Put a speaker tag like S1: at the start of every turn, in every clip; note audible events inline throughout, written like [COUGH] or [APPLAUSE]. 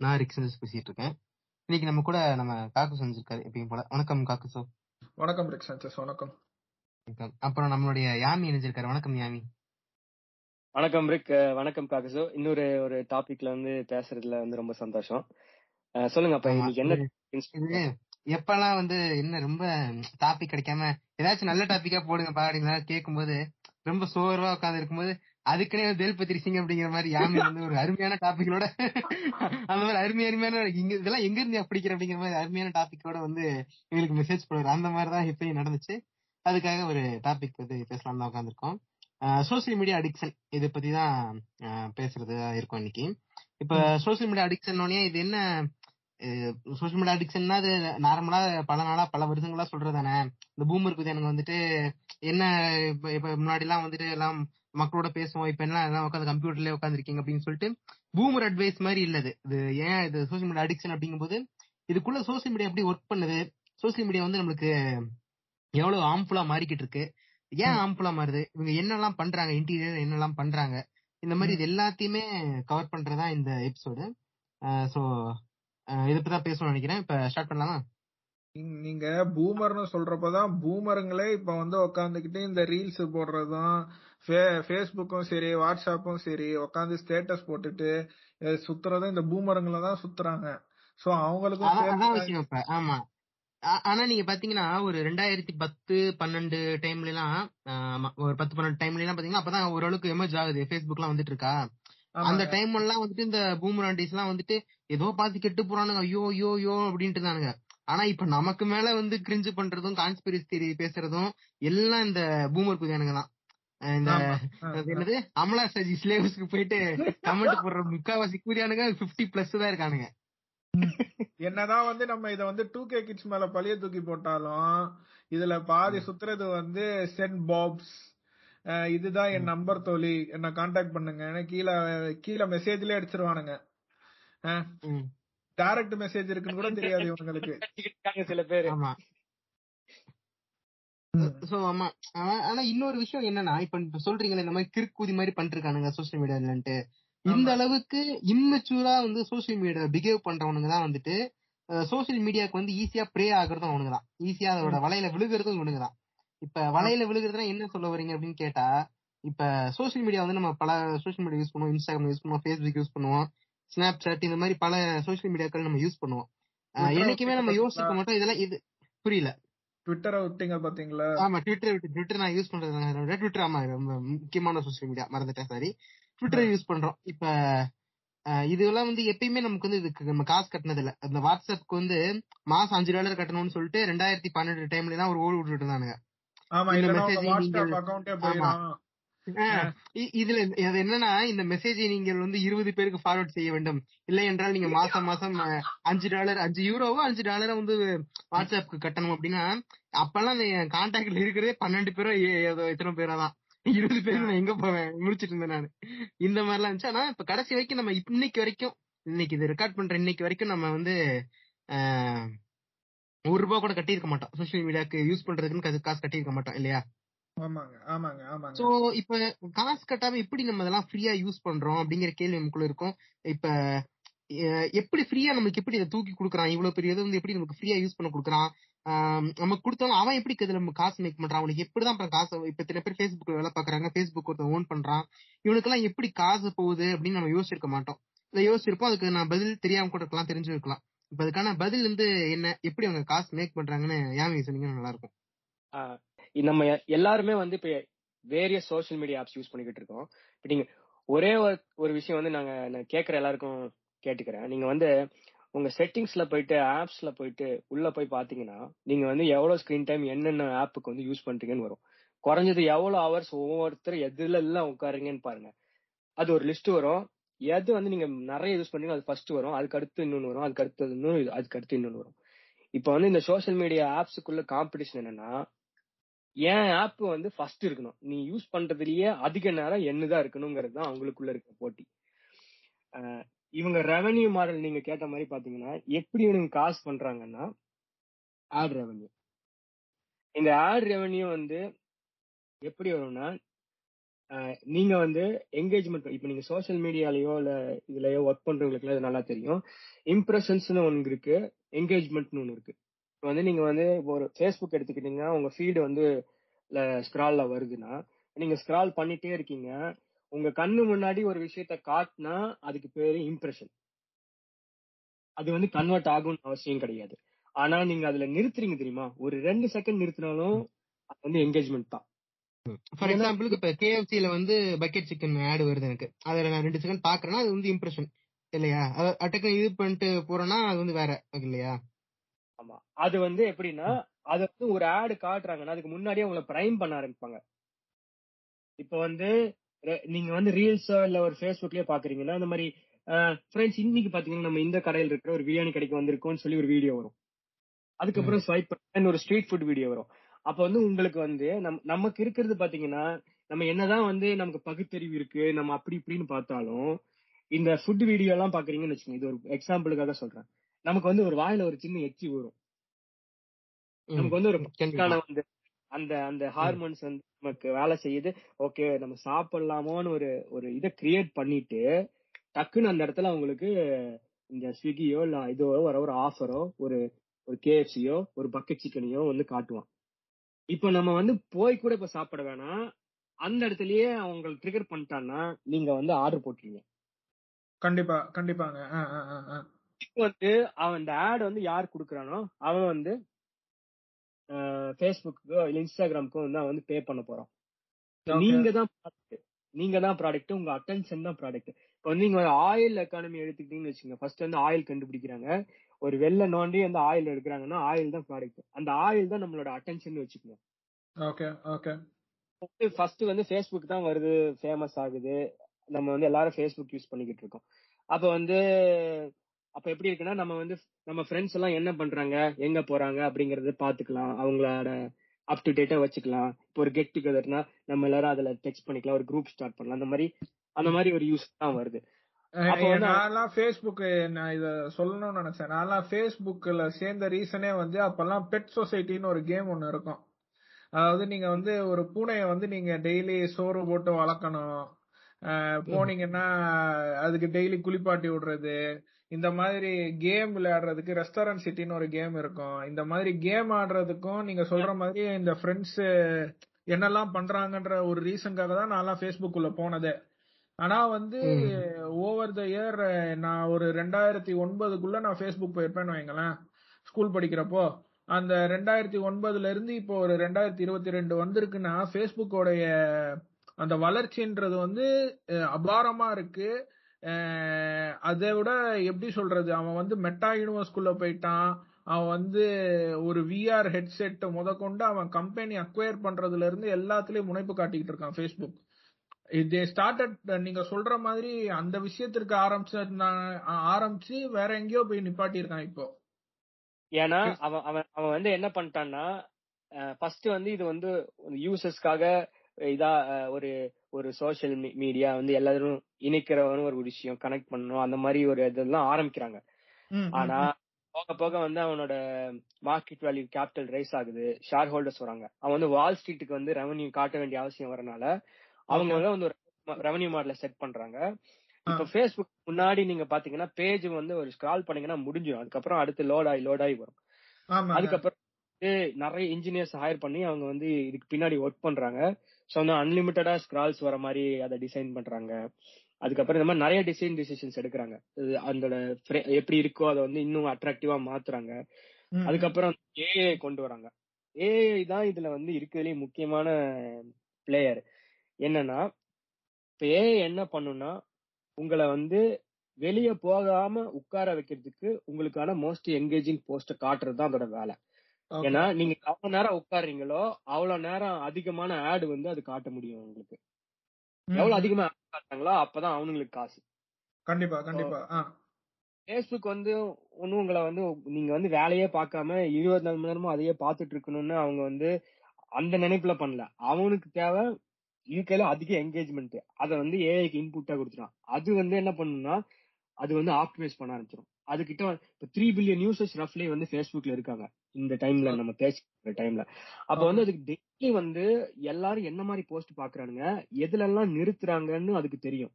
S1: நான் ரிக் சந்தோஷ் பேசிட்டு இருக்கேன். இன்னைக்கு நம்ம கூட நம்ம காக்கு செஞ்சிருக்காரு எப்பயும் போல. வணக்கம் காக்கு சோ
S2: வணக்கம் ரிக் வணக்கம்.
S1: அப்புறம் நம்மளுடைய யாமி இணைஞ்சிருக்காரு. வணக்கம் யாமி.
S3: வணக்கம் ரிக் வணக்கம் காக்கசோ இன்னொரு ஒரு டாபிக்ல வந்து பேசுறதுல வந்து ரொம்ப சந்தோஷம். சொல்லுங்க அப்ப இன்னைக்கு என்ன
S1: எப்பெல்லாம் வந்து என்ன ரொம்ப டாபிக் கிடைக்காம ஏதாச்சும் நல்ல டாபிக்கா போடுங்கப்பா அப்படின்னு கேட்கும்போது ரொம்ப சோர்வா உட்கார்ந்து இருக்கும்போது அதுக்குனே தேல்பத்திரி சிங் அப்படிங்கிற மாதிரி யாமி வந்து ஒரு அருமையான டாபிக்கோட அந்த மாதிரி அருமை அருமையான இங்க இதெல்லாம் எங்க இருந்து படிக்கிற அப்படிங்கிற மாதிரி அருமையான டாபிக்கோட வந்து எங்களுக்கு மெசேஜ் போடுற அந்த மாதிரி தான் இப்பயும் நடந்துச்சு. அதுக்காக ஒரு டாபிக் வந்து பேசலாம் தான் உட்காந்துருக்கோம் சோசியல் மீடியா அடிக்ஷன் இதை பத்தி தான் பேசுறது இருக்கும் இன்னைக்கு. இப்ப சோசியல் மீடியா அடிக்ஷன் இது என்ன சோசியல் மீடியா அடிக்ஷன்னா அது நார்மலா பல நாளா பல வருஷங்களா சொல்றதானே இந்த பூமர் எனக்கு வந்துட்டு என்ன இப்ப இப்ப முன்னாடி எல்லாம் வந்துட்டு எல்லாம் மக்களோட பேசுவோம். இப்ப எல்லாம் உட்காந்து கம்ப்யூட்டர்லயே உட்காந்துருக்கீங்க அப்படின்னு சொல்லிட்டு பூமர் அட்வைஸ் மாதிரி இல்லது இது ஏன் இது சோசியல் மீடியா அடிக்ஷன் அப்படிங்கும்போது இதுக்குள்ள சோசியல் மீடியா எப்படி ஒர்க் பண்ணுது? சோசியல் மீடியா வந்து நம்மளுக்கு எவ்வளவு ஹார்ம்ஃபுல்லா மாறிக்கிட்டு இருக்கு? ஏன் ஹார்ம்ஃபுல்லா மாறுது? இவங்க என்னெல்லாம் பண்றாங்க? இன்டீரியர் என்னெல்லாம் பண்றாங்க? இந்த மாதிரி இது எல்லாத்தையுமே கவர் பண்றதா இந்த எபிசோடு சோ இதை பத்தி தான் பேசணும்னு நினைக்கிறேன். இப்ப ஸ்டார்ட் பண்ணலாமா?
S2: நீங்க- நீங்க பூமர்னு சொல்றப்பதான் பூமருங்களே இப்ப வந்து உக்காந்துக்கிட்டு இந்த ரீல்ஸ் போடுறதும் ஃபேஸ்புக்கும் சரி வாட்ஸ்அப்பும் சரி உட்காந்து ஸ்டேட்டஸ் போட்டுட்டு சுத்துறதும் இந்த பூமருங்களை தான் சுத்துறாங்க. சோ அவங்களுக்கும்
S1: ஆமா. ஆனா நீங்க பாத்தீங்கன்னா ஒரு ரெண்டாயிரத்தி பத்து பன்னெண்டு டைம்ல எல்லாம் ஒரு பத்து பன்னெண்டு டைம்ல எல்லாம் பாத்தீங்கன்னா அப்பதான் ஓரளவுக்கு எமர்ஜ் ஆகுது. Facebook எல்லாம் வந்துட்டு இருக்கா அந்த. டைம் எல்லாம் வந்துட்டு இந்த பூமராண்டிஸ் எல்லாம் வந்துட்டு ஏதோ பார்த்து கெட்டு போறானுங்க. ஐயோ ஐயோ ஐயோ அப்படின்ட்டு தானுங்க ஆனா இப்ப நமக்கு மேல வந்து கிரிஞ்சு பண்றதும் கான்ஸ்பிரசி தியரி பேசுறதும் எல்லாம் இந்த பூமர் குதியானுங்க தான். என்னது? அமலா சஜி சிலேபஸ்க்கு போயிட்டு கமெண்ட் போடுற முக்காவாசி கூதியானுங்க 50 பிளஸ் தான் இருக்கானுங்க.
S2: என்னதான் வந்து நம்ம இத வந்து டூ கே கிட்ஸ் மேல பழிய தூக்கி போட்டாலும் இதுல பாதி சுத்துறது வந்து சென்ட் பாப்ஸ் இதுதான் என் நம்பர் தோழி. என்ன காண்டாக்ட் பண்ணுங்க. கீழே கீழே மெசேஜ்லயே அடிச்சிருவானுங்க. டைரக்ட் மெசேஜ் இருக்குன்னு கூட தெரியாது இவங்களுக்கு
S3: சில பேரு
S1: ஆமா. ஆனா ஆனா இன்னொரு விஷயம் என்னன்னா இப்ப சொல்றீங்களே இந்த மாதிரி கிறுக்கூதி மாதிரி பண்ணிருக்கானுங்க சோசியல் மீடியாலன்ட்டு இந்த
S2: ஆமா.
S1: அளவுக்கு இம்மெச்சூரா வந்து சோசியல் மீடியா பிஹேவ் பண்றவனுங்க தான் வந்துட்டு சோசியல் மீடியாக்கு வந்து ஈஸியா ப்ரே ஆகுறதும் அவனுங்க தான். ஈஸியா அதோட வலையில விழுகிறதும் இவனுங்க தான். இப்ப வலையில விழுகிறதுனா என்ன சொல்ல வரீங்க அப்படின்னு கேட்டா இப்ப சோசியல் மீடியா வந்து நம்ம பல சோசியல் மீடியா யூஸ் பண்ணுவோம். இன்ஸ்டாகிராம் யூஸ் பண்ணுவோம் ஃபேஸ்புக் யூஸ் பண்ணுவோம் ஸ்னாப் சாட் இந்த மாதிரி பல சோசியல் மீடியாக்கள் நம்ம யூஸ் பண்ணுவோம். என்னைக்குமே நம்ம? யோசிக்க மாட்டோம். இதெல்லாம் இது புரியல.
S2: ட்விட்டரை விட்டீங்க பாத்தீங்களா?
S1: ஆமா ட்விட்டர் விட்டு ட்விட்டர் நான் யூஸ் பண்றது ட்விட்டர் ஆமா ரொம்ப முக்கியமான சோசியல் மீடியா மறந்துட்டேன் சாரி ட்விட்டர் யூஸ் பண்றோம். இப்ப இதெல்லாம் வந்து எப்பயுமே நமக்கு வந்து இதுக்கு நம்ம காசு கட்டினது இல்ல அந்த வாட்ஸ்அப்க்கு வந்து மாசம் அஞ்சு டாலர் கட்டணும்னு சொல்லிட்டு ரெண்டாயிரத்தி பன்னெண்டு டைம்ல தான் ஒரு ஓடு விட்டுட்டு இருந்தானுங்க. இதுல அது என்னன்னா இந்த மெசேஜை நீங்கள் வந்து இருபது பேருக்கு ஃபார்வர்ட் செய்ய வேண்டும். இல்லை என்றால் நீங்க மாசம் மாசம் அஞ்சு டாலர் அஞ்சு யூரோவோ அஞ்சு டாலரோ வந்து வாட்ஸ்அப்க்கு கட்டணும் அப்படின்னா அப்பெல்லாம் என் கான்டாக்ட்ல இருக்கிறதே பன்னெண்டு பேரோ ஏதோ எத்தனை பேரோ தான். இருபது பேர் நான் எங்க போவேன்? முடிச்சிட்டு இருந்தேன் நானு. இந்த மாதிரிலாம் இருந்துச்சு. ஆனா இப்ப கடைசி வரைக்கும் நம்ம இன்னைக்கு வரைக்கும் இன்னைக்கு இது ரெக்கார்ட் பண்ற இன்னைக்கு வரைக்கும் நம்ம வந்து ஒரு ரூபா கூட கட்டியிருக்க மாட்டோம். சோசியல் மீடியாக்கு யூஸ் பண்றதுக்குன்னு காசு- காசு கட்டியிருக்க மாட்டோம் இல்லையா?
S2: ஆமாங்க ஆமாங்க ஆமாங்க.
S1: சோ இப்ப காசு கட்டாம எப்படி நம்ம இதெல்லாம் ஃப்ரீயா யூஸ் பண்றோம் அப்படிங்கிற கேள்வி நமக்குள்ள இருக்கும். இப்ப
S4: எப்படி ஃப்ரீயா நமக்கு எப்படி இதை தூக்கி கொடுக்குறான்? இவ்வளவு பெரிய இதை வந்து எப்படி நமக்கு ஃப்ரீயா யூஸ் பண்ண கொடுக்குறான்? நமக்கு கொடுத்தாலும் அவன் எப்படி இதுல நம்ம காசு மேக் பண்றான்? அவனுக்கு எப்படிதான் அப்புறம் காசு இப்ப இத்தனை பேர் ஃபேஸ்புக்ல வேலை பாக்குறாங்க ஃபேஸ்புக் ஒருத்தன் ஓன் பண்றான். இவனுக்கெல்லாம் எப்படி காசு போகுது அப்படின்னு நம்ம யோசிச்சிருக்க மாட்டோம். இதை யோசிச்சிருப்போம் அதுக்கு நான் பதில் தெரியாம கூட இருக்கலாம் தெரிஞ்சு இருக்கலாம் இப்ப அதுக்கான பதில் வந்து என்ன? எப்படி அவங்க காசு மேக் பண்றாங்கன்னு யாமி சொன்னீங்கன்னா நல்லா இருக்கும்.
S3: நம்ம எல்லாருமே வந்து இப்ப வேரிய சோஷியல் மீடியா ஆப்ஸ் யூஸ் பண்ணிக்கிட்டு இருக்கோம். இப்ப நீங்க ஒரே ஒரு ஒரு விஷயம் வந்து நாங்க நான் கேட்கற எல்லாருக்கும் கேட்டுக்கிறேன். நீங்க வந்து உங்க செட்டிங்ஸ்ல போயிட்டு ஆப்ஸ்ல போயிட்டு உள்ள போய் பாத்தீங்கன்னா நீங்க வந்து எவ்வளவு ஸ்கிரீன் டைம் என்னென்ன ஆப்புக்கு வந்து யூஸ் பண்றீங்கன்னு வரும். குறைஞ்சது எவ்வளவு ஹவர்ஸ் ஒவ்வொருத்தர் எதுல எல்லாம் உட்காருங்கன்னு பாருங்க. அது ஒரு லிஸ்ட் வரும். எது வந்து நீங்க நிறைய யூஸ் பண்றீங்க அது ஃபர்ஸ்ட் வரும். அதுக்கு அடுத்து இன்னொன்று வரும். அதுக்கு அடுத்து இன்னொன்று அதுக்கு அடுத்து இன்னொன்று வரும். இப்போ வந்து இந்த சோஷியல் மீடியா ஆப்ஸுக்குள்ள காம்படிஷன் என்னன்னா என் ஆப் வந்து ஃபர்ஸ்ட் இருக்கணும். நீ யூஸ் பண்றதுலயே அதிக நேரம் என்னதான் இருக்கணுங்கிறது தான் அவங்களுக்குள்ள இருக்க போட்டி. இவங்க ரெவன்யூ மாடல் நீங்க கேட்ட மாதிரி பாத்தீங்கன்னா எப்படி இவனுங்க காசு பண்றாங்கன்னா ஆட் ரெவன்யூ இந்த ஆட் ரெவென்யூ வந்து எப்படி வரும்னா நீங்க வந்து என்கேஜ்மெண்ட் இப்ப நீங்க சோஷியல் மீடியாலயோ இல்ல இதுலயோ ஒர்க் பண்றவங்களுக்கு இது நல்லா தெரியும். இம்ப்ரெஷன்ஸ்னு ஒன்று இருக்கு என்கேஜ்மெண்ட்னு ஒன்று இருக்கு. இப்போ வந்து நீங்க வந்து இப்போ ஒரு ஃபேஸ்புக் எடுத்துக்கிட்டீங்கன்னா உங்க ஃபீடு வந்து ஸ்க்ரால்ல வருதுன்னா நீங்க ஸ்க்ரால் பண்ணிட்டே இருக்கீங்க. உங்க கண்ணு முன்னாடி ஒரு விஷயத்த காட்டினா அதுக்கு பேரு இம்ப்ரெஷன் அது வந்து கன்வெர்ட் ஆகும்னு அவசியம் கிடையாது. ஆனா நீங்க அதுல நிறுத்துறீங்க தெரியுமா? ஒரு ரெண்டு செகண்ட் நிறுத்தினாலும் அது வந்து என்கேஜ்மெண்ட் தான்.
S4: ஃபார் எக்ஸாம்பிளுக்கு இப்ப கேஎஃப்சில வந்து பக்கெட் சிக்கன் ஆட் வருது எனக்கு. அதுல நான் ரெண்டு செகண்ட் பாக்குறேன்னா அது வந்து இம்ப்ரெஷன் இல்லையா? அட்டக்கு இது பண்ணிட்டு போறேன்னா அது வந்து வேற இல்லையா?
S3: அது வந்து எப்படின்னா அது வந்து ஒரு ஆடு காட்டுறாங்கன்னா அதுக்கு முன்னாடியே உங்களை பிரைம் பண்ண ஆரம்பிப்பாங்க. இப்ப வந்து நீங்க வந்து ரீல்ஸோ இல்ல ஒரு ஃபேஸ்புக்லயோ பாக்குறீங்கன்னா இந்த மாதிரி ஃப்ரெண்ட்ஸ் இன்னைக்கு பாத்தீங்கன்னா நம்ம இந்த கடையில் இருக்கிற ஒரு பிரியாணி கடைக்கு வந்திருக்கோம்னு சொல்லி ஒரு வீடியோ வரும். அதுக்கப்புறம் ஸ்வைப் பண்ண ஒரு ஸ்ட்ரீட் ஃபுட் வீடியோ வரும். அப்ப வந்து உங்களுக்கு வந்து நம் நமக்கு இருக்கிறது பாத்தீங்கன்னா நம்ம என்னதான் வந்து நமக்கு பகுத்தறிவு இருக்கு நம்ம அப்படி இப்படின்னு பார்த்தாலும் இந்த ஃபுட் வீடியோ எல்லாம் பாக்குறீங்கன்னு வச்சுக்கோங்க இது ஒரு எக்ஸாம்பிளுக்காக சொல்றேன். நமக்கு வந்து ஒரு வாயில ஒரு சின்ன எச்சி வரும். நமக்கு வந்து ஒரு பசிக்கான வந்து அந்த அந்த ஹார்மோன்ஸ் வந்து நமக்கு வேலை செய்யுது. ஓகே நம்ம சாப்பிடலாமோன்னு ஒரு ஒரு இதை கிரியேட் பண்ணிட்டு டக்குன்னு அந்த இடத்துல அவங்களுக்கு இந்த ஸ்விக்கியோ இல்ல இதோ வர ஒரு ஆஃபரோ ஒரு ஒரு கேஎஃப்சியோ ஒரு பக்கெட் சிக்கனையோ வந்து காட்டுவான். இப்போ நம்ம வந்து போய் கூட இப்ப சாப்பிட வேணாம். அந்த இடத்துலயே அவங்க ட்ரிகர் பண்ணிட்டான்னா நீங்க வந்து ஆர்டர் போட்டுருவீங்க.
S2: கண்டிப்பா கண்டிப்பாங்க.
S3: வந்து அவன் இந்த ஆட் வந்து யார் குடுக்குறானோ அவன் வந்து ஃபேஸ்புக்கோ இல்ல இன்ஸ்டாகிராமுக்கோ வந்து அவன் வந்து பே பண்ண
S2: Okay.
S3: நீங்க தான் நீங்க தான் ப்ராடக்ட் உங்க அட்டென்ஷன் தான் ப்ராடக்ட் இப்போ வந்து நீங்க ஆயில் எக்கானமி எடுத்துக்கிட்டீங்கன்னு வச்சுக்கோங்க. ஃபர்ஸ்ட் வந்து ஆயில் கண்டுபிடிக்கிறாங்க. ஒரு வெள்ளை நோண்டி அந்த ஆயில் எடுக்கிறாங்கன்னா ஆயில் தான் ப்ராடக்ட் அந்த ஆயில் தான் நம்மளோட அட்டென்ஷன் வச்சுக்கோங்க.
S2: ஓகே ஓகே
S3: ஃபர்ஸ்ட் வந்து ஃபேஸ்புக் தான் வருது ஃபேமஸ் ஆகுது. நம்ம வந்து எல்லாரும் ஃபேஸ்புக் யூஸ் பண்ணிக்கிட்டு இருக்கோம். அப்ப வந்து அப்ப எப்படி இருக்குன்னா நம்ம வந்து நம்ம ஃப்ரெண்ட்ஸ் எல்லாம் என்ன பண்றாங்க எங்க போறாங்க அப்படிங்கறத பாத்துக்கலாம். அவங்களோட அப் டு டேட்டா வச்சுக்கலாம். இப்போ ஒரு கெட் டுகெதர்னா நம்ம எல்லாரும் அதுல டெக்ஸ்ட் பண்ணிக்கலாம். ஒரு குரூப் ஸ்டார்ட் பண்ணலாம். அந்த மாதிரி அந்த மாதிரி ஒரு யூஸ் தான் வருது.
S2: நான்லாம் ஃபேஸ்புக் நான் இத சொல்லணும்னு நினைச்சேன். நான்லாம் ஃபேஸ்புக்ல சேர்ந்த ரீசனே வந்து அப்பெல்லாம் பெட் சொசைட்டின்னு ஒரு கேம் ஒன்னு இருக்கும். அதாவது நீங்க வந்து ஒரு பூனைய வந்து நீங்க டெய்லி சோறு போட்டு வளர்க்கணும். போனீங்கன்னா அதுக்கு டெய்லி குளிப்பாட்டி விடுறது. இந்த மாதிரி கேம் விளையாடுறதுக்கு ரெஸ்டாரண்ட் சிட்டின்னு ஒரு கேம் இருக்கும். இந்த மாதிரி கேம் ஆடுறதுக்கும் நீங்க சொல்ற மாதிரி இந்த ஃப்ரெண்ட்ஸ் என்னெல்லாம் பண்றாங்கன்ற ஒரு ரீசனுக்காக தான் நான்லாம் ஃபேஸ்புக் உள்ள போனதே. ஆனா வந்து ஓவர் த இயர் நான் ஒரு ரெண்டாயிரத்தி ஒன்பதுக்குள்ள நான் ஃபேஸ்புக் போயிருப்பேன்னு வைங்களேன். ஸ்கூல் படிக்கிறப்போ அந்த ரெண்டாயிரத்தி ஒன்பதுல இருந்து இப்போ ஒரு ரெண்டாயிரத்தி இருபத்தி ரெண்டு வந்திருக்குன்னா ஃபேஸ்புக்கோடைய அந்த வளர்ச்சின்றது வந்து அபாரமா இருக்கு. அதை விட எப்படி சொல்றது? அவன் வந்து மெட்டா யூனிவர்ஸ்குள்ள போயிட்டான். அவன் வந்து ஒரு விஆர் ஹெட்செட் முதற்கொண்டு அவன் கம்பெனி அக்வயர் பண்றதுல இருந்து எல்லாத்துலயும் முனைப்பு காட்டிக்கிட்டு இருக்கான் ஃபேஸ்புக் இது ஸ்டார்டட் நீங்க சொல்ற மாதிரி அந்த விஷயத்திற்கு ஆரம்பிச்ச ஆரம்பிச்சு வேற எங்கேயோ போய் நிப்பாட்டி இருக்கான் இப்போ.
S3: ஏன்னா அவன் அவன் அவன் வந்து என்ன பண்ணிட்டான்னா ஃபர்ஸ்ட் வந்து இது வந்து யூசர்ஸ்க்காக இதா ஒரு ஒரு சோஷியல் மீடியா வந்து எல்லாரும் இணைக்கிறவனு ஒரு விஷயம் கனெக்ட் பண்ணணும் அந்த மாதிரி ஒரு இதெல்லாம் ஆரம்பிக்கிறாங்க. ஆனா போக போக வந்து அவனோட மார்க்கெட் வேல்யூ கேபிட்டல் ரைஸ் ஆகுது ஷேர் ஹோல்டர்ஸ் வராங்க. அவன் வந்து வால் ஸ்ட்ரீட்டுக்கு வந்து ரெவன்யூ காட்ட வேண்டிய அவசியம் வரனால அவங்க வந்து ஒரு ரெவன்யூ மாடல செட் பண்றாங்க. இப்ப Facebook முன்னாடி நீங்க பாத்தீங்கன்னா பேஜ் வந்து ஒரு ஸ்க்ரால் பண்ணீங்கன்னா முடிஞ்சிடும் அதுக்கப்புறம் அடுத்து லோட் ஆகி லோட் ஆகி வரும். அதுக்கப்புறம் நிறைய இன்ஜினியர்ஸ் ஹையர் பண்ணி அவங்க வந்து இதுக்கு பின்னாடி ஒர்க் பண்றாங்க. ஸோ வந்து அன்லிமிட்டடா ஸ்க்ரால்ஸ் வர மாதிரி அதை டிசைன் பண்றாங்க. அதுக்கப்புறம் இந்த மாதிரி நிறைய டிசைன் டிசிஷன்ஸ் எடுக்கிறாங்க. அதோட எப்படி இருக்கோ அதை வந்து இன்னும் அட்ராக்டிவா மாத்துறாங்க. அதுக்கப்புறம் ஏஐ கொண்டு வராங்க. ஏஐ தான் இதுல வந்து இருக்கிறதுலே முக்கியமான பிளேயர் என்னன்னா இப்ப ஏஐ என்ன பண்ணும்னா உங்களை வந்து வெளிய போகாம உட்கார வைக்கிறதுக்கு உங்களுக்கான மோஸ்ட் என்கேஜிங் போஸ்ட காட்டுறது தான் அதோட வேலை. ஏன்னா நீங்க எவ்வளவு நேரம் உட்காருறீங்களோ அவ்வளவு நேரம் அதிகமான ஆட் வந்து அது காட்ட முடியும் உங்களுக்கு. எவ்வளவு அதிகமா காட்டுறாங்களோ அப்பதான் அவனுங்களுக்கு காசு.
S2: கண்டிப்பா கண்டிப்பா.
S3: Facebook வந்து ஒன்னும் உங்களை வந்து நீங்க வந்து வேலையே பார்க்காம இருபத்தி நாலு மணி நேரமும் அதையே பார்த்துட்டு இருக்கணும்னு அவங்க வந்து அந்த நினைப்புல பண்ணல. அவனுக்கு தேவை இருக்கையில அதிக என்கேஜ்மெண்ட் அதை வந்து ஏஐக்கு இன்புட்டா கொடுத்துட்டான். அது வந்து என்ன பண்ணும்னா அது வந்து ஆப்டிமைஸ் பண்ண ஆரம்பிச்சிடும் அதுகிட்ட இப்ப த்ரீ பில்லியன் யூசர்ஸ் ரஃப்லி வந்து Facebookல இருக்காங்க. இந்த டைம்ல நம்ம பேசிக்கிற டைம்ல அப்ப வந்து அதுக்கு டெய்லி வந்து எல்லாரும் என்ன மாதிரி போஸ்ட் பாக்குறானுங்க? எதுல எல்லாம் நிறுத்துறாங்கன்னு அதுக்கு தெரியும்.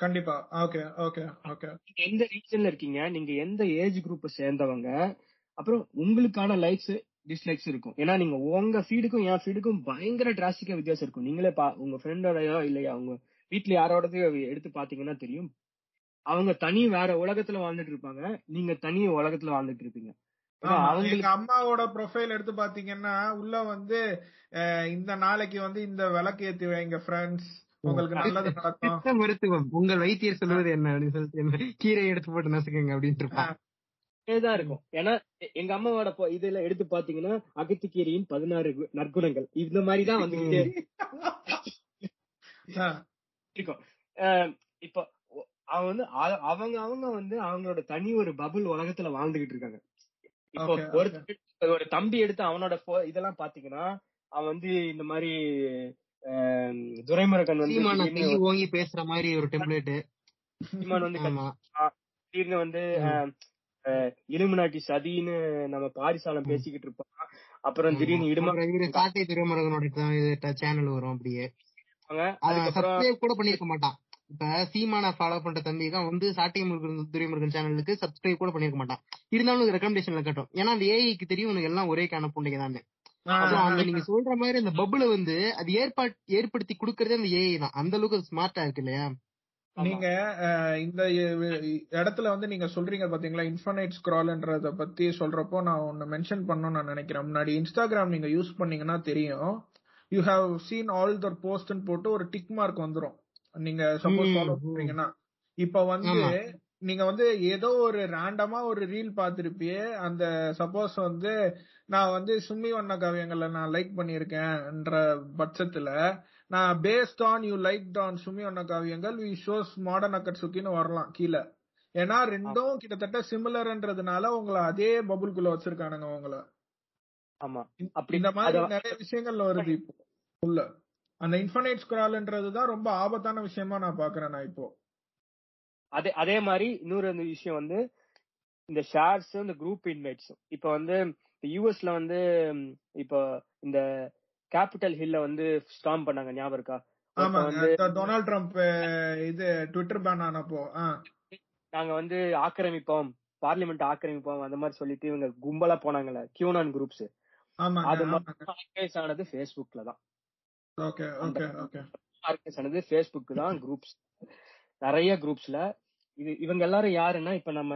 S2: கண்டிப்பா. ஓகே ஓகே ஓகே
S3: எந்த ரீஜன்ல இருக்கீங்க? நீங்க எந்த ஏஜ் குரூப்பை சேர்ந்தவங்க? அப்புறம் உங்களுக்கான லைக்ஸ் டிஸ்லைக்ஸ் இருக்கும். ஏன்னா நீங்க உங்க ஃபீடுக்கும் என் ஃபீடுக்கும் பயங்கர டிராஸ்டிக்கா வித்தியாசம் இருக்கும். நீங்களே பா உங்க ஃப்ரெண்டோடயோ இல்லையா உங்க வீட்ல யாரோடது எடுத்து பாத்தீங்கன்னா தெரியும். அவங்க தனி வேற உலகத்துல வாழ்ந்துட்டு இருப்பாங்க. நீங்க தனி உலகத்துல வாழ்ந்துட்டு இருப்பீங்க.
S2: எங்க அம்மாவோட ப்ரொஃபைல் எடுத்து பாத்தீங்கன்னா உள்ள வந்து இந்த நாளைக்கு வந்து இந்த விளக்கு ஏத்தி வைங்க ஃப்ரெண்ட்ஸ் உங்களுக்கு நல்லது நடக்கும்.
S4: மருத்துவம். உங்கள் வைத்தியர் சொல்வது என்ன? அப்படின்னு சொல்லிட்டு என்ன? கீரை எடுத்து போட்டு நசுக்குங்க அப்படின்ட்டு இருப்பான்
S3: தான் இருக்கும். ஏன்னா எங்க அம்மாவோட இதுல எடுத்து பாத்தீங்கன்னா அகத்திக்கீரியின் பதினாறு நற்குணங்கள். இந்த மாதிரி தான் வந்துகிட்டே [LAUGHS] இருக்கும். இப்போ அவன் வந்து அவங்க அவங்க வந்து அவங்களோட தனி ஒரு பபுள் உலகத்துல வாழ்ந்துகிட்டு இருக்காங்க. இப்போ ஒரு ஒரு தம்பி எடுத்து அவனோட இதெல்லாம் பாத்தீங்கன்னா அவன் வந்து இந்த மாதிரி துரைமுருகன் வந்து
S4: ஓங்கி பேசுற மாதிரி ஒரு டெம்ப்ளேட்
S3: சீமான் வந்து திடீர்னு வந்து இலுமினாட்டி சதின்னு நம்ம பாரிசாலம் பேசிக்கிட்டு இருப்பான். அப்புறம் திடீர்னு இடுமா
S4: சாட்டை துரைமுருகனோட சேனல் வரும் அப்படியே. சப்ஸ்கிரைப் கூட பண்ணிருக்க மாட்டான். இப்ப சீமான ஃபாலோ பண்ற தம்பி தான் வந்து சாட்டை முருகன் துரைமுருகன் சேனலுக்கு சப்ஸ்கிரைப் கூட பண்ணிருக்க மாட்டான். இருந்தாலும் ரெக்கமெண்டேஷன்ல கட்டும். ஏன்னா அந்த ஏஐக்கு தெரியும் உனக்கு எல்லாம் ஒரே காண புண்டைங்க தான். அந்த நீங்க சொல்ற மாதிரி அந்த பபுள வந்து அது ஏற்பாட் ஏற்படுத்தி கொடுக்கறதே அந்த ஏஐ தான். அந்த அளவுக்கு ஸ்மார்ட்டா இருக்கு இல்லையா?
S2: நீங்க இந்த இடத்துல வந்து நீங்க சொல்றீங்க பாத்தீங்களா? இன்ஃபனைட் ஸ்க்ரால்ன்றத பத்தி சொல்றப்போ நான் ஒன்னு மென்ஷன் பண்ணணும்னு நான் நினைக்கிறேன். முன்னாடி இன்ஸ்டாகிராம் நீங்க யூஸ் பண்ணீங்கன்னா தெரியும். You have seen all their போஸ்ட்னு போட்டு ஒரு டிக் மார்க் வந்துரும். நீங்க சப்போஸ் ஃபாலோ. பண்றீங்கன்னா இப்ப வந்து. நீங்க வந்து ஏதோ ஒரு ரேண்டமா ஒரு ரீல் பார்த்திருப்பியே அந்த சப்போஸ் வந்து நான் வந்து சும்மி வண்ண காவியங்களை நான் லைக் பண்ணியிருக்கேன்ற பட்சத்துல நான் based on you like on Sumi வண்ண காவியங்கள் வி ஷோஸ் மாடர்ன் அக்கட்சுக்கின்னு வரலாம் கீழே. ஏன்னா ரெண்டும் கிட்டத்தட்ட சிமிலர்ன்றதுனால உங்களை அதே பபுள்குள்ள வச்சிருக்கானுங்க உங்களை.
S3: ஆமா. அப்படி
S2: இந்த மாதிரி நிறைய விஷயங்கள்ல வருது இப்போ. உள்ள. அந்த இன்ஃபனைட் ஸ்கிரால்ன்றது தான் ரொம்ப ஆபத்தான விஷயமா நான் பாக்குறேன் நான் இப்போ.
S3: அதே அதே மாதிரி இன்னொரு விஷயம் வந்து இந்த ஷேர்ஸ் இந்த குரூப் இன்வைட்ஸ் இப்ப வந்து யூஎஸ்ல வந்து இப்போ இந்த கேபிட்டல் ஹில்ல வந்து ஸ்டாம் பண்ணாங்க ஞாபகம் இருக்கா?
S2: டொனால்ட் ட்ரம்ப் இது ட்விட்டர் பேன் ஆனப்போ
S3: நாங்க வந்து ஆக்கிரமிப்போம் பார்லிமெண்ட் ஆக்கிரமிப்போம் அந்த மாதிரி சொல்லிட்டு இவங்க கும்பலா போனாங்கல்ல கியூனான் குரூப்ஸ் அது ஆனது Facebookல தான்.
S2: Okay okay okay.
S3: Organise Facebook தான் குரூப்ஸ் நிறைய குரூப்ஸ்ல இது இவங்க எல்லாரும் யாருன்னா இப்ப நம்ம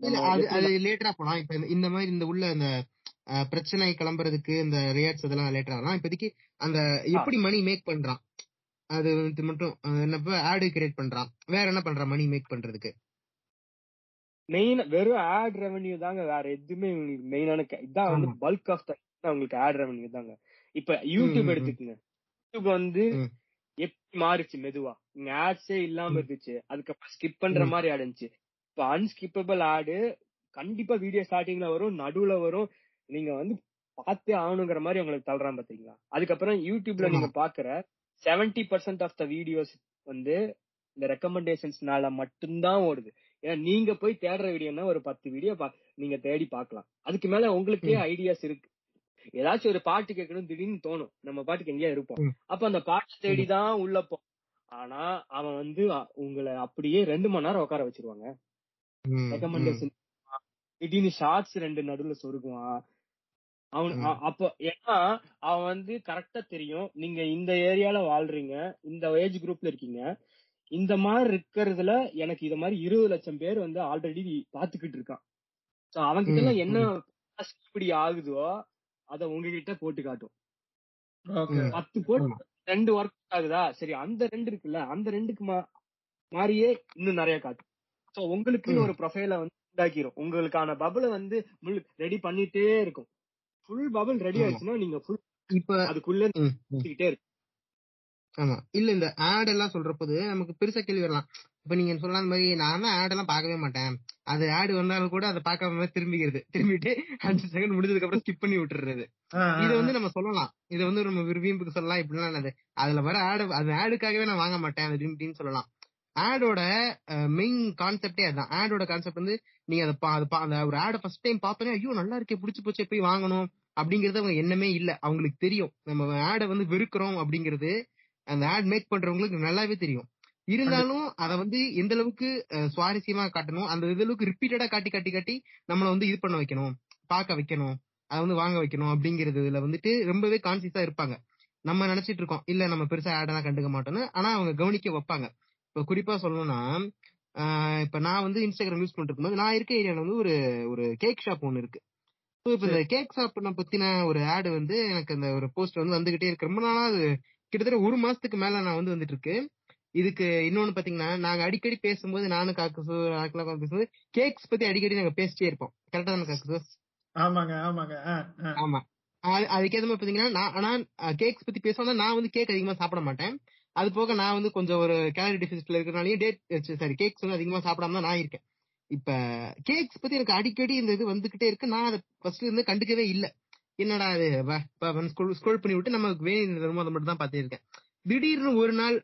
S4: அது லேட்டரா போலாம். இப்ப இந்த- மாதிரி இந்த உள்ள இந்த அஹ், பிரச்சனை கிளம்புறதுக்கு இந்த ரியாட்ஸ் அதெல்லாம் லேட்டரா வரலாம். இப்போதைக்கு அந்த எப்படி மணி மேக் பண்றான்? அது மட்டும் என்னப்ப ஆடு கிரியேட் பண்றான். வேற என்ன பண்றான் மணி மேக் பண்றதுக்கு?
S3: மெயின் வெறும் ஆட் ரெவென்யூ தாங்க வேற எதுவுமே மெயினான இதான் வந்து. பல்க் ஆஃப் த உங்களுக்கு ஆட் ரெவென்யூ தாங்க. இப்ப யூடியூப். எடுத்துக்கங்க. யூடியூப் வந்து. எப்படி மாறுச்சு மெதுவா. இங்க ஆட்ஸே இல்லாம இருந்துச்சு. அதுக்கப்புறம் ஸ்கிப் பண்ற. மாதிரி ஆடுச்சு இப்ப அன்ஸ்கிப்பபிள் ஆடு கண்டிப்பா வீடியோ ஸ்டார்டிங்ல வரும் நடுவுல வரும். நீங்க வந்து பார்த்தே ஆகணுங்கிற மாதிரி உங்களுக்கு தள்ளுறான் பாத்தீங்களா? அதுக்கப்புறம் யூடியூப்ல. நீங்க பாக்குற 70% பர்சன்ட் ஆஃப் த வீடியோஸ் வந்து இந்த ரெக்கமெண்டேஷன்ஸ்னால மட்டும்தான் ஓடுது. ஏன்னா நீங்க போய் தேடுற வீடியோனா ஒரு பத்து வீடியோ நீங்க தேடி பார்க்கலாம். அதுக்கு மேல உங்களுக்கே ஐடியாஸ் இருக்கு. ஏதாச்சும் ஒரு பாட்டு கேட்கணும் திடீர்னு தோணும். நம்ம பாட்டுக்கு எங்கேயா இருப்போம். அப்ப அந்த பாட்டை தேடி தான் உள்ள போ ஆனா அவன் வந்து உங்களை அப்படியே ரெண்டு மணி நேரம் உட்கார வச்சிருவாங்க. ரெக்கமெண்டேஷன் திடீர்னு ஷார்ட்ஸ் ரெண்டு நடுவுல சொருகுவான். அவன் அப்போ ஏன்னா அவன் வந்து கரெக்டா தெரியும். நீங்க இந்த ஏரியால வாழ்றீங்க இந்த ஏஜ் குரூப்ல இருக்கீங்க. இந்த மாதிரி இருக்கிறதுல எனக்கு இத மாதிரி இருபது லட்சம் பேர் வந்து ஆல்ரெடி பாத்துக்கிட்டு இருக்கான். சோ அவன் கிட்ட எல்லாம் என்ன இப்படி ஆகுதோ அத உங்ககிட்ட போட்டு காட்டும். பத்து போட்டு
S1: ஆமா.
S3: ரெண்டு ஒர்க் ஆகுதா? சரி அந்த ரெண்டு இருக்குல்ல அந்த ரெண்டுக்கு மா- மாதிரியே இன்னும் நிறைய காட்டும். சோ உங்களுக்குன்னு. ஒரு ப்ரொஃபைல வந்து உண்டாக்கிரும். உங்களுக்கான பபுள வந்து ரெடி பண்ணிட்டே இருக்கும். Full bubble ready. ஆயிடுச்சுன்னா நீங்க ஃபுல்
S1: இப்ப
S3: அதுக்குள்ள இருக்கு
S1: ஆமா. இல்ல இந்த ஆட் எல்லாம் சொல்றப்போது நமக்கு பெருசா கேள்வி வரலாம். இப்ப நீங்க அந்த மாதிரி நான் ஆட் எல்லாம் பார்க்கவே மாட்டேன். அது ஆட் வந்தாலும் கூட அதை பார்க்காம திரும்பிக்கிறது. திரும்பிட்டு அஞ்சு செகண்ட் முடிஞ்சதுக்கு அப்புறம் ஸ்கிப் பண்ணி விட்டுறது. இத வந்து நம்ம சொல்லலாம். இத வந்து நம்ம விரும்பிக்கு சொல்லலாம். இப்படிலாம் என்னது அதுல வர ஆடு அது ஆடுக்காகவே நான் வாங்க மாட்டேன். அது அப்படின்னு சொல்லலாம். ஆடோட மெயின் கான்செப்டே அதான். ஆடோட கான்செப்ட் வந்து நீங்க அதை அது அந்த ஒரு ஆடை ஃபர்ஸ்ட் டைம் பார்த்தோன்னே ஐயோ நல்லா இருக்கே பிடிச்சு போச்சே போய் வாங்கணும். அப்படிங்கறது அவங்க எண்ணமே இல்ல. அவங்களுக்கு தெரியும். நம்ம ஆடை வந்து வெறுக்கிறோம் அப்படிங்கிறது அந்த ஆட் மேக் பண்றவங்களுக்கு நல்லாவே தெரியும். இருந்தாலும் அத வந்து எந்த அளவுக்கு சுவாரஸ்யமா காட்டணும் அந்த அளவுக்கு ரிப்பீட்டடா காட்டி காட்டி காட்டி நம்மள வந்து இது பண்ண வைக்கணும் பார்க்க வைக்கணும் அதை வந்து வாங்க வைக்கணும் அப்படிங்கறதுல வந்துட்டு ரொம்பவே கான்சியஸா இருப்பாங்க. நம்ம நினைச்சிட்டு இருக்கோம் இல்ல நம்ம பெருசா ஆடெல்லாம் கண்டுக்க மாட்டோம்னு ஆனா அவங்க கவனிக்க வைப்பாங்க. இப்ப குறிப்பா சொல்லணும்னா இப்ப நான் வந்து இன்ஸ்டாகிராம் யூஸ் பண்ணிட்டு இருக்கும்போது நான் இருக்க ஏரியால வந்து ஒரு ஒரு கேக் ஷாப் ஒன்னு இருக்கு. So, இப்ப இந்த கேக் ஷாப் பத்தின ஒரு ஆடு வந்து எனக்கு அந்த ஒரு போஸ்ட் வந்து வந்துகிட்டே இருக்கு. ரொம்ப நாளா அது கிட்டத்தட்ட ஒரு மாசத்துக்கு மேல நான் வந்து வந்துட்டு இருக்கு. இதுக்கு இன்னொன்னு பாத்தீங்கன்னா நாங்க அடிக்கடி பேசும்போது நானும் காக்கசு ராக்கெல்லாம் பேசும்போது கேக்ஸ் பத்தி அடிக்கடி நாங்க பேசிட்டே இருப்போம். கரெக்டா தானே காக்கசு?
S2: ஆமாங்க ஆமாங்க.
S1: ஆமா. அது- அதுக்கேத்த மாதிரி பாத்தீங்கன்னா நான் ஆனா கேக்ஸ் பத்தி பேசுவோம்னா நான் வந்து கேக் அதிகமா சாப்பிட மாட்டேன். அது போக நான் வந்து கொஞ்சம் ஒரு கேலரி டெபிசிட்ல இருக்கிறனாலயும் டேட் சாரி கேக்ஸ் வந்து அதிகமா சாப்பிடாம தான் நான் இருக்கேன். இப்ப கேக்ஸ் பத்தி எனக்கு அடிக்கடி இந்த இது வந்துகிட்டே இருக்கு. நான் அதை ஃபர்ஸ்ட்ல இருந்து கண்டுக்கவே இல்ல. என்னடா இது? ஸ்க்ரோல் பண்ணி விட்டு நமக்கு வேணும் அதை மட்டும் தான் பார்த்துட்டு இருக்கேன். திடீர்னு ஒரு நாள்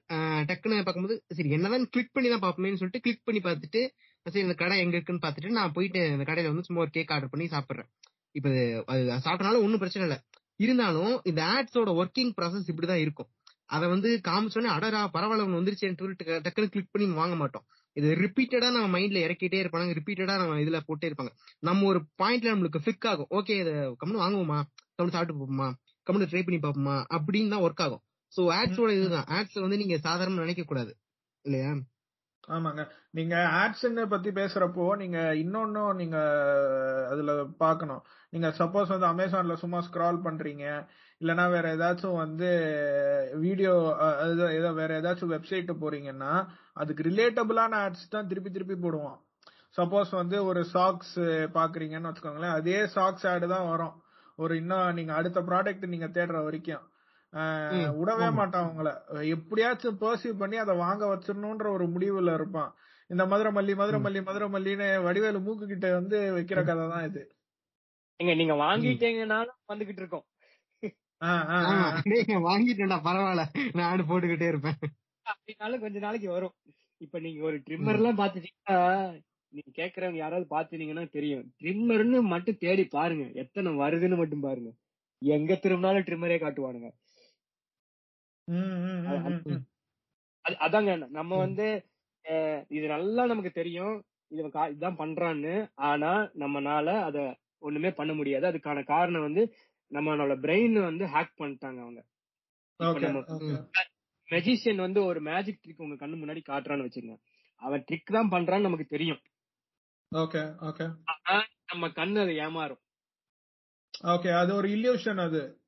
S1: டக்குன்னு பார்க்கும்போது சரி என்னதான் கிளிக் பண்ணி தான் பார்ப்போமேன்னு சொல்லிட்டு கிளிக் பண்ணி பார்த்துட்டு சரி இந்த கடை எங்க இருக்குன்னு பார்த்துட்டு நான் போயிட்டு இந்த கடையில வந்து சும்மா ஒரு கேக் ஆர்டர் பண்ணி சாப்பிடுறேன். இப்ப அது சாப்பிட்றனால ஒன்றும் பிரச்சனை இல்லை. இருந்தாலும் இந்த ஆட்ஸோட ஒர்க்கிங் ப்ராசஸ் இப்படிதான் இருக்கும். அதை வந்து காமிச்சோன்னே அடரா பரவாயில்ல ஒன்று வந்துருச்சேன்னு சொல்லிட்டு டக்குன்னு கிளிக் பண்ணி வாங்க மாட்டோம். இது ரிப்பீட்டடா நம்ம மைண்ட்ல இறக்கிட்டே இருப்பாங்க. ரிப்பீட்டடா நம்ம இதுல போட்டே இருப்பாங்க. நம்ம ஒரு பாயிண்ட்ல நம்மளுக்கு ஃபிக் ஆகும். ஓகே இதை கம்முன்னு வாங்குவோமா? கம்முன்னு சாப்பிட்டு பார்ப்போமா கம்னு ட்ரை பண்ணி பார்ப்போமா? அப்படின்னு தான் ஒர்க் ஆகும். சோ ஆட்ஸோட இதுதான். ஆட்ஸ் வந்து நீங்க சாதாரண நினைக்க கூடாது. இல்லையா?
S2: ஆமாங்க. நீங்க ஆட்ஸ்ன்னு பத்தி பேசுறப்போ நீங்க இன்னொன்னும் நீங்க அதுல பார்க்கணும். நீங்க சப்போஸ் வந்து அமேசான்ல சும்மா ஸ்க்ரால் பண்றீங்க. இல்லனா வேற ஏதாச்சும் வந்து வீடியோ ஏதோ வேற ஏதாச்சும் வெப்சைட் போறீங்கன்னா அதுக்கு ரிலேட்டபிளான ஆட்ஸ் தான் திருப்பி திருப்பி போடுவான். சப்போஸ் வந்து ஒரு சாக்ஸ் பாக்குறீங்கன்னு வச்சுக்கோங்களேன் அதே சாக்ஸ் ஆடு தான் வரும். ஒரு இன்னும் நீங்க அடுத்த ப்ராடக்ட் நீங்க தேடுற வரைக்கும். விடவே. மாட்டான் உங்களை எப்படியாச்சும் பர்சீவ் பண்ணி அதை வாங்க வச்சிடணும்ன்ற ஒரு முடிவுல இருப்பான். இந்த மதுரை மல்லி மதுரை. மல்லி மதுரை மல்லின்னு வடிவேலு மூக்கு கிட்ட வந்து வைக்கிற கதை தான் இது.
S3: நீங்க நீங்க வாங்கிட்டீங்கனாலும் வந்துகிட்டு இருக்கோம்.
S1: நான் வாங்கிட்டேன்டா பரவாயில்ல. நான் ஆடு போட்டுக்கிட்டே இருப்பேன்.
S3: அப்படின்னாலும் கொஞ்ச நாளைக்கு வரும். இப்ப நீங்க ஒரு ட்ரிம்மர் எல்லாம் பாத்துட்டீங்கன்னா நீங்க கேக்குறவங்க யாராவது பாத்துட்டீங்கன்னா தெரியும். ட்ரிம்மர்னு மட்டும் தேடி பாருங்க. எத்தனை வருதுன்னு மட்டும் பாருங்க. எங்க திரும்பினாலும் ட்ரிம்மரே காட்டுவானுங்க. அதாங்க நம்ம வந்து இது நல்லா நமக்கு தெரியும். இது கா- இதுதான் பண்றான்னு. ஆனா நம்மனால அத ஒண்ணுமே பண்ண முடியாது. அதுக்கான காரணம் வந்து நம்மளோட பிரெயின் வந்து ஹேக் பண்ணிட்டாங்க அவங்க. மெஜிஷியன் வந்து ஒரு மேஜிக் ட்ரிக் உங்க கண்ணு முன்னாடி காட்டுறான்னு வச்சுங்க அவன் ட்ரிக் தான் பண்றான்னு நமக்கு தெரியும். நம்ம கண்ணு அதை ஏமாறும்.
S2: ஓகே அது ஒரு இல்யூஷன் அது.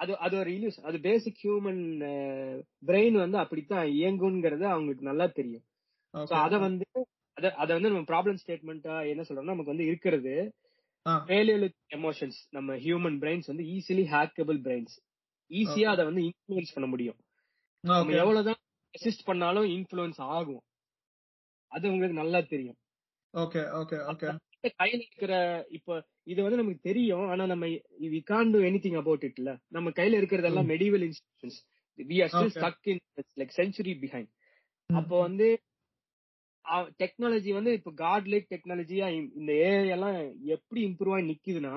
S3: அது அது ஒரு இல்யூஸ் அது பேசிக் ஹியூமன் பிரெயின் வந்து அப்படித்தான் இயங்குங்கிறது அவங்களுக்கு நல்லா தெரியும். அத வந்து அத அத வந்து நம்ம ப்ராப்ளம் ஸ்டேட்மெண்டா என்ன சொல்றோம்னா நமக்கு வந்து இருக்கிறது எமோஷன்ஸ் நம்ம ஹியூமன் பிரெயின்ஸ் வந்து ஈஸிலி ஹேக்கபிள் பிரெயின்ஸ் ஈஸியா அதை வந்து இன்ஃபுளுன்ஸ் பண்ண முடியும். நம்ம எவ்வளவுதான் ரெசிஸ்ட் பண்ணாலும் இன்ஃபுளுன்ஸ் ஆகும். அது உங்களுக்கு நல்லா தெரியும்.
S2: ஓகே ஓகே ஓகே
S3: கையில இருக்கிற இப்ப இது வந்து நமக்கு தெரியும். ஆனா நம்ம we can't do anything about இட்ல நம்ம கையில இருக்கிறதெல்லாம் medieval institutions we are still. Stuck in like century behind அப்போ வந்து டெக்னாலஜி வந்து இப்ப காட் லைக் டெக்னாலஜியா இந்த ஏஐ எல்லாம் எப்படி இம்ப்ரூவ் ஆகி நிக்குதுன்னா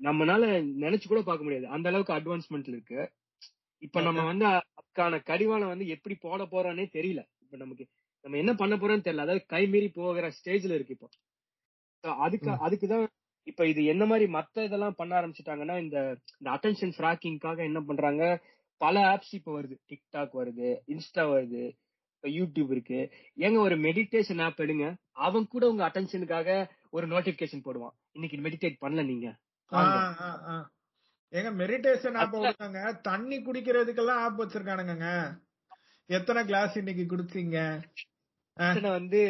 S3: நம்மனால நினைச்சு கூட பார்க்க முடியாது. அந்த அளவுக்கு அட்வான்ஸ்மெண்ட்ல இருக்கு. இப்ப நம்ம வந்து அதுக்கான கடிவாளம் வந்து எப்படி போட போறோன்னே தெரியல. இப்ப நமக்கு நம்ம என்ன பண்ண போறோம்னு தெரியல. அதாவது கை மீறி போகிற ஸ்டேஜ்ல இருக்கு இப்போ. அதுக்கு அதுக்குதான் இப்ப இது என்ன மாதிரி மத்த இதெல்லாம் பண்ண ஆரம்பிச்சுட்டாங்கன்னா இந்த அட்டென்ஷன் ஃபிராக்கிங்காக என்ன பண்றாங்க? பல ஆப்ஸ் இப்போ வருது. டிக்டாக் வருது இன்ஸ்டா வருது இப்ப யூடியூப் இருக்கு. ஏங்க ஒரு மெடிடேஷன் ஆப் எடுங்க. அவன் கூட உங்க அட்டென்ஷனுக்காக ஒரு நோட்டிபிகேஷன் போடுவான். இன்னைக்கு மெடிடேட் பண்ணல நீங்க.
S2: ஏங்க மெடிடேஷன் ஆப் விடுறாங்க தண்ணி குடிக்கிறதுக்கெல்லாம் ஆப் வச்சிருக்கானுங்க எத்தனை கிளாஸ் இன்னைக்கு குடிச்சீங்க?
S3: அட்டனை வந்து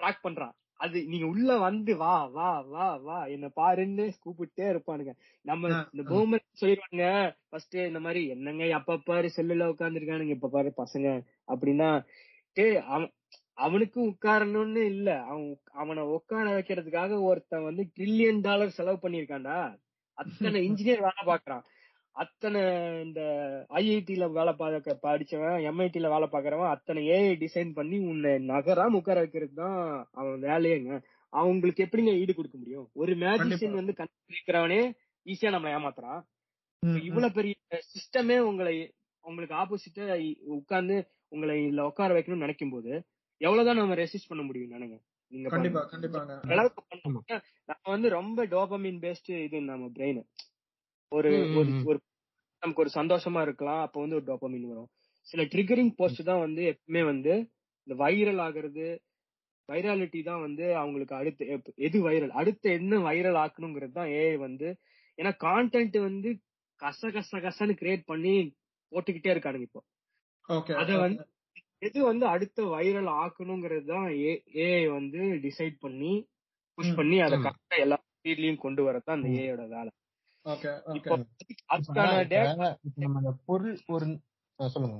S3: ட்ராக் பண்றான். அது நீங்க உள்ள வந்து வா வா வா வா என்ன பாருன்னு கூப்பிட்டே இருப்பானுங்க. நம்ம இந்த. பூமர் சொல்லிடுவாங்க ஃபர்ஸ்ட் இந்த மாதிரி என்னங்க எப்ப பாரு செல்லுல உட்காந்துருக்கானுங்க இப்ப பாரு பசங்க அப்படின்னா டேய் அவன் அவனுக்கும் உட்காரணும்னு இல்ல. அவன் அவனை உட்கார வைக்கிறதுக்காக ஒருத்தன் வந்து ட்ரில்லியன் டாலர் செலவு பண்ணிருக்கான்டா அத்தனை [LAUGHS] இன்ஜினியர் வேலை பாக்குறான் அத்தனை இந்த ஐஐடில வேலை பார்க்க படிச்சவன் எம்ஐடில வேலை பாக்குறவன் அத்தனை ஏஐ டிசைன் பண்ணி உன்னை நகராம உட்கார வைக்கிறது தான் அவன் வேலையேங்க. அவங்களுக்கு எப்படிங்க ஈடு கொடுக்க முடியும்? ஒரு மேஜிஷியன்
S2: கண்டிப்பா.
S3: வந்து கண்டுபிடிக்கிறவனே ஈஸியா நம்ம ஏமாத்துறான். இவ்வளவு பெரிய சிஸ்டமே உங்களை உங்களுக்கு ஆப்போசிட்டா உட்கார்ந்து உங்களை இதுல உட்கார வைக்கணும்னு நினைக்கும் போது எவ்வளவுதான் நம்ம ரெசிஸ்ட் பண்ண முடியும் நினைங்க? நீங்க
S2: கண்டிப்பா
S3: பண்ணணும் நம்ம வந்து ரொம்ப டோபமின் பேஸ்ட் இது நம்ம பிரெயின் ஒரு ஒரு நமக்கு ஒரு சந்தோஷமா இருக்கலாம் அப்ப வந்து ஒரு டோபமின் வரும் சில ட்ரிகரிங் போஸ்ட் தான் வந்து எப்பவுமே வந்து இந்த வைரல் ஆகுறது வைராலிட்டி தான் வந்து அவங்களுக்கு அடுத்து எது வைரல் அடுத்து என்ன வைரல் ஆக்கணுங்கிறது தான் ஏஐ வந்து ஏன்னா கான்டென்ட் வந்து கச கச கசன்னு கிரியேட் பண்ணி போட்டுக்கிட்டே இருக்கானுங்க இப்போ அத வந்து எது வந்து அடுத்த வைரல் ஆக்கணுங்கிறது தான் ஏஐ வந்து டிசைட் பண்ணி புஷ். பண்ணி அதை. கரெக்டா எல்லா ஃபீல்ட்லயும் கொண்டு வரதான் அந்த. ஏஐயோட வேலை
S1: பொருள் ஒரு சொல்லுங்க.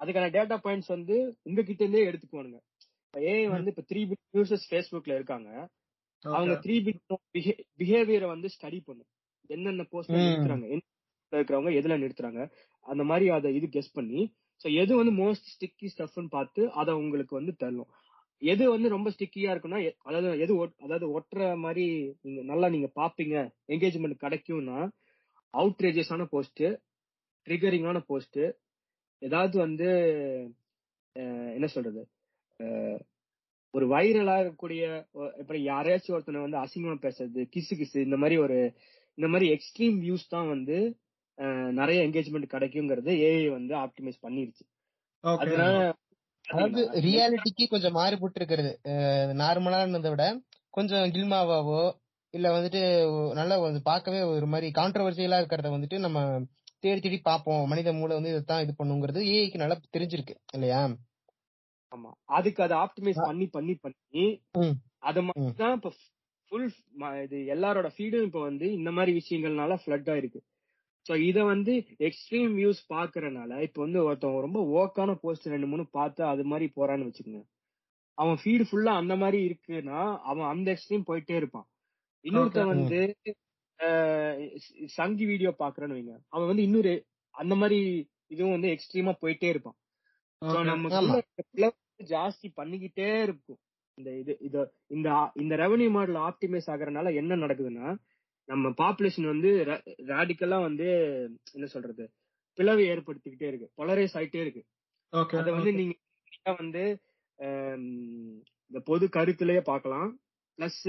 S3: அதுக்கான டேட்டா பாயிண்ட்ஸ் வந்து உங்ககிட்ட இருந்தே எடுத்துக்குவானுங்க ஏஐ வந்து இப்ப த்ரீ பிட் யூசர்ஸ் ஃபேஸ்புக்ல இருக்காங்க. அவங்க த்ரீ பிட் பிஹேவியரை வந்து ஸ்டடி பண்ணும். என்னென்ன போஸ்ட்ல
S1: ம்.
S3: நிறுத்துறாங்க என்ன இருக்கிறவங்க எதுல நிறுத்துறாங்க அந்த மாதிரி அதை இது கெஸ் பண்ணி சோ எது வந்து மோஸ்ட் ஸ்டிக்கி ஸ்டஃப்னு பார்த்து அதை உங்களுக்கு வந்து தள்ளும். எது வந்து ரொம்ப ஸ்டிக்கியா இருக்குன்னா அதாவது எது அதாவது ஒட்டுற மாதிரி நீங்க நல்லா நீங்க பாப்பீங்க என்கேஜ்மெண்ட் கிடைக்கும்னா அவுட்ரேஜஸான போஸ்ட் ட்ரிகரிங்கான போஸ்ட் ஏதாவது வந்து என்ன சொல்றது ஒரு வைரலா இருக்கக்கூடிய இப்ப யாரையாச்சும் ஒருத்தனை வந்து அசிங்கமா பேசுறது கிசு கிசு இந்த மாதிரி ஒரு இந்த மாதிரி எக்ஸ்ட்ரீம் வியூஸ் தான் வந்து நிறைய என்கேஜ்மெண்ட் கிடைக்குங்கிறது ஏஐ வந்து ஆப்டிமைஸ் பண்ணிருச்சு. அதனால
S1: அதாவது ரியாலிட்டிக்கு கொஞ்சம் மாறுபட்டு இருக்கிறது. நார்மலா இருந்ததை விட கொஞ்சம் கில்மாவாவோ இல்ல வந்துட்டு நல்லா வந்து பார்க்கவே ஒரு மாதிரி கான்ட்ரவர்சியலா இருக்கிறத வந்துட்டு நம்ம தேடி தேடி பார்ப்போம். மனித மூளை வந்து இதைத்தான் இது பண்ணுங்கிறது ஏஐக்கு நல்லா தெரிஞ்சிருக்கு இல்லையா?
S3: ஆமா. அதுக்கு அதை ஆப்டிமைஸ் பண்ணி பண்ணி பண்ணி. அத தான் இப்ப ஃபுல் இது எல்லாரோட ஃபீடும் இப்ப வந்து இந்த மாதிரி விஷயங்கள்னால ஃபிளட் ஆயிருக்கு. சோ இத வந்து எக்ஸ்ட்ரீம் வியூஸ் பாக்குறனால இப்ப வந்து ஒருத்தன் ரொம்ப ஓக்கான போஸ்ட் ரெண்டு மூணு பார்த்து அது மாதிரி போறான்னு வச்சுக்கோங்க. அவன் ஃபீடு ஃபுல்லா அந்த மாதிரி இருக்குன்னா அவன் அந்த எக்ஸ்ட்ரீம் போயிட்டே இருப்பான். இன்னொருத்தன்
S2: Okay.
S3: வந்து சங்கி வீடியோ பாக்குறேன்னு வைங்க. அவன் வந்து இன்னொரு அந்த மாதிரி இதுவும் வந்து எக்ஸ்ட்ரீமா போயிட்டே இருப்பான். பிளவு ஜாஸ்தி பண்ணிக்கிட்டே இருக்கும். இந்த இது இது இந்த இந்த ரெவன்யூ மாடல் ஆப்டிமைஸ் ஆகுறதுனால என்ன நடக்குதுன்னா நம்ம பாப்புலேஷன் வந்து ரேடிக்கலா வந்து என்ன சொல்றது பிளவு ஏற்படுத்திக்கிட்டே இருக்கு. பொலரைஸ் ஆயிட்டே இருக்கு. அத வந்து நீங்க வந்து இந்த பொது கருத்துலயே பார்க்கலாம் பிளஸ்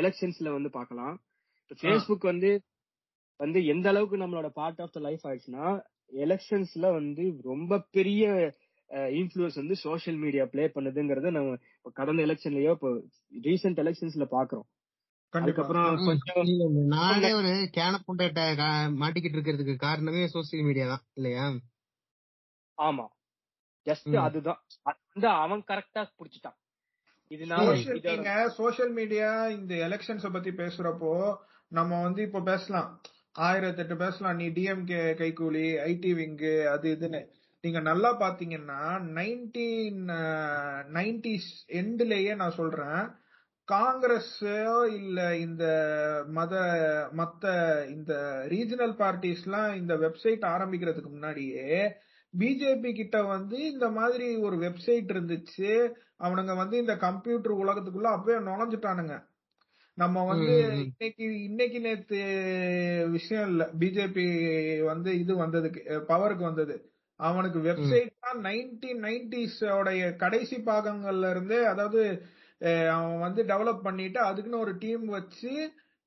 S3: எலெக்ஷன்ஸ்ல வந்து பார்க்கலாம் இப்ப ஃபேஸ்புக் வந்து வந்து எந்த அளவுக்கு நம்மளோட பார்ட் ஆஃப் த லைஃப் ஆயிடுச்சுன்னா எலெக்ஷன்ஸ்ல வந்து ரொம்ப பெரிய இன்ஃபுளுஸ் வந்து சோஷியல் மீடியா ப்ளே பண்ணுதுங்கறத நம்ம கடந்த எலெக்ஷன்லயோ இப்போ ரீசெண்ட் எலெக்ஷன்ஸ்ல பாக்குறோம்.
S1: நாடே ஒரு கேன புண்டட்ட மாட்டிக்கிட்டு இருக்கிறதுக்கு காரணமே சோசியல் மீடியா தான் இல்லையா?
S3: ஆமா. ஜஸ்ட். அதுதான். அது வந்து அவன் கரெக்டா புடிச்சிட்டான்.
S2: நீங்க சோஷியல் மீடியா இந்த எலெக்ஷன்ஸ பத்தி பேசுறப்போ நம்ம வந்து இப்ப பேசலாம். ஆயிரத்தி எட்டு பேசலாம். நீ டிஎம்கே கைகூலி ஐடி விங்கு அது இதுன்னு. நீங்க நல்லா பாத்தீங்கன்னா நைன்டீன் நைன்டிஸ் எண்ட்லயே நான் சொல்றேன். காங்கிரஸோ இல்ல இந்த மத மத்த இந்த ரீஜனல் பார்ட்டிஸ்லாம் இந்த வெப்சைட் ஆரம்பிக்கிறதுக்கு முன்னாடியே பிஜேபி கிட்ட வந்து இந்த மாதிரி ஒரு வெப்சைட் இருந்துச்சு. அவனுங்க வந்து இந்த கம்ப்யூட்டர் உலகத்துக்குள்ள அப்பவே நுழைஞ்சிட்டானுங்க. நம்ம வந்து. இன்னைக்கு இன்னைக்கு நேத்து விஷயம் இல்ல. பிஜேபி வந்து இது வந்ததுக்கு பவருக்கு வந்தது. அவனுக்கு வெப்சைட் தான் நைன்டீன் நைன்டிஸோடைய கடைசி பாகங்கள்ல இருந்தே அதாவது அவன் வந்து டெவலப் பண்ணிட்டு அதுக்குன்னு ஒரு டீம் வச்சு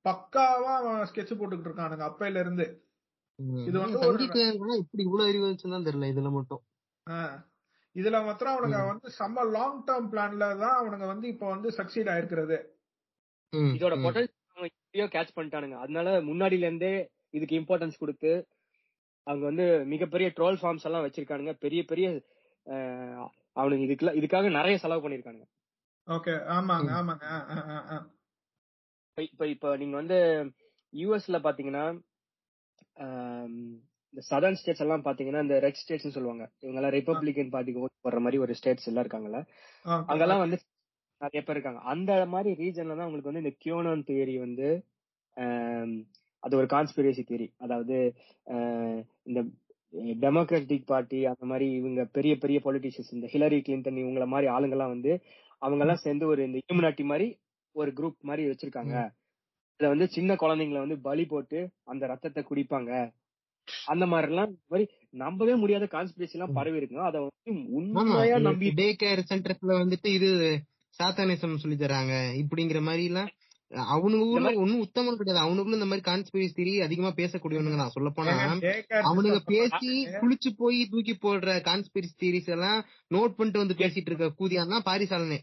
S2: பக்காவா அவன் ஸ்கெட்ச் போட்டுக்கிட்டு இருக்கானுங்க அப்பையில இருந்து. இது வந்து
S1: இப்படி இவ்வளவு அறிவு வச்சுதான் தெரியல இதுல மட்டும்.
S2: ஆஹ், இதுல மாத்திரம் அவனுங்க. வந்து செம்ம லாங் டேர்ம் பிளான்ல தான் அவனுங்க வந்து இப்ப வந்து சக்சீட் ஆயிருக்கிறது.
S3: இதோட. பொட்டன்ஷியல் கேட்ச் பண்ணிட்டானுங்க. அதனால முன்னாடில இருந்தே இதுக்கு இம்பார்ட்டன்ஸ் கொடுத்து அவங்க வந்து மிகப்பெரிய ட்ரோல் ஃபார்ம்ஸ் எல்லாம் வச்சிருக்கானுங்க. பெரிய பெரிய அஹ், அவனுங்க இதுக்குலாம் இதுக்காக நிறைய செலவு பண்ணிருக்கானுங்க.
S2: ஓகே ஆமாங்க. ஆமாங்க.
S3: இப்ப இப்ப நீங்க வந்து யூஎஸ்ல பாத்தீங்கன்னா இந்த சதர்ன் ஸ்டேட்ஸ் எல்லாம் பாத்தீங்கன்னா இந்த ரெட் ஸ்டேட்ஸ் சொல்லுவாங்க. இவங்க எல்லாம் ரிப்பப்ளிகன் பார்ட்டிக்கு ஓட் போடுற மாதிரி ஒரு ஸ்டேட்ஸ் எல்லாம் இருக்காங்கல்ல. அங்கெல்லாம் வந்து நிறைய பேர் இருக்காங்க. அந்த மாதிரி ரீஜன்ல தான் உங்களுக்கு வந்து இந்த கியோனன் தியரி வந்து அது ஒரு கான்ஸ்பிரசி தியரி அதாவது இந்த டெமோக்ராட்டிக் பார்ட்டி அந்த மாதிரி இவங்க பெரிய பெரிய பொலிட்டிஷியன்ஸ் இந்த ஹிலரி கிளின்டன் இவங்கள மாதிரி ஆளுங்கெல்லாம் வந்து அவங்க எல்லாம் சேர்ந்து ஒரு இந்த இம்யூனாட்டி மாதிரி ஒரு குரூப் மாதிரி வச்சிருக்காங்க. இதுல வந்து சின்ன குழந்தைங்களை வந்து பலி போட்டு அந்த ரத்தத்தை குடிப்பாங்க. அந்த மாதிரி எல்லாம் மாதிரி நம்பவே முடியாத கான்ஸ்பிரசி எல்லாம் பரவி இருக்குங்க அதை வந்து உண்மையா நம்பி
S1: டே கேர் சென்டர்ஸ்ல வந்துட்டு இது சாத்தானிசம் சொல்லி தராங்க. இப்படிங்கிற மாதிரி எல்லாம் அவனுங்க ஊர்ல ஒண்ணும் உத்தமம் கிடையாது. அவனுக்குள்ள இந்த மாதிரி கான்ஸ்பிரசி திரி அதிகமா பேசக்கூடியவனுங்க தான் சொல்ல போனா. அவனுங்க பேசி. குளிச்சு போய் தூக்கி போடுற கான்ஸ்பிரசி தியரிஸ் எல்லாம் நோட் பண்ணிட்டு வந்து பேசிட்டு இருக்க கூதியான் தான் பாரிசாலனே.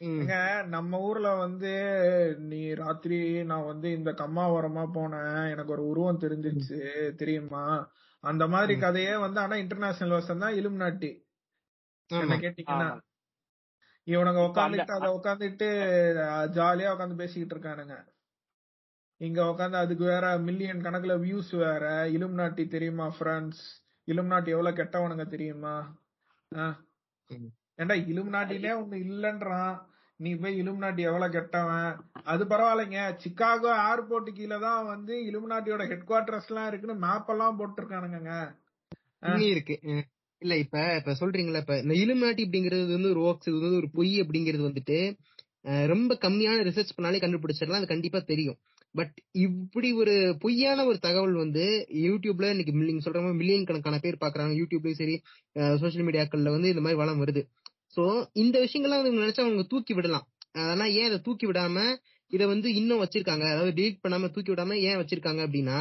S2: ஏங்க, நம்ம ஊர்ல வந்து நீ ராத்திரி நான் வந்து இந்த கம்மாவரமா போனேன். எனக்கு ஒரு உருவம் தெரிஞ்சிச்சு தெரியுமா? அந்த மாதிரி. கதையே வந்து ஆனா இன்டர்நேஷனல் வருஷம் தான் இலும் நாட்டி என்ன கேட்டீங்கன்னா. இவனுங்க உட்காந்துட்டு அத உட்காந்துட்டு ஜாலியா உட்காந்து பேசிக்கிட்டு இருக்கானுங்க. இங்க உட்காந்து அதுக்கு வேற மில்லியன் கணக்குல வியூஸ் வேற. இலும் நாட்டி தெரியுமா ஃப்ரெண்ட்ஸ் இலும் நாட்டி எவ்வளவு கெட்டவனுங்க தெரியுமா? ஏண்டா இலும் நாட்டிலே ஒண்ணு இல்லன்றான். நீ போய் இலும் நாட்டி எவ்வளவு கெட்டவன்? அது பரவாயில்லைங்க. சிக்காகோ ஏர்போர்ட் கீழ தான் வந்து இலும் நாட்டியோட ஹெட் குவார்டர்ஸ் எல்லாம் இருக்குன்னு மேப் எல்லாம் போட்டிருக்கானுங்க
S1: இருக்கு இல்ல இப்ப இப்ப சொல்றீங்களா இப்ப இந்த இலுமினாட்டி அப்படிங்கிறது வந்து ஒரு ஓக்ஸ் இது வந்து ஒரு பொய் அப்படிங்கிறது வந்துட்டு ரொம்ப கம்மியான ரிசர்ச் பண்ணாலே கண்டுபிடிச்சிடலாம். அது கண்டிப்பா தெரியும். பட் இப்படி ஒரு பொய்யான ஒரு தகவல் வந்து யூடியூப்ல இன்னைக்கு நீங்க சொல்ற மாதிரி மில்லியன் கணக்கான பேர் பாக்குறாங்க. யூடியூப்லயும் சரி சோஷியல் மீடியாக்கள்ல வந்து இந்த மாதிரி வளம் வருது. சோ இந்த விஷயங்கள்லாம் வந்து நினைச்சா அவங்க தூக்கி விடலாம். ஆனா ஏன் அதை தூக்கி விடாம இதை வந்து இன்னும் வச்சிருக்காங்க? அதாவது டெலிட் பண்ணாம தூக்கி விடாம ஏன் வச்சிருக்காங்க அப்படின்னா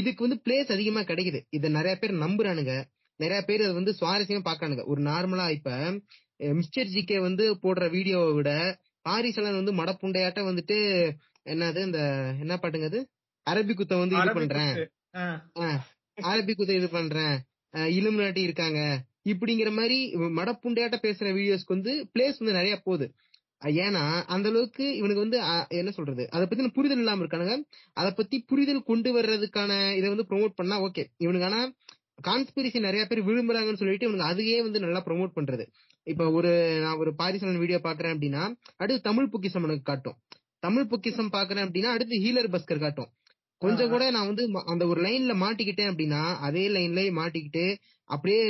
S1: இதுக்கு வந்து பிளேஸ் அதிகமா கிடைக்குது. இத நிறைய பேர் நம்புறானுங்க. நிறைய பேர் அதை வந்து சுவாரஸ்யமா பாக்கானுங்க ஒரு நார்மலா இப்ப மிஸ்டர் ஜிகே வந்து போடுற வீடியோவை விட பாரிசலன் வந்து மடப்புண்டையாட்ட வந்துட்டு என்னது இந்த என்ன பாட்டுங்க அது? அரபி குத்த வந்து இது பண்றேன். அரபி குத்த இது பண்றேன். இலுமினாட்டி இருக்காங்க. இப்படிங்கிற மாதிரி மடப்புண்டையாட்ட பேசுற வீடியோஸ்க்கு வந்து பிளேஸ் வந்து நிறைய போகுது. ஏன்னா அந்த அளவுக்கு இவனுக்கு வந்து என்ன சொல்றது? அதை பத்தி புரிதல் இல்லாம இருக்கானுங்க. அதை பத்தி புரிதல் கொண்டு வர்றதுக்கான இதை வந்து ப்ரோமோட் பண்ணா ஓகே இவனுக்கு ஆனா கான்ஸ்பிரசி நிறைய பேர் விரும்புறாங்கன்னு சொல்லிட்டு இவனுக்கு அதையே வந்து நல்லா ப்ரோமோட் பண்றது. இப்ப ஒரு நான் ஒரு பாரிசலன் வீடியோ பாக்குறேன் அப்படின்னா அடுத்து தமிழ் புக்கிசம் எனக்கு காட்டும். தமிழ் புக்கிசம் பாக்குறேன் அப்படின்னா அடுத்து ஹீலர் பஸ்கர் காட்டும். கொஞ்சம் கூட நான் வந்து அந்த ஒரு லைன்ல மாட்டிக்கிட்டேன் அப்படின்னா அதே லைன்ல மாட்டிக்கிட்டு அப்படியே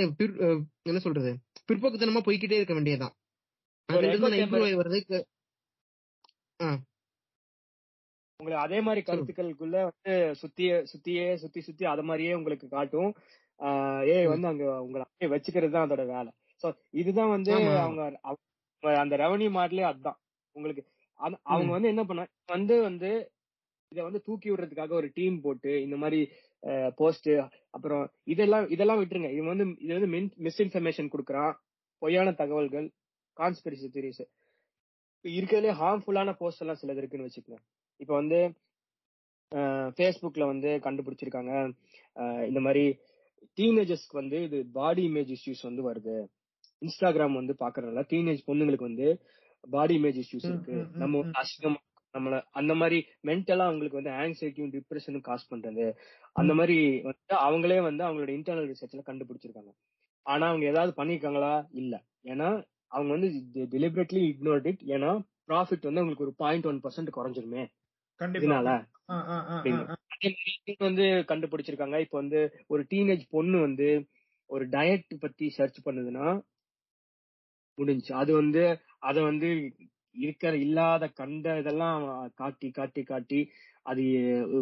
S1: என்ன சொல்றது பிற்போக்குத்தனமா போய்க்கிட்டே இருக்க வேண்டியதுதான். வர்றதுக்கு
S3: உங்களுக்கு அதே மாதிரி கருத்துக்களுக்குள்ள வந்து சுத்திய சுத்தியே சுத்தி சுத்தி அத மாதிரியே உங்களுக்கு காட்டும். ஏய் வந்து அங்க உங்களை அப்படியே வச்சுக்கிறது தான் அதோட வேலை. சோ இதுதான் வந்து. அவங்க அந்த ரெவன்யூ மாடலே அதுதான். உங்களுக்கு அவங்க வந்து என்ன பண்ண வந்து வந்து இத வந்து தூக்கி விடுறதுக்காக ஒரு டீம் போட்டு இந்த மாதிரி போஸ்ட் அப்புறம் இதெல்லாம் இதெல்லாம் விட்டுருங்க. இது வந்து இது வந்து மிஸ்இன்ஃபர்மேஷன் கொடுக்குறான். பொய்யான தகவல்கள் கான்ஸ்பிரசி தியரிஸ் இருக்கிறதுலே ஹார்ம்ஃபுல்லான போஸ்ட் எல்லாம் சிலது இருக்குன்னு வச்சுக்கோங்க. இப்ப வந்து ஃபேஸ்புக்ல வந்து கண்டுபிடிச்சிருக்காங்க. இந்த மாதிரி டீனேஜர்ஸ்க்கு வந்து இது பாடி இமேஜ் இஷ்யூஸ் வந்து வருது. இன்ஸ்டாகிராம் வந்து பாக்குறதுனால டீனேஜ் பொண்ணுங்களுக்கு வந்து பாடி இமேஜ் இஷ்யூஸ் இருக்கு. நம்ம. அசிங்கம் நம்மள அந்த மாதிரி மென்டலா அவங்களுக்கு வந்து ஆங்ஸைட்டியும் டிப்ரெஷனும் காஸ் பண்றது. அந்த மாதிரி வந்து அவங்களே வந்து அவங்களோட இன்டர்னல் ரிசர்ச்ல கண்டுபிடிச்சிருக்காங்க. ஆனா அவங்க ஏதாவது பண்ணிருக்காங்களா? இல்ல. ஏன்னா அவங்க வந்து டெலிபரேட்லி இக்னோர்ட் இட் ஏன்னா ப்ராஃபிட் வந்து அவங்களுக்கு ஒரு பாயிண்ட் ஒன் பர்சன்ட் குறைஞ்சிருமே. இதனால வந்து கண்டுபிடிச்சிருக்காங்க. இப்ப வந்து ஒரு டீனேஜ் பொண்ணு வந்து ஒரு டயட் பத்தி சர்ச் பண்ணுதுன்னா முடிஞ்சு அது வந்து அத வந்து இருக்கிற இல்லாத கண்ட இதெல்லாம் காட்டி காட்டி காட்டி அது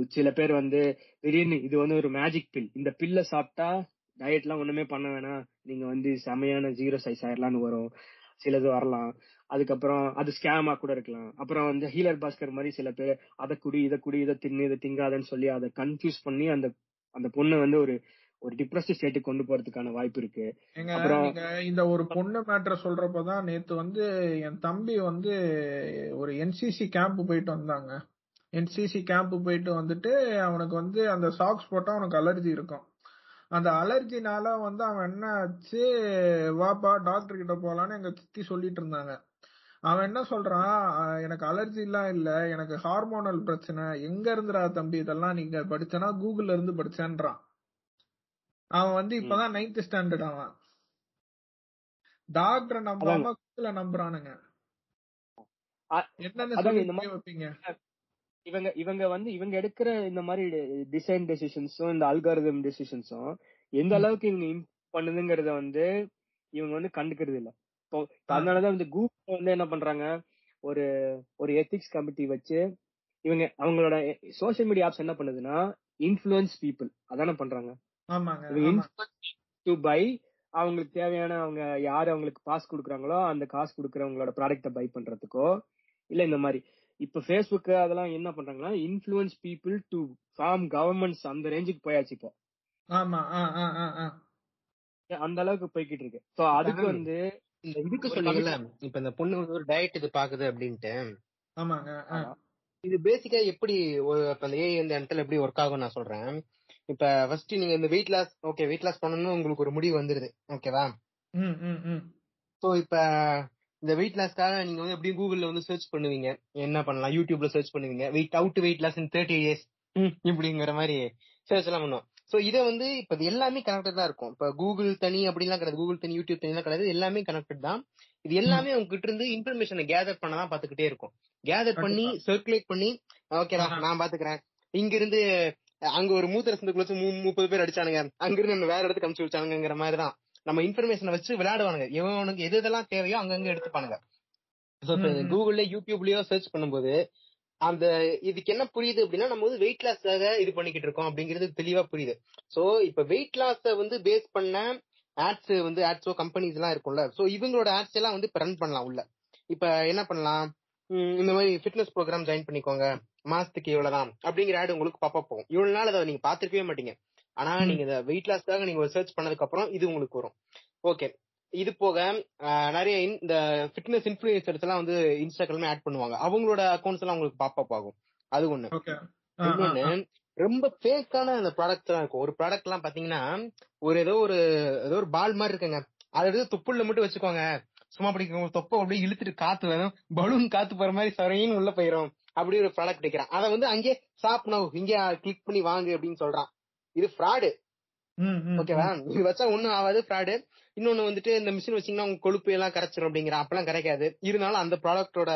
S3: சில பேர் வந்து திடீர்னு இது வந்து ஒரு மேஜிக் பில் இந்த பில்ல சாப்பிட்டா டயட் எல்லாம் ஒண்ணுமே பண்ண வேணாம். நீங்க வந்து செமையான ஜீரோ சைஸ் ஆயிடலாம்னு வரும். சிலது வரலாம். அதுக்கப்புறம் அது ஸ்கேமா கூட இருக்கலாம். அப்புறம் வந்து ஹீலர் பாஸ்கர் மாதிரி சில பேர் அதை குடி இதை குடி இதை தின்னு இதை திங்காதன்னு சொல்லி அதை கன்ஃபியூஸ் பண்ணி அந்த அந்த பொண்ணை வந்து ஒரு ஒரு டிப்ரெஸ்ட் ஸ்டேட்டுக்கு கொண்டு போறதுக்கான வாய்ப்பு இருக்கு.
S2: இந்த ஒரு பொண்ணு மேட்ர சொல்றப்பதான் நேத்து வந்து என் தம்பி வந்து ஒரு என்சிசி கேம்ப் போயிட்டு வந்தாங்க. என்சிசி கேம்ப் போயிட்டு வந்துட்டு அவனுக்கு வந்து அந்த சாக்ஸ் போட்டா அவனுக்கு அலர்ஜி இருக்கும். அந்த அலர்ஜினால வந்து அவன் என்ன ஆச்சு வாப்பா டாக்டர் கிட்ட போலான்னு எங்க சித்தி சொல்லிட்டு இருந்தாங்க. அவன் என்ன சொல்றான் "அஹ், எனக்கு அலர்ஜி எல்லாம் இல்ல எனக்கு ஹார்மோனல் பிரச்சனை எங்க இருந்துடா தம்பி இதெல்லாம் நீங்க படிச்சனா கூகுள்ல இருந்து படிச்சேன்றான். அவன் வந்து இப்பதான் நைன்த் ஸ்டாண்டர்ட் அவன் டாக்டரை நம்பாம கூகுள நம்புறானுங்க. என்னன்னு
S3: இவங்க இவங்க வந்து இவங்க எடுக்கிற இந்த மாதிரி டிசைன் டெசிஷன்ஸும் இந்த அல்காரிதம் டெசிஷன்ஸும் எந்த அளவுக்கு இவங்க பண்ணுதுங்கறத வந்து இவங்க வந்து கண்டுக்கிறது இல்ல. இப்போ அதனாலதான் வந்து கூகுள் வந்து என்ன பண்றாங்க? ஒரு ஒரு எத்திக்ஸ் கமிட்டி வச்சு இவங்க அவங்களோட சோஷியல் மீடியா ஆப்ஸ் என்ன பண்ணுதுன்னா இன்ஃபுளுன்ஸ் பீப்புள் அதானே பண்றாங்க. டு பை அவங்களுக்கு தேவையான அவங்க யாரு அவங்களுக்கு காசு கொடுக்குறாங்களோ அந்த காசு கொடுக்குறவங்களோட ப்ராடக்ட்டை பை பண்றதுக்கோ இல்ல இந்த மாதிரி. இப்ப Facebook அதெல்லாம் என்ன பண்றாங்கன்னா influence people to form governments அந்த ரேஞ்சுக்கு போயாச்சு இப்போ.
S2: ஆமா ஆ ஆ ஆ ஆ.
S3: அந்த அளவுக்கு போய்கிட்டு இருக்கு. சோ அதுக்கு வந்து
S1: இந்த இதுக்கு சொன்னீங்கல்ல இப்ப இந்த பொண்ணு வந்து ஒரு டயட் இது பாக்குது அப்படின்ட்டு.
S2: ஆமாங்க.
S1: இது பேசிக்கா எப்படி ஒரு இப்ப அந்த ஏஐ இந்த இடத்துல எப்படி ஒர்க் ஆகும் நான் சொல்றேன். இப்ப ஃபர்ஸ்ட் நீங்க இந்த weight loss okay weight loss பண்ணணும்னு உங்களுக்கு ஒரு முடிவு வந்துருது. ஓகேவா சோ இப்ப இந்த வெயிட் லாஸ்க்காக நீங்க வந்து எப்படியும் கூகுள்ல வந்து சர்ச் பண்ணுவீங்க. என்ன பண்ணலாம்? யூடியூப்ல சர்ச் பண்ணுவீங்க. Weight out weight loss in thirty years இப்படிங்கிற மாதிரி சர்ச் எல்லாம் பண்ணுவோம். சோ இத வந்து இப்ப இது எல்லாமே கனெக்டட் தான் இருக்கும். இப்ப கூகுள் தனி அப்படிலாம் கிடையாது. கூகுள் தனி யூடியூப் தனிலாம் கிடையாது. எல்லாமே கனெக்டட் தான். இது எல்லாமே உங்ககிட்ட இருந்து இன்ஃபர்மேஷனை கேதர் பண்ண தான் பாத்துக்கிட்டே இருக்கும். கேதர் பண்ணி சர்க்குலேட் பண்ணி ஓகேவா நான் பாத்துக்கிறேன் இங்க இருந்து அங்க ஒரு மூத்திர சந்துக்குள்ள வச்சு முப்பது பேர் அடிச்சானுங்க. அங்க இருந்து நம்ம வேற இடத்துக்கு அனுப்பிச்சு வச்சானுங்கிற மாதிரி தான் நம்ம இன்ஃபர்மேஷனை வச்சு விளையாடுவானுங்க. இவனுக்கு எது எதெல்லாம் தேவையோ அங்கங்க எடுத்துப்பானுங்க. கூகுள்ல யூடியூப்லயோ சர்ச் பண்ணும்போது அந்த இதுக்கு என்ன புரியுது அப்படின்னா நம்ம வந்து வெயிட் லாஸ்க்காக இது பண்ணிக்கிட்டு இருக்கோம் அப்படிங்கிறது தெளிவா புரியுது. சோ இப்ப வெயிட் லாஸ வந்து பேஸ் பண்ண ஆட்ஸ் வந்து ஆட்ஸோ கம்பெனிஸ் எல்லாம் இருக்கும்ல. சோ இவங்களோட ஆட்ஸ் எல்லாம் வந்து இப்ப ரன் பண்ணலாம் உள்ள. இப்ப என்ன பண்ணலாம்? இந்த மாதிரி ஃபிட்னஸ் ப்ரோக்ராம் ஜாயின் பண்ணிக்கோங்க. மாசத்துக்கு இவ்வளவுதான் அப்படிங்கிற ஆட் உங்களுக்கு பாப்பா போகும் இவ்வளவு நாள் அதை நீங்க பாத்துருக்கவே மாட்டீங்க. ஆனா. நீங்க இந்த வெயிட் லாஸ்க்காக நீங்க ஒரு சர்ச் பண்ணதுக்கு அப்புறம் இது உங்களுக்கு வரும். ஓகே இது போக நிறைய இந்த ஃபிட்னஸ் இன்ஃபுளுசர்ஸ் எல்லாம் வந்து இன்ஸ்டாகிராம் ஆட் பண்ணுவாங்க. அவங்களோட அக்கௌண்ட்ஸ் எல்லாம் உங்களுக்கு பாப்பப் ஆகும். அது ஒண்ணு. இன்னொன்னு. ரொம்ப ஃபேக்கான அந்த ப்ராடக்ட்ஸ் எல்லாம் இருக்கும். ஒரு ப்ராடக்ட் எல்லாம் பாத்தீங்கன்னா ஒரு ஏதோ ஒரு ஏதோ ஒரு பால் மாதிரி இருக்குங்க. அதை எடுத்து தொப்புள்ள மட்டும் வச்சுக்கோங்க. சும்மா ஒரு தொப்பை அப்படியே இழுத்துட்டு காத்து வரும். பலூன் காத்து போற மாதிரி சரையின்னு உள்ள போயிரும். அப்படி ஒரு ப்ராடக்ட் வைக்கிறான். அதை வந்து அங்கே சாப்பிடணும். இங்கே கிளிக் பண்ணி வாங்கு அப்படின்னு சொல்றான். இது ஃப்ராடு ஓகேவா. இது வச்சா ஒண்ணும் ஆகாது ஃப்ராடு இன்னொன்னு வந்துட்டு இந்த மிஷின் வச்சீங்கன்னா உங்க கொழுப்பு எல்லாம் கரைச்சிரும் அப்படிங்கிற அப்பெல்லாம் கரைக்காது. இருந்தாலும் அந்த ப்ராடக்டோட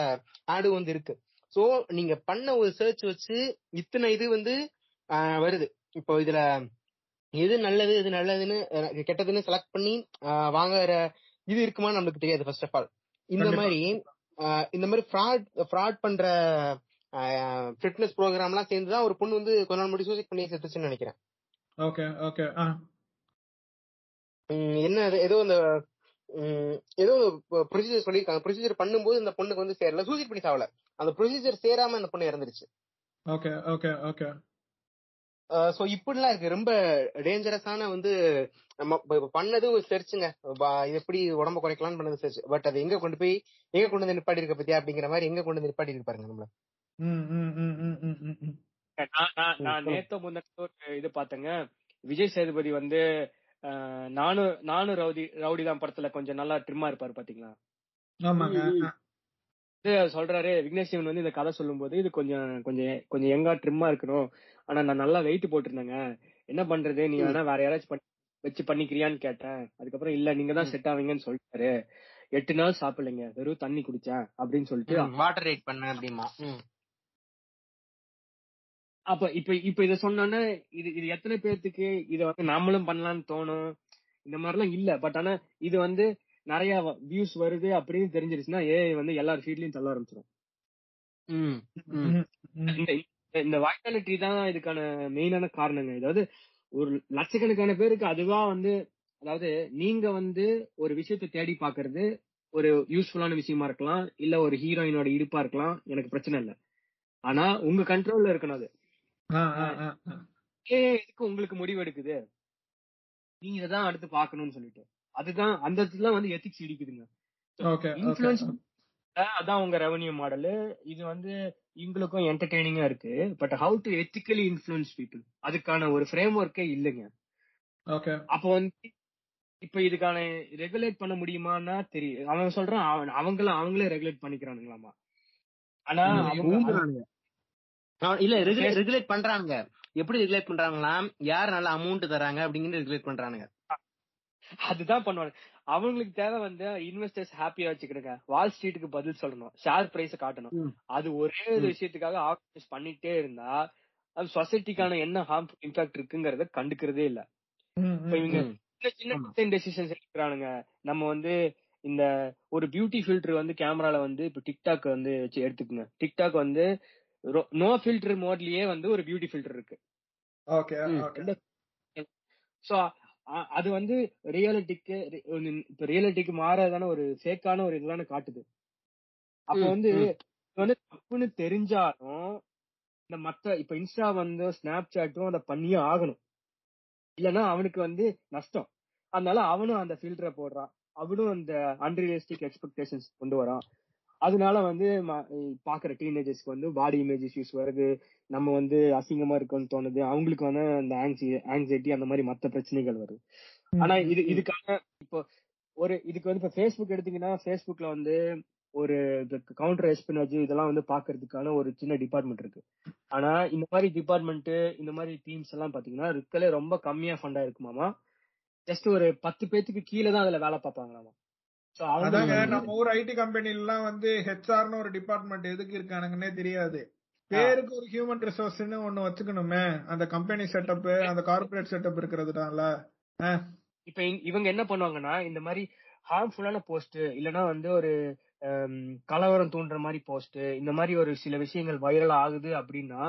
S1: ஆடு வந்து இருக்கு. சோ நீங்க பண்ண ஒரு சர்ச் வச்சு இத்தனை இது வந்து வருது. இப்போ இதுல எது நல்லது எது நல்லதுன்னு கெட்டதுன்னு செலக்ட் பண்ணி வாங்குற இது இருக்குமான்னு நமக்கு தெரியாது ஃபர்ஸ்ட் ஆஃப் ஆல் இந்த. மாதிரி இந்த மாதிரி ஃப்ராட் ஃப்ராட் பண்ற ஃபிட்னஸ் ப்ரோக்ராம்லாம் சேர்ந்து தான் ஒரு பொண்ணு வந்து கொஞ்ச நாள் முன்னாடி சூசைட் பண்ணி செத்துச்சுன்னு நினைக்கிறேன்.
S2: ஓகே ஓகே
S1: என்ன ஏதோ அந்த ஏதோ ப்ரொசீஜர் சொல்லியிருக்காங்க. ப்ரொசீஜர் பண்ணும்போது இந்த பொண்ணுக்கு வந்து சேரல. சூசைட் பண்ணி சாவல. அந்த ப்ரொசீஜர் சேராம அந்த பொண்ணு இறந்துருச்சு.
S2: ஓகே ஓகே ஓகே
S1: சோ இப்படிலாம் இருக்கு. ரொம்ப டேஞ்சரஸான வந்து நம்ம பண்ணது சர்ச்சுங்க. எப்படி உடம்ப குறைக்கலாம்னு பண்ணது சர்ச் பட் அது எங்க கொண்டு போய் எங்க கொண்டு வந்து நிப்பாட்டி இருக்க பத்தியா அப்படிங்கிற மாதிரி எங்க கொண்டு வந்து நிப்பாட்டி இருக்கு பாருங்க நம்மள.
S3: நான் நான் நான் நேத்தோ ஒரு இது பார்த்தேங்க விஜய் சேதுபதி வந்து நானும் நானும் ரவுடி ரவுடி தான் படத்துல கொஞ்சம் நல்லா ட்ரிம்மா இருப்பாரு பாத்தீங்களா? சொல்றாரு விக்னேஷ் சிவன் வந்து இந்த கதை சொல்லும்போது இது கொஞ்சம் கொஞ்சம் கொஞ்சம் எங்கா ட்ரிம்மா இருக்கணும். ஆனா நான் நல்லா வெயிட் போட்டிருந்தேங்க. என்ன பண்றது? நீ வேணா வேற யாராச்சும் வச்சு பண்ணிக்கிறியான்னு கேட்டேன். அதுக்கப்புறம் இல்ல நீங்க தான் செட் ஆவீங்கன்னு சொல்லிட்டாரு. எட்டு நாள் சாப்பிடலைங்க. வெறும் தண்ணி குடிச்சேன். அப்படின்னு சொல்லிட்டு
S1: வாட்டர் ரேட் பண்ண அப்படிமா.
S3: அப்ப இப்ப இப்ப இத சொன்னோன்னே இது இது எத்தனை பேர்த்துக்கு இத வந்து நாமளும் பண்ணலாம்னு தோணும்? இந்த மாதிரி எல்லாம் இல்ல. பட் ஆனா இது வந்து நிறைய வியூஸ் வருது அப்படின்னு தெரிஞ்சிருச்சுன்னா ஏஐ வந்து எல்லார் ஃபீட்லயும் தள்ள ஆரம்பிச்சிடும் இந்த இந்த வைட்டாலிட்டி தான் இதுக்கான மெயினான காரணங்க. அதாவது ஒரு லட்சக்கணக்கான பேருக்கு அதுவா வந்து அதாவது நீங்க வந்து ஒரு விஷயத்தை தேடி பாக்குறது ஒரு யூஸ்ஃபுல்லான விஷயமா இருக்கலாம் இல்ல ஒரு ஹீரோயினோட இடுப்பா இருக்கலாம் எனக்கு பிரச்சனை இல்ல. ஆனா உங்க கண்ட்ரோல்ல இருக்கணும் அது. ஏன் எதுக்கு உங்களுக்கு முடிவு எடுக்குது நீங்க இதான் அடுத்து பாக்கணும்னு சொல்லிட்டு. அதுதான் அந்த இடத்துல வந்து எத்திக்ஸ் இடிக்குதுங்க. இன்ஃபுளுன்ஸ் அதான் உங்க ரெவன்யூ மாடல் இது வந்து எங்களுக்கும் என்டர்டெய்னிங்கா இருக்கு. But how to ethically influence people அதுக்கான ஒரு ஃப்ரேம் ஒர்க்கே இல்லைங்க.
S2: ஓகே
S3: அப்போ வந்து இப்ப இதுக்கான ரெகுலேட் பண்ண முடியுமான்னா தெரியும் அவன் சொல்றான் அவங்கள அவங்களே ரெகுலேட் பண்ணிக்கிறானுங்களாமா. ஆனா
S2: ம்,
S3: அவங்க
S1: ஊம்புறானுங்க. ஆ, இல்ல ரெகுலேட் பண்றாங்க எப்படி ரெகுலேட் பண்றாங்களா யார் நல்ல அமௌண்ட் தராங்க அப்படிங்கறது ரெகுலேட் பண்றானுங்க.
S3: அதுதான் பண்ணுவாங்க. அவங்களுக்கு தேவை வந்து இன்வெஸ்டர்ஸ் ஹாப்பியா வச்சுக்கிடுங்க. வால் ஸ்ட்ரீட்டுக்கு பதில் சொல்லணும். ஷேர் பிரைஸ் காட்டணும். அது ஒரே ஒரு விஷயத்துக்காக ஆர்கனைஸ் பண்ணிட்டே இருந்தா அது சொசைட்டிக்கான என்ன ஹார்ம்ஃபுல் இம்பாக்ட் இருக்குங்கறத கண்டுக்கிறதே இல்ல. இவங்க. சின்ன. சின்ன டெசிஷன்ஸ் எடுக்கிறானுங்க. நம்ம வந்து இந்த ஒரு பியூட்டி ஃபில்டர் வந்து கேமரால வந்து இப்ப டிக்டாக் வந்து வச்சு எடுத்துக்கோங்க. டிக்டாக் வந்து நோ ஃபில்டர் மோட்லயே வந்து ஒரு பியூட்டி ஃபில்டர் இருக்கு.
S2: ஓகே
S3: சோ அது வந்து ரியாலிட்டிக்கு இப்ப ரியாலிட்டிக்கு மாறாதான ஒரு ஃபேக்கான ஒரு இதுதானே காட்டுது. அப்ப வந்து வந்து தப்புன்னு தெரிஞ்சாலும் இந்த மத்த இப்ப இன்ஸ்டா வந்து ஸ்னாப் சாட்டும் அதை பண்ணியே ஆகணும். இல்லனா அவனுக்கு வந்து நஷ்டம். அதனால அவனும் அந்த ஃபில்டரை போடுறான். அவனும் அந்த அன்ரியலிஸ்டிக் எக்ஸ்பெக்டேஷன்ஸ் கொண்டு வரான். அதனால வந்து பாக்குற டீனேஜர்ஸ்க்கு வந்து பாடி இமேஜ் இஷ்யூஸ் வருது நம்ம வந்து அசிங்கமா இருக்கோம்னு தோணுது அவங்களுக்கு வந்து அந்த ஆங்ஸைட்டி அந்த மாதிரி மத்த பிரச்சனைகள் வருது. ஆனா இது இதுக்கான இப்போ ஒரு இதுக்கு வந்து இப்ப ஃபேஸ்புக் எடுத்தீங்கன்னா ஃபேஸ்புக்ல வந்து ஒரு கவுண்டர் எஸ்பினாஜ் இதெல்லாம் வந்து பாக்குறதுக்கான ஒரு சின்ன டிபார்ட்மெண்ட் இருக்கு. ஆனா இந்த மாதிரி டிபார்ட்மெண்ட் இந்த மாதிரி டீம்ஸ் எல்லாம் பாத்தீங்கன்னா இருக்கலே ரொம்ப கம்மியா ஃபண்டா இருக்குமாமா ஜஸ்ட் ஒரு பத்து பேத்துக்கு கீழே தான் அதுல வேலை பார்ப்பாங்களாமா
S2: அதாங்க நம்ம ஊர் ஐடி கம்பெனில எல்லாம் வந்து ஹெச்ஆர்னு ஒரு டிபார்ட்மெண்ட் எதுக்கு இருக்கானுங்கன்னே தெரியாது. பேருக்கு ஒரு ஹியூமன் ரிசோர்ஸ்னு ஒண்ணு வச்சுக்கணுமே. அந்த கம்பெனி செட்டப் அந்த கார்ப்பரேட் செட்டப் இருக்கிறதுனால
S3: இப்ப இவங்க என்ன பண்ணுவாங்கன்னா இந்த மாதிரி ஹார்ம்ஃபுல்லான போஸ்ட் இல்லனா வந்து ஒரு கலவரம் தூண்டுற மாதிரி போஸ்ட் இந்த மாதிரி ஒரு சில விஷயங்கள் வைரல் ஆகுது அப்படின்னா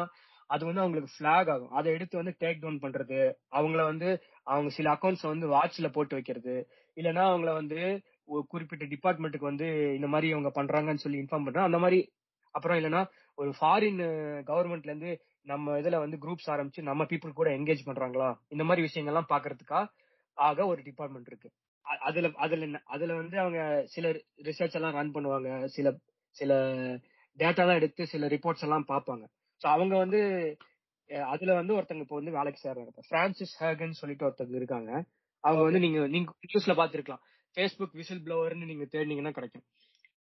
S3: அது வந்து அவங்களுக்கு ஃபிளாக் ஆகும். அதை எடுத்து வந்து டேக் டவுன் பண்றது அவங்கள வந்து அவங்க சில அக்கௌண்ட்ஸ் வந்து வாட்ச்ல போட்டு வைக்கிறது இல்லனா அவங்கள வந்து குறிப்பிட்ட டிபார்ட்மெண்ட்டுக்கு வந்து இந்த மாதிரி அவங்க பண்றாங்கன்னு சொல்லி இன்ஃபார்ம் பண்றாங்க அந்த மாதிரி அப்புறம் இல்லனா ஒரு ஃபாரின் கவர்மெண்ட்ல இருந்து நம்ம இதுல வந்து குரூப்ஸ் ஆரம்பிச்சு நம்ம பீப்புள் கூட என்கேஜ் பண்றாங்களா? இந்த மாதிரி விஷயங்கள்லாம் பாக்குறதுக்கா ஆக ஒரு டிபார்ட்மெண்ட் இருக்கு. அதுல அதுல என்ன- அதுல வந்து அவங்க சில ரிசர்ச் எல்லாம் ரன் பண்ணுவாங்க. சில சில டேட்டா எல்லாம் எடுத்து சில ரிப்போர்ட்ஸ் எல்லாம் பார்ப்பாங்க. சோ அவங்க வந்து அதுல வந்து ஒருத்தங்க இப்போ வந்து வேலைக்கு சேர்றாங்க. பிரான்சிஸ் ஹேகன் சொல்லிட்டு ஒருத்தங்க இருக்காங்க. அவங்க வந்து நீங்க நீங்க நியூஸ்ல பாத்துருக்கலாம் ஃபேஸ்புக் விசில் ப்ளோவர்னு நீங்க தேடினீங்கன்னா கிடைக்கும்.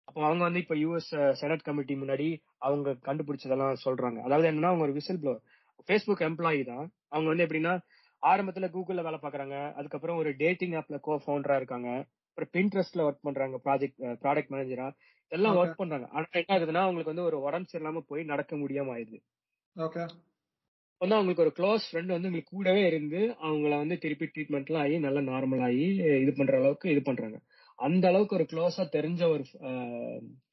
S3: அப்போ அவங்க வந்து இப்ப யூஎஸ் செனட் கமிட்டி முன்னாடி அவங்க கண்டுபிடிச்சதெல்லாம் சொல்றாங்க. அதாவது என்னன்னா அவங்க ஒரு விசில் ப்ளோவர் ஃபேஸ்புக் எம்ப்ளாயி தான். அவங்க வந்து எப்படின்னா ஆரம்பத்துல கூகுள்ல வேலை பாக்குறாங்க அதுக்கப்புறம் ஒரு டேட்டிங் ஆப்ல கோ ஃபவுண்டரா இருக்காங்க. அப்புறம் பின்ட்ரெஸ்ட்ல ஒர்க் பண்றாங்க ப்ராஜெக்ட் ப்ராடக்ட் மேனேஜரா எல்லாம். ஒர்க் பண்றாங்க. ஆனா என்ன ஆகுதுன்னா அவங்களுக்கு வந்து ஒரு உடம்பு சரியில்லாம போய் நடக்க முடியாம ஆயிடுது.
S2: ஓகே
S3: வந்து அவங்களுக்கு ஒரு க்ளோஸ் ஃப்ரெண்ட் வந்து உங்களுக்கு கூடவே இருந்து அவங்கள வந்து திருப்பி ட்ரீட்மெண்ட்லாம் ஆகி நல்லா நார்மல் ஆகி இது பண்ற அளவுக்கு இது பண்றாங்க. அந்த அளவுக்கு ஒரு க்ளோஸா தெரிஞ்ச ஒரு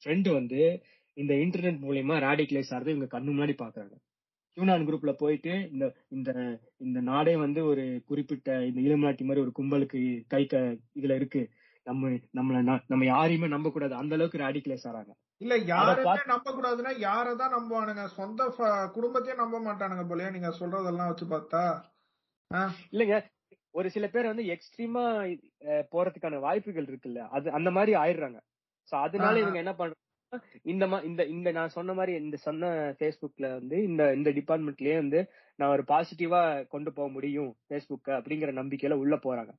S3: ஃப்ரெண்டு வந்து இந்த இன்டர்நெட் மூலியமா ரேடிகலைஸ் ஆகிறது இவங்க கண்ணு முன்னாடி பாக்குறாங்க. யூனான் குரூப்ல போயிட்டு இந்த இந்த இந்த நாடே வந்து ஒரு குறிப்பிட்ட இந்த இளமநாட்டி மாதிரி ஒரு கும்பலுக்கு கை க இதுல இருக்கு. நம்ம நம்மள நம்ம யாரையுமே நம்ப கூடாது அந்த அளவுக்கு ரேடிகலைஸ் ஆறாங்க.
S2: இல்ல யாருமே
S3: பார்த்து-
S2: நம்ப கூடாதுன்னா யாரதான் நம்புவானுங்க? சொந்த குடும்பத்தையே நம்ப மாட்டானுங்க போலயே நீங்க சொல்றதெல்லாம் வச்சு பார்த்தா.
S3: இல்லங்க ஒரு சில பேர் வந்து எக்ஸ்ட்ரீமா போறதுக்கான வாய்ப்புகள் இருக்குல்ல அது அந்த மாதிரி ஆயிடுறாங்க. சோ அதனால. இவங்க என்ன பண்றாங்க இந்த இந்த இந்த நான் சொன்ன மாதிரி இந்த சொன்ன Facebookல வந்து இந்த இந்த டிபார்ட்மெண்ட்லயே வந்து நான் ஒரு பாசிட்டிவா கொண்டு போக முடியும் Facebooka அப்படிங்கிற நம்பிக்கையில உள்ள போறாங்க.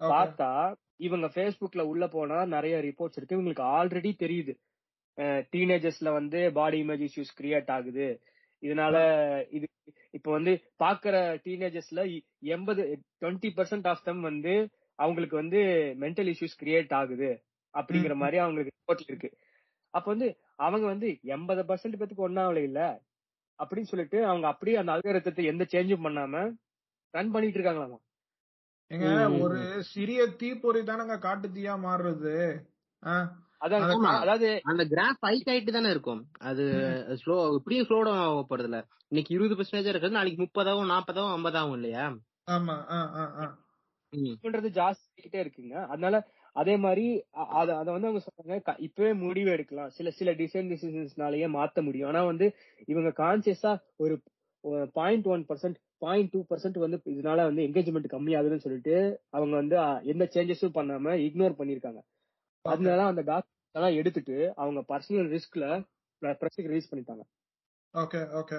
S3: பார்த்தா இவங்க Facebookல உள்ள போனா நிறைய ரிப்போர்ட்ஸ் இருக்கு. இவங்களுக்கு ஆல்ரெடி தெரியுது. டீனேஜர்ஸ்ல வந்து பாடி இமேஜ் இஷ்யூஸ் கிரியேட் ஆகுது. இதனால இது இப்ப வந்து பாக்குற டீனேஜர்ஸ்ல எண்பது டுவெண்ட்டி பர்சன்ட் ஆஃப் தம் வந்து அவங்களுக்கு வந்து மென்டல் இஷ்யூஸ் கிரியேட் ஆகுது. அப்படிங்கிற. மாதிரி அவங்களுக்கு ரிப்போர்ட் இருக்கு. அப்ப வந்து அவங்க வந்து எண்பது பர்சன்ட் பேத்துக்கு ஒன்னாவல இல்ல? அப்படின்னு சொல்லிட்டு அவங்க அப்படியே அந்த அல்காரத்தை எந்த சேஞ்சும் பண்ணாம ரன் பண்ணிட்டு இருக்காங்களாமா?
S1: ம்,
S2: ஒரு சிறிய தீப்பொறி தானங்க காட்டு தீயா மாறுறது.
S3: அதாவது
S1: அந்த கிராஃப் ஹைட் ஆயிட்டு தானே இருக்கும். அது ஸ்லோ இப்படியும் ஸ்லோ டவுன் ஆக போறது இல்ல இன்னைக்கு இருபது பெர்சன்டேஜ் இருக்கிறது நாளைக்கு முப்பதாவும் நாற்பதாவும் ஐம்பதாவும் இல்லையா?
S2: ஆமா.
S3: பண்றது ஜாஸ்திக்கிட்டே இருக்குங்க. அதனால அதே மாதிரி அத அத வந்து அவங்க சொல்றாங்க இப்பவே முடிவு எடுக்கலாம். சில சில டிசைன் டிசிஷன்ஸ்னாலயே மாத்த முடியும். ஆனா வந்து இவங்க கான்சியஸா ஒரு point one percent point two percent வந்து இதனால வந்து என்கேஜ்மெண்ட் கம்மியாகுதுன்னு சொல்லிட்டு அவங்க வந்து எந்த சேஞ்சஸும் பண்ணாம இக்னோர் பண்ணிருக்காங்க அதனால அந்த டாக்குமெண்ட் எல்லாம் எடுத்துட்டு அவங்க பர்சனல் ரிஸ்க்ல பிரஸ்க்கு ரிலீஸ் பண்ணிட்டாங்க.
S2: ஓகே ஓகே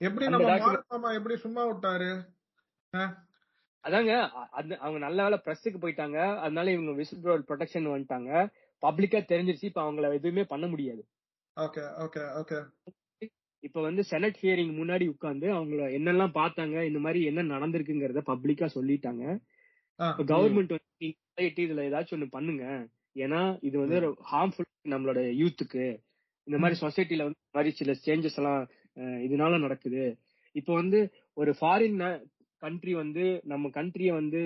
S2: எப்படி நம்ம எப்படி சும்மா விட்டாரு?
S3: அதாங்க அவங்க நல்ல வேலை பிரஸ்க்கு போயிட்டாங்க. அதனால இவங்க விசில் ப்ளோவர் ப்ரொடெக்ஷன் வந்துட்டாங்க. பப்ளிக்கா தெரிஞ்சிருச்சு. இப்ப அவங்கள எதுவுமே பண்ண முடியாது.
S2: ஓகே ஓகே ஓகே
S3: இப்ப வந்து செனட் ஹியரிங் முன்னாடி உட்கார்ந்து அவங்கள என்னெல்லாம் பார்த்தாங்க இந்த மாதிரி என்ன நடந்திருக்குங்கறத பப்ளிக்கா சொல்லிட்டாங்க. கவர்மெண்ட் வந்து இதுல ஏதாச்சும் ஒண்ணு பண்ணுங்க. ஏன்னா இது வந்து ஹார்ம்ஃபுல் நம்மளோட யூத்துக்கு இந்த மாதிரி சொசைட்டில வந்து மாதிரி சில சேஞ்சஸ் எல்லாம் இதனால நடக்குது. இப்போ வந்து ஒரு ஃபாரின் கண்ட்ரி வந்து நம்ம கண்ட்ரிய வந்து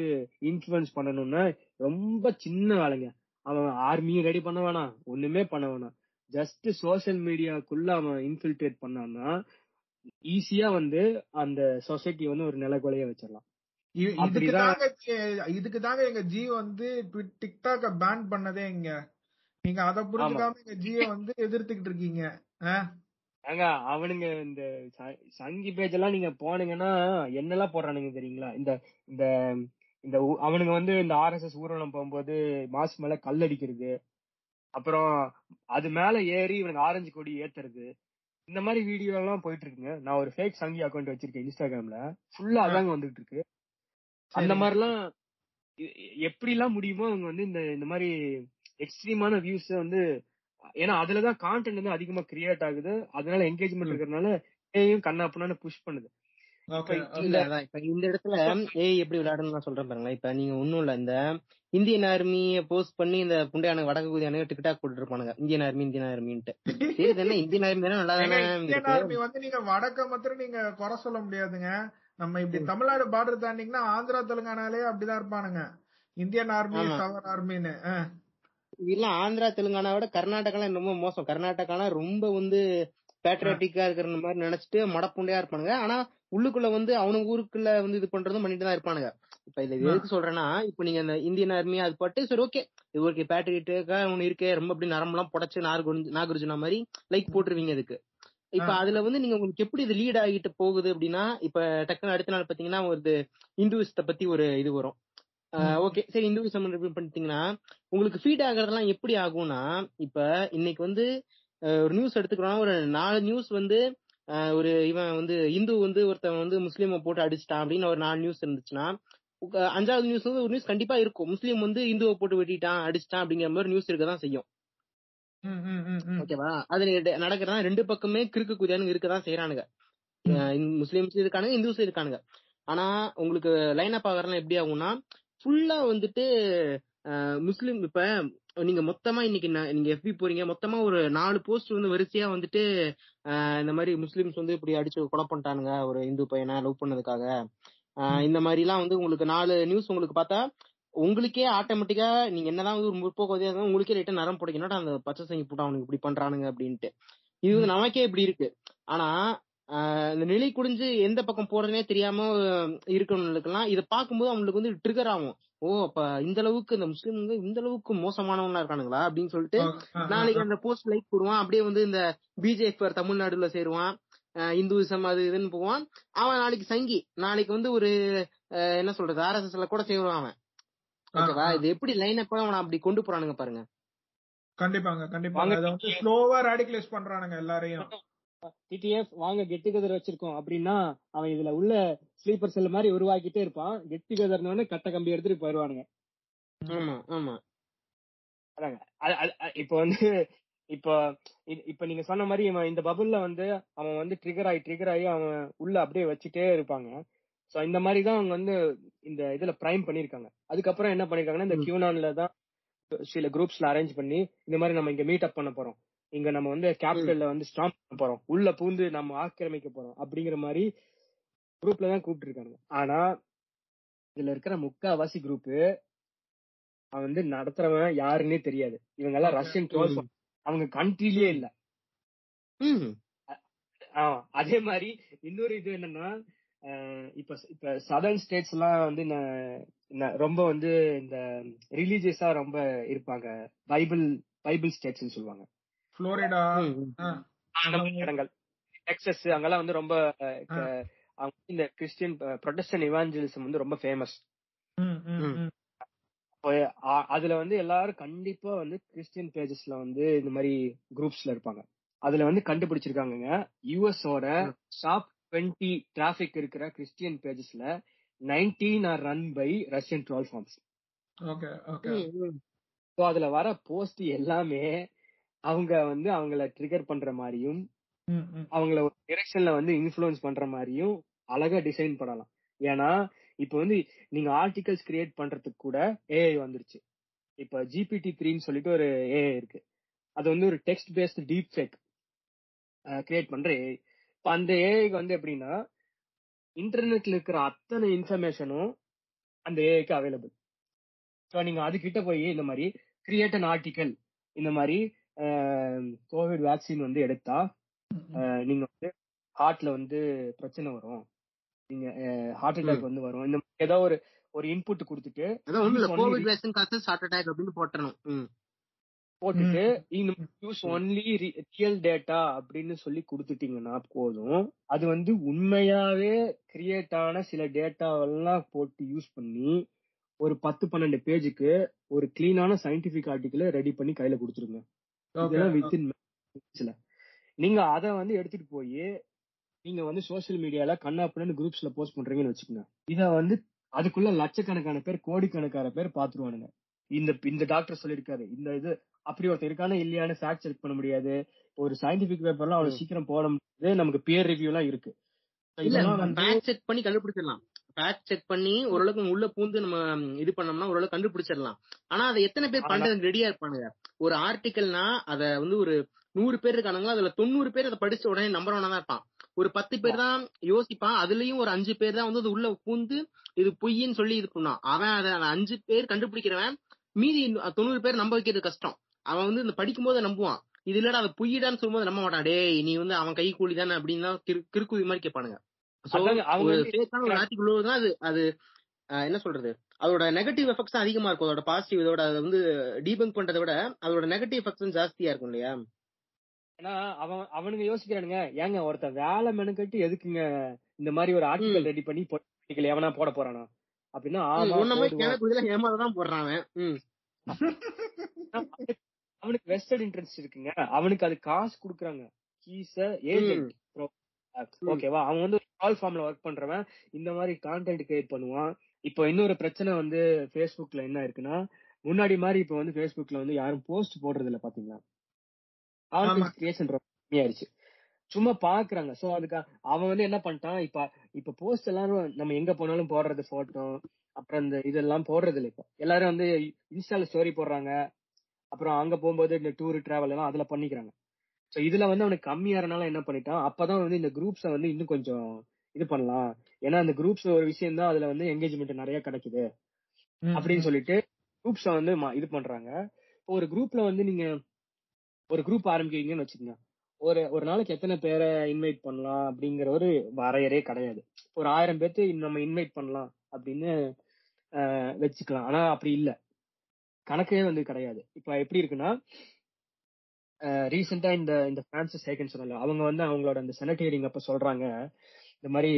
S3: இன்ஃபுளுன்ஸ் பண்ணணும்னா ரொம்ப சின்ன வேலைங்க அவன் ஆர்மியும் ரெடி பண்ண வேணாம். ஒண்ணுமே பண்ண வேணாம். ஜஸ்ட் சோஷியல் மீடியாக்குள்ள அவன் இன்ஃபில்ட்ரேட் பண்ணான்னா ஈஸியா வந்து அந்த சொசைட்டி வந்து ஒரு நிலக்குலைய வச்சிடலாம்.
S2: இதுக்கு தாங்க இதுக்கு தாங்க எங்க ஜி வந்து டிக்டாக்க பேன் பண்ணதே இங்க. நீங்க அத புரிஞ்சுக்காம எங்க ஜிய வந்து எதிர்த்துக்கிட்டு இருக்கீங்க?
S3: ஏங்க அவனுங்க இந்த சங்கி பேஜ் எல்லாம் நீங்க போனீங்கன்னா என்னெல்லாம் போடுறானுங்க தெரியுங்களா? இந்த இந்த இந்த அவனுங்க வந்து இந்த ஆர்எஸ்எஸ் ஊர்வலம் போகும்போது மாஸ் மேல கல் அடிக்கிறது. அப்புறம் அது மேல ஏறி இவனுக்கு ஆரஞ்சு கொடி ஏத்துறது. இந்த மாதிரி வீடியோ எல்லாம் போயிட்டு இருக்குங்க. நான் ஒரு ஃபேக் சங்கி அக்கௌண்ட் வச்சிருக்கேன் இன்ஸ்டாகிராம்ல ஃபுல்லா அதாங்க வந்துட்டு இருக்கு. அந்த. மாதிரிலாம் எப்படி எல்லாம் முடியுமோ அவங்க வந்து இந்த இந்த மாதிரி எக்ஸ்ட்ரீமான வியூஸ் வந்து ஏன்னா அதுலதான் கான்டென்ட் வந்து அதிகமா கிரியேட் ஆகுது. அதனால என்கேஜ்மெண்ட் இருக்கிறதுனால ஏயும் கண்ணாப்புனான்னு புஷ் பண்ணுது.
S2: ஓகே
S3: இப்ப
S1: இல்ல அதான். இப்ப இந்த இடத்துல ஏய் எப்படி விளையாடணும்னு நான் சொல்றேன் பாருங்களேன். இப்ப நீங்க ஒண்ணும் இல்ல இந்த இந்தியன் ஆர்மிய போஸ்ட் பண்ணி இந்த புண்டையானுங்க வடக்கு குதியானுங்க டிக்டாக் இருப்பானுங்க இந்தியன் ஆர்மி இந்தியன் ஆர்மின்ட்டு சரி இந்தியன் ஆர்மி தானே நல்லா தானே
S2: இந்தியன்
S1: இருக்கு.
S2: ஆர்மி வந்து நீங்க வடக்க மாத்திரம் நீங்க குறை சொல்ல முடியாதுங்க. நம்ம இப்படி தமிழ்நாடு பார்டர் தாண்டிங்கன்னா ஆந்திரா தெலுங்கானாலே அப்படிதான் இருப்பானுங்க. Indian army. சவர் ஆர்மின்னு.
S1: இல்ல ஆந்திரா தெலுங்கானா விட கர்நாடகாலாம் ரொம்ப மோசம். கர்நாடகாலாம் ரொம்ப வந்து பேட்ரியாட்டிக்கா இருக்கிற மாதிரி நினைச்சிட்டு மடப்புண்டையா இருப்பானுங்க. ஆனா உள்ளுக்குள்ள வந்து அவனுங்க ஊருக்குள்ள வந்து இது பண்றதும் பண்ணிட்டு தான் இருப்பானுங்க. இப்ப இதை எதுக்கு சொல்றேன்னா இப்ப நீங்க அந்த இந்தியன் ஆர்மி அது பட்டு சரி ஓகே இது ஓகே பேட்ரியட்டுக்கா ஒண்ணு இருக்கே ரொம்ப அப்படி நரம்பெல்லாம் புடைச்சு நாகர்ஜுனா மாதிரி லைக் போட்டுருவீங்க இதுக்கு இப்ப. அதுல வந்து நீங்க உங்களுக்கு எப்படி இது லீட் ஆகிட்டு போகுது அப்படின்னா இப்ப டக்குனு அடுத்த நாள் பாத்தீங்கன்னா ஒரு இந்துவிஸ்ட பத்தி ஒரு இது வரும் ஓகே சரி இந்துவிசம் பண்ணிட்டீங்கன்னா உங்களுக்கு ஃபீட் ஆகுறதெல்லாம் எப்படி ஆகும்னா இப்ப இன்னைக்கு வந்து ஒரு நியூஸ் எடுத்துக்கிறோம்னா ஒரு நாலு நியூஸ் வந்து ஒரு இவன் வந்து இந்து வந்து ஒருத்தன் வந்து முஸ்லீமை போட்டு அடிச்சிட்டான் அப்படின்னு ஒரு நாலு நியூஸ் இருந்துச்சுன்னா அஞ்சாவது நியூஸ் வந்து ஒரு நியூஸ் கண்டிப்பா இருக்கும் முஸ்லீம் வந்து இந்துவை போட்டு வெட்டிட்டான் அடிச்சிட்டான் அப்படிங்கிற மாதிரி நியூஸ் இருக்க தான் செய்யும். ஓகேவா? அது நட- நடக்கிறதா ரெண்டு பக்கமே கிறுக்கு குதியானுங்க இருக்கதான் செய்யறானுங்க முஸ்லீம்ஸ் இருக்கானுங்க இந்துஸ் இருக்கானுங்க. ஆனா உங்களுக்கு லைன் அப் ஆகிறதுலாம் எப்படி ஆகும்னா ஃபுல்லா வந்துட்டு முஸ்லீம் இப்ப நீங்க மொத்தமா இன்னைக்கு நீங்க எஃபி போறீங்க மொத்தமா ஒரு நாலு போஸ்ட் வந்து வரிசையா வந்துட்டு இந்த மாதிரி முஸ்லிம்ஸ் வந்து இப்படி அடிச்சு கொலை பண்ணிட்டானுங்க ஒரு இந்து பையனை லவ் பண்ணதுக்காக. இந்த மாதிரி எல்லாம் வந்து உங்களுக்கு நாலு நியூஸ் உங்களுக்கு பார்த்தா உங்களுக்கே ஆட்டோமேட்டிக்கா நீங்க என்னதான் ஒரு முற்போக்கு உங்களுக்கே லைட்டா நரம் பிடிக்கணும் அந்த பச்சை சங்கி போட்டு அவனுக்கு இப்படி பண்றானுங்க அப்படின்ட்டு. இது வந்து நமக்கே இப்படி இருக்கு. ஆனா இந்த நிலை குடிஞ்சு எந்த பக்கம் போறதுனே தெரியாம இருக்கவங்களுக்கெல்லாம் இதை பார்க்கும்போது அவங்களுக்கு வந்து ட்ரிகர் ஆகும். ஓ அப்ப இந்த அளவுக்கு இந்த முஸ்லீம்ங்க இந்த அளவுக்கு மோசமானவங்களா இருக்கானுங்களா அப்படின்னு சொல்லிட்டு நாளைக்கு. அந்த போஸ்ட் லைக் போடுவான். அப்படியே வந்து இந்த பிஜேபி தமிழ்நாடுல சேருவான். இந்துவிசம் அது இதுன்னு போவான். அவன் நாளைக்கு சங்கி. நாளைக்கு வந்து ஒரு என்ன சொல்றது ஆர்எஸ்எஸ்ல கூட சேருவான் அவன். ஓகேவா. இது எப்படி லைன் அப்ப அவனை அப்படி கொண்டு போறானுங்க பாருங்க.
S2: கண்டிப்பாங்க கண்டிப்பாங்க. அதை வந்து ஸ்லோவா ரேடிகலைஸ் பண்றானுங்க எல்லாரையும்.
S3: டிடிஎஃப் வாங்க கெட் டுகெதர் வச்சிருக்கோம். அப்படின்னா அவன் இதுல உள்ள ஸ்லீப்பர் செல் மாதிரி உருவாக்கிட்டே இருப்பான். கெட் டுகெதர்னு கட்ட கம்பி எடுத்துட்டு போயிருவானுங்க.
S1: ஆமா ஆமா.
S3: அதாங்க. அது- அது- அது- இப்ப வந்து இப்ப இப்ப நீங்க சொன்ன மாதிரி இவன் இந்த பபுல்ல வந்து அவன் வந்து ட்ரிகர் ஆகி ட்ரிகர் ஆகி அவன் உள்ள அப்படியே வச்சுட்டே இருப்பாங்க. சோ இந்த மாதிரி தான் அவங்க வந்து இந்த இதுல பிரைம் பண்ணிருக்காங்க. அதுக்கப்புறம் என்ன பண்ணிருக்காங்கன்னா இந்த கியூனான்ல தான் சில குரூப்ஸ்ல அரேஞ்ச் பண்ணி இந்த மாதிரி நம்ம இங்க மீட் அப் பண்ண போறோம். இங்க நம்ம வந்து கேபிட்டல்ல வந்து ஸ்டாம்ப் பண்ண போறோம். உள்ள பூந்து நம்ம ஆக்கிரமிக்க போறோம். அப்படிங்கிற மாதிரி குரூப்ல தான் கூப்பிட்டு இருக்காங்க ஆனா இதுல இருக்கிற முக்காவாசி குரூப் அவன் வந்து நடத்துறவன் யாருன்னே தெரியாது. இவங்க எல்லாம். ரஷ்யன் ட்ரோல்ஸ் அவங்க கண்ட்ரிலேயே இல்ல. அதே மாதிரி இன்னொரு இது என்னன்னா இப்ப இப்ப சதர்ன் ஸ்டேட்ஸ் எல்லாம் வந்து ரொம்ப வந்து இந்த ரிலீஜியஸா ரொம்ப இருப்பாங்க. பைபிள் பைபிள் ஸ்டேட்ஸ்னு சொல்லுவாங்க.
S2: புளோரிடா
S3: இடங்கள். டெக்சஸ் அங்கெல்லாம் வந்து ரொம்ப இந்த கிறிஸ்டியன் ப்ரொடெஸ்டன் இவாஞ்சலிசம் வந்து ரொம்ப ஃபேமஸ்
S2: ம், ம், ம்.
S3: அதுல வந்து எல்லாரும் கண்டிப்பா வந்து கிறிஸ்டியன் பேஜஸ்ல வந்து இந்த மாதிரி குரூப்ஸ்ல இருப்பாங்க. அதுல வந்து கண்டுபிடிச்சிருக்காங்கங்க. யூஎஸோட டாப் டுவெண்ட்டி டிராபிக் இருக்கிற Christian பேஜஸ்ல nineteen are run by Russian troll farms
S2: okay okay
S3: so அதுல வர போஸ்ட் எல்லாமே அவங்க வந்து அவங்கள ட்ரிகர் பண்ற மாதிரியும். அவங்கள ஒரு டிரெக்ஷன்ல வந்து இன்ஃப்ளூயன்ஸ் பண்ற மாதிரியும் அழகா டிசைன் பண்ணலாம். ஏன்னா இப்ப வந்து நீங்க ஆர்டிகல்ஸ் கிரியேட் பண்றதுக்கு கூட ஏஐ வந்துருச்சு. இப்ப ஜிபிடி த்ரீன்னு சொல்லிட்டு ஒரு ஏஐ இருக்கு. அது வந்து ஒரு text based deep fake create பண்ற ஏஐ அந்த ஏஐக்கு வந்து எப்படின்னா இன்டர்நெட்ல இருக்கிற அத்தனை இன்ஃபர்மேஷனும் அந்த ஏஐக்கு அவைலபிள் ஸோ நீங்க அது கிட்ட போய் இந்த மாதிரி கிரியேட் அன் ஆர்டிக்கல் இந்த மாதிரி கோவிட் வேக்சின் வந்து எடுத்தா நீங்க வந்து ஹார்ட்ல வந்து பிரச்சனை வரும். நீங்க ஹார்ட் அட்டாக் வந்து வரும். இந்த மாதிரி ஏதோ ஒரு ஒரு இன்புட் கொடுத்துட்டு
S1: COVID vaccine causes heart attack அப்படின்னு போட்டுறணும். ம்.
S3: போட்டுட்டு இந்த யூஸ் ஒன்லி ரியல் டேட்டா அப்படின்னு சொல்லி கொடுத்துட்டீங்கன்னா போதும். அது வந்து உண்மையாவே கிரியேட் ஆன சில டேட்டாவெல்லாம் போட்டு யூஸ் பண்ணி ஒரு பத்து பன்னெண்டு பேஜுக்கு ஒரு கிளீனான சயின்டிபிக் ஆர்டிக்கல ரெடி பண்ணி கையில கொடுத்துருங்க. இதெல்லாம் வித்தின் நீங்க அத வந்து எடுத்துட்டு போய் நீங்க வந்து சோஷியல் மீடியால கண்ணாப்புன்னு குரூப்ஸ்ல போஸ்ட் பண்றீங்கன்னு வச்சுக்கோங்க. இத வந்து அதுக்குள்ள லட்சக்கணக்கான பேர் கோடிக்கணக்கான பேர் பாத்துருவானுங்க. இந்த இந்த டாக்டர் சொல்லிருக்காரு இந்த இது அப்படி ஒருத்தர் இருக்கான இல்லையான்னு ஃபேக்ட் செக் பண்ண முடியாது. ஒரு சயின்டிபிக் பேப்பர்லாம் அவ்வளவு சீக்கிரம் போட முடியாது. நமக்கு பியர் ரிவ்யூ எல்லாம் இருக்கு.
S1: செக் பண்ணி கண்டுபிடிச்சிடலாம். ஃபேக்ட் செக் பண்ணி ஓரளவுக்கு உள்ள பூந்து நம்ம இது பண்ணோம்னா ஓரளவுக்கு கண்டுபிடிச்சிடலாம். ஆனா அதை எத்தனை பேர் பண்றதுக்கு ரெடியா இருப்பானுங்க? ஒரு ஆர்டிக்கல்னா அத வந்து ஒரு நூறு பேர் இருக்கானுங்க அதுல தொண்ணூறு பேர் அதை படிச்ச உடனே நம்பர் ஒன்னா தான் இருப்பான். ஒரு பத்து பேர் தான் யோசிப்பான். அதுலயும் ஒரு அஞ்சு பேர் தான் வந்து அது உள்ள பூந்து இது பொய்ன்னு சொல்லி இது பண்ணான் அவன் அதை அஞ்சு பேர் கண்டுபிடிக்கிறவன். மீதி தொண்ணூறு பேர் நம்ப வைக்கிறது கஷ்டம். அவன் வந்து இந்த படிக்கும்போது நம்புவான். இது இல்லடா அதை பொய்யிடான்னு சொல்லும்போது நம்ப மாட்டான். டேய் நீ வந்து அவன் கை கூலி தானே அப்படின்னு தான் கிறு- கிறுக்குதி மாதிரி கேட்பானுங்க. அது அது என்ன சொல்றது? அதோட நெகட்டிவ் எஃபெக்ட்ஸ் அதிகமா இருக்கும். அதோட பாசிட்டிவ் இதோட அதை வந்து டீபங்க் பண்றதை விட அதோட நெகட்டிவ் எஃபெக்ட்ஸ் ஜாஸ்தியா இருக்கும் இல்லையா?
S3: ஏன்னா அவன் அவனுங்க யோசிக்கிறானுங்க ஏங்க ஒருத்தன் வேலை மெனக்கட்டு எதுக்குங்க இந்த மாதிரி ஒரு ஆர்டிகல் ரெடி பண்ணி ஆர்டிகல் எவனா போட போறானா? அப்படின்னா
S1: ஏமாதான் போடுறான். [LAUGHS]
S3: அவனுக்கு வெஸ்டட் இன்ட்ரெஸ்ட் இருக்குங்க. அவனுக்கு அது காசு குடுக்குறாங்க. ஹீஸ் ஏஜென்ட் ஓகேவா அவன் வந்து கால் ஃபார்ம்ல ஒர்க் பண்றவன். இந்த மாதிரி கான்டென்ட் கிரியேட் பண்ணுவான். இப்போ இன்னொரு பிரச்சனை வந்து Facebookல என்ன இருக்குன்னா முன்னாடி மாதிரி இப்போ வந்து Facebookல வந்து யாரும் போஸ்ட் போடுறது இல்ல பாத்தீங்களா கிரியேஷன் ரொம்ப கம்மியாயிருச்சு சும்மா பாக்குறாங்க. சோ அதுக்கு அவன் வந்து என்ன பண்ணிட்டான்? இப்ப இப்ப போஸ்ட் எல்லாரும் நம்ம எங்க போனாலும் போடுறது போட்டோ அப்புறம் இந்த இதெல்லாம் போடுறது இல்ல இப்போ. எல்லாரும் வந்து இன்ஸ்டால ஸ்டோரி போடுறாங்க. அப்புறம் அங்க போகும்போது இந்த டூர் டிராவல் எல்லாம் அதுல பண்ணிக்கிறாங்க. சோ இதுல வந்து அவனுக்கு கம்மியாறனால என்ன பண்ணிட்டான்? அப்பதான் வந்து இந்த குரூப்ஸ வந்து இன்னும் கொஞ்சம் இது பண்ணலாம். ஏன்னா அந்த குரூப்ஸ் ஒரு விஷயம் தான் அதுல வந்து என்கேஜ்மெண்ட் நிறைய கிடைக்குது. அப்படின்னு சொல்லிட்டு குரூப்ஸ வந்து இது பண்றாங்க. இப்போ ஒரு குரூப்ல வந்து நீங்க ஒரு குரூப் ஆரம்பிக்கிறீங்கன்னு வச்சுக்கோங்க. ஒரு ஒரு நாளைக்கு எத்தனை பேரை இன்வைட் பண்ணலாம் அப்படிங்கிற ஒரு வரையறே கிடையாது. ஒரு ஆயிரம் பேர்த்து நம்ம இன்வைட் பண்ணலாம் அப்படின்னு வச்சுக்கலாம். ஆனா அப்படி இல்ல. கணக்கே வந்து கிடையாது. இப்ப எப்படி இருக்குன்னா ரீசெண்டா இந்த இந்த பிரான்சிஸ் ஹேகன் சொன்னால அவங்க வந்து அவங்களோட அந்த செனட் ஹியரிங் அப்ப சொல்றாங்க. இந்த மாதிரி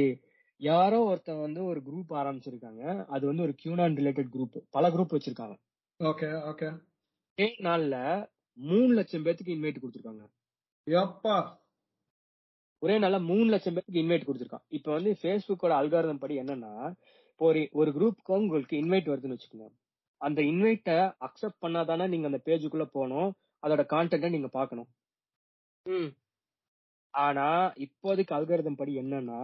S3: யாரோ ஒருத்தன் வந்து ஒரு குரூப் ஆரம்பிச்சிருக்காங்க. அது வந்து ஒரு கியூனான் ரிலேட்டட் குரூப் பல குரூப் வச்சிருக்காங்க.
S2: ஓகே ஓகே
S3: ஒரே நாள்ல மூணு லட்சம் பேத்துக்கு இன்வைட் கொடுத்துருக்காங்க.
S2: எப்பா!
S3: ஒரே நாள்ல மூணு லட்சம் பேருக்கு இன்வைட் கொடுத்துருக்கான். இப்ப வந்து Facebookோட அல்காரதம் படி என்னன்னா இப்போ ஒரு ஒரு குரூப்க்கு உங்களுக்கு இன்வைட் வருதுன்னு வச்சுக்கோங்க. அந்த இன்வைட்டை அக்செப்ட் பண்ணாதானே நீங்க அந்த பேஜுக்குள்ள போகணும். அதோட கான்டென்ட்டை நீங்க பார்க்கணும்.
S1: ம்.
S3: ஆனா இப்போதைக்கு அல்காரதம் படி என்னன்னா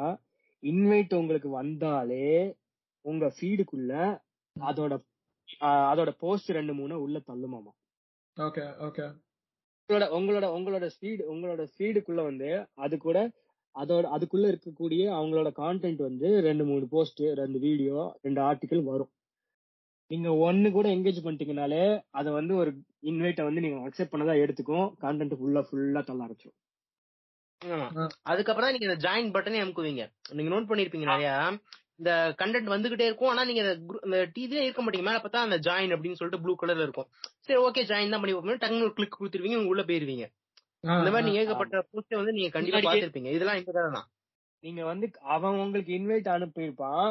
S3: இன்வைட் உங்களுக்கு வந்தாலே உங்க ஃபீடுக்குள்ள அதோட அதோட போஸ்ட் ரெண்டு மூணு உள்ள தள்ளுமாமா.
S2: Okay okay.
S3: உங்களோட உங்களோட உங்களோட ஸ்பீடு உங்களோட ஸ்பீடுக்குள்ள வந்து அது கூட அதோட அதுக்குள்ள இருக்கக்கூடிய அவங்களோட கான்டென்ட் வந்து ரெண்டு மூணு போஸ்ட் ரெண்டு வீடியோ ரெண்டு ஆர்டிக்கல் வரும். நீங்க ஒன்னு கூட என்கேஜ் பண்ணிட்டீங்கனாலே அதை வந்து ஒரு இன்வைட்டை வந்து நீங்க அக்செப்ட் பண்ணதா எடுத்துக்கும் கான்டென்ட் ஃபுல்லா ஃபுல்லா தள்ள ஆரம்பிச்சிடும்.
S1: அதுக்கப்புறம் தான் நீங்க இந்த ஜாயின் பட்டனே அமுக்குவீங்க. நீங்க நோட் பண்ணிருப்பீங்க நிறைய இந்த கண்டென்ட் வந்துகிட்டே இருக்கும் ஆனா நீங்க இந்த டிவியே இருக்க மாட்டீங்க மேல பார்த்தா அந்த ஜாயின் அப்படின்னு சொல்லிட்டு ப்ளூ கலர்ல இருக்கும். சரி ஓகே ஜாயின் தான் பண்ணி வைப்போம் டக்குனு ஒரு கிளிக் கொடுத்துருவீங்க உங்க உள்ள போயிருவீங்க. இந்த மாதிரி. நீங்க ஏகப்பட்ட போஸ்ட் வந்து நீங்க கண்டிப்பா பாத்திருப்பீங்க இதெல்லாம் இந்த தான்.
S3: நீங்க வந்து அவன் உங்களுக்கு இன்வைட் அனுப்பியிருப்பான்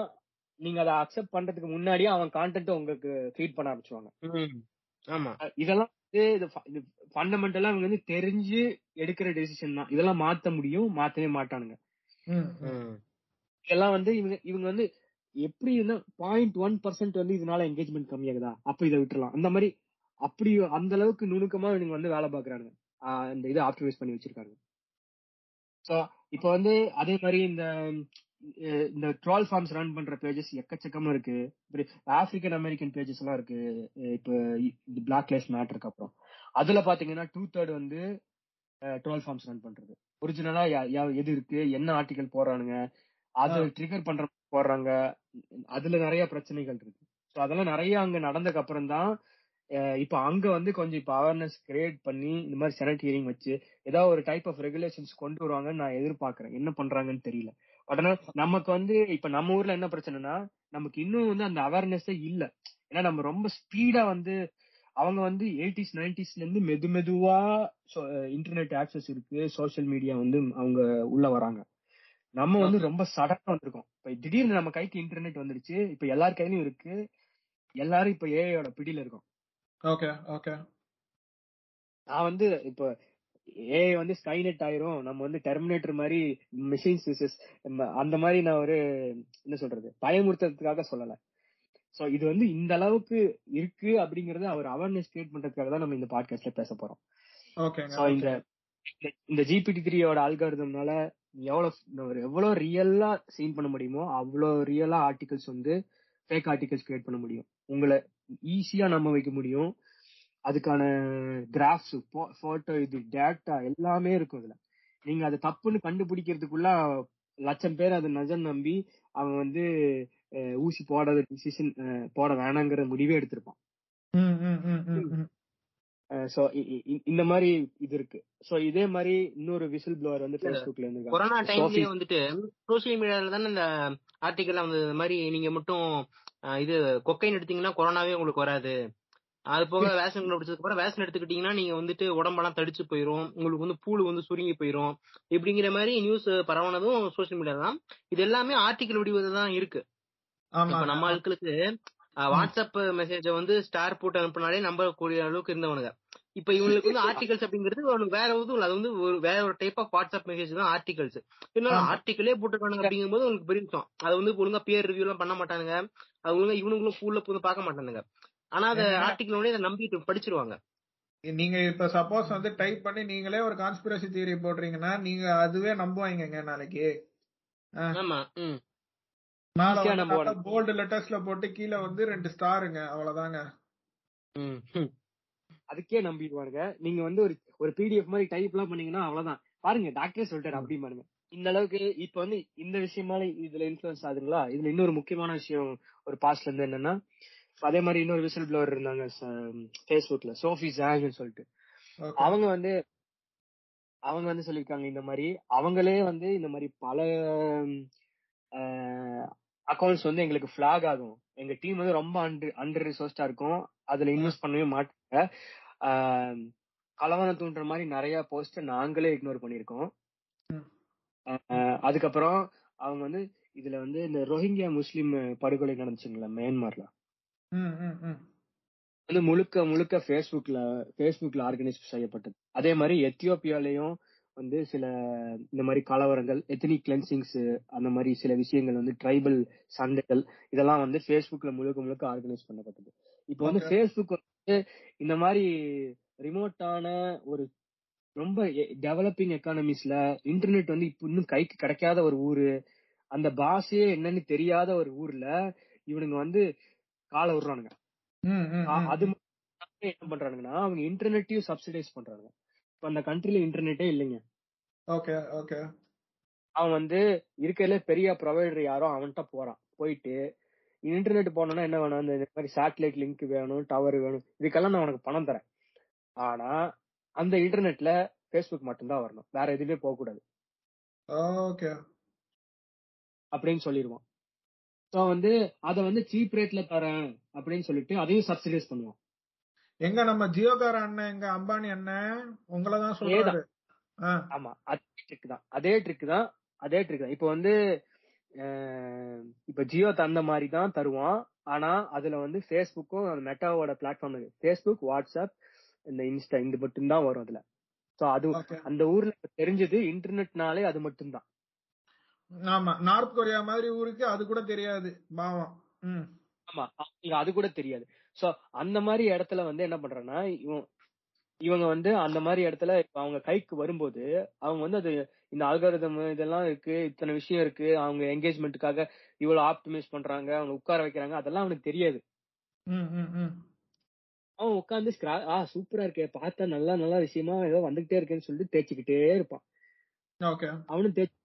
S3: நீங்க அதை அக்செப்ட் பண்றதுக்கு முன்னாடியே அவன் கான்டென்ட் உங்களுக்கு ஃபீட் பண்ண ஆரம்பிச்சுவாங்க
S1: ம். ஆமா.
S3: இதெல்லாம் வந்து இது ஃப- இது ஃபண்டமெண்டலா அவங்க வந்து தெரிஞ்சு எடுக்கிற டெசிஷன் தான். இதெல்லாம் மாத்த முடியும் மாத்தவே மாட்டானுங்க. இதெல்லாம் வந்து இவங்க இவங்க வந்து எப்படி பாயிண்ட் ஒன் பர்சன்ட் வந்து இதனால என்கேஜ்மெண்ட் கம்மியாகுதா? அப்ப இதை விட்டுறலாம். அந்த மாதிரி அப்படி அந்த அளவுக்கு நுணுக்கமா இவங்க வந்து வேலை பாக்குறாங்க இந்த இதை ஆப்டிமைஸ் பண்ணி வச்சிருக்காங்க சோ இப்போ வந்து அதே மாதிரி இந்த இந்த ட்ரால் ஃபார்ம்ஸ் ரன் பண்ற பேஜஸ் எக்கச்சக்கமா இருக்கு. ஆப்பிரிக்கன் அமெரிக்கன் பேஜஸ் எல்லாம் இருக்கு. இப்போ இந்த பிளாக் லைஃப் மேட்டருக்கு அப்புறம். அதுல பாத்தீங்கன்னா டூ தேர்ட் வந்து ட்ரால் ஃபார்ம்ஸ் ரன் பண்றது. ஒரிஜினலா எது இருக்கு? என்ன ஆர்டிகல் போடுறானுங்க? அது. ட்ரிகர் பண்ற போடுறாங்க. அதுல நிறைய பிரச்சனைகள் இருக்கு. ஸோ அதெல்லாம் நிறைய அங்க நடந்ததுக்கு அப்புறம் தான் இப்ப அங்க வந்து கொஞ்சம் இப்ப அவேர்னஸ் கிரியேட் பண்ணி இந்த மாதிரி செனட் ஹியரிங் வச்சு ஏதாவது ஒரு டைப் ஆஃப் ரெகுலேஷன்ஸ் கொண்டு வருவாங்கன்னு நான் எதிர்பார்க்கறேன். என்ன பண்றாங்கன்னு தெரியல. ஆனா நமக்கு வந்து இப்ப நம்ம ஊர்ல என்ன பிரச்சனைனா நமக்கு இன்னும் வந்து அந்த அவேர்னஸே இல்ல. ஏன்னா நம்ம ரொம்ப ஸ்பீடா வந்து அவங்க வந்து எயிட்டிஸ் நைன்டிஸ்ல இருந்து மெது மெதுவா இன்டர்நெட் ஆக்சஸ் இருக்கு. சோஷியல் மீடியா வந்து அவங்க உள்ள வராங்க. நம்ம வந்து ரொம்ப சடனா வந்திருக்கோம். இப்ப திடீர்னு நம்ம கைக்கு இன்டர்நெட் வந்துடுச்சு. இப்ப எல்லார் கையிலயும் இருக்கு. எல்லாரும் இப்ப ஏஐயோட பிடியில இருக்கோம்.
S2: ஓகே ஓகே
S3: நான் வந்து இப்ப ஏஐ வந்து ஸ்கைநெட் ஆயிரும். நம்ம வந்து டெர்மினேட்டர் மாதிரி மிஷின்ஸ் அந்த மாதிரி நான் ஒரு என்ன சொல்றது பயமுறுத்துறதுக்காக சொல்லல. சோ இது வந்து இந்த அளவுக்கு இருக்கு அப்படிங்கறது அவர் அவேர்னஸ் கிரியேட் பண்றதுக்காக தான் நம்ம இந்த பாட்காஸ்ட்ல பேச போறோம். சோ இந்த இந்த ஜிபிடி த்ரீயோட அல்காரிதம்னால எவ்வளவு எவ்வளவு ரியலா சீன் பண்ண முடியுமோ அவ்வளவு ரியலா ஆர்டிகல்ஸ் வந்து ஃபேக் ஆர்டிகல்ஸ் கிரியேட் பண்ண முடியும். உங்களை ஈஸியா நம்ப வைக்க முடியும். அதுக்கான கிராஃப்ஸ் போட்டோ இது டேட்டா எல்லாமே இருக்கும் இதுல. நீங்க அது தப்புன்னு கண்டுபிடிக்கிறதுக்குள்ள லட்சம் பேர் அது நஜம் நம்பி அவன் வந்து ஊசி போடாத டிசிஷன் போட வேணாங்கிற முடிவே எடுத்திருப்பான்.
S2: ம், ம், ம், ம், ம்.
S3: சோ இந்த மாதிரி இது இருக்கு. சோ இதே மாதிரி இன்னொரு விசில் ப்ளோவர் வந்து Facebookல இருந்து
S1: கொரோனா. டைம்லயே வந்துட்டு சோசியல் மீடியால தானே இந்த ஆர்டிக்கல் வந்து இந்த மாதிரி நீங்க மட்டும் இது கொக்கைன் எடுத்தீங்கன்னா கொரோனாவே உங்களுக்கு வராது. அது போக வேக்சின் கண்டுபிடிச்சதுக்கு அப்புறம் வேக்சின் எடுத்துக்கிட்டீங்கன்னா நீங்க வந்துட்டு உடம்பெல்லாம் தடிச்சு போயிரும். உங்களுக்கு வந்து பூளு வந்து சுருங்கி போயிரும். இப்படிங்கிற மாதிரி நியூஸ் பரவனதும் சோசியல் மீடியா தான். இது எல்லாமே ஆர்டிக்கல் வடிவத்தில் தான் இருக்கு. நம்ம ஆட்களுக்கு வாட்ஸ்அப் மெசேஜ வந்து ஸ்டார் போட்டு அனுப்புனாலே நம்பக்கூடிய அளவுக்கு இருந்தவனுங்க இப்ப இவங்களுக்கு வந்து ஆர்டிகல்ஸ் அப்படிங்கிறது வேற எதுவும் அது வந்து ஒரு வேற ஒரு டைப் ஆஃப் வாட்ஸ்அப் மெசேஜ் தான் ஆர்டிகல்ஸ் இருந்தாலும்
S2: ஆமா.
S1: ஆர்டிக்கலே போட்டுருக்கானுங்க அப்படிங்கும்போது உங்களுக்கு பெரிய விஷயம் அது வந்து ஒழுங்கா பியர் ரிவ்யூ எல்லாம் பண்ண மாட்டானுங்க. அது ஒழுங்கா இவனுங்களும் ஃபுல்ல போய் பார்க்க மாட்டானுங்க. ஆனா அந்த
S2: என்ன?
S1: ஆர்டிக்கலோட இதை நம்பிட்டு படிச்சிருவாங்க.
S2: நீங்க இப்ப சப்போஸ் வந்து டைப் பண்ணி நீங்களே ஒரு கான்ஸ்பிரசி தியரி போடுறீங்கன்னா நீங்க அதுவே நம்புவாங்கங்க நாளைக்கு.
S1: ஆமா
S3: நம்புவாங்க.
S2: போல்டு லெட்டர்ஸ்ல போட்டு கீழே வந்து ரெண்டு ஸ்டாருங்க அவ்வளவுதாங்க.
S3: அதுக்கே நம்பிடுவானுங்க. நீங்க வந்து ஒரு ஒரு பிடிஎஃப் மாதிரி டைப் எல்லாம் பண்ணீங்கன்னா அவ்வளவுதான். பாருங்க டாக்டரே சொல்லிட்டாரு அப்படிமானுங்க இந்த அளவுக்கு இப்ப வந்து இந்த விஷயமால இதுல இன்ஃபுளுன்ஸ் ஆகுதுங்களா? இதுல இன்னொரு முக்கியமான விஷயம் ஒரு பாஸ்ட்ல இருந்து என்னன்னா அதே மாதிரி இன்னொரு விசில் ப்ளோவர் இருந்தாங்க ஃபேஸ்புக்ல சோஃபி ஜாங்னு சொல்லிட்டு. அவங்க வந்து அவங்க வந்து சொல்லியிருக்காங்க இந்த மாதிரி அவங்களே வந்து இந்த மாதிரி பல அக்கௌண்ட்ஸ் வந்து எங்களுக்கு ஃபிளாக் ஆகும். எங்க டீம் வந்து ரொம்ப அண்டர் அண்டர் ரிசோர்ஸ்டா இருக்கும். அதுல இன்வெஸ்ட் பண்ணவே மாட்டாங்க. கலவரம் தூண்டுற மாதிரி நிறைய போஸ்ட் நாங்களே இக்னோர் பண்ணிருக்கோம் அதுக்கப்புறம் அவங்க வந்து இதுல வந்து இந்த ரோஹிங்கியா முஸ்லிம் படுகொலை நடந்துச்சுங்களா மியான்மர்ல. வந்து முழுக்க முழுக்க ஃபேஸ்புக்ல ஃபேஸ்புக்ல ஆர்கனைஸ் செய்யப்பட்டது. அதே மாதிரி எத்தியோப்பியாலயும் வந்து சில இந்த மாதிரி கலவரங்கள் எத்தனிக் கிளென்சிங்ஸ் அந்த மாதிரி சில விஷயங்கள் வந்து ட்ரைபல் சண்டைகள் இதெல்லாம் வந்து ஃபேஸ்புக்ல முழுக்க முழுக்க ஆர்கனைஸ் பண்ணப்பட்டது. இப்போ வந்து. ஃபேஸ்புக் வந்து இந்த மாதிரி ரிமோட்டான ஒரு ரொம்ப டெவலப்பிங் எக்கானமிஸ்ல இன்டர்நெட் வந்து இப்ப இன்னும் கைக்கு கிடைக்காத ஒரு ஊரு அந்த பாஷையே என்னன்னு தெரியாத ஒரு ஊர்ல இவனுங்க வந்து காலை விடுறானுங்க. அது என்ன பண்றானுங்கன்னா அவங்க இன்டர்நெட்டையும் சப்சிடைஸ் பண்றாங்க. இப்ப அந்த கண்ட்ரில இன்டர்நெட்டே இல்லைங்க.
S2: Okay okay.
S3: அவன் வந்து இருக்கிறதுல பெரிய ப்ரொவைடர் யாரோ அவன்கிட்ட போறான். போயிட்டு இன்டர்நெட் போனோம்னா என்ன வேணும்? இந்த மாதிரி சேட்டலைட் லிங்க் வேணும் டவர் வேணும். இதுக்கெல்லாம் நான் உனக்கு பணம் தரேன். ஆனா அந்த இன்டர்நெட்ல ஃபேஸ்புக் மட்டும்தான் வரணும். வேற எதுவுமே போக கூடாது
S2: ஓகே.
S3: அப்படின்னு சொல்லிடுவான் ஸோ வந்து அதை வந்து சீப் ரேட்ல தரேன் அப்படின்னு சொல்லிட்டு அதையும் சப்சிடைஸ் பண்ணுவான்
S2: எங்க நம்ம ஜியோகார அண்ணன் எங்க அம்பானி அண்ணன் உங்களை தான் சொல்றாரு.
S3: ஆமா அதே ட்ரிக் தான். அதே ட்ரிக் தான் அதே ட்ரிக் தான். இப்போ வந்து இப்ப ஜியோ தந்த மாதிரி தான் தருவான். ஆனா அதுல வந்து ஃபேஸ்புக்கும் அந்த மெட்டாவோட பிளாட்ஃபார்ம் இருக்கு. ஃபேஸ்புக் வாட்ஸ்அப் இந்த இன்ஸ்டா இந்த மட்டும் தான் வரும் அதுல. சோ அது அந்த ஊர்ல தெரிஞ்சது இன்டர்நெட்னாலே அது மட்டும் தான்
S2: ஆமா நார்த் கொரியா மாதிரி ஊருக்கு அது கூட தெரியாது பாவம்.
S3: ஆமா அது கூட தெரியாது. சோ அந்த மாதிரி இடத்துல வந்து என்ன பண்றேன்னா இவன் இவங்க வந்து அந்த மாதிரி இடத்துல இப்ப அவங்க கைக்கு வரும்போது அவங்க வந்து அது இந்த அல்காரிதம் இதெல்லாம் இருக்கு இத்தனை விஷயம் இருக்கு அவங்க என்கேஜ்மெண்ட்டுக்காக இவ்வளவு ஆப்டிமைஸ் பண்றாங்க அவங்க உட்கார வைக்கிறாங்க அதெல்லாம் அவனுக்கு தெரியாது. அவன் உட்காந்து ஆ சூப்பரா இருக்கே பார்த்தா நல்லா நல்ல விஷயமா ஏதோ வந்துகிட்டே இருக்கேன்னு சொல்லிட்டு தேய்ச்சிக்கிட்டே இருப்பான்.
S2: ஓகே.
S3: அவனும் தேய்ச்சி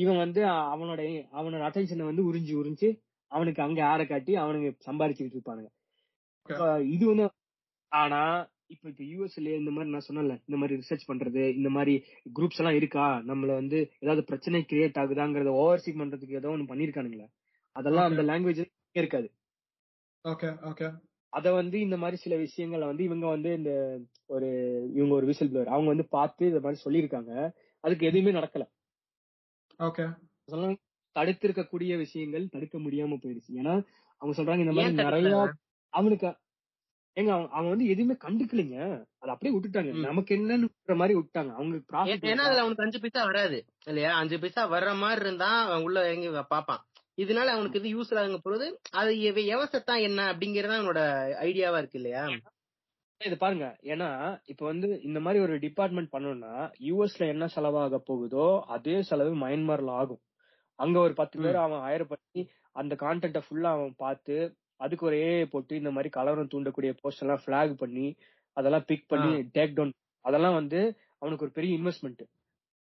S3: இவன் வந்து அவனோட அவனோட அட்டென்ஷனை வந்து உறிஞ்சி உறிஞ்சி அவனுக்கு அங்க ஆட காட்டி அவனுங்க சம்பாரிச்சுக்கிட்டு இருப்பானுங்க. இது வந்து ஆனா இப்ப இப்ப யூஎஸ்ல இந்த மாதிரி நான் சொன்னல இந்த மாதிரி ரிசர்ச் பண்றது இந்த மாதிரி குரூப்ஸ் எல்லாம் இருக்கா? நம்மள வந்து ஏதாவது பிரச்சனை கிரியேட் ஆகுதாங்கறத ஓவர்சீ பண்றதுக்கு ஏதோ ஒண்ணு பண்ணிருக்கானுங்களே. அதெல்லாம் அந்த லாங்குவேஜ் இருக்காது.
S2: ஓகே ஓகே
S3: அத வந்து இந்த மாதிரி சில விஷயங்களை வந்து இவங்க வந்து இந்த ஒரு இவங்க ஒரு விசில் ப்ளோர் அவங்க வந்து பார்த்து இந்த மாதிரி சொல்லியிருக்காங்க. அதுக்கு எதுவுமே நடக்கல.
S2: ஓகே
S3: அதெல்லாம் தடுத்திருக்கக்கூடிய விஷயங்கள் தடுக்க முடியாம போயிடுச்சு. ஏன்னா அவங்க சொல்றாங்க இந்த மாதிரி நிறைய? அவனுக்கு ஏங்க அவன் அவன் வந்து எதுவுமே கண்டுக்கலைங்க. அதை அப்படியே விட்டுட்டாங்க. நமக்கு என்னன்னு மாதிரி விட்டாங்க அவங்க
S4: ஏன்னா அதுல அவனுக்கு அஞ்சு பைசா வராது இல்லையா? அஞ்சு பைசா வர்ற மாதிரி இருந்தா அவன் உள்ள இறங்கி பாப்பான் இதனால அவனுக்கு இது யூஸ் ஆகுங்க பொழுது அது எவ- எவசத்தான் என்ன அப்படிங்கறது அவனோட ஐடியாவா இருக்கு இல்லையா?
S3: இது பாருங்க. ஏன்னா இப்ப வந்து இந்த மாதிரி ஒரு டிபார்ட்மெண்ட் பண்ணணும்னா யூஎஸ்ல என்ன செலவாக போகுதோ அதே செலவு மயன்மார்ல ஆகும். அங்க ஒரு பத்து பேர் அவன் ஹயர் பண்ணி அந்த கான்டென்ட ஃபுல்லா அவன் பார்த்து அதுக்கு ஒரு ஏஐ போட்டு இந்த மாதிரி கலவரம் தூண்டக்கூடிய போஸ்ட் எல்லாம் பிளாக் பண்ணி அதெல்லாம் பிக் பண்ணி டேக் டவுன் அதெல்லாம் வந்து அவனுக்கு ஒரு பெரிய இன்வெஸ்ட்மெண்ட்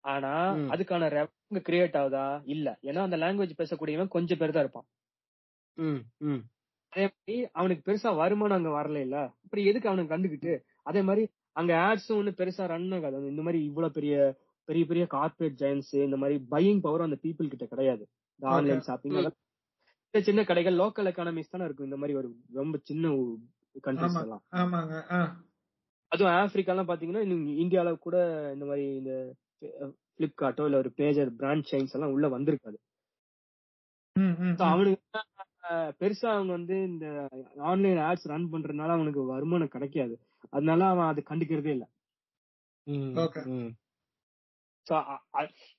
S3: ஆனா. அதுக்கான ரெவன்யூ கிரியேட் ஆகுதா? இல்ல. ஏன்னா அந்த லாங்குவேஜ் பேசக்கூடியவன் கொஞ்சம் பேர் தான் இருப்பான். அதே மாதிரி அவனுக்கு பெருசா வருமானம் அங்க வரல இல்ல அப்புறம் எதுக்கு அவனுக்கு கண்டுக்கிட்டு? அதே மாதிரி அங்க ஆட்ஸும் ஒண்ணு பெருசா ரன் ஆகாது. இந்த மாதிரி இவ்வளவு பெரிய பெரிய பெரிய கார்பரேட் ஜெயன்ஸ் இந்த மாதிரி பையிங் பவர் அந்த பீப்புள் கிட்ட கிடையாது. இந்த ஆன்லைன் ஷாப்பிங்
S4: ம்.
S3: சின்ன சின்ன கடைகள் லோக்கல் எக்கானமிஸ் தானே இருக்கும். இந்த மாதிரி ஒரு ரொம்ப சின்ன கண்ட்ரிஸ் எல்லாம். அதுவும் ஆப்பிரிக்காலாம் பாத்தீங்கன்னா இந்தியால கூட இந்த மாதிரி இந்த பிளிப்கார்ட்டோ இல்ல ஒரு பேஜர் பிராண்ட் செயின்ஸ் எல்லாம் உள்ள வந்திருக்காது. அவனுக்கு பெருசா அவங்க வந்து இந்த ஆன்லைன் ஆட்ஸ் ரன் பண்றதுனால அவனுக்கு வருமானம் கிடைக்காது. அதனால அவன் அது கண்டுக்கிறதே இல்ல.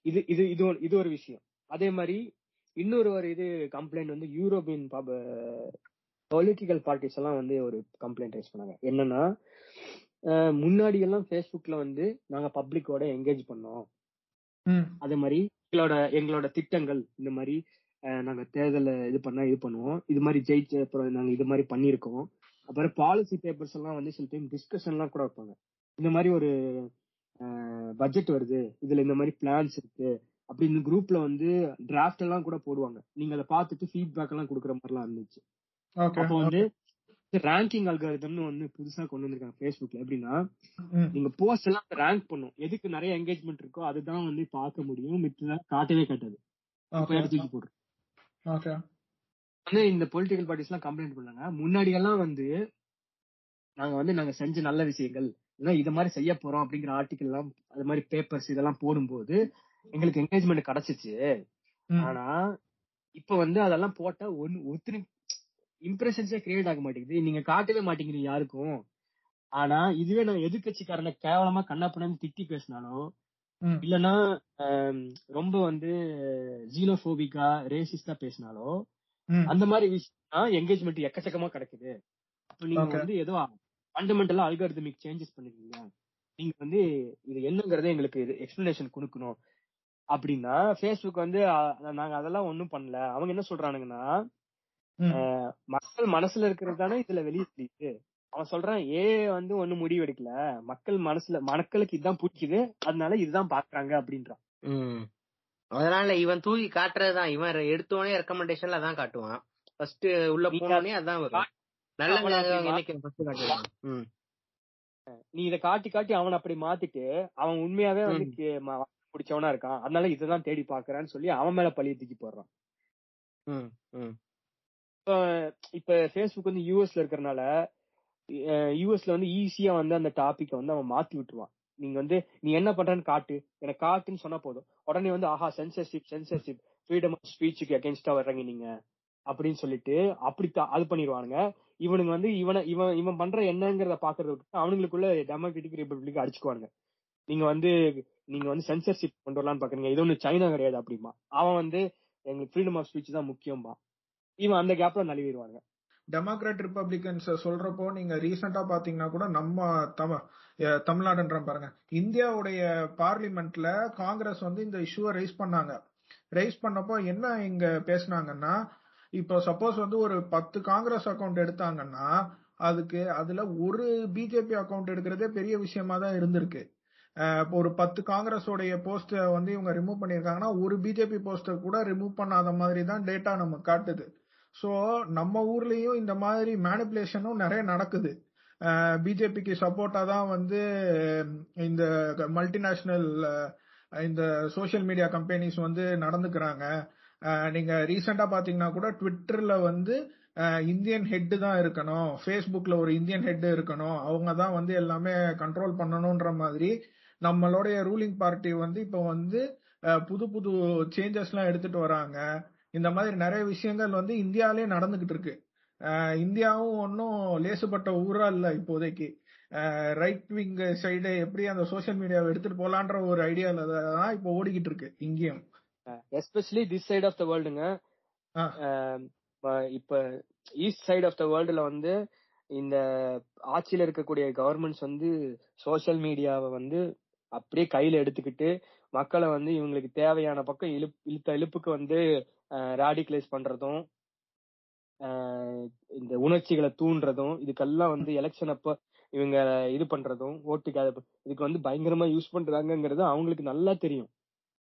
S3: இது இது இது ஒரு- இது ஒரு விஷயம். அதே மாதிரி இன்னொரு ஒரு இது கம்ப்ளைண்ட் வந்து யூரோப்பியன் பொலிட்டிக்கல் பார்ட்டிஸ் எல்லாம் வந்து ஒரு கம்ப்ளைண்ட் ரைஸ் பண்ணாங்க. என்னன்னா முன்னாடி எல்லாம் Facebookல வந்து நாங்க பப்ளிக்கோட என்கேஜ் பண்ணோம். அதே மாதிரி எங்களோட எங்களோட திட்டங்கள் இந்த மாதிரி நாங்க தேர்தல இது பண்ணா இது பண்ணுவோம். இது மாதிரி ஜெயிச்ச அப்புறம் நாங்க இது மாதிரி பண்ணிருக்கோம் அப்புறம் பாலிசி பேப்பர்ஸ் எல்லாம் வந்து சில டைம் டிஸ்கஷன் எல்லாம் கூட வைப்பாங்க. இந்த மாதிரி ஒரு பட்ஜெட் வருது. இதுல இந்த மாதிரி பிளான்ஸ் இருக்கு. அப்படி இந்த குரூப்ல வந்து டிராஃப்ட் எல்லாம் கூட போடுவாங்க. நீங்க அதை பார்த்துட்டு ஃபீட்பேக் எல்லாம் கொடுக்குற மாதிரிலாம் இருந்துச்சு. அப்போ வந்து ரேங்கிங் அல்காரிதம்னு ஒண்ணு புதுசா கொண்டு வந்திருக்காங்க Facebookல எப்படின்னா நீங்க போஸ்ட் எல்லாம் ரேங்க் பண்ணும். எதுக்கு நிறைய என்கேஜ்மெண்ட் இருக்கோ அதுதான் வந்து பார்க்க முடியும். மித்ததெல்லாம் காட்டவே காட்டாது. தூக்கி போடுறோம்
S2: ஓகே
S3: வந்து இந்த பொலிட்டிக்கல் பார்ட்டிஸ் எல்லாம் கம்ப்ளைண்ட் பண்ணாங்க முன்னாடி எல்லாம் வந்து நாங்க வந்து நாங்க செஞ்ச நல்ல விஷயங்கள் இல்ல இத மாதிரி செய்ய போறோம் அப்படிங்கிற ஆர்டிகல் எல்லாம் அது மாதிரி பேப்பர்ஸ் இதெல்லாம் போடும்போது எங்களுக்கு என்கேஜ்மெண்ட் கிடைச்சிச்சு. ஆனா இப்ப வந்து அதெல்லாம் போட்டா ஒன்னு ஒருத்தரு இம்ப்ரெஷன்ஸே கிரியேட் ஆக மாட்டேங்குது. நீங்க காட்டவே மாட்டேங்கிறீங்க யாருக்கும். ஆனா இதுவே நான் எதிர்கட்சிக்காரனை கேவலமா கண்ணாப்பண்ணு திட்டி பேசினாலோ
S2: ம்
S3: இல்லனா ரொம்ப வந்து ஜீனோபோபிக்கா ரேசிஸ்டா பேசினாலோ அந்த மாதிரி விஷயம் என்கேஜ்மெண்ட் எக்கச்சக்கமா கிடைக்குது. அப்ப நீங்க. வந்து ஏதோ ஃபண்டமெண்டலா அல்காரிதமிக் சேஞ்சஸ் பண்ணிருக்கீங்க நீங்க வந்து இது என்னங்கறத எங்களுக்கு எக்ஸ்பிளனேஷன் கொடுக்கணும். அப்படின்னா Facebook வந்து நாங்க அதெல்லாம் ஒண்ணும் பண்ணல. அவங்க என்ன சொல்றானுங்கன்னா மக்கள் மனசுல இருக்கிறது தானே இதுல வெளியே தெரியுது. அவன் சொல்றான் ஏ வந்து ஒண்ணும் முடிவு எடுக்கல மக்கள் மனசுல மக்களுக்கு இதுதான் பிடிக்குது. அதனால இதுதான் பாக்குறாங்க அப்படின்றான்.
S1: அதனால இவன் தூக்கி காட்டுறதுதான். இவன் எடுத்தோடனே ரெக்கமெண்டேஷன்ல அதான் காட்டுவான். ஃபர்ஸ்ட் உள்ள போனோடனே அதான் வரும். நல்ல
S3: நீ இத காட்டி காட்டி அவன் அப்படி மாத்திட்டு அவன் உண்மையாவே வந்து பிடிச்சவனா இருக்கான். அதனால இததான் தேடி பாக்குறான்னு சொல்லி அவன் மேல பழிய தூக்கி போடுறான். இப்ப இப்ப Facebook வந்து யூஎஸ்ல இருக்கறனால யூஎஸ்ல வந்து ஈஸியா வந்து அந்த டாபிக்க வந்து அவன் மாத்தி விட்டுருவான். நீங்க வந்து நீ என்ன பண்றன்னு காட்டு. எனக்கு காட்டுன்னு சொன்னா போதும். உடனே வந்து ஆஹா சென்சர்ஷிப் சென்சர்ஷிப் ஃப்ரீடம் ஆஃப் ஸ்பீச்சுக்கு அகேன்ஸ்டா வர்றீங்க நீங்க. அப்படின்னு சொல்லிட்டு அப்படி அது பண்ணிடுவானுங்க இவனுங்க வந்து இவனை இவன் இவன் பண்ற என்னங்கிறத பாக்குறத விட்டு அவனுங்களுக்குள்ள டெமோக்ராட்டிக் ரிபப்ளிக் அடிச்சுக்குவானுங்க. நீங்க வந்து நீங்க வந்து சென்சர்ஷிப் கொண்டு வரலாம்னு பாக்குறீங்க. இது ஒண்ணு சைனா கிடையாது அப்படிமா அவன் வந்து எங்களுக்கு ஃப்ரீடம் ஆஃப் ஸ்பீச் தான் முக்கியம்பா இவன் அந்த கேப்ல நழுவிடுவாங்க
S2: டெமோக்ராட் ரிப்பப்ளிகன்ஸ் சொல்றப்போ நீங்க ரீசெண்டா பாத்தீங்கன்னா கூட நம்ம தமிழ் தமிழ்நாடுன்ற பாருங்க. இந்தியாவுடைய பார்லிமெண்ட்ல காங்கிரஸ் வந்து இந்த இஷ்யூவை ரைஸ் பண்ணாங்க. ரைஸ் பண்ணப்போ என்ன இங்க பேசினாங்கன்னா இப்போ சப்போஸ் வந்து ஒரு பத்து காங்கிரஸ் அக்கௌண்ட் எடுத்தாங்கன்னா அதுக்கு அதுல ஒரு பிஜேபி அக்கௌண்ட் எடுக்கிறதே பெரிய விஷயமா தான் இருந்திருக்கு. இப்போ ஒரு பத்து காங்கிரஸோடைய போஸ்ட வந்து இவங்க ரிமூவ் பண்ணிருக்காங்கன்னா ஒரு பிஜேபி போஸ்டர் கூட ரிமூவ் பண்ணாத மாதிரி தான் டேட்டா நம்ம காட்டுது. சோ நம்ம ஊர்லயும் இந்த மாதிரி மேனிபுலேஷனும் நிறைய நடக்குது. பிஜேபிக்கு சப்போர்ட்டா தான் வந்து இந்த மல்டிநேஷனல் இந்த சோஷியல் மீடியா கம்பெனிஸ் வந்து நடந்துக்கிறாங்க. நீங்க ரீசெண்டா பாத்தீங்கன்னா கூட ட்விட்டர்ல வந்து இந்தியன் ஹெட் தான் இருக்கணும். ஃபேஸ்புக்ல ஒரு இந்தியன் ஹெட் இருக்கணும். அவங்க தான் வந்து எல்லாமே கண்ட்ரோல் பண்ணணும்ன்ற மாதிரி நம்மளுடைய ரூலிங் பார்ட்டி வந்து இப்போ வந்து புது புது சேஞ்சஸ் எல்லாம் எடுத்துட்டு வராங்க. இந்த மாதிரி நிறைய விஷயங்கள் வந்து இந்தியாவிலே நடந்துகிட்டு இருக்கு. இந்தியாவும் ஒன்றும் லேசுப்பட்ட ஊரா இல்ல இப்போதைக்கு. ரைட் விங் சைடு எப்படி அந்த சோஷியல் மீடியாவை எடுத்துட்டு போலான்ற ஒரு ஐடியால தான் இப்போ ஓடிக்கிட்டு இருக்கு இங்கேயும்.
S3: Especially this side of the வேர்ல்டுங்க. இப்ப ஈஸ்ட் சைடு ஆஃப் த வேர்ல்டுல வந்து இந்த ஆட்சியில இருக்கக்கூடிய கவர்மெண்ட்ஸ் வந்து சோஷியல் மீடியாவை வந்து அப்படியே கையில எடுத்துக்கிட்டு மக்களை வந்து இவங்களுக்கு தேவையான பக்கம் இழுப் இழுத்த இழுப்புக்கு வந்து ராடிகலைஸ் பண்றதும் ஆஹ் இந்த உணர்ச்சிகளை தூண்டுறதும் இதுக்கெல்லாம் வந்து எலெக்ஷன் அப்ப இவங்க இது பண்றதும் ஓட்டுக்கு இதுக்கு வந்து பயங்கரமா யூஸ் பண்றாங்கங்கிறது அவங்களுக்கு நல்லா தெரியும்.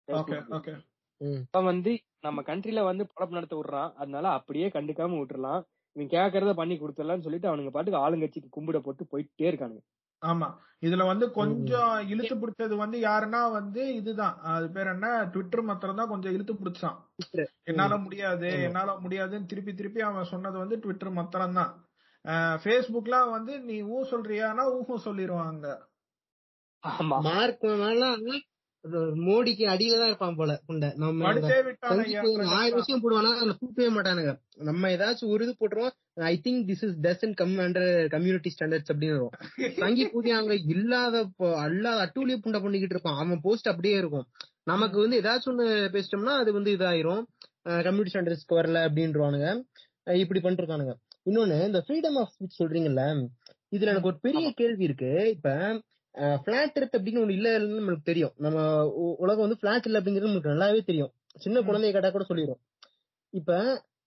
S2: Okay
S3: Facebook.
S2: ஓகே
S3: இப்ப வந்து நம்ம கண்ட்ரில வந்து பொழப்பு நடத்த விடுறான். அதனால அப்படியே கண்டுக்காம விட்டுறலாம். இவன் கேக்குறத பண்ணி கொடுத்துடலாம்னு சொல்லிட்டு அவனுங்க பாட்டுக்கு ஆளுங்கட்சிக்கு கும்பிட போட்டு போயிட்டே இருக்கானுங்க.
S2: ஆமா. இதுல வந்து கொஞ்சம் இழுத்து பிடிச்சது வந்து யாருன்னா வந்து இதுதான். அது பேர் என்ன? ட்விட்டர் மாத்திரம் தான் கொஞ்சம் இழுத்து பிடிச்சான். என்னால முடியாது. என்னால முடியாதுன்னு திருப்பி திருப்பி அவன் சொன்னது வந்து ட்விட்டர் மாத்திரம் தான். ஃபேஸ்புக்லாம் வந்து நீ ஊ சொல்றியானா ஊஹும் சொல்லிடுவாங்க
S3: ஆமா.
S1: மார்க் மோடிக்கு அடியில தான் இருப்பான் போல புண்டை நம்ம ஆயிரம் விஷயம் போடுவானா? கூப்பவே மாட்டானுங்க. நம்ம ஏதாச்சும் ஒரு இது போட்டுருவோம் I think this is doesn't come under community standards அப்படின்னு. சங்கி பூஜை அங்க இல்லாத அல்லாத அட்டூழிய புண்டை பண்ணிக்கிட்டு இருப்பான். அவன் போஸ்ட் அப்படியே இருக்கும். நமக்கு வந்து ஏதாச்சும் ஒண்ணு பேசிட்டோம்னா அது வந்து இதாயிரும். கம்யூனிட்டி ஸ்டாண்டர்ட்ஸ்க்கு வரல அப்படின்றவானுங்க. இப்படி பண்ணிருக்கானுங்க. இன்னொன்னு இந்த ஃப்ரீடம் ஆஃப் ஸ்பீச் சொல்றீங்கல்ல இதுல எனக்கு ஒரு பெரிய கேள்வி இருக்கு. இப்ப பிளாட் எர்த் அப்படின்னு ஒண்ணு இல்லன்னு நம்மளுக்கு தெரியும். நம்ம உலகம் வந்து பிளாட் இல்ல அப்படிங்கிறது நமக்கு நல்லாவே தெரியும். சின்ன குழந்தைய கேட்டா கூட சொல்லிடும் இப்ப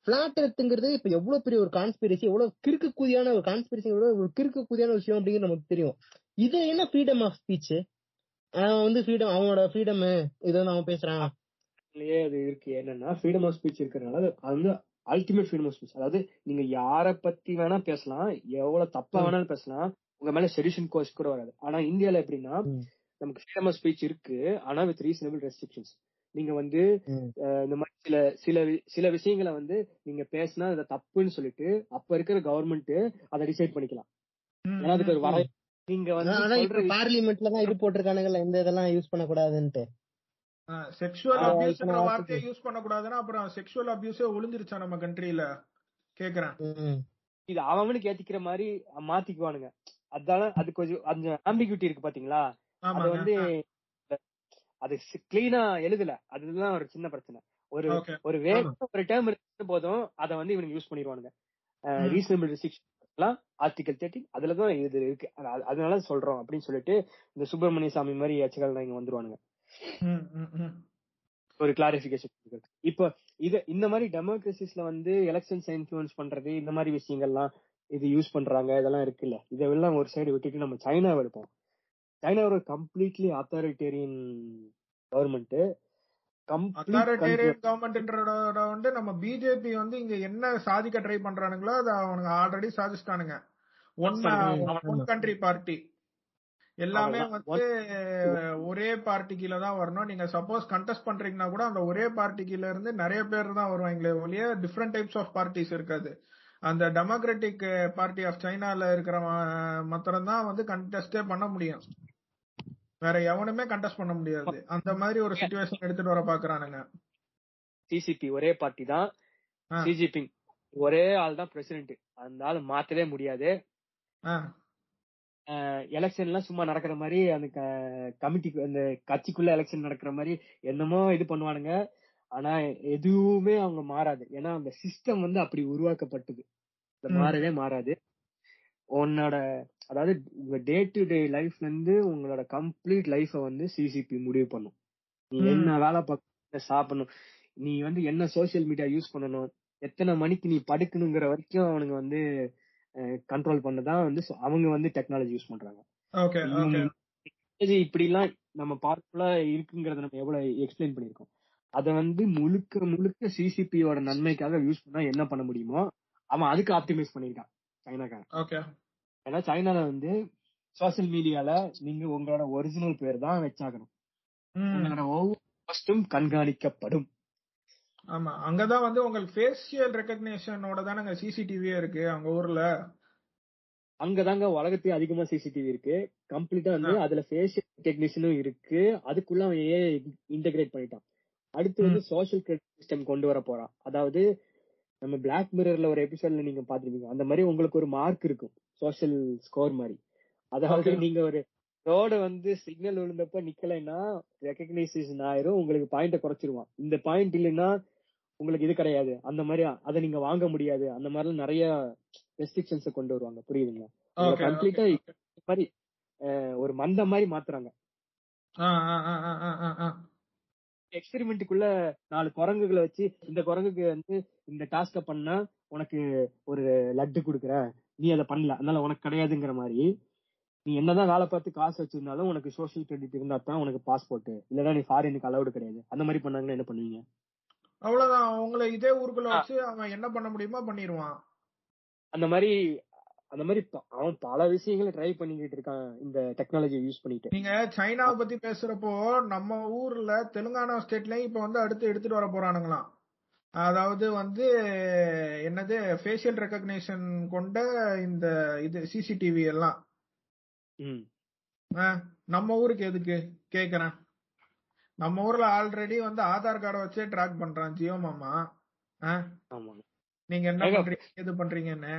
S1: பிளாட் எர்த்துங்கிறது இப்ப எவ்வளவு பெரிய ஒரு கான்ஸ்பிரசி எவ்வளவு கிறுக்கு கூதியான ஒரு கான்ஸ்பிரசி ஒரு கிறுக்கு கூதியான விஷயம் அப்படிங்கிறது நமக்கு தெரியும். இது என்ன ஃப்ரீடம் ஆஃப் ஸ்பீச் அவன் வந்து ஃப்ரீடம் அவனோட ஃப்ரீடம் இதை வந்து அவன் பேசுறான்.
S3: இதுலயே அது இருக்கு. என்னன்னா ஃப்ரீடம் ஆஃப் ஸ்பீச் இருக்கிறதுனால அது வந்து அல்டிமேட் ஃப்ரீடம் ஆஃப் ஸ்பீச் அதாவது நீங்க யார பத்தி வேணா பேசலாம் எவ்வளவு தப்பா. வேணாலும் பேசலாம் உங்க மேல செடிஷன் கோர்ஸ் கூட வராது. ஆனா இந்தியால எப்படின்னா. நமக்கு ஃப்ரீடம் ஆஃப் ஸ்பீச் இருக்கு ஆனா வித் ரீசனபிள் ரெஸ்ட்ரிக்ஷன்ஸ் நீங்க வந்து இந்த மாதிரி சில சில சில விஷயங்களை வந்து நீங்க பேசினா அது தப்புன்னு சொல்லிட்டு அப்ப இருக்கிற கவர்மெண்ட் அதை டிசைட் பண்ணிக்கலாம். ஏன்னா அதுக்கு ஒரு வரை நீங்க வந்து
S1: பார்லிமெண்ட்ல தான் இது போட்டிருக்கானுங்கல்ல இந்த இதெல்லாம் யூஸ் பண்ணக்கூடாதுன்ட்டு.
S2: செக்ஷுவல் அபியூஸ்ன்ற வார்த்தையை யூஸ் பண்ண கூடாதுன்னா அப்புறம் செக்ஷுவல் அபியூஸே ஒளிஞ்சிருச்சா நம்ம கண்ட்ரில கேக்குறேன்.
S3: இது அவனுக்கு ஏத்திக்கிற மாதிரி மாத்திக்குவானுங்க. அதால அது கொஞ்சம் அந்த ஆம்பிகுட்டி இருக்கு பாத்தீங்களா? அது வந்து அது கிளீனா எழுதல. அதுதான் ஒரு சின்ன பிரச்சனை. ஒரு ஒரு வேற ஒரு டேர்ம் இருக்கு போதும் அதை வந்து இவனுக்கு யூஸ் பண்ணிடுவானுங்க. ரீசனபிள் ரெஸ்ட்ரிக்ஷன் ஆர்டிகல் தேர்ட்டின் அதுலதான் இது இருக்கு. அது- அதனால சொல்றோம் அப்படின்னு சொல்லிட்டு இந்த சுப்பிரமணிய சாமி மாதிரி எச்சகள் இங்க வந்துருவானுங்க. ஒரு கிளாரிபிகேஷன் இப்போ இது இந்த மாதிரி டெமோக்ரஸிஸ்ல வந்து எலெக்ஷன்ஸ் இன்ஃபுளுன்ஸ் பண்றது இந்த மாதிரி விஷயங்கள்லாம் இது யூஸ் பண்றாங்க இதெல்லாம் இருக்குல்ல. இதெல்லாம் ஒரு சைடு விட்டுட்டு நம்ம சைனாவை எடுப்போம். சைனா ஒரு கம்ப்ளீட்லி அத்தாரிட்டேரியன் கவர்மெண்ட்
S2: கவர்மெண்ட்ன்றத வந்து நம்ம பிஜேபி வந்து இங்க என்ன சாதிக்க ட்ரை பண்றானுங்களோ அதை அவனுங்க ஆல்ரெடி சாதிச்சிட்டானுங்க. ஒன் ஒன் கண்ட்ரி பார்ட்டி எல்லாமே வந்து ஒரே பார்ட்டி கீழ தான் வரணும். நீங்க சப்போஸ் கண்டெஸ்ட் பண்றீங்கன்னா கூட அந்த ஒரே பார்ட்டி கீழ இருந்து நிறைய பேர் தான் வருவாங்களே ஒழிய டிஃப்ரெண்ட் டைப்ஸ் ஆஃப் பார்ட்டிஸ் இருக்காது. அந்த டெமோக்ராட்டிக் பார்ட்டி ஆஃப் சைனால இருக்கிற மாத்திரம் தான் வந்து கண்டெஸ்டே பண்ண முடியும். வேற எவனுமே கண்டெஸ்ட் பண்ண முடியாது. அந்த மாதிரி ஒரு சுச்சுவேஷன் எடுத்துட்டு வர பாக்குறானுங்க.
S3: சிசிபி ஒரே பார்ட்டி தான். சிஜிபிங் ஒரே ஆள் தான் பிரசிடென்ட் அந்த ஆள் மாத்தவே முடியாது. எலெக்ஷன் எல்லாம் சும்மா நடக்கிற மாதிரி அந்த கமிட்டி அந்த கட்சிக்குள்ள எலெக்ஷன் நடக்கிற மாதிரி என்னமோ இது பண்ணுவானுங்க. ஆனா எதுவுமே அவங்க மாறாது. ஏன்னா அந்த சிஸ்டம் வந்து அப்படி உருவாக்கப்பட்டது. மாறவே மாறாது. உன்னோட அதாவது உங்க டே டு டே லைஃப்ல இருந்து உங்களோட கம்ப்ளீட் லைஃப வந்து சிசிபி முடிவு பண்ணும். நீ. என்ன வேலை பார்க்க சாப்பிடணும் நீ வந்து என்ன சோஷியல் மீடியா யூஸ் பண்ணணும் எத்தனை மணிக்கு நீ படுக்கணுங்கிற வரைக்கும் அவனுங்க வந்து கண்ட்ரோல் பண்ணதான் வந்து அவங்க வந்து டெக்னாலஜி யூஸ் பண்றாங்க. இப்படி எல்லாம் நம்ம பார்ட்ஃபுல்லா இருக்குங்கிறத நம்ம எவ்வளவு எக்ஸ்பிளைன் பண்ணிருக்கோம் அத வந்து முழுக்க முழுக்க சிசிபியோட நன்மைக்காக யூஸ் பண்ணா என்ன பண்ண முடியுமோ அவன் அதுக்கு ஆப்டிமைஸ் பண்ணிருக்கான் சைனாக்காரன்.
S2: ஓகே
S3: ஏன்னா சைனால வந்து சோசியல் மீடியால நீங்க உங்களோட ஒரிஜினல் பேர் தான் வச்சாகணும். உங்களோட ஒவ்வொரு போஸ்டும் கண்காணிக்கப்படும்.
S2: ஆமா. அங்கதான் வந்து உங்களுக்கு ஃபேஷியல் ரெக்கக்னிஷனோட தானங்க சிசிடிவியே இருக்கு அவங்க ஊர்ல?
S3: அங்கதாங்க உலகத்தையே அதிகமா சிசிடிவி இருக்கு. கம்ப்ளீட்டா வந்து அதுல ஃபேஷியல் டெக்னீஷியனும் இருக்கு. அதுக்குள்ள அவன் ஏ இன்டகிரேட் பண்ணிட்டான். அடுத்து வந்து சோஷியல் கிரெடிட் சிஸ்டம் கொண்டு வர போறான் அதாவது நம்ம பிளாக் மிரர்ல ஒரு எபிசோட்ல நீங்க பாத்துருப்பீங்க அந்த மாதிரி உங்களுக்கு ஒரு மார்க் இருக்கும். சோஷியல் ஸ்கோர் மாதிரி. அதாவது. நீங்க ஒரு ரோட வந்து சிக்னல் விழுந்தப்ப நிக்கலைன்னா ரெக்கக்னைசேஷன் ஆயிரும் உங்களுக்கு பாயிண்ட குறைச்சிருவான். இந்த பாயிண்ட் இல்லைன்னா உங்களுக்கு இது கிடையாது. அந்த மாதிரி அதை நீங்க வாங்க முடியாது. அந்த மாதிரி நிறைய ரெஸ்ட்ரிக்ஷன்ஸ் கொண்டு வருவாங்க. புரியுதுங்களா? கம்ப்ளீட்டா மாதிரி ஒரு மந்த மாதிரி மாத்துறாங்க. எக்ஸ்பெரிமெண்ட்டுக்குள்ள நாலு குரங்குகளை வச்சு இந்த குரங்குக்கு வந்து இந்த டாஸ்க பண்ணா உனக்கு ஒரு லட்டு கொடுக்குறேன். நீ அதை பண்ணல. அதனால உனக்கு கிடையாதுங்கிற மாதிரி. நீ என்னதான் வேலை பார்த்து காசு வச்சிருந்தாலும் உனக்கு சோஷியல் கிரெடிட் இருந்தா தான் உனக்கு பாஸ்போர்ட் இல்லன்னா நீ ஃபாரினுக்கு அலௌடு கிடையாது. அந்த மாதிரி பண்ணாங்கன்னா என்ன பண்ணுவீங்க?
S2: அவ்வளவுதான். அவங்கள இதே ஊருக்குள்ள வச்சு அவன் என்ன பண்ண முடியுமோ பண்ணிடுவான்
S3: அந்த மாதிரி அந்த மாதிரி அவன் பல விஷயங்களை ட்ரை பண்ணிக்கிட்டு இருக்கான் இந்த டெக்னாலஜியை யூஸ் பண்ணிட்டு.
S2: நீங்க சைனாவை பத்தி பேசுறப்போ நம்ம ஊர்ல தெலுங்கானா ஸ்டேட்லயும் இப்ப வந்து அடுத்து எடுத்துட்டு வர போறானுங்களாம். அதாவது வந்து என்னது ஃபேஷியல் ரெக்கக்னிஷன் கொண்ட இந்த இது சிசிடிவி எல்லாம். நம்ம ஊருக்கு எதுக்கு? கேக்குறேன். நம்ம ஊர்ல ஆல்ரெடி வந்து ஆதார் கார்டை வச்சே ட்ராக் பண்றான் ஜியோ மாமா. நீங்க என்ன பண்றீங்க எது பண்றீங்கன்னு?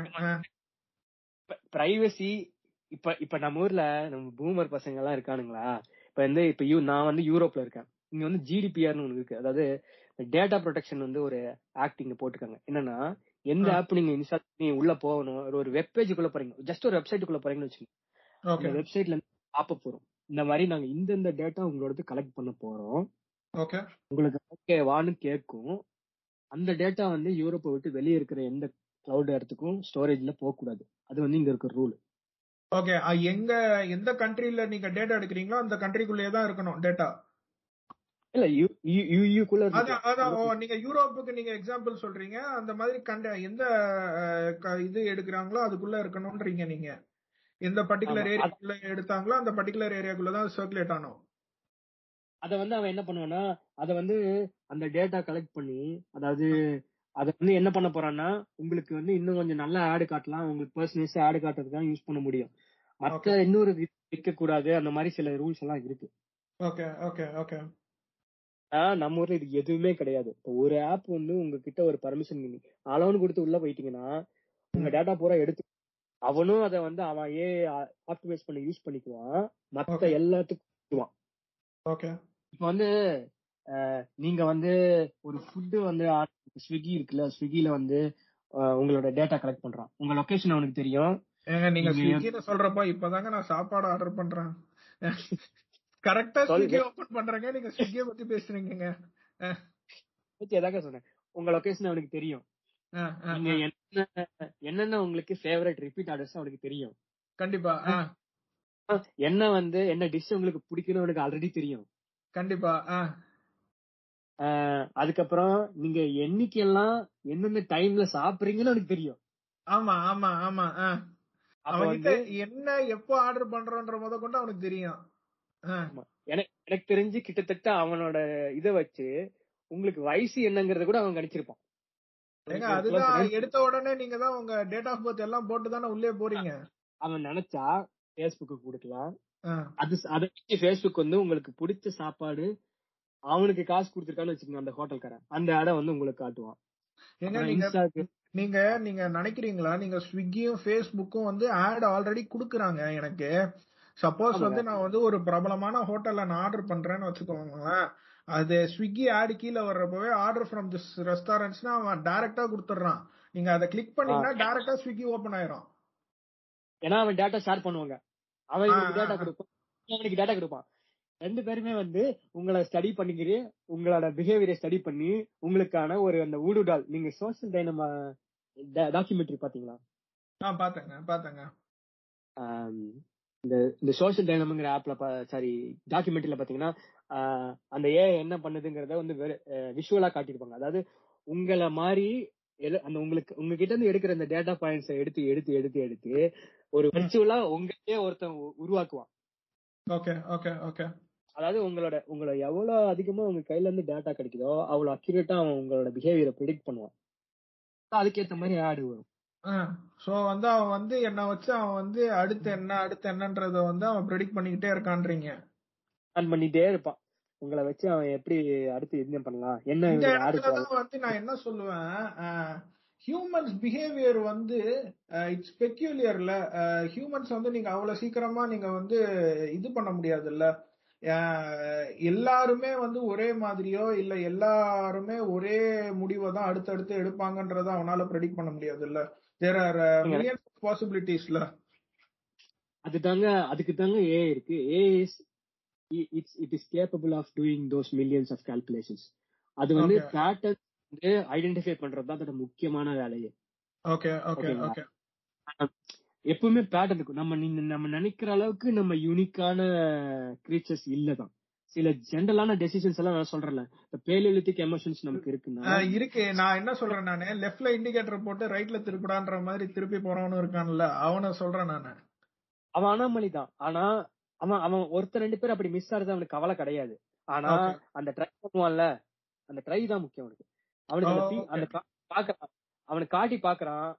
S3: பிரைவசி இப்ப இப்ப நம்ம ஊர்ல நம்ம பூமர் பசங்க எல்லாம் இருக்கானுங்களா? இப்ப வந்து இப்ப நான் வந்து யூரோப்ல இருக்கேன். இங்க வந்து ஜிடிபிஆர்னு ஒண்ணு இருக்கு. அதாவது டேட்டா ப்ரொடெக்ஷன் வந்து ஒரு ஆக்ட் இங்க போட்டுருக்காங்க. என்னன்னா எந்த. ஆப் நீங்க இன்ஸ்டால் பண்ணி உள்ள போகணும் ஒரு- ஒரு வெப் பேஜுக்குள்ள போறீங்க. ஜஸ்ட் ஒரு வெப்சைட்டுக்குள்ள போறீங்கன்னு வச்சுக்கோங்க. அந்த வெப்சைட்ல இருந்து பாப்பப் வரும். இந்த மாதிரி நாங்க இந்தந்த டேட்டா உங்களோட கலெக்ட் பண்ண போறோம்.
S2: ஓகே.
S3: உங்களுக்கு ஓகேவான்னு கேட்கும். அந்த டேட்டா வந்து யூரோப்பை விட்டு வெளியே இருக்கிற எந்த கிளவுட் இடத்துக்கும் ஸ்டோரேஜ்ல போக கூடாது அது வந்து இங்க இருக்கிற ரூல்
S2: ஓகே எங்க எந்த கண்ட்ரில நீங்க டேட்டா எடுக்கிறீங்களோ அந்த கண்ட்ரிக்குள்ளேயே தான் இருக்கணும் டேட்டா
S3: இல்ல யூக்குள்ள
S2: அதான் நீங்க யூரோப்புக்கு நீங்க எக்ஸாம்பிள் சொல்றீங்க அந்த மாதிரி கண்ட எந்த இது எடுக்கிறாங்களோ அதுக்குள்ள இருக்கணும்ன்றீங்க நீங்க. எந்த பர்டிகுலர் ஏரியாக்குள்ள எடுத்தாங்களோ அந்த பர்டிகுலர் ஏரியாக்குள்ள தான் சர்க்குலேட் ஆனோம்
S3: அத வந்து அவன் என்ன பண்ணுவான்னா அத வந்து அந்த டேட்டா கலெக்ட் பண்ணி அதாவது அத வந்து என்ன பண்ண போறான்னா உங்களுக்கு வந்து இன்னும் கொஞ்சம் நல்ல ஆடு காட்டலாம். உங்களுக்கு பர்சனல்ஸ் ஆடு காட்டுறதுக்கு தான் யூஸ் பண்ண முடியும்.
S2: Okay.
S3: இன்னொரு விற்க கூடாது அந்த மாதிரி சில ரூல்ஸ் எல்லாம் இருக்கு.
S2: ஓகே ஓகே ஓகே
S3: நம்ம ஊர்ல இது எதுவுமே கிடையாது. ஒரு ஆப் வந்து உங்ககிட்ட ஒரு பர்மிஷன் அளவுன்னு கொடுத்து உள்ள போயிட்டீங்கன்னா உங்க டேட்டா பூரா எடுத்து அவனும் அத வந்து அவன் ஏ ஆப்டிமைஸ் பண்ணி யூஸ் பண்ணிக்குவான். மத்த. எல்லாத்துக்கும்
S2: ஓகே
S3: இப்ப வந்து நீங்க வந்து ஒரு ஃபுட்டு வந்து ஸ்விக்கி இருக்குல்ல ஸ்விக்கில வந்து உங்களோட டேட்டா கலெக்ட் பண்றான் உங்க லொகேஷன் அவனுக்கு தெரியும்.
S2: ஏங்க நீங்க ஸ்விக்கில சொல்றப்ப இப்பதாங்க நான் சாப்பாடு ஆர்டர் பண்றேன். கரெக்டா. ஸ்விக்கி ஓபன் பண்றேங்க நீங்க ஸ்விக்கிய பத்தி பேசுறீங்க
S3: பத்தி எதாக்க சொன்னேன். உங்க லொகேஷன் அவனுக்கு தெரியும். நீங்க. என்ன என்னென்ன உங்களுக்கு ஃபேவரட் ரிப்பீட் ஆர்டர்ஸ் அவனுக்கு தெரியும்.
S2: கண்டிப்பா
S3: என்ன வந்து என்ன டிஷ் உங்களுக்கு பிடிக்கும்னு அவனுக்கு ஆல்ரெடி தெரியும்.
S2: கண்டிப்பா
S3: அதுக்கப்புறம் நீங்க என்னைக்கெல்லாம் எந்தெந்த டைம்ல சாப்பிடுறீங்கன்னு அவனுக்கு தெரியும்.
S2: ஆமா ஆமா ஆமா அவன்கிட்ட என்ன எப்போ ஆர்டர் பண்றோன்ற முத கொண்டு அவனுக்கு தெரியும்.
S3: எனக்கு எனக்கு தெரிஞ்சு கிட்டத்தட்ட அவனோட இத வச்சு உங்களுக்கு வயசு என்னங்கறத கூட அவன் கணிச்சிருப்பான்.
S2: ஏங்க அதுதான் எடுத்த உடனே நீங்க தான் உங்க டேட் ஆஃப் பர்த் எல்லாம் போட்டு தானே உள்ளே போறீங்க.
S3: அவன் நினைச்சா பேஸ்புக்கு கொடுக்கலாம். அது அதை வச்சு ஃபேஸ்புக் வந்து உங்களுக்கு பிடிச்ச சாப்பாடு அவனுக்கு காசு கொடுத்துருக்கான்னு வச்சுக்கோங்க அந்த ஹோட்டல்காரன். அந்த ஆடை வந்து உங்களுக்கு காட்டுவான்.
S2: நீங்க நீங்க நினைக்கிறீங்களா? நீங்க ஸ்விக்கியும் ஃபேஸ்புக்கும் வந்து ஆட் ஆல்ரெடி குடுக்குறாங்க எனக்கு. சப்போஸ். வந்து நான் வந்து ஒரு பிரபலமான ஹோட்டல்ல நான் ஆர்டர் பண்றேன்னு வச்சுக்கோங்களேன். அது ஸ்விக்கி ஆட் கீழே வர்றப்பவே ஆர்டர் ஃப்ரம் திஸ் ரெஸ்டாரண்ட்ஸ்னா அவன் டைரக்டா கொடுத்துட்றான். நீங்க அதை கிளிக் பண்ணீங்கன்னா டைரக்டா ஸ்விக்கி ஓபன் ஆயிரும்.
S3: ஏன்னா அவன் டேட்டா ஷேர் பண்ணுவாங்க. அவன் டேட்டா. கொடுப்பான். அவனுக்கு டேட்டா கொடுப்பான். ரெண்டு பேருமே வந்து உங்களை ஸ்டடி பண்ணிக்கிட்டு உங்களோட பிஹேவியரை ஸ்டடி பண்ணி உங்களுக்கான ஒரு அந்த ஊடுடால் நீங்க சோசியல் டைனமா டாக்குமெண்ட்ரி பாத்தீங்களா
S2: பாத்தேங்க பாத்தேங்க
S3: இந்த இந்த சோஷியல் டைனம்ங்கிற ஆப்ல சாரி டாக்குமெண்ட்ரியில பாத்தீங்கன்னா அந்த ஏ என்ன பண்ணுதுங்கிறத வந்து விஷுவலா காட்டியிருப்பாங்க. அதாவது உங்களை மாதிரி அந்த உங்களுக்கு உங்ககிட்ட இருந்து எடுக்கிற அந்த டேட்டா பாயிண்ட்ஸ் எடுத்து எடுத்து எடுத்து எடுத்து ஒரு. விர்ச்சுவலா உங்ககிட்டயே ஒருத்தன் உருவாக்குவான்.
S2: Okay okay okay.
S3: அதாவது உங்களோட உங்களை எவ்வளவு அதிகமா உங்க கையில இருந்து டேட்டா கிடைக்குதோ அவ்வளவு அக்யூரேட்டா அவன் உங்களோட பிஹேவியரை ப்ரிடிக்ட் பண்ணுவான். அதுக்கேத்த மாதிரி ஆடு வரும்.
S2: சோ வந்து அவன் வந்து என்ன வச்சு அவன் வந்து அடுத்து என்ன அடுத்து என்னன்றத வந்து அவன் ப்ரெடிக்ட் பண்ணிக்கிட்டே இருக்கான்றீங்க.
S3: ஆன் பண்ணிட்டே இருப்பான். உங்களை வச்சு அவன் எப்படி அடுத்து என்ன பண்ணலாம் என்ன
S2: வந்து நான் என்ன சொல்லுவேன் ஹியூமன்ஸ் பிஹேவியர் வந்து இட்ஸ் பெக்யூலியர்ல ஹியூமன்ஸ் வந்து நீங்க அவ்வளவு சீக்கிரமா நீங்க வந்து இது பண்ண முடியாதுல்ல. எல்லாருமே வந்து ஒரே மாதிரியோ இல்ல எல்லாருமே ஒரே முடிவை தான் அடுத்தடுத்து எடுப்பாங்கன்றத அவனால ப்ரெடிக்ட் பண்ண முடியாதுல்ல? தேர் ஆர் மில்லியன்ஸ் பாசிபிலிட்டிஸ்ல
S3: அது தாங்க அதுக்கு தாங்க ஏ இருக்கு. A is it's it is capable of doing those millions of calculations அது வந்து. பேட்டர்ன் வந்து ஐடென்டிஃபை பண்றது தான் அதோட முக்கியமான வேலையே.
S2: Okay okay? ஓகே
S3: எப்பவுமே பேட்டர்ன் இருக்கும். நம்ம நம்ம நினைக்கிற அளவுக்கு நம்ம யூனிக்கான கிரீச்சர்ஸ் இல்லதான். சில ஜென்ரலான டெசிஷன்ஸ் எல்லாம் நான் சொல்றேன்ல. இந்த பேலிலித்திக் எமோஷன்ஸ் நமக்கு இருக்குன்னா
S2: இருக்கு. நான் என்ன சொல்றேன் நானு? லெஃப்ட்ல இண்டிகேட்டர் போட்டு ரைட்ல திருப்பிடான்ற மாதிரி திருப்பி போறவனும் இருக்கான்ல. அவனை சொல்றேன் நானு.
S3: அவன் அனாமலி தான். ஆனா அவன் அவன் ஒருத்தர் ரெண்டு பேர் அப்படி மிஸ் ஆறது அவனுக்கு கவலை கிடையாது. ஆனா. அந்த ட்ரை பண்ணுவான்ல. அந்த ட்ரை தான் முக்கியம் அவனுக்கு. அவனுக்கு அந்த
S2: Oh,
S3: பாக்குறான் அவனுக்கு காட்டி பாக்குறான்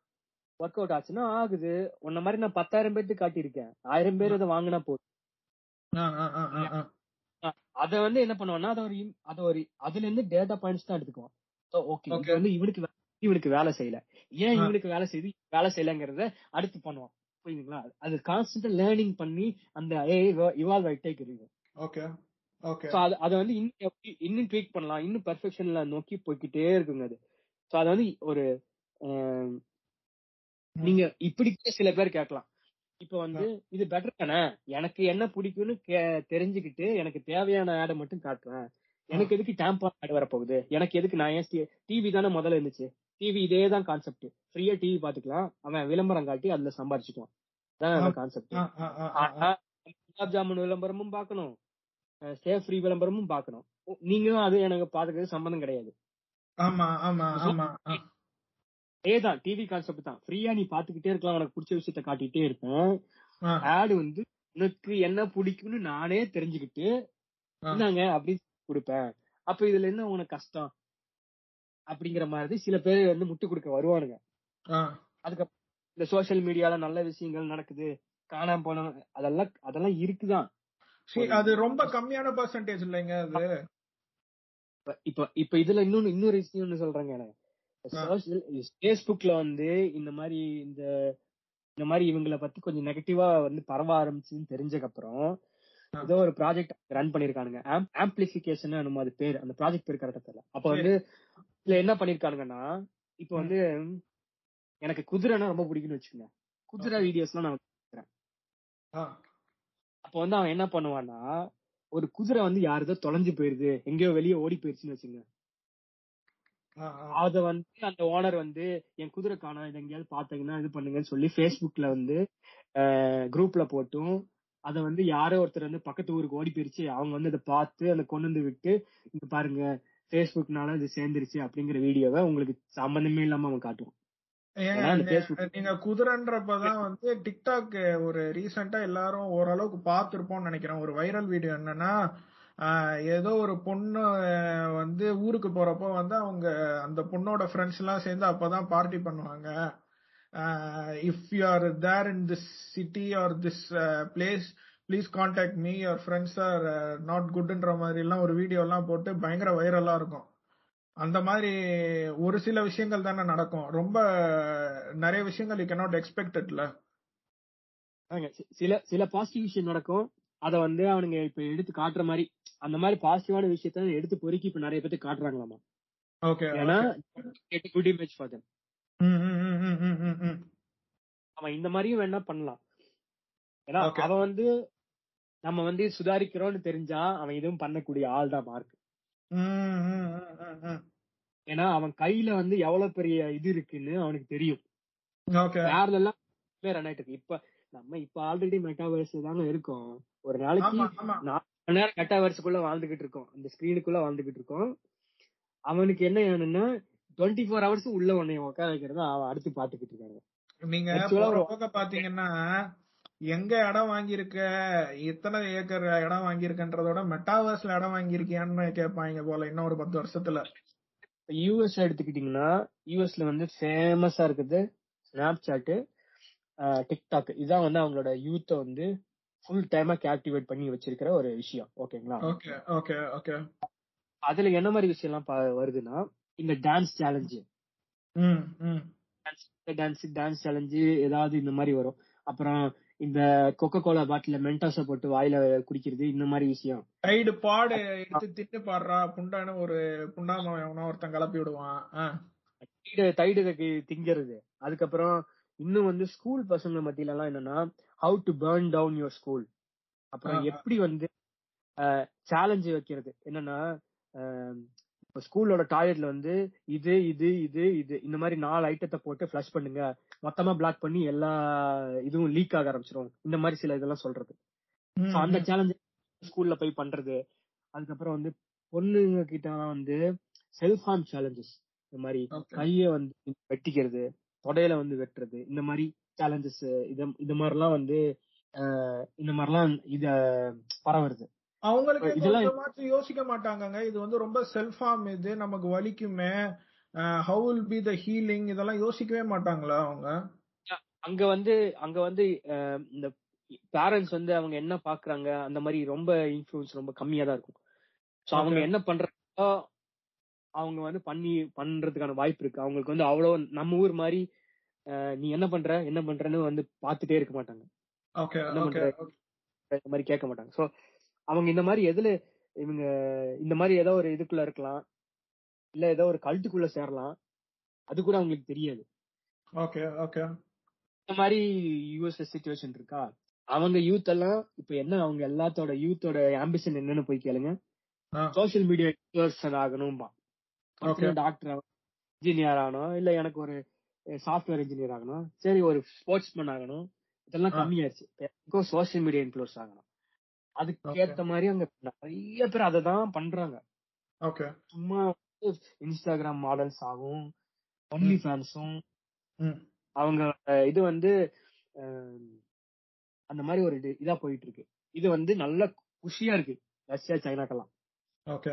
S3: ஒர்க் அவுட் ஆச்சுன்னா ஆகுது. உன்ன மாதிரி நான் பத்தாயிரம் பேருக்கு காட்டியிருக்கேன். ஆயிரம் பேர் இதை வாங்கினா போதும். அத வந்து என்ன பண்ணுவான்னா அத ஒரு அத ஒரு அதுல இருந்து டேட்டா பாயிண்ட்ஸ் தான் எடுத்துக்குவான். ஓகே வந்து இவனுக்கு இவனுக்கு வேலை செய்யல. ஏன். இவனுக்கு வேலை செய்யுது வேலை செய்யலங்கிறத அடுத்து பண்ணுவான். புரியுதுங்களா? அது கான்ஸ்டன்டா லேர்னிங் பண்ணி அந்த இவால்வ் ஆயிட்டே இருக்கு.
S2: ஓகே ஓகே
S3: சோ அது அதை வந்து இன்னும் இன்னும் ட்வீக் பண்ணலாம் இன்னும் பெர்ஃபெக்ஷன்ல நோக்கி போய்க்கிட்டே இருக்குங்க அது. சோ அது வந்து ஒரு நீங்க இப்படி சில பேர் கேட்கலாம். இப்ப வந்து இது பெட்டர் தானே? எனக்கு என்ன பிடிக்கும்னு தெரிஞ்சுக்கிட்டு எனக்கு தேவையான ஆடை மட்டும் காட்டுறேன். எனக்கு எதுக்கு டேம்பா ஆட் வரப்போகுது? எனக்கு எதுக்கு நான் ஏன் டிவி தானே முதல்ல இருந்துச்சு. டிவி இதே தான் கான்செப்ட் ஃப்ரீயா டிவி பாத்துக்கலாம் அவன் விளம்பரம் காட்டி அதுல சம்பாரிச்சுக்குவான். கான்செப்ட் குலாப் ஜாமுன் விளம்பரமும் பார்க்கணும். சேஃப் ஃப்ரீ விளம்பரமும் பார்க்கணும். நீங்களும் அது எனக்கு பாத்துக்கிறது சம்பந்தம் கிடையாது.
S2: ஆமா ஆமா ஆமா ஆஹ்.
S3: அதேதான் டிவி கான்செப்ட் தான். ஃப்ரீயா நீ பாத்துக்கிட்டே இருக்கலாம். உனக்கு பிடிச்ச விஷயத்த காட்டிட்டே இருப்பேன். ஆடு வந்து உனக்கு என்ன பிடிக்கும்னு நானே தெரிஞ்சுக்கிட்டு
S2: ஆ.
S3: இந்தாங்க அப்படின்னு கொடுப்பேன். அப்ப இதுல என்ன உனக்கு கஷ்டம்? அப்படிங்கிற மாதிரி சில பேர் வந்து முட்டு கொடுக்க வருவானுங்க. அதுக்கப்புறம் இந்த சோஷியல் மீடியால நல்ல விஷயங்கள் நடக்குது. காணாம போன அதெல்லாம் அதெல்லாம் இருக்குதான்.
S2: அது ரொம்ப கம்மியான பர்சன்டேஜ் இல்லைங்க அது?
S3: இப்ப- இப்ப இதுல இன்னொன்னு இன்னொரு விஷயம் சொல்றேங்க எனக்கு சோஷியல் பேஸ்புக்ல வந்து இந்த மாதிரி இந்த இந்த மாதிரி இவங்கள பத்தி கொஞ்சம் நெகட்டிவா வந்து பரவ ஆரம்பிச்சுன்னு தெரிஞ்சதுக்கு அப்புறம். ஏதோ ஒரு ப்ராஜெக்ட் ரன் பண்ணிருக்கானுங்க. ஆம்பிளிபிகேஷன் நம்ம அது பேர். அந்த ப்ராஜெக்ட் பேர் கரெக்டா தெரியல. அப்ப வந்து இதுல என்ன பண்ணிருக்கானுங்கன்னா இப்ப வந்து எனக்கு குதிரைனா ரொம்ப பிடிக்கும்னு வச்சுக்கோங்க. குதிரை வீடியோஸ்லாம் நான்
S2: ஆஹ்.
S3: அப்ப வந்து அவன் என்ன பண்ணுவான்னா ஒரு குதிரை வந்து யாருதோ தொலைஞ்சு போயிருது. எங்கேயோ வெளியே ஓடி போயிருச்சுன்னு வச்சுங்க. அத வந்து அந்த ஓனர் வந்து என் குதிரை காணோம் இதை எங்கேயாவது பாத்தீங்கன்னா இது பண்ணுங்கன்னு சொல்லி Facebookல வந்து குரூப்ல போட்டும். அத வந்து யாரோ ஒருத்தர் வந்து பக்கத்து ஊருக்கு ஓடி போயிருச்சு. அவங்க வந்து அதை பார்த்து அதை கொண்டு வந்து விட்டு இங்க பாருங்க ஃபேஸ்புக்னால இது சேர்ந்துருச்சு அப்படிங்கிற வீடியோவை உங்களுக்கு சம்பந்தமே இல்லாம அவன் காட்டுவான்.
S2: நீங்க குதிரன்றப்பதான் வந்து டிக்டாக் ஒரு ரீசெண்டா எல்லாரும் ஓரளவுக்கு பார்த்திருப்போம்னு நினைக்கிறேன். ஒரு வைரல் வீடியோ என்னன்னா ஏதோ ஒரு பொண்ணு வந்து ஊருக்கு போறப்போ வந்து அவங்க அந்த பொண்ணோட ஃப்ரெண்ட்ஸ் எல்லாம் சேர்ந்து அப்பதான் பார்ட்டி பண்ணுவாங்க. If you are there in this city or this place please contact me your friends are not குட்ன்ற மாதிரி எல்லாம் ஒரு வீடியோ எல்லாம் போட்டு பயங்கர வைரலா இருக்கும். அந்த மாதிரி ஒரு சில விஷயங்கள் தானே நடக்கும். ரொம்ப நிறைய விஷயங்கள் யூ cannot நாட் it
S3: சில சில பாசிட்டிவ் விஷயம் நடக்கும். அத வந்து அவனுங்க இப்ப எடுத்து காட்டுற மாதிரி அந்த மாதிரி பாசிட்டிவான விஷயத்த எடுத்து பொறுக்கி இப்ப நிறைய பேருக்கு காட்டுறாங்களாமா.
S2: ஓகே
S3: ஏன்னா குட் இமேஜ் ஃபார் தம் அவன் இந்த மாதிரியும் வேணா பண்ணலாம். ஏன்னா. அவன் வந்து நம்ம வந்து சுதாரிக்கிறோம்னு தெரிஞ்சா அவன் இதுவும் பண்ணக்கூடிய ஆள் தான் மார்க் ஏன்னா அவன் கையில வந்து எவ்வளவு பெரிய இது இருக்குன்னு அவனுக்கு தெரியும். எல்லாம் ரன் ஆயிட்டு இருக்கு. இப்ப நம்ம இப்ப ஆல்ரெடி மெட்டாவர்ஸ் தாங்க இருக்கோம். ஒரு நாளைக்கு மணி நேரம் மெட்டாவர்ஸுக்குள்ள வாழ்ந்துகிட்டு இருக்கோம். அந்த ஸ்கிரீனுக்குள்ள வாழ்ந்துகிட்டு இருக்கோம். அவனுக்கு என்ன வேணும்னா டுவெண்ட்டி ஃபோர் ஹவர்ஸ் உள்ள உன்னை உட்கார வைக்கிறது அவன் அடுத்து பாத்துக்கிட்டு இருக்காங்க.
S2: நீங்க பாத்தீங்கன்னா எங்க இடம் வாங்கியிருக்க எத்தனை ஏக்கர் இடம் வாங்கியிருக்கன்றதோட மெட்டாவர்ஸ்ல இடம் வாங்கியிருக்கியான்னு கேட்பாங்க போல இன்னும் ஒரு பத்து வருஷத்துல.
S3: யூஎஸ் எடுத்துக்கிட்டீங்கன்னா யூஎஸ்ல வந்து ஃபேமஸா இருக்குது ஸ்னாப் சாட்டு டிக்டாக் இதான் வந்து அவங்களோட யூத்தை வந்து ஃபுல் டைமா கேப்டிவேட் பண்ணி வச்சிருக்கிற ஒரு விஷயம். ஓகேங்களா
S2: ஓகே ஓகே ஓகே
S3: அதுல என்ன மாதிரி விஷயம் எல்லாம் வருதுன்னா இந்த dance challenge dance dance challenge ஏதாவது இந்த மாதிரி வரும். அப்புறம் இந்த கொக்கோ கோலா பாட்டில மென்டாஸ போட்டு வாயில குடிக்கிறது இந்த மாதிரி விஷயம்.
S2: டைடு பாடு எடுத்து தின்னு பாடுறா புண்டான்னு ஒரு புண்டாம ஒருத்தன் கிளப்பி விடுவான்.
S3: தைடு திங்கிறது. அதுக்கப்புறம் இன்னும் வந்து ஸ்கூல் பசங்க மத்தியில எல்லாம் என்னன்னா how to burn down your school அப்புறம். எப்படி வந்து சேலஞ்சு வைக்கிறது? என்னன்னா ஸ்கூலோட டாய்லெட்ல வந்து இது இது இது இது இந்த மாதிரி நாலு ஐட்டத்தை போட்டு ஃபிளஷ் பண்ணுங்க. மொத்தமா பிளாக் பண்ணி எல்லா இதுவும் லீக் ஆக ஆரம்பிச்சிரும். இந்த மாதிரி சில இதெல்லாம் சொல்றது. அந்த. சேலஞ்ச் ஸ்கூல்ல போய் பண்றது. அதுக்கப்புறம் வந்து பொண்ணுங்க கிட்ட வந்து செல்ஃப் ஹார்ம் சேலஞ்சஸ் இந்த மாதிரி. கைய வந்து வெட்டிக்கிறது தொடையில வந்து வெட்டுறது இந்த மாதிரி சேலஞ்சஸ் இத இந்த மாதிரிலாம் வந்து இந்த மாதிரிலாம் இத பரவுறது.
S2: அவங்களுக்கு
S3: இதெல்லாம்
S2: யோசிக்க மாட்டாங்கங்க. இது வந்து ரொம்ப செல்ஃப் ஹார்ம் இது நமக்கு வலிக்குமே. How will be the healing இதெல்லாம் யோசிக்கவே மாட்டாங்களா அவங்க?
S3: அங்க வந்து அங்க வந்து இந்த பேரண்ட்ஸ் வந்து அவங்க என்ன பாக்குறாங்க அந்த மாதிரி ரொம்ப இன்ஃபுளுன்ஸ் ரொம்ப கம்மியா தான் இருக்கும். சோ அவங்க. என்ன பண்றாங்களோ அவங்க வந்து பண்ணி பண்றதுக்கான வாய்ப்பு இருக்கு. அவங்களுக்கு வந்து அவ்வளவு நம்ம ஊர் மாதிரி நீ என்ன பண்ற என்ன பண்றன்னு வந்து பாத்துட்டே இருக்க மாட்டாங்க? இந்த மாதிரி கேட்க மாட்டாங்க. சோ அவங்க இந்த மாதிரி எதுல இவங்க இந்த மாதிரி ஏதோ ஒரு இதுக்குள்ள இருக்கலாம் இல்ல ஏதோ ஒரு கல்ட்டுக்குள்ள சேரலாம் அது கூட அவங்களுக்கு தெரியாது.
S2: Okay okay.
S3: இந்த மாதிரி யூஎஸ்ல சுச்சுவேஷன் இருக்கா? அவங்க யூத் எல்லாம் இப்ப என்ன அவங்க எல்லாத்தோட யூத்தோட ஆம்பிஷன் என்னன்னு போய் கேளுங்க. சோசியல் மீடியா இன்ஃபுளுசர் ஆகணும்பா. டாக்டர் இன்ஜினியர் ஆகணும் இல்ல எனக்கு ஒரு சாஃப்ட்வேர் இன்ஜினியர் ஆகணும். சரி ஒரு ஸ்போர்ட்ஸ்மேன் ஆகணும். இதெல்லாம். கம்மியாயிருச்சு. எனக்கும் சோசியல் மீடியா இன்ஃபுளுஸ் ஆகணும். அதுக்கு ஏத்த மாதிரி அங்க நிறைய பேர் அதை தான் பண்றாங்க.
S2: ஓகே.
S3: சும்மா இன்ஸ்டாகிராம் மாடல்ஸ் ஆகும் ஒன்லி ஃபேன்ஸும் அவங்க இது வந்து அந்த மாதிரி ஒரு இது போயிட்டு இருக்கு இது வந்து நல்ல குஷியா இருக்கு. ரஷ்யா சைனாக்கெல்லாம்.
S2: ஓகே.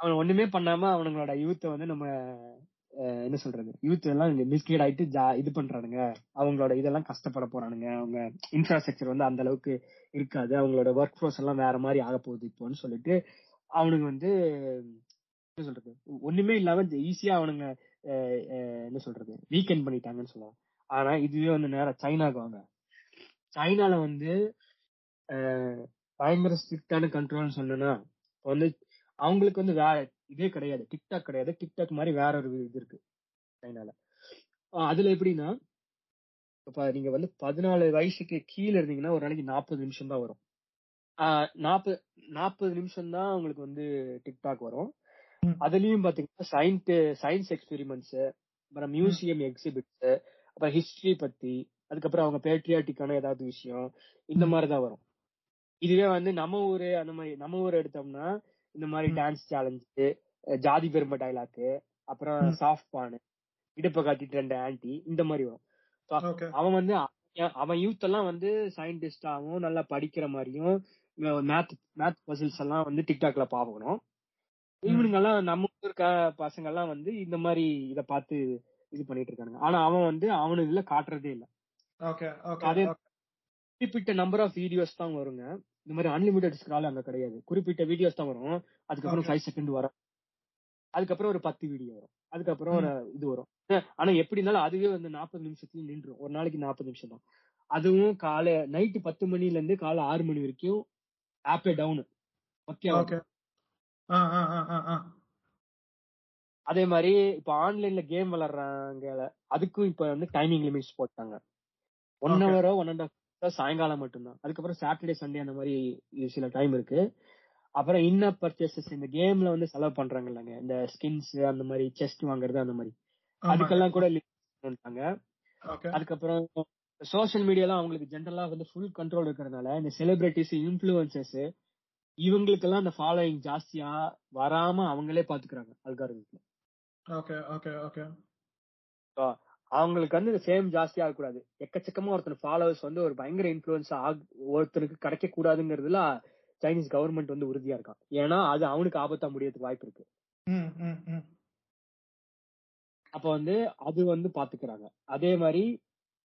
S3: அவன் ஒண்ணுமே பண்ணாம அவனுங்களோட யூத்த வந்து நம்ம என்ன சொல்றது? யூத் எல்லாம் மிஸ்கேட் ஆயிட்டு ஜா- இது பண்றானுங்க. அவங்களோட இதெல்லாம் கஷ்டப்பட போறானுங்க. அவங்க இன்ஃப்ராஸ்ட்ரக்சர் வந்து அந்த அளவுக்கு இருக்காது. அவங்களோட ஒர்க் ஃபோர்ஸ் எல்லாம் வேற மாதிரி ஆக போகுது இப்போன்னு சொல்லிட்டு அவனுங்க வந்து என்ன சொல்றது? ஒண்ணுமே இல்லாம ஈஸியா அவனுங்க என்ன சொல்றது? வீக்கெண்ட் பண்ணிட்டாங்கன்னு சொல்லலாம். ஆனா இதுவே வந்து நேரம் சைனாக்கு வாங்க. சைனால வந்து பயங்கர ஸ்ட்ரிக்டான கண்ட்ரோல்னு சொன்னேன்னா வந்து அவங்களுக்கு வந்து வேற இதே கிடையாது. டிக்டாக் கிடையாது. டிக்டாக் மாதிரி வேற ஒரு இது இருக்கு. சைனால அதுல எப்படின்னா இப்ப நீங்க வந்து பதினாலு வயசுக்கு கீழே இருந்தீங்கன்னா ஒரு நாளைக்கு நாற்பது நிமிஷம் தான் வரும். நாற்பது நாற்பது நிமிஷம் தான் உங்களுக்கு வந்து டிக்டாக் வரும். அதுலயும் பாத்தீங்கன்னா சயின்ஸ் சயின்ஸ் எக்ஸ்பெரிமெண்ட்ஸ் அப்புறம் மியூசியம் எக்ஸிபிட்ஸ் அப்புறம் ஹிஸ்டரி பத்தி அதுக்கப்புறம் அவங்க பேட்ரியாட்டிக்கான ஏதாவது விஷயம் இந்த
S2: ம்.
S3: மாதிரி தான் வரும். இதுவே வந்து நம்ம ஊரு அந்த மாதிரி நம்ம ஊர் எடுத்தோம்னா இந்த மாதிரி. டான்ஸ் சேலஞ்சு ஜாதி பெருமை டைலாக்கு அப்புறம். சாஃப்ட் பானு இடுப்பை காட்டிட்டு ரெண்டு ஆன்டி இந்த மாதிரி வரும். அவன் வந்து அவன் யூத் எல்லாம் வந்து சயின்டிஸ்டாவும் நல்லா படிக்கிற மாதிரியும் மேத் மேத் பசில்ஸ் எல்லாம் வந்து டிக்டாக்ல பாக்கணும் இவனுங்க எல்லாம் நம்ம இருக்க பசங்க எல்லாம் வந்து இந்த மாதிரி இத பார்த்து இது பண்ணிட்டு இருக்கானுங்க. ஆனா அவன் வந்து அவனு இதுல காட்டுறதே இல்ல. அதே குறிப்பிட்ட நம்பர் ஆஃப் வீடியோஸ் தான் வருங்க. இந்த மாதிரி அன்லிமிட்டட் ஸ்க்ரால் அங்க கிடையாது. குறிப்பிட்ட வீடியோஸ் தான் வரும். அதுக்கப்புறம். ஃபைவ் செகண்ட் வரும். அதுக்கப்புறம் ஒரு பத்து வீடியோ வரும். அதுக்கப்புறம் ஒரு இது வரும். ஆனா எப்படி இருந்தாலும் அதுவே வந்து நாற்பது நிமிஷத்துல நின்றும் ஒரு நாளைக்கு நாற்பது நிமிஷம் தான். அதுவும் காலை நைட்டு பத்து மணில இருந்து காலை ஆறு மணி வரைக்கும் ஆப்பே டவுன் ஓகே அதே மாதிரி இப்ப ஆன்லைன்ல கேம் விளையாடுறாங்க அதுக்கும் இப்ப வந்து டைமிங் லிமிட்ஸ் போட்டாங்க. ஒன். ஹவரோ ஒன் அண்ட் ஹாஃப் சாயங்காலம் மட்டும்தான். அதுக்கப்புறம் சாட்டர்டே சண்டே அந்த மாதிரி சில டைம் இருக்கு. அப்புறம் இன்ன பர்ச்சேசஸ் இந்த கேம்ல வந்து செலவு பண்றாங்க இல்லைங்க. இந்த ஸ்கின்ஸ் அந்த மாதிரி செஸ்ட் வாங்குறது அந்த மாதிரி. அதுக்கெல்லாம் கூட பண்ணிட்டாங்க
S2: ஓகே
S3: அதுக்கப்புறம் சோஷியல் மீடியாலாம் அவங்களுக்கு ஜென்ரலா வந்து ஃபுல் கண்ட்ரோல் இருக்கிறதுனால இந்த செலிபிரிட்டிஸ் இன்ஃபுளுசர்ஸ் இவங்களுக்கெல்லாம் அந்த ஃபாலோயிங் ஜாஸ்தியா வராம அவங்களே பாத்துக்கிறாங்க அல்காரிதத்துல
S2: ஓகே ஓகே ஓகே
S3: அவங்களுக்கு வந்து ஃபேம் ஜாஸ்தி ஆகக்கூடாது. எக்கச்சக்கமா ஒருத்தர் ஃபாலோவர்ஸ் வந்து ஒரு பயங்கர இன்ஃபுளுன்ஸ் ஒருத்தருக்கு கிடைக்க கூடாதுங்கிறதுல சைனீஸ் கவர்மெண்ட் வந்து உறுதியா இருக்கான். ஏன்னா அது அவனுக்கு ஆபத்தா முடியறதுக்கு வாய்ப்பு இருக்கு. அப்ப வந்து அது வந்து பாத்துக்கிறாங்க. அதே மாதிரி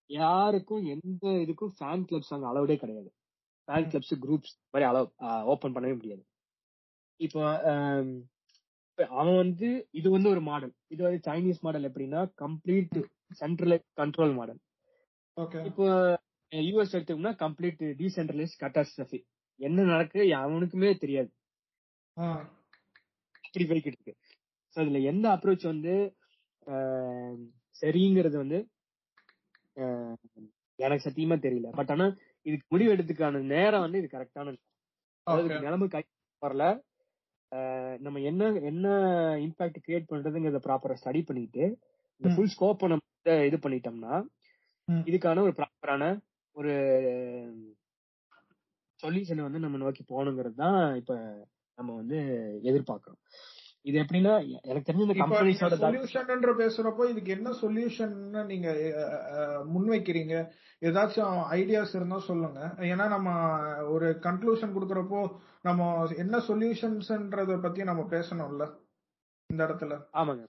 S3: யாருக்கும் எந்த இதுக்கும் ஃபேன் கிளப்ஸ் அங்க அளவுடே கிடையாது. ஃபேன் கிளப்ஸ் குரூப்ஸ் மாதிரி அளவு ஓபன் பண்ணவே முடியாது. இப்ப அவன் வந்து இது வந்து ஒரு மாடல் இது வந்து சைனீஸ் மாடல் எப்படின்னா complete centralise control model
S2: okay
S3: இப்போ யூஎஸ் எடுத்தோம்னா கம்ப்ளீட் டீசென்ட்ரலைஸ் கட்டாஸ்ட்ரஃபி என்ன நடக்கு அவனுக்குமே தெரியாது. அப்படி போய்கிட்டு இருக்கு. ஸோ அதுல எந்த அப்ரோச் வந்து சரிங்கிறது வந்து எனக்கு சத்தியமா தெரியல. பட் ஆனா இதுக்கு முடிவு எடுத்துக்கான நேரம் வந்து இது கரெக்டான நிலைமை கை வரல. நம்ம என்ன என்ன இம்பாக்ட் கிரியேட் பண்றதுங்கிறத ப்ராப்பரா ஸ்டடி பண்ணிட்டு இந்த. ஃபுல் ஸ்கோப்பை நம்ம இது பண்ணிட்டோம்னா. இதுக்கான ஒரு ப்ராப்பரான ஒரு சொல்யூஷனை வந்து நம்ம நோக்கி போகணுங்கிறது தான் இப்ப நம்ம வந்து எதிர்பார்க்கிறோம். இது எப்படின்னா எனக்கு தெரிஞ்ச இந்த கம்பெனிஸோட
S2: சொல்யூஷன்ன்ற பேசுறப்போ இதுக்கு என்ன சொல்யூஷன் நீங்க முன்வைக்கிறீங்க? ஏதாச்சும் ஐடியாஸ் இருந்தா சொல்லுங்க. ஏன்னா நம்ம ஒரு கன்க்ளூஷன் கொடுக்கறப்போ நம்ம என்ன சொல்யூஷன்ஸ்ன்றத பத்தி நம்ம பேசணும்ல இந்த இடத்துல.
S3: ஆமாங்க.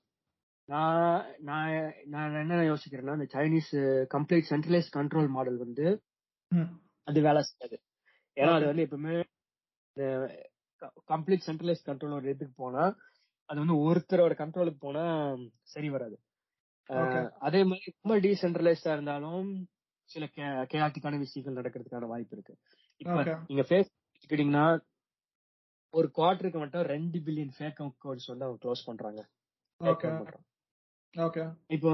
S3: நான் நான் நான் என்ன யோசிக்கிறேன்னா இந்த Chinese complete centralise control model வந்து. அது வேலை செய்யாது. ஏன்னா அது. வந்து எப்பவுமே கம்ப்ளீட் சென்ட்ரலைஸ் கண்ட்ரோல் ஒரு இதுக்கு போனா அது வந்து ஒருத்தரோட கண்ட்ரோலுக்கு போனா சரி வராது. அதே மாதிரி ரொம்ப டீசென்ட்ரலைஸ்டா இருந்தாலும் சில கேஆட்டிக்கான விஷயங்கள் நடக்கிறதுக்கான வாய்ப்பு இருக்கு. இப்ப. நீங்க ஃபேஸ் எடுத்துக்கிட்டீங்கன்னா ஒரு குவார்டருக்கு மட்டும் ரெண்டு பில்லியன் ஃபேக் அக்கௌண்ட்ஸ் வந்து அவங்க க்ளோஸ் பண்றாங்க. இப்போ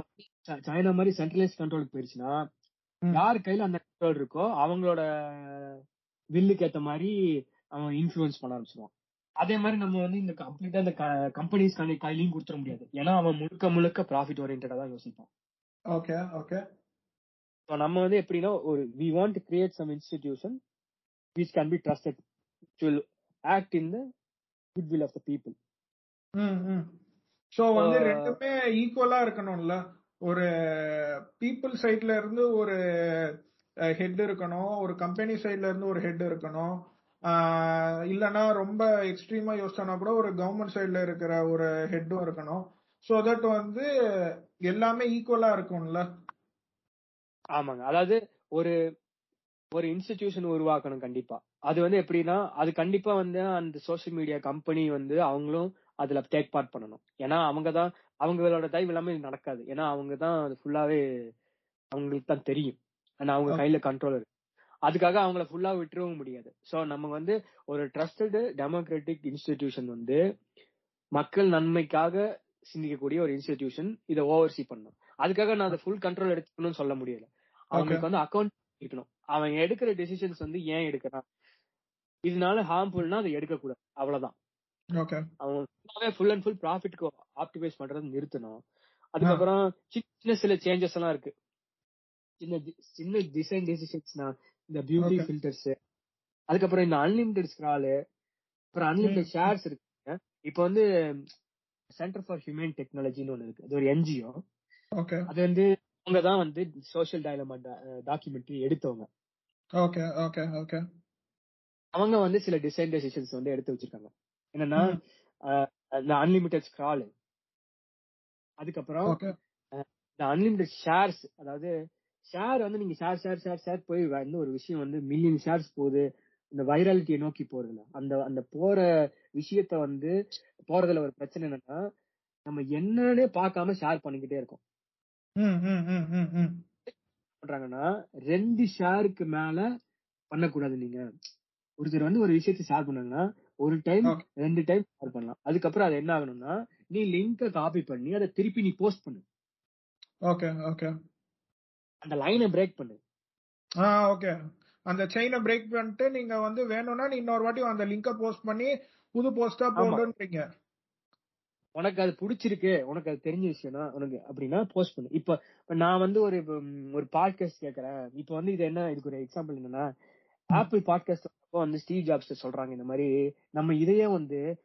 S3: சைனா மாதிரி சென்ட்ரலைஸ் கண்ட்ரோலுக்கு போயிருச்சுன்னா. யார் கையில அந்த கண்ட்ரோல் இருக்கோ அவங்களோட வில்லுக்கு ஏத்த மாதிரி அவன் இன்ஃபுளுன்ஸ் பண்ண ஆரம்பிச்சிருவான் அதே மாதிரி நம்ம வந்து இந்த கம்ப்ளீட்டா இந்த கம்பெனிஸ் கையிலையும் கொடுத்துட முடியாது. ஏன்னா அவன் முழுக்க முழுக்க ப்ராஃபிட் ஓரியன்டா தான் யோசிப்பான்.
S2: Okay okay.
S3: So நம்ம வந்து எப்படின்னா ஒரு we want to create some institution which can be trusted will act in the good will of the people
S2: so வந்து
S3: Uh,
S2: ரெண்டுமே ஈக்குவலா இருக்கணும்ல. ஒரு பீப்புள் சைட்ல இருந்து ஒரு ஹெட் இருக்கணும். ஒரு கம்பெனி சைட்ல இருந்து ஒரு ஹெட் இருக்கணும். ஆஹ் இல்லனா ரொம்ப எக்ஸ்ட்ரீமா யோசிச்சோம்னா கூட ஒரு கவர்மெண்ட் சைட்ல இருக்கிற ஒரு ஹெட்டும் இருக்கணும். சோ தட் வந்து எல்லாமே ஈக்குவலா இருக்கும்ல.
S3: ஆமாங்க. அதாவது ஒரு ஒரு இன்ஸ்டிடியூஷன் உருவாக்கணும் கண்டிப்பா. அது வந்து எப்படின்னா அது கண்டிப்பா வந்து அந்த சோஷியல் மீடியா கம்பெனி வந்து அவங்களும் அதுல டேக் பார்ட் பண்ணணும். ஏன்னா அவங்க தான் அவங்களோட தயவு எல்லாமே இது நடக்காது. ஏன்னா அவங்க தான் அது ஃபுல்லாவே அவங்களுக்கு தான் தெரியும். ஆனா அவங்க கையில கண்ட்ரோல் இருக்கு. அதுக்காக அவங்கள ஃபுல்லா விட்டுறவும் முடியாது. சோ நம்ம வந்து ஒரு ட்ரஸ்டட் டெமோக்ராட்டிக் இன்ஸ்டிடியூஷன் வந்து மக்கள் நன்மைக்காக சிந்திக்கக்கூடிய ஒரு இன்ஸ்டிடியூஷன் இதை ஓவர்சி பண்ணணும். அதுக்காக நான் அதை ஃபுல் கண்ட்ரோல் எடுத்துக்கணும்னு சொல்ல முடியல. அவங்களுக்கு வந்து அக்கௌண்ட் இருக்கணும். அவன் எடுக்கிற டெசிஷன்ஸ் வந்து ஏன் எடுக்கிறான் இதனால ஹார்ம்ஃபுல்னா அதை எடுக்கக்கூடாது. அவ்வளவுதான். ஃபுல்லாவே ஃபுல் அண்ட் ஃபுல் ப்ராஃபிட்க்கு ஆப்டிமைஸ் பண்றது நிறுத்தணும். அதுக்கப்புறம் சின்ன சின்ன சில சேஞ்சஸ் எல்லாம் இருக்கு. சின்ன சின்ன டிசைன் டெசிஷன்ஸ்னா இந்த பியூட்டி. ஃபில்டர்ஸ் அதுக்கப்புறம் இந்த அன்லிமிடெட் ஸ்க்ராலு அப்புறம் அன்லிமிடெட் ஷேர்ஸ் இருக்கு. இப்போ வந்து சென்டர் ஃபார் ஹியூமன் டெக்னாலஜின்னு ஒண்ணு இருக்கு. அது ஒரு என்ஜிஓ
S2: ஓகே
S3: அது வந்து அவங்க தான் வந்து சோஷியல் டயலமா டாக்குமெண்ட்ரி எடுத்தவங்க.
S2: ஓகே ஓகே ஓகே
S3: அவங்க வந்து சில டிசைன் டெசிஷன்ஸ் வந்து எடுத்து வச்சிருக்காங்க. என்னன்னா இந்த அன்லிமிட்டெட் ஸ்க்ரால் அதுக்கப்புறம் இந்த அன்லிமிட்டெட் ஷேர்ஸ் அதாவது ஷேர் வந்து நீங்க ஷேர் ஷேர் ஷேர் ஷேர் போய் வந்து ஒரு விஷயம் வந்து மில்லியன் ஷேர்ஸ் போகுது. இந்த வைராலிட்டியை நோக்கி போறதுல. அந்த அந்த போற விஷயத்த வந்து போறதுல ஒரு பிரச்சனை என்னன்னா நம்ம என்னன்னே பார்க்காம ஷேர் பண்ணிக்கிட்டே இருக்கோம். பண்றாங்கன்னா ரெண்டு ஷேருக்கு மேல பண்ணக்கூடாது நீங்க. ஒருத்தர் வந்து ஒரு விஷயத்தை ஷேர் பண்ணாங்கன்னா ஒரு டைம். ரெண்டு டைம் ஷேர் பண்ணலாம். அதுக்கப்புறம் அது என்ன ஆகணும்னா நீ லிங்கை காப்பி பண்ணி அதை திருப்பி நீ போஸ்ட் பண்ணு.
S2: ஓகே ஓகே
S3: அந்த லைனை பிரேக் பண்ணு.
S2: ஆ ஓகே அந்த செயினை பிரேக் பண்ணிட்டு நீங்க வந்து வேணும்னா நீ இன்னொரு வாட்டி அந்த லிங்கை போஸ்ட் பண்ணி புது போஸ்டா போடுன்றீங்க.
S3: உனக்கு அது பிடிச்சிருக்கு. உனக்கு அது தெரிஞ்ச விஷயம்னா உனக்கு அப்படின்னா போஸ்ட் பண்ணு. இப்ப நான் வந்து ஒரு ஒரு பாட்காஸ்ட் கேக்குறேன். இப்ப வந்து இது என்ன இதுக்கு ஒரு எக்ஸாம்பிள் என்னன்னா ஆப்பிள் பாட்காஸ்ட் வந்து ஸ்டீவ் ஜாப்ஸ் சொல்றாங்க இந்த மாதிரி நம்ம இதையே வந்து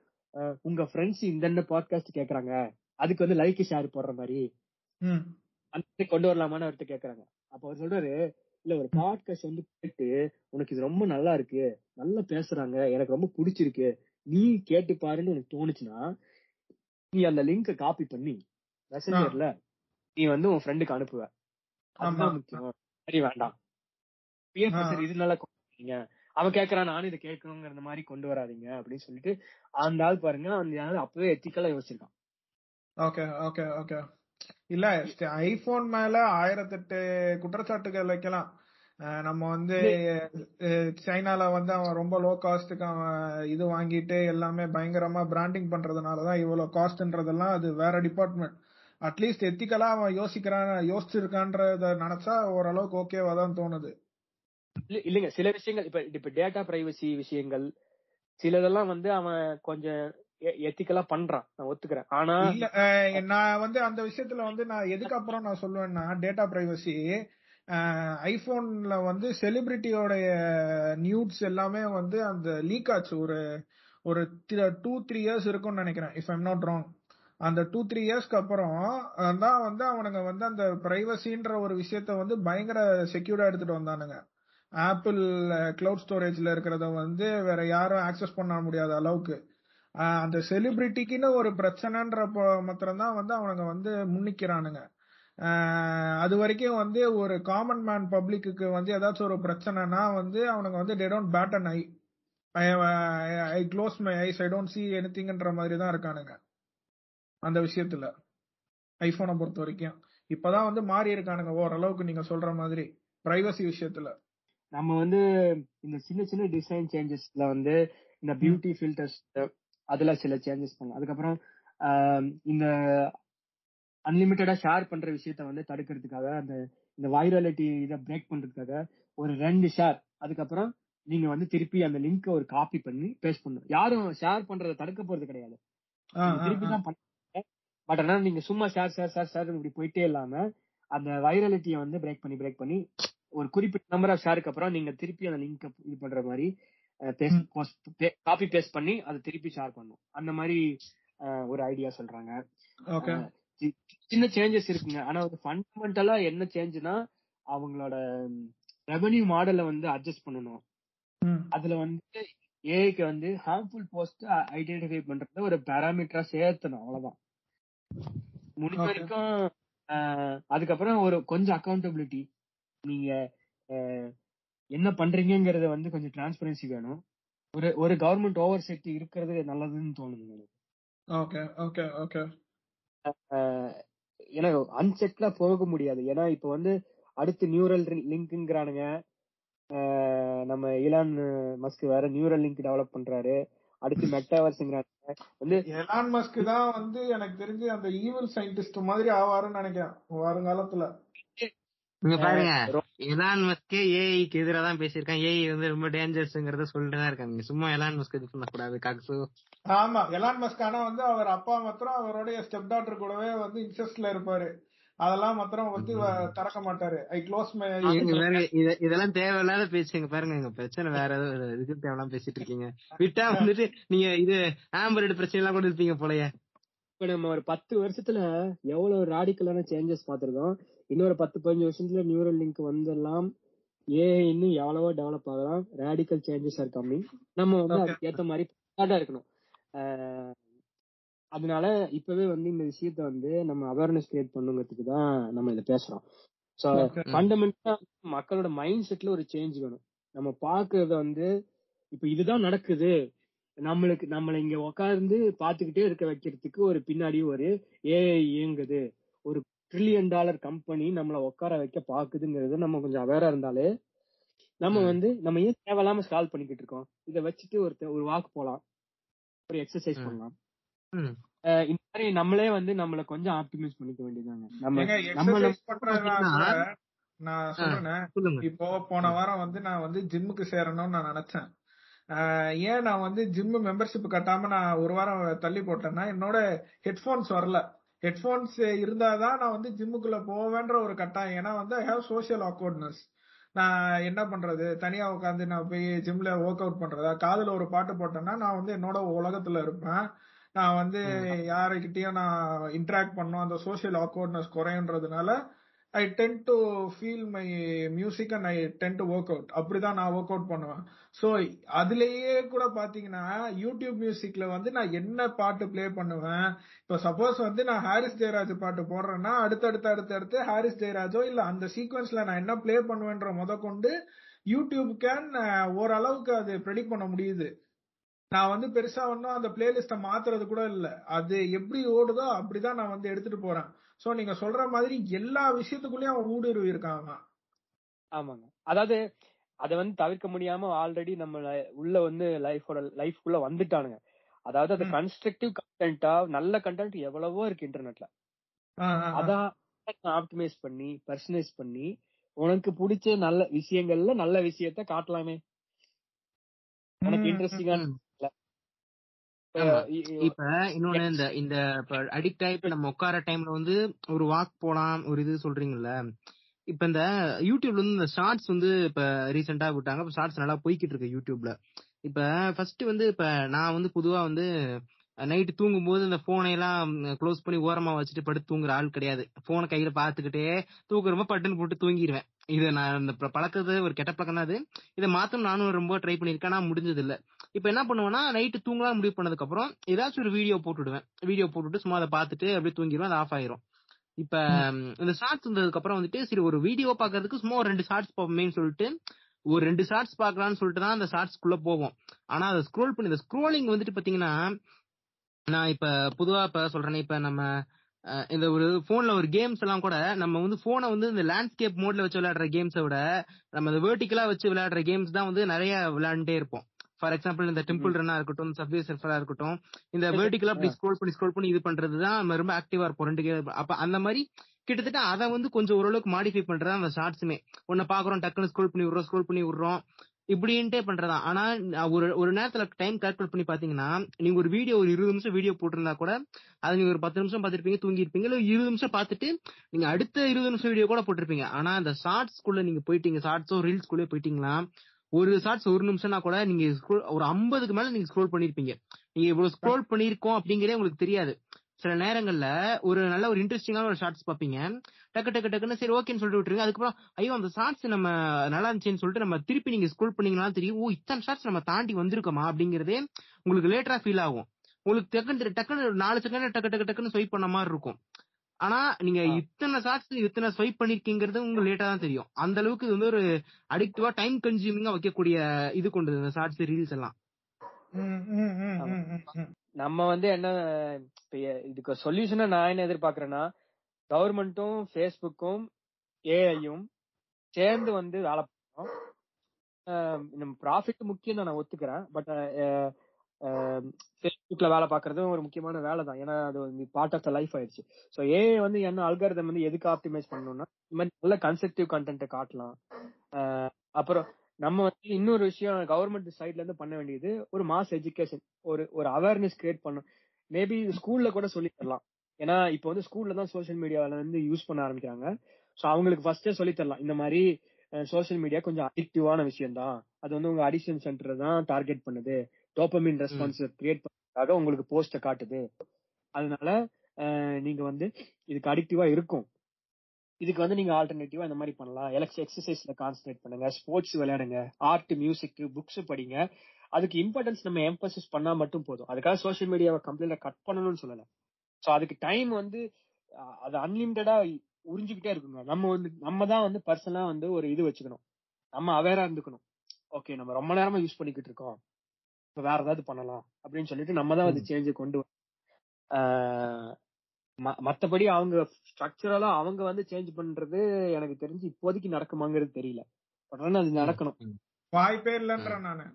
S3: உங்க ஃப்ரெண்ட்ஸ் இந்த பாட்காஸ்ட் கேக்குறாங்க அதுக்கு வந்து லைக் ஷேர் போடுற மாதிரி அந்த கொண்டு வரலாமான்னு அவர்கிட்ட கேக்குறாங்க. அப்ப அவர் சொல்றாரு இல்ல ஒரு பாட்காஸ்ட் வந்து கேட்டு உனக்கு இது ரொம்ப நல்லா இருக்கு நல்லா பேசுறாங்க எனக்கு ரொம்ப பிடிச்சிருக்கு நீ கேட்டு பாருன்னு உனக்கு தோணுச்சுன்னா நீ அந்த லிங்கை காப்பி பண்ணி மெசஞ்சர்ல நீ வந்து உன் ஃப்ரெண்டுக்கு அனுப்புவ. அதுதான் முக்கியம். சரி வேண்டாம். இது நல்லா வரீங்க அவன் கேக்குறான் நானும் இதை கேட்கணுங்கிற மாதிரி கொண்டு வராதீங்க அப்படின்னு சொல்லிட்டு அந்த ஆள் பாருங்க அந்த ஆள் அப்பவே எத்திக்கலா யோசிச்சிருக்கான்.
S2: Okay okay okay. இல்ல ஐபோன் மேல ஆயிரத்தெட்டு குற்றச்சாட்டுகள் வைக்கலாம். நம்ம வந்து சைனால வந்து அவன் ரொம்ப லோ காஸ்ட்டுக்கு அவன் இது வாங்கிட்டு எல்லாமே பயங்கரமா பிராண்டிங் பண்றதுனாலதான் இவ்வளவு காஸ்ட்ன்றதெல்லாம் அது வேற டிபார்ட்மெண்ட் அட்லீஸ்ட் எத்திக்கலா அவன் யோசிக்கிறான் யோசிச்சிருக்கான்றத நினைச்சா ஓரளவுக்கு ஓகேவா தான் தோணுது.
S3: இல்லைங்க. சில விஷயங்கள் இப்ப இப்ப டேட்டா பிரைவசி விஷயங்கள் சிலதெல்லாம் வந்து அவன் கொஞ்சம் எத்திக்கலா பண்றான். நான் ஒத்துக்கிறேன். ஆனா
S2: இல்ல நான் வந்து அந்த விஷயத்துல வந்து நான் எதுக்கு அப்புறம் நான் சொல்லுவேன்னா டேட்டா பிரைவசி ஐபோன்ல வந்து செலிபிரிட்டியோடைய நியூட்ஸ் எல்லாமே வந்து அந்த லீக் ஆச்சு. ஒரு ஒரு டூ த்ரீ இயர்ஸ் இருக்கும்னு நினைக்கிறேன் இஃப் ஐம் நாட் ராங் அந்த டூ த்ரீ இயர்ஸ்க்கு அப்புறம் தான் வந்து அவனுங்க வந்து அந்த பிரைவசின்ற ஒரு விஷயத்த வந்து பயங்கர செக்யூர்டா எடுத்துட்டு வந்தானுங்க. ஆப்பிள் கிளவுட் ஸ்டோரேஜ்ல இருக்கிறத வந்து வேற யாரும் ஆக்சஸ் பண்ண முடியாத அளவுக்கு. அந்த செலிபிரிட்டிக்குன்னு ஒரு பிரச்சனைன்ற மாத்திரம் தான் வந்து அவனுங்க வந்து முன்னிக்கிறானுங்க. அது வரைக்கும் வந்து ஒரு காமன் மேன் பப்ளிக்கு வந்து ஏதாச்சும் ஒரு பிரச்சனைனா வந்து அவனுங்க வந்து they don't bad and I I close my eyes I don't see எனிதிங்ன்ற மாதிரி தான் இருக்கானுங்க. அந்த விஷயத்துல. ஐபோனை பொறுத்த வரைக்கும். இப்பதான் வந்து மாறி இருக்கானுங்க ஓரளவுக்கு நீங்க சொல்ற மாதிரி. பிரைவசி விஷயத்துல.
S3: நம்ம வந்து இந்த சின்ன சின்ன டிசைன் சேஞ்சஸ்ல வந்து இந்த பியூட்டி ஃபில்டர்ஸ் அதுல சில சேஞ்சஸ் பண்ணலாம். அதுக்கப்புறம் இந்த அன்லிமிட்டடா ஷேர் பண்ற விஷயத்த வந்து தடுக்கிறதுக்காக அந்த இந்த வைரலிட்டி இதை பிரேக் பண்றதுக்காக ஒரு ரெண்டு ஷேர் அதுக்கப்புறம் நீங்க வந்து திருப்பி அந்த லிங்க் ஒரு காப்பி பண்ணி பேஸ்ட் பண்ணணும். யாரும் ஷேர் பண்றதை தடுக்க போறது கிடையாது. திருப்பி தான் பண்ணுங்க பட் ஆனா நீங்க சும்மா ஷேர் ஷேர் ஷேர் ஷேர் இப்படி போயிட்டே இல்லாம அந்த வைரலிட்டியை வந்து பிரேக் பண்ணி பிரேக் பண்ணி ஒரு குறிப்பிட்ட நம்பர் ஆஃப் ஷேருக்கு அப்புறம் நீங்க திருப்பி அந்த லிங்க் இது பண்ற மாதிரி காப்பி பேஸ்ட் பண்ணி அதை திருப்பி ஷேர் பண்ணும் அந்த மாதிரி ஒரு ஐடியா சொல்றாங்க. சின்ன சேஞ்சஸ் இருக்குங்க. ஆனா வந்து ஃபண்டமெண்டலா என்ன சேஞ்ச்னா அவங்களோட ரெவன்யூ மாடலை வந்து அட்ஜஸ்ட் பண்ணணும். அதுல வந்து ஏஐக்கு வந்து ஹார்ம்ஃபுல் போஸ்ட் ஐடென்டிஃபை பண்றது ஒரு பேராமீட்டரா சேர்த்தணும். அவ்வளவுதான். முடிஞ்ச. வரைக்கும் அதுக்கப்புறம் ஒரு கொஞ்சம் அக்கௌண்டபிலிட்டி நீங்க என்ன பண்றீங்கங்கறத வந்து கொஞ்சம் டிரான்ஸ்பரன்சி வேணும். ஒரு ஒரு கவர்மெண்ட் ஓவர் செட் இருக்கிறது நல்லதுன்னு தோணுது எனக்கு.
S2: ஓகே ஓகே ஓகே
S3: ஏன்னா அன்செட்லா போக முடியாது. ஏன்னா இப்ப வந்து அடுத்து நியூரல் லிங்க்ங்கிறானுங்க நம்ம இலான் மஸ்க் வேற நியூரல் லிங்க் டெவலப் பண்றாரு. அடுத்து மெட்டாவர்ஸ்ங்கிறாங்க வந்து
S2: எலான் மஸ்க் தான் வந்து எனக்கு தெரிஞ்சு அந்த ஈவில் சயின்டிஸ்ட் மாதிரி ஆவாருன்னு நினைக்கிறேன். வருங்காலத்துல.
S4: இங்க பாருங்க. எலான் மஸ்கே ஏஐக்கு எதிரா தான் பேசியிருக்கான். ஏஐ வந்து ரொம்ப டேஞ்சரஸ்ங்கறத சொல்லிட்டு தான் இருக்காங்க. நீங்க சும்மா எலான் மஸ்க் இது பண்ணக்கூடாது காக்ஸு
S2: ஆமா எலான் மஸ்க் ஆனா வந்து அவர் அப்பா மாத்திரம் அவருடைய ஸ்டெப் டாக்டர் கூடவே வந்து இன்செஸ்ட்ல இருப்பாரு. அதெல்லாம் மாத்திரம் வந்து திறக்க மாட்டாரு. ஐ க்ளோஸ்
S4: இதெல்லாம் தேவையில்லாத பேசுங்க பாருங்க எங்க பிரச்சனை வேற ஏதோ இதுக்கு தேவையில்லாம பேசிட்டு இருக்கீங்க. விட்டா வந்துட்டு நீங்க இது ஆம்பர்டு பிரச்சனை எல்லாம் கூட இருப்பீங்க போலயே.
S3: இப்ப நம்ம ஒரு பத்து வருஷத்துல எவ்வளவு ராடிக்கலான சேஞ்சஸ் பார்த்திருக்கோம். இன்னொரு பத்து பதினஞ்சு வருஷத்துல நியூரல் லிங்க் வந்துடலாம் ஏ இன்னும் எவ்வளவோ டெவலப் ஆகலாம். ரேடிக்கல் சேஞ்சஸ் ஆர் கம்மிங் நம்ம வந்து. அதுக்கு ஏத்த மாதிரி இருக்கணும். அதனால இப்பவே வந்து இந்த விஷயத்த வந்து நம்ம அவேர்னஸ் கிரியேட் பண்ணுங்கிறதுக்கு தான் நம்ம இத பேசுறோம். So
S2: Okay.
S3: ஃபண்டமெண்டா மக்களோட மைண்ட் செட்ல ஒரு சேஞ்ச் வேணும். நம்ம பாக்குறத வந்து இப்ப இதுதான் நடக்குது. நம்மளுக்கு நம்மள இங்க உட்கார்ந்து பாத்துக்கிட்டே இருக்க வைக்கிறதுக்கு ஒரு பின்னாடி ஒரு ஏஐ இயங்குது. ஒரு ட்ரில்லியன் டாலர் கம்பெனி நம்மள உட்கார வைக்க பாக்குதுங்கிறது நம்ம கொஞ்சம் அவேரா இருந்தாலே நம்ம. வந்து நம்ம ஏன் தேவையில்லாம ஸ்கால் பண்ணிக்கிட்டு இருக்கோம்? இத வச்சுட்டு ஒரு ஒரு வாக் போலாம். ஒரு எக்ஸசைஸ். பண்ணலாம். இந்த மாதிரி நம்மளே வந்து நம்மள கொஞ்சம் ஆப்டிமைஸ் பண்ணிக்க வேண்டியதாங்க நம்ம
S2: நான். சொல்றேன் இப்போ போன வாரம் வந்து நான் வந்து ஜிம்முக்கு சேரணும்னு நான் நினைச்சேன். ஆஹ் ஏன் நான் வந்து ஜிம் மெம்பர்ஷிப் கட்டாம நான் ஒரு வாரம் தள்ளி போட்டேன்னா என்னோட ஹெட்போன்ஸ் வரல. ஹெட்போன்ஸ் இருந்தாதான் நான் வந்து ஜிம்முக்குள்ள போவேன்ற ஒரு கட்டாயம். ஏன்னா வந்து ஐ ஹாவ் சோஷியல் ஆக்வர்ட்னஸ் நான் என்ன பண்றது? தனியா உட்காந்து நான் போய் ஜிம்ல ஒர்க் அவுட் பண்றதா? காதுல ஒரு பாட்டு போட்டேன்னா நான் வந்து என்னோட உலகத்துல இருப்பேன். நான் வந்து யாருக்கிட்டயும் நான் இன்டராக்ட் பண்ணோம். அந்த social awkwardness குறையுன்றதுனால I tend to feel my music and I tend to work out அப்படிதான் நான் ஒர்க் அவுட் பண்ணுவேன். ஸோ அதுலேயே கூட பார்த்தீங்கன்னா யூடியூப் மியூசிக்ல வந்து நான் என்ன பாட்டு ப்ளே பண்ணுவேன்? இப்போ சப்போஸ் வந்து நான் ஹாரிஸ் ஜெயராஜ் பாட்டு போடுறேன்னா அடுத்தடுத்து அடுத்தடுத்து ஹாரிஸ் ஜெயராஜோ இல்லை அந்த சீக்வன்ஸ்ல நான் என்ன ப்ளே பண்ணுவேன்ற முத கொண்டு யூடியூப் கேன் ஓரளவுக்கு அது ப்ரெடிக்ட் பண்ண முடியுது. நான் வந்து பெருசா ஒன்றும் அந்த பிளேலிஸ்ட மாத்துறது கூட இல்லை. அது எப்படி ஓடுதோ அப்படிதான் நான் வந்து எடுத்துட்டு போறேன். சோ நீங்க சொல்ற மாதிரி எல்லா விஷயத்துக்குள்ளயும் அவன் ஊடுருவி இருக்கான் அவன்.
S3: ஆமாங்க அதாவது அத வந்து தவிர்க்க முடியாம ஆல்ரெடி நம்ம உள்ள வந்து லைஃபோட லைஃப்குள்ள வந்துட்டானுங்க அதாவது அது. கன்ஸ்ட்ரக்டிவ் கண்டென்ட்டா நல்ல கண்டென்ட் எவ்வளவோ இருக்கு இன்டர்நெட்ல. அதான் ஆப்டிமைஸ் பண்ணி பர்சனைஸ் பண்ணி உனக்கு பிடிச்ச நல்ல விஷயங்கள்ல நல்ல விஷயத்த காட்டலாமே உனக்கு இன்ட்ரெஸ்டிங்கான.
S1: இப்ப இன்னொன்னு. இந்த இந்த அடிக்ட் ஆயிட்டு நம்ம உட்கார டைம்ல வந்து ஒரு வாக் போலாம் ஒரு இது சொல்றீங்கல்ல. இப்ப இந்த யூடியூப்ல வந்து இந்த ஷார்ட்ஸ் வந்து இப்ப ரீசெண்டா விட்டாங்க. ஷார்ட்ஸ் நல்லா போய்கிட்டு இருக்கு யூடியூப்ல இப்ப ஃபர்ஸ்ட் வந்து இப்ப நான் வந்து பொதுவா வந்து நைட்டு தூங்கும்போது இந்த போனை எல்லாம் க்ளோஸ் பண்ணி ஓரமா வச்சுட்டு படுத்து தூங்குற ஆள் கிடையாது. போனை கையில பாத்துக்கிட்டே தூங்குறப்ப பட்டுன்னு போட்டு தூங்கிடுவேன் இது நான் இந்த பழக்கத்தை ஒரு கெட்ட பழக்கம் தான் அது. இதை மாத்தம் நானும் ரொம்ப ட்ரை பண்ணிருக்கேன் ஆனா முடிஞ்சது இல்ல இப்ப என்ன பண்ணுவேன்னா நைட்டு தூங்கலாம் முடிவு பண்ணதுக்கு அப்புறம் ஏதாச்சும் ஒரு வீடியோ போட்டுடுவேன் வீடியோ போட்டுட்டு சும்மா அதை பார்த்துட்டு அப்படியே தூங்கிடுவேன் அது ஆஃப் ஆயிரும். இப்ப இந்த ஷார்ட்ஸ் வந்ததுக்கு அப்புறம் வந்துட்டு சரி ஒரு வீடியோ பாக்குறதுக்கு சும்மா ஒரு ரெண்டு ஷார்ட்ஸ் பார்ப்போமேன்னு சொல்லிட்டு ஒரு ரெண்டு ஷார்ட்ஸ் பார்க்கலாம்னு சொல்லிட்டு தான் அந்த ஷார்ட்ஸ்க்குள்ள போவோம். ஆனா அதை ஸ்க்ரோல் பண்ணி இந்த ஸ்க்ரோலிங் வந்துட்டு பாத்தீங்கன்னா நான் இப்ப பொதுவா இப்ப சொல்றேனே இப்ப நம்ம இந்த ஒரு போன்ல ஒரு கேம்ஸ் எல்லாம் கூட நம்ம வந்து போனை வந்து இந்த லேண்ட்ஸ்கேப் மோட்ல வச்சு விளையாடுற கேம்ஸை விட நம்ம இந்த வெர்டிகலா வச்சு விளையாடுற கேம்ஸ் தான் வந்து நிறைய விளையாண்டுட்டே இருப்போம். ஃபார் எக்ஸாம்பிள் இந்த டெம்பிள் ரன்னா இருக்கட்டும் சப்வே சர்ஃபரா இருக்கட்டும் இந்த வெர்டிகலா அப்படி ஸ்க்ரோல் பண்ணி ஸ்க்ரோல் பண்ணி இது பண்றது தான் நம்ம ரொம்ப ஆக்டிவா இருப்போம். ரெண்டு. அப்ப அந்த மாதிரி கிட்டத்தட்ட அதை வந்து கொஞ்சம் ஓரளவுக்கு மாடிஃபை பண்றது அந்த ஷார்ட்ஸுமே ஒன்ன பாக்குறோம் டக்குன்னு ஸ்க்ரோல் பண்ணி விடுறோம் ஸ்க்ரோல் பண்ணி விடுறோம். இப்படின்ட்டே பண்றதா? ஆனா நான் ஒரு ஒரு நேரத்துல டைம் கால்குலேட் பண்ணி பாத்தீங்கன்னா நீங்க ஒரு வீடியோ ஒரு இருபது நிமிஷம் வீடியோ போட்டிருந்தா கூட அதை நீங்க ஒரு பத்து நிமிஷம் பார்த்துருப்பீங்க தூங்கி இருப்பீங்க இல்ல இருபது நிமிஷம் பார்த்துட்டு நீங்க அடுத்த இருபது நிமிஷம் வீடியோ கூட போட்டிருப்பீங்க. ஆனா அந்த ஷார்ட்ஸ்குள்ள நீங்க போயிட்டீங்க ஷார்ட்ஸோ ரீல்ஸ்குள்ளே போயிட்டீங்கன்னா ஒரு ஷார்ட்ஸ் ஒரு நிமிஷம்னா கூட நீங்க ஒரு ஐம்பதுக்கு மேல நீங்க ஸ்க்ரோல் பண்ணிருப்பீங்க. நீங்க இவ்வளவு ஸ்க்ரோல் பண்ணிருக்கோம் அப்படிங்கறதே உங்களுக்கு தெரியாது. சில நேரங்கள்ல ஒரு நல்ல ஒரு இன்ட்ரெஸ்டிங்கான ஒரு ஷார்ட்ஸ் பாப்பீங்க டக்கு டக்கு டக்குன்னு சரி ஓகேன்னு சொல்லிட்டு விட்டுருங்க அதுக்கப்புறம் ஐயோ அந்த ஷார்ட்ஸ் நம்ம நல்லா இருந்துச்சுன்னு சொல்லிட்டு நம்ம திருப்பி நீங்க ஸ்க்ரோல் பண்ணீங்கன்னா தெரியும். ஓ இத்தனை ஷார்ட்ஸ் நம்ம தாண்டி வந்திருக்கோமா அப்படிங்கறதே உங்களுக்கு லேட்டரா ஃபீல் ஆகும். உங்களுக்கு டக்குன்னு டக்குன்னு நாலு செகண்ட் டக்கு டக்கு டக்குன்னு ஸ்வைப் பண்ண மாதிரி இருக்கும். ஆனா நீங்க. இத்தனை ஷார்ட்ஸ் இத்தனை ஸ்வைப் பண்ணிருக்கீங்கிறது உங்களுக்கு லேட்டா தான் தெரியும். அந்த அளவுக்கு இது வந்து ஒரு அடிக்டிவா டைம் கன்சியூமிங்கா வைக்கக்கூடிய இது கொண்டது இந்த ஷார்ட்ஸ் ரீல்ஸ் எல்லாம்.
S3: நம்ம வந்து என்ன இதுக்கு சொல்யூஷனை நான் என்ன எதிர்பார்க்கறேன்னா கவர்மெண்ட்டும் ஃபேஸ்புக்கும் ஏஐயும் சேர்ந்து வந்து வேலை பண்ணணும் ஆஹ் நம்ம ப்ராஃபிட் முக்கியம் தான் நான் ஒத்துக்கிறேன். பட் ஃபேஸ்புக்ல வேலை பார்க்கறதும் ஒரு முக்கியமான வேலை தான். ஏன்னா அது வந்து பார்ட் ஆஃப் த லைஃப் ஆயிடுச்சு. ஸோ ஏஐ வந்து என்ன அல்காரதம் வந்து எதுக்கு ஆப்டிமைஸ் பண்ணணும்னா இந்த மாதிரி நல்ல கன்ஸ்ட்ரக்டிவ் கண்டென்ட்டை காட்டலாம். அப்புறம் நம்ம வந்து இன்னொரு விஷயம் கவர்மெண்ட் சைட்ல இருந்து பண்ண வேண்டியது ஒரு மாஸ் எஜுகேஷன் ஒரு ஒரு அவேர்னஸ் கிரியேட் பண்ணும் மேபி ஸ்கூல்ல கூட சொல்லி தரலாம் ஏன்னா இப்போ வந்து ஸ்கூல்ல தான் சோஷியல் மீடியால வந்து யூஸ் பண்ண ஆரம்பிக்கிறாங்க. ஸோ அவங்களுக்கு ஃபர்ஸ்டே சொல்லி தரலாம் இந்த மாதிரி சோஷியல் மீடியா கொஞ்சம் அடிக்டிவான விஷயம் தான் அது வந்து உங்க அடிஷன் சென்டர் தான் டார்கெட் பண்ணுது. டோப்பமின் ரெஸ்பான்ஸ் கிரியேட் பண்றதுக்காக உங்களுக்கு போஸ்ட காட்டுது. அதனால நீங்க வந்து இதுக்கு அடிக்டிவா இருக்கும். இதுக்கு வந்து நீங்க ஆல்டர்னேட்டிவா இந்த மாதிரி பண்ணலாம். எலக்ஸ் எக்ஸசைஸ்ல கான்சன்ட்ரேட் பண்ணுங்க. ஸ்போர்ட்ஸ் விளையாடுங்க. ஆர்ட் மியூசிக் புக்ஸ் படிங்க. அதுக்கு இம்பார்ட்டன்ஸ் நம்ம எம்பசிஸ் பண்ணா மட்டும் போதும். அதுக்காக சோஷியல் மீடியாவை கம்ப்ளீட்டா கட் பண்ணணும்னு சொல்லல. சோ அதுக்கு டைம் வந்து அது அன்லிமிட்டடா உறிஞ்சுக்கிட்டே இருக்குங்க நம்ம வந்து நம்ம தான் வந்து பர்சனலா வந்து ஒரு இது வச்சுக்கணும். நம்ம அவேரா இருந்துக்கணும். ஓகே நம்ம ரொம்ப நேரமா யூஸ் பண்ணிக்கிட்டு இருக்கோம். இப்ப வேற ஏதாவது பண்ணலாம். அப்படின்னு சொல்லிட்டு நம்ம தான் வந்து சேஞ்சை கொண்டு மத்தபடி அவங்க ஸ்ட்ரக்சரலா அவங்க வந்து சேஞ்ச் பண்றது எனக்கு தெரிஞ்சு இப்போதைக்கு நடக்குமாங்கிறது தெரியல. பட் ஆனா அது நடக்கணும்.
S2: வாய்ப்பே இல்லன்றேன் நானு.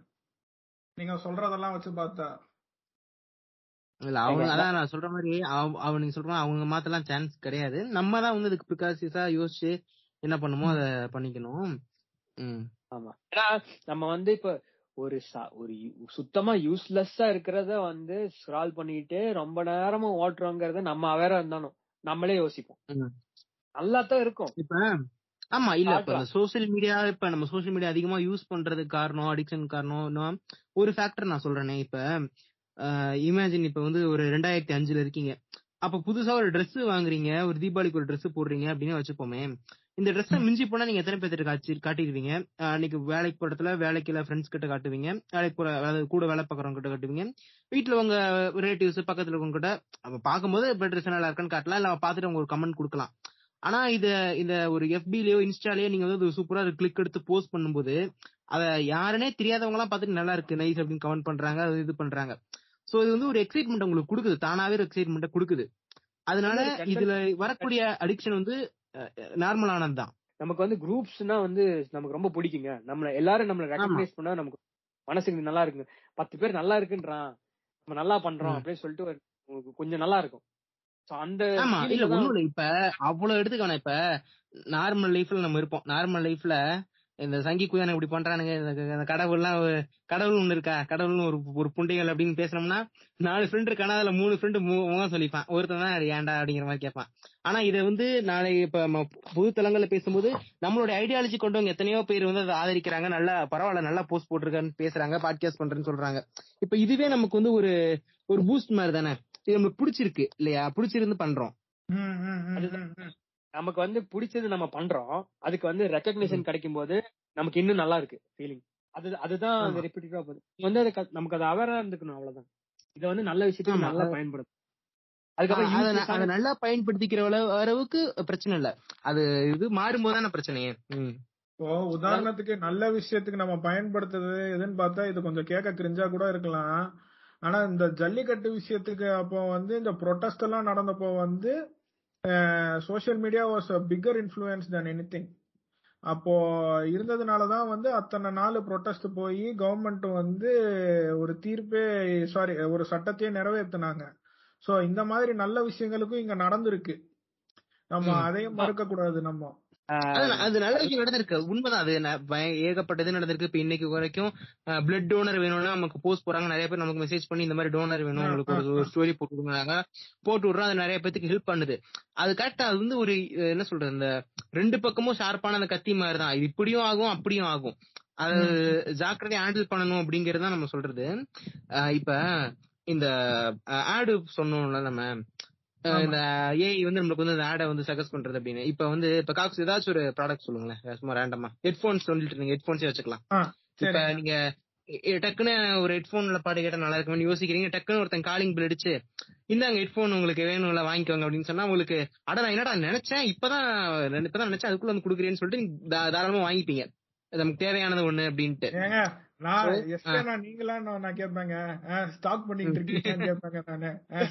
S2: நீங்க சொல்றதெல்லாம் வச்சு பார்த்தா.
S1: இல்ல அவங்க அதான் நான் சொல்ற மாதிரி அவ- அவ நீங்க சொல்ற மாதிரி அவங்க மாத்தலாம் சான்ஸ் கிடையாது. நம்ம தான் வந்து இதுக்கு ப்ரிகாசியஸா யோசிச்சு என்ன பண்ணுமோ அத பண்ணிக்கணும்.
S3: ஆமா. ஏன்னா நம்ம வந்து இப்ப ஒரு ஒரு சுத்தமா யூஸ்லெஸ்ஸா இருக்கிறத வந்து ஸ்க்ரால் பண்ணிட்டு ரொம்ப நேரமா ஓட்டுறோங்கிறத நம்ம அவேரா இருந்தாலும் நம்மளே யோசிப்போம்.
S1: ம்.
S3: நல்லா தான் இருக்கும்.
S1: இப்ப ஆமா இல்ல இப்ப சோசியல் மீடியா இப்ப நம்ம சோசியல் மீடியா அதிகமா யூஸ் பண்றதுக்கு காரணம் அடிக்ஷன் காரணம் ஒரு ஃபேக்டர் நான் சொல்றேனே இப்ப இமேஜின் இப்ப வந்து ஒரு ரெண்டாயிரத்தி அஞ்சுல இருக்கீங்க. அப்ப புதுசா ஒரு Dress வாங்குறீங்க ஒரு தீபாவளிக்கு ஒரு Dress போடுறீங்க அப்படின்னு வச்சுப்போமே இந்த ட்ரெஸ் மிஞ்சி போனா நீங்க எத்தனை பேர்த்திட்ட காட்சி காட்டிடுவீங்க அன்னைக்கு வேலைக்கு போற இடத்துல வேலைக்கு இல்ல ஃப்ரெண்ட்ஸ் கிட்ட காட்டுவீங்க. வேலைக்கு போற அதாவது கூட வேலை பாக்குறவங்க கிட்ட காட்டுவீங்க. வீட்டுல உங்க ரிலேட்டிவ்ஸ் பக்கத்துல இருக்கவங்க கிட்ட அப்ப பாக்கும்போது இப்ப ட்ரெஸ் நல்லா இருக்கான்னு காட்டலாம். இல்ல பாத்துட்டு அவங்க ஒரு கமெண்ட் கொடுக்கலாம். ஆனா இத இந்த ஒரு எஃபிலயோ இன்ஸ்டாலயோ நீங்க வந்து சூப்பரா கிளிக் எடுத்து போஸ்ட் பண்ணும்போது அத யாருனே தெரியாதவங்க எல்லாம் பாத்துட்டு நல்லா இருக்கு நைஸ் அப்படின்னு கமெண்ட் பண்றாங்க அது இது பண்றாங்க. சோ இது வந்து ஒரு எக்ஸைட்மெண்ட் உங்களுக்கு கொடுக்குது. தானாவே ஒரு எக்ஸைட்மெண்ட் கொடுக்குது. அதனால இதுல வரக்கூடிய அடிக்ஷன் வந்து நார்மலானது தான்
S3: நமக்கு வந்து குரூப்ஸ்னா வந்து நமக்கு ரொம்ப பிடிக்குங்க. நம்மள எல்லாரும் நம்மள ரெகக்னைஸ் பண்ணா நமக்கு மனசுக்கு நல்லா இருக்குங்க. பத்து பேர் நல்லா இருக்குன்றான் நம்ம நல்லா பண்றோம். அப்படின்னு சொல்லிட்டு கொஞ்சம் நல்லா இருக்கும்.
S1: இப்ப அவ்வளவு எடுத்துக்கணும் இப்ப நார்மல் லைஃப்ல நம்ம இருப்போம். நார்மல் லைஃப்ல இந்த சங்கி குயான் இப்படி பண்றானுங்க. இந்த கடவுள்லாம் கடவுள் ஒண்ணு இருக்கா? கடவுள்னு ஒரு ஒரு புண்டைகள் அப்படின்னு பேசுனோம்னா நாலு ஃப்ரெண்ட் இருக்கானா அதுல மூணு ஃப்ரெண்டு முகம் சொல்லிப்பான். ஒருத்தன் தான் ஏன்டா? அப்படிங்கிற மாதிரி கேட்பான். ஆனா இதை வந்து நாளை இப்ப பொது தளங்கள்ல பேசும்போது நம்மளோட ஐடியாலஜி கொண்டவங்க எத்தனையோ பேர் வந்து அதை ஆதரிக்கிறாங்க. நல்லா பரவாயில்ல நல்லா போஸ்ட் போட்டிருக்கான்னு பேசுறாங்க பாட்காஸ்ட் பண்றேன்னு சொல்றாங்க. இப்ப இதுவே நமக்கு வந்து ஒரு ஒரு பூஸ்ட் மாதிரி தானே? இது நம்மளுக்கு பிடிச்சிருக்கு இல்லையா? பிடிச்சிருந்து பண்றோம்.
S2: ம்.
S3: நமக்கு வந்து பிடிச்சது நம்ம பண்றோம். அதுக்கு வந்து ரெக்கக்னிஷன் கிடைக்கும் போது நமக்கு இன்னும் நல்லா இருக்கு ஃபீலிங் அது அதுதான் அந்த
S1: ஆமா.
S3: ரிப்பீட்டடா போகுது. வந்து அது நமக்கு அது அவரா இருந்துக்கணும் அவ்வளவுதான். இத வந்து நல்ல விஷயத்துக்கு நல்லா
S1: அது-
S3: பயன்படுத்தும் அதுக்கப்புறம்
S1: அதை அதை நல்லா பயன்படுத்திக்கிற அளவு- அளவுக்கு பிரச்சனை இல்ல. அது இது மாறும்போது தானே பிரச்சனையே. ம்.
S2: இப்போ உதாரணத்துக்கு நல்ல விஷயத்துக்கு நம்ம பயன்படுத்துறது எதுன்னு பார்த்தா இது கொஞ்சம் கேட்க கிரிஞ்சா கூட இருக்கலாம். ஆனா இந்த ஜல்லிக்கட்டு விஷயத்துக்கு அப்போ வந்து இந்த ப்ரொட்டஸ்ட் எல்லாம் நடந்தப்போ வந்து social media was bigger influence than anything அப்போ இருந்ததுனாலதான் வந்து அத்தனை நாள் ப்ரொட்டஸ்ட் போய் கவர்மெண்ட் வந்து ஒரு தீர்ப்பே சாரி ஒரு சட்டத்தையே நிறைவேற்றினாங்க சோ இந்த மாதிரி நல்ல விஷயங்களுக்கும் இங்க நடந்திருக்கு. நம்ம. அதையும் மறுக்க கூடாது நம்ம.
S1: அது நல்ல விஷயம் நடந்திருக்கு. உண்மைதான் அது ஏகப்பட்டது நடந்திருக்கு. இப்ப இன்னைக்கு வரைக்கும் பிளட் டோனர் வேணும்னா நமக்கு போஸ்ட் போறாங்க நிறைய பேர் நமக்கு மெசேஜ் பண்ணி இந்த மாதிரி டோனர் வேணும். உங்களுக்கு ஒரு ஸ்டோரி போட்டு விடுறாங்க போட்டு விடுறோம். அது நிறைய பேத்துக்கு ஹெல்ப் பண்ணுது. அது கரெக்டா அது வந்து ஒரு என்ன சொல்றது இந்த ரெண்டு பக்கமும் ஷார்ப்பான அந்த கத்தி மாதிரி தான் இது இப்படியும் ஆகும் அப்படியும் ஆகும். அது ஜாக்கிரதையா ஹேண்டில் பண்ணணும் அப்படிங்கறது நம்ம சொல்றது. இப்ப இந்த ஆடு சொன்னோம்ல நம்ம இந்த ஏஐ வந்து நம்மளுக்கு வந்து அந்த ஆடை வந்து சஜஸ்ட் பண்றது அப்படின்னு. இப்ப வந்து இப்ப காக்ஸ் ஏதாச்சும் ஒரு ப்ராடக்ட் சொல்லுங்களேன். சும்மா ரேண்டமா ஹெட்போன்ஸ் சொல்லிட்டு இருந்தீங்க. ஹெட்போன்ஸே வச்சுக்கலாம். இப்ப நீங்க டக்குன்னு ஒரு ஹெட்போன்ல பாட்டு கேட்டா நல்லா இருக்கும்னு யோசிக்கிறீங்க. டக்குன்னு ஒருத்தன் காலிங் பில் அடிச்சு இந்தாங்க ஹெட்போன் உங்களுக்கு வேணும்ல வாங்கிக்கோங்க அப்படின்னு சொன்னா உங்களுக்கு அட நான் என்னடா நினைச்சேன்? இப்பதான் இப்பதான் நினைச்சேன். அதுக்குள்ள வந்து குடுக்குறேன்னு சொல்லிட்டு தாராளமா வாங்கிப்பீங்க. நமக்கு தேவையானது ஒண்ணு அப்படின்ட்டு.
S2: நான் எஸ்கே நான் நீங்களா? நான் கேட்பேங்க. ஸ்டாக் பண்ணிட்டு இருக்கீங்கன்னு கேட்பேங்க நானு. ஆ,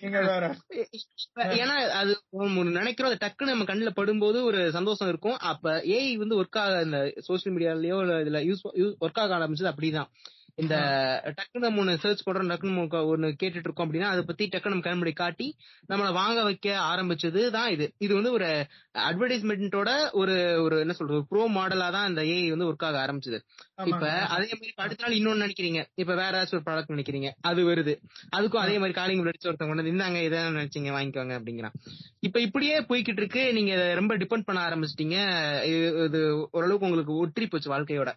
S2: நீங்க வேற.
S1: ஏன்னா அது ஒரு நினைக்கிறோம் அது டக்குன்னு நம்ம கண்ணுல படும்போது ஒரு சந்தோஷம் இருக்கும். அப்ப ஏஐ வந்து ஒர்க் ஆக இந்த சோசியல் மீடியாலயோ இல்ல இதுல யூஸ் ஒர்க் ஆக ஆரம்பிச்சது அப்படிதான். இந்த டக்குன்னு நம்ம ஒண்ணு சர்ச் பண்றோம் நம்ம ஒண்ணு கேட்டுட்டு இருக்கோம் அப்படின்னா அதை பத்தி டக்குன்னு நம்ம காட்டி நம்மள வாங்க வைக்க ஆரம்பிச்சது தான் இது. இது வந்து ஒரு அட்வர்டைஸ்மெண்ட்டோட ஒரு ஒரு என்ன சொல்றது ப்ரோ மாடலா தான் இந்த ஏஐ வந்து ஒர்க் ஆக ஆரம்பிச்சது. இப்ப. அதே மாதிரி அடுத்த நாள் இன்னொன்னு நினைக்கிறீங்க. இப்ப வேற ஏதாச்சும் ஒரு ப்ராடக்ட் நினைக்கிறீங்க. அது வருது. அதுக்கும் அதே மாதிரி காலிங் அடிச்சு ஒருத்தவங்க கொண்டு வந்து இந்தாங்க இதை நினைச்சீங்க வாங்கிக்கோங்க அப்படிங்கிறான். இப்ப இப்படியே போய்கிட்டு இருக்கு. நீங்க ரொம்ப டிபெண்ட் பண்ண ஆரம்பிச்சிட்டீங்க. இது ஓரளவுக்கு உங்களுக்கு ஒற்றி போச்சு வாழ்க்கையோட.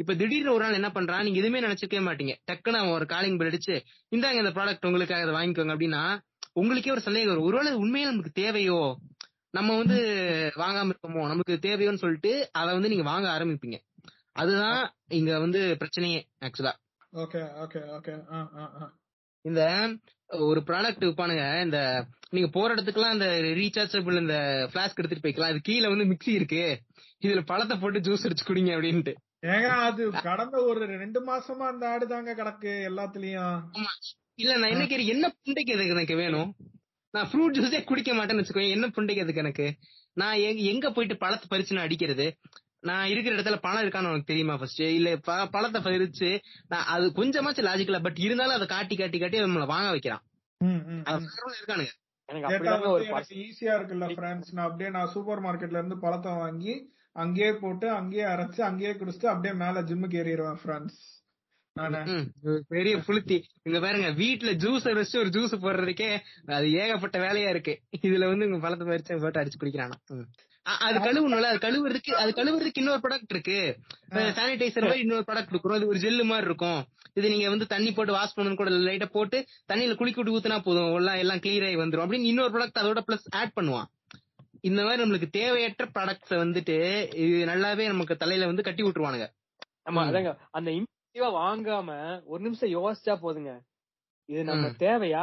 S1: இப்ப திடீர்னு ஒரு நாள் என்ன பண்றான்? நீங்க எதுவுமே நினைச்சிருக்கவே மாட்டீங்க. டக்குன்னு அவன் ஒரு காலிங் பில் அடிச்சு இந்தாங்க இந்த ப்ராடக்ட் உங்களுக்காக இதை வாங்கிக்கோங்க அப்படின்னா உங்களுக்கே ஒரு சந்தேகம் வரும். ஒருவேளை உண்மையில நமக்கு தேவையோ? நம்ம வந்து வாங்காம இருக்கோமோ? நமக்கு தேவையோன்னு சொல்லிட்டு அதை வந்து நீங்க வாங்க ஆரம்பிப்பீங்க. அதுதான் இங்க வந்து பிரச்சனையே ஆக்சுவலா
S2: ஓகே ஓகே ஓகே
S1: இந்த ஒரு ப்ராடக்ட் விற்பானுங்க இந்த நீங்க போற இடத்துக்குலாம் இந்த ரீசார்ஜபிள் இந்த பிளாஸ்க் எடுத்துட்டு போய்க்கலாம். அது கீழே வந்து மிக்ஸி இருக்கு. இதுல பழத்தை போட்டு ஜூஸ் அடிச்சு குடிங்க அப்படின்ட்டு.
S2: ஏங்க அது கடந்த ஒரு ரெண்டு மாசமா அந்த ஆடு தாங்க கிடக்கு எல்லாத்துலயும்.
S1: ஆமா. இல்ல நான் என்ன கேட்கிறேன் என்ன புண்டைக்கு எதுக்கு எனக்கு வேணும்? நான் ஃப்ரூட் ஜூஸே குடிக்க மாட்டேன்னு வச்சுக்கோங்க என்ன புண்டைக்கு எதுக்கு எனக்கு? நான் எங்க எங்க போயிட்டு பழத்தை பறிச்சு நான் அடிக்கிறது? நான் இருக்கிற இடத்துல பழம் இருக்கான்னு உனக்கு தெரியுமா ஃபர்ஸ்ட் இல்ல ப- பழத்தை பறிச்சு நான் அது கொஞ்சமாச்சும் லாஜிக்கலா பட் இருந்தாலும் அதை காட்டி காட்டி காட்டி நம்மள வாங்க வைக்கிறான். இருக்கானுங்க.
S2: ஈஸியா இருக்குல்ல ஃப்ரெண்ட்ஸ் நான் அப்படியே நான் சூப்பர் மார்க்கெட்ல இருந்து பழத்தை வாங்கி அங்கேயே போட்டு அங்கேயே அரைச்சு அங்கேயே குடிச்சிட்டு அப்படியே மேல ஜிம்முக்கு ஏறிடுவேன் ஃப்ரெண்ட்ஸ்
S1: பெரிய புளுத்தி. இங்க பாருங்க வீட்டுல ஜூஸ் வச்சு ஒரு ஜூஸ் போடுறதுக்கே அது ஏகப்பட்ட வேலையா இருக்கு. இதுல வந்து உங்க பழத்தை பறிச்சு போட்டு அடிச்சு குடிக்கிறானா. அது கழுவணும்ல அது கழுவுறதுக்கு அது கழுவுறதுக்கு இன்னொரு ப்ராடக்ட் இருக்கு. சானிடைசர் மாதிரி இன்னொரு ப்ராடக்ட் இருக்கும் அது ஒரு ஜெல்லு மாதிரி இருக்கும். இது நீங்க வந்து தண்ணி போட்டு வாஷ் பண்ணணும் கூட லைட்டா போட்டு தண்ணியில குளிக்க விட்டு ஊத்துனா போதும். எல்லாம் எல்லாம் கிளியர் ஆகி வந்துரும். அப்படின்னு இன்னொரு ப்ராடக்ட் அதோட பிளஸ் ஆட் பண்ணுவான். இந்த மாதிரி நம்மளுக்கு தேவையற்ற ப்ராடக்ட்ஸ வந்துட்டு இது நல்லாவே நமக்கு தலையில வந்து கட்டி விட்டுருவானுங்க.
S3: ஆமா. அதாங்க. அந்த இம்பல்சிவா வாங்காம ஒரு நிமிஷம் யோசிச்சா போதுங்க. இது நம்ம. தேவையா?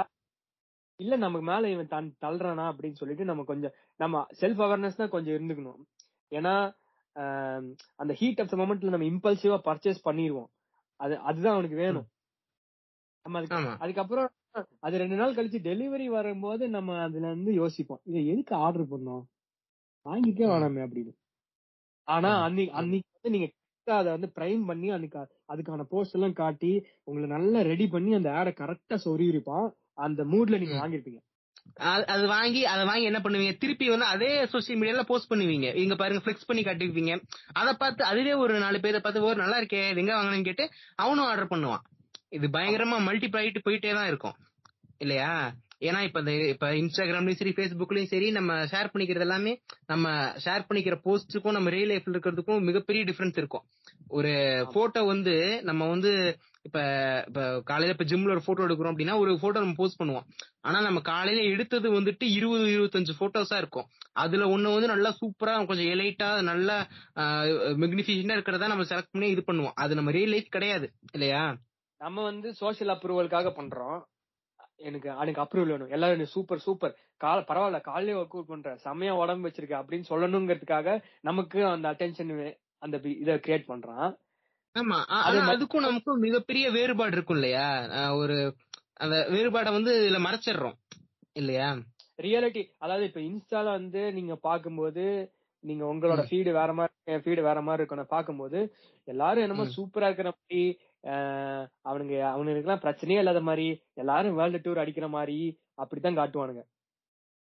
S3: இல்ல நமக்கு மேல இவன் தன் தள்ளுறானா அப்படின்னு சொல்லிட்டு நம்ம கொஞ்சம் நம்ம செல்ஃப் அவேர்னஸ் தான் கொஞ்சம் இருந்துக்கணும். ஏன்னா அந்த ஹீட் ஆஃப் த மொமெண்ட்ல நம்ம இம்பல்சிவா பர்ச்சேஸ் பண்ணிடுவோம் அது அதுதான் அவனுக்கு வேணும். நம்ம அதுக்கு அதுக்கப்புறம் அது ரெண்டு நாள் கழிச்சு டெலிவரி வரும்போது நம்ம அதுல இருந்து யோசிப்போம் இதை எதுக்கு ஆர்டர் பண்ணோம்? வாங்கிக்கே. வேணாமே அப்படின்னு. ஆனா. அன்னைக்கு அன்னைக்கு வந்து நீங்க அதை வந்து பிரைம் பண்ணி அன்னைக்கு அதுக்கான போஸ்ட் எல்லாம் காட்டி உங்களை நல்லா ரெடி பண்ணி அந்த ஆடை கரெக்டா சொருகிருப்பான். அந்த மூட்ல நீங்க. வாங்கிருப்பீங்க.
S1: அது- வாங்கி அதை வாங்கி என்ன பண்ணுவீங்க? திருப்பி வந்து அதே சோசியல் மீடியால போஸ்ட் பண்ணுவீங்க. இங்க பாருங்க ஃபிளெக்ஸ் பண்ணி காட்டிருப்பீங்க. அதை பார்த்து அதுவே ஒரு நாலு பேரை பார்த்து ஒரு நல்லா இருக்கே எங்க வாங்கினேன்னு கேட்டு அவனும் ஆர்டர் பண்ணுவான். இது பயங்கரமா மல்டிப்ளை ஆயிட்டு போயிட்டே தான் இருக்கும். இல்லையா? ஏன்னா இப்ப இந்த இப்ப இன்ஸ்டாகிராம்லயும் சரி ஃபேஸ்புக்லயும் சரி நம்ம ஷேர் பண்ணிக்கிறது எல்லாமே நம்ம ஷேர் பண்ணிக்கிற போஸ்ட்டுக்கும் நம்ம ரியல் லைஃப்ல இருக்கிறதுக்கும் மிகப்பெரிய டிஃபரன்ஸ் இருக்கும். ஒரு போட்டோ வந்து நம்ம வந்து இப்ப இப்ப காலையில இப்ப ஜிம்ல ஒரு போட்டோ எடுக்கிறோம் அப்படின்னா ஒரு போட்டோ நம்ம போஸ்ட் பண்ணுவோம். ஆனா நம்ம காலையில எடுத்தது வந்துட்டு இருபது இருபத்தஞ்சு போட்டோஸா இருக்கும். அதுல ஒண்ணு வந்து நல்லா சூப்பரா கொஞ்சம் எலைட்டா நல்லா மெக்னிஃபிகண்டா இருக்கிறதா நம்ம செலக்ட் பண்ணி இது பண்ணுவோம். அது நம்ம ரியல் லைஃப் கிடையாது இல்லையா?
S3: நம்ம வந்து சோஷியல் அப்ரூவலுக்காக பண்றோம். எனக்கு எனக்கு அப்ரூவல் வேணும். எல்லாரும் சூப்பர் சூப்பர் கால பரவாயில்ல காலையிலே ஒர்க் அவுட் பண்றேன் செம்மையா உடம்பு வச்சிருக்க அப்படின்னு சொல்லணுங்கிறதுக்காக நமக்கு அந்த அட்டென்ஷன் அந்த இத கிரியேட் பண்றான்.
S1: ஆமா. அதுக்கும் நமக்கும் மிகப்பெரிய வேறுபாடு இருக்கும் இல்லையா? ஒரு அந்த வேறுபாடை வந்து இதுல மறைச்சிடுறோம் இல்லையா?
S3: ரியாலிட்டி அதாவது இப்ப இன்ஸ்டால வந்து நீங்க பாக்கும்போது நீங்க உங்களோட ஃபீடு வேற மாதிரி ஃபீடு வேற மாதிரி இருக்கணும் பாக்கும்போது எல்லாரும் என்னமோ. சூப்பரா இருக்கிற மாதிரி அவனுங்க அவனுக்கு எல்லாம் பிரச்சனையே இல்லாத மாதிரி எல்லாரும் வேர்ல்டு டூர் அடிக்கிற மாதிரி அப்படித்தான் காட்டுவானுங்க.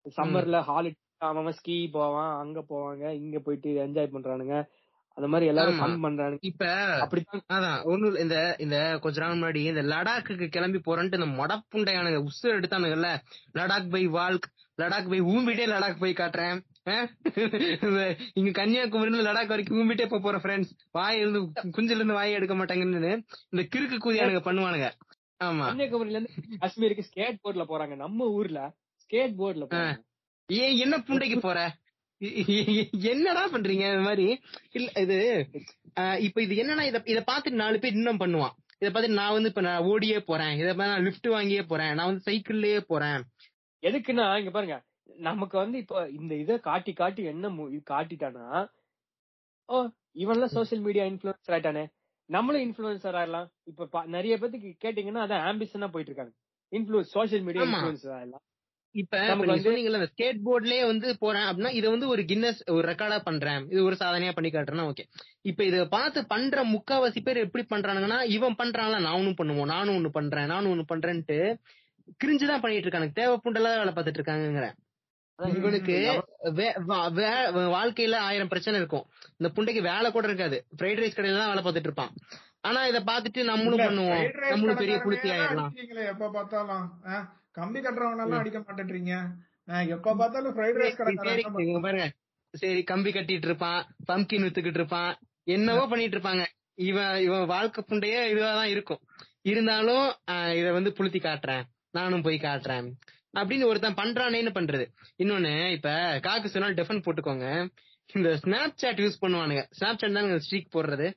S3: சம்மர்ல ஹாலிடே அவன் ஸ்கீ போவான் அங்க போவாங்க இங்க போயிட்டு என்ஜாய் பண்றானுங்க. அந்த மாதிரி எல்லாரும். ஃபன் பண்றானுங்க.
S1: இப்ப
S3: அப்படித்தான்
S1: அதான் ஒண்ணு இந்த இந்த கொஞ்ச நாள் முன்னாடி இந்த லடாக்குக்கு கிளம்பி போறேன்ட்டு இந்த மொடப்புண்டையானுங்க உசு எடுத்தானுங்கல்ல Ladakh by walk Ladakh by ஊம்பிட்டே Ladakh போய் காட்டுறேன். இங்க கன்னியாகுமரியில லடாக் வரைக்கும் ஊம்பிட்டே போப் போறேன் ஃப்ரெண்ட்ஸ் வாய் இருந்து குஞ்சில இருந்து வாய் எடுக்க மாட்டாங்கன்னு இந்த கிறுக்கு கூதியானுங்க பண்ணுவானுங்க. ஆமா.
S3: கன்னியாகுமரியில இருந்து காஷ்மீருக்கு ஸ்கேட் போர்ட்ல போறாங்க. நம்ம ஊர்ல ஸ்கேட் போர்ட்ல
S1: ஏன் என்ன புண்டைக்கு போற? என்னடா பண்றீங்க இந்த மாதிரி? இல்ல இது இப்ப இது என்னன்னா இத இத பார்த்துட்டு நாலு பேர் இன்னும் பண்ணுவான். இத பார்த்துட்டு நான் வந்து இப்ப நான் ஓடியே போறேன். இத பார்த்து நான் லிஃப்ட் வாங்கியே போறேன். நான் வந்து சைக்கிள்லயே போறேன்.
S3: எதுக்குன்னா இங்க பாருங்க. நமக்கு வந்து இப்போ இந்த இத காட்டி காட்டி என்ன காட்டிட்டானா ஓ இவன்லாம் சோசியல் மீடியா இன்ஃபுளுசர் ஆயிட்டானே. நம்மளும் இன்ஃபுளுசர் ஆயிடலாம் இப்ப நிறைய பேத்துக்கு கேட்டீங்கன்னா அதான் ஆம்பிஷனா போயிட்டு இருக்காங்க. இன்ஃபுளுஸ் சோசியல் மீடியா. இன்ஃபுளுசர் ஆயிடலாம்
S1: இப்ப சொன்னீங்கல்ல ஸ்கேட் போர்ட்லயே வந்து போறேன் அப்படின்னா இத வந்து ஒரு கின்னஸ் ஒரு ரெக்கார்டா பண்றேன். இது ஒரு சாதனையா பண்ணி காட்டுறேன்னா ஓகே இப்ப இத பார்த்து பண்ற முக்காவாசி பேர் எப்படி பண்றானுங்கன்னா இவன் பண்றான்ல நானும் பண்ணுவோம் நானும் ஒண்ணு பண்றேன் நானும் ஒண்ணு பண்றேன்ட்டு கிரிஞ்சுதான் பண்ணிட்டு இருக்கானுங்க தேவை புண்டெல்லாம் வேலை பார்த்துட்டு இருக்காங்கிறேன் இவனுக்கு வே- வா- வே- வாழ்க்கையில ஆயிரம் பிரச்சனை இருக்கும். இந்த புண்டைக்கு வேலை கூட இருக்காது. ஃப்ரைட் ரைஸ் கடையில தான் வேலை பார்த்துட்டு இருப்பான் ஆனா இத பார்த்துட்டு நம்மளும் பண்ணுவோம். நம்மளும் பெரிய
S2: தான்
S1: ஆயிடலாம்.
S2: எப்ப பார்த்தாலும். கம்பி கட்டுறவன எல்லாம் அடிக்க மாட்டேன்றீங்க. எப்ப பார்த்தாலும் ஃப்ரைட் ரைஸ்
S1: இங்க பாருங்க. சரி கம்பி கட்டிட்டு இருப்பான் பம்கின் வித்துக்கிட்டு இருப்பான் என்னவோ பண்ணிட்டு இருப்பாங்க இவன் இவன் வாழ்க்கை புண்டையே இதுவாதான் இருக்கும். இருந்தாலும் ஆஹ், இத வந்து புளுத்தி காட்டுறேன். நானும் போய் காட்டுறேன். அப்படின்னு ஒருத்தன் பண்றானேன்னு பண்றது? இன்னொன்னு இப்ப காக்கு சொன்னால் டெஃபன் போட்டுக்கோங்க. இந்த ஸ்னாப் சாட் யூஸ் பண்ணுவானுங்க. ஸ்னாப் சாட் தான் ஸ்ட்ரீக் போடுறது.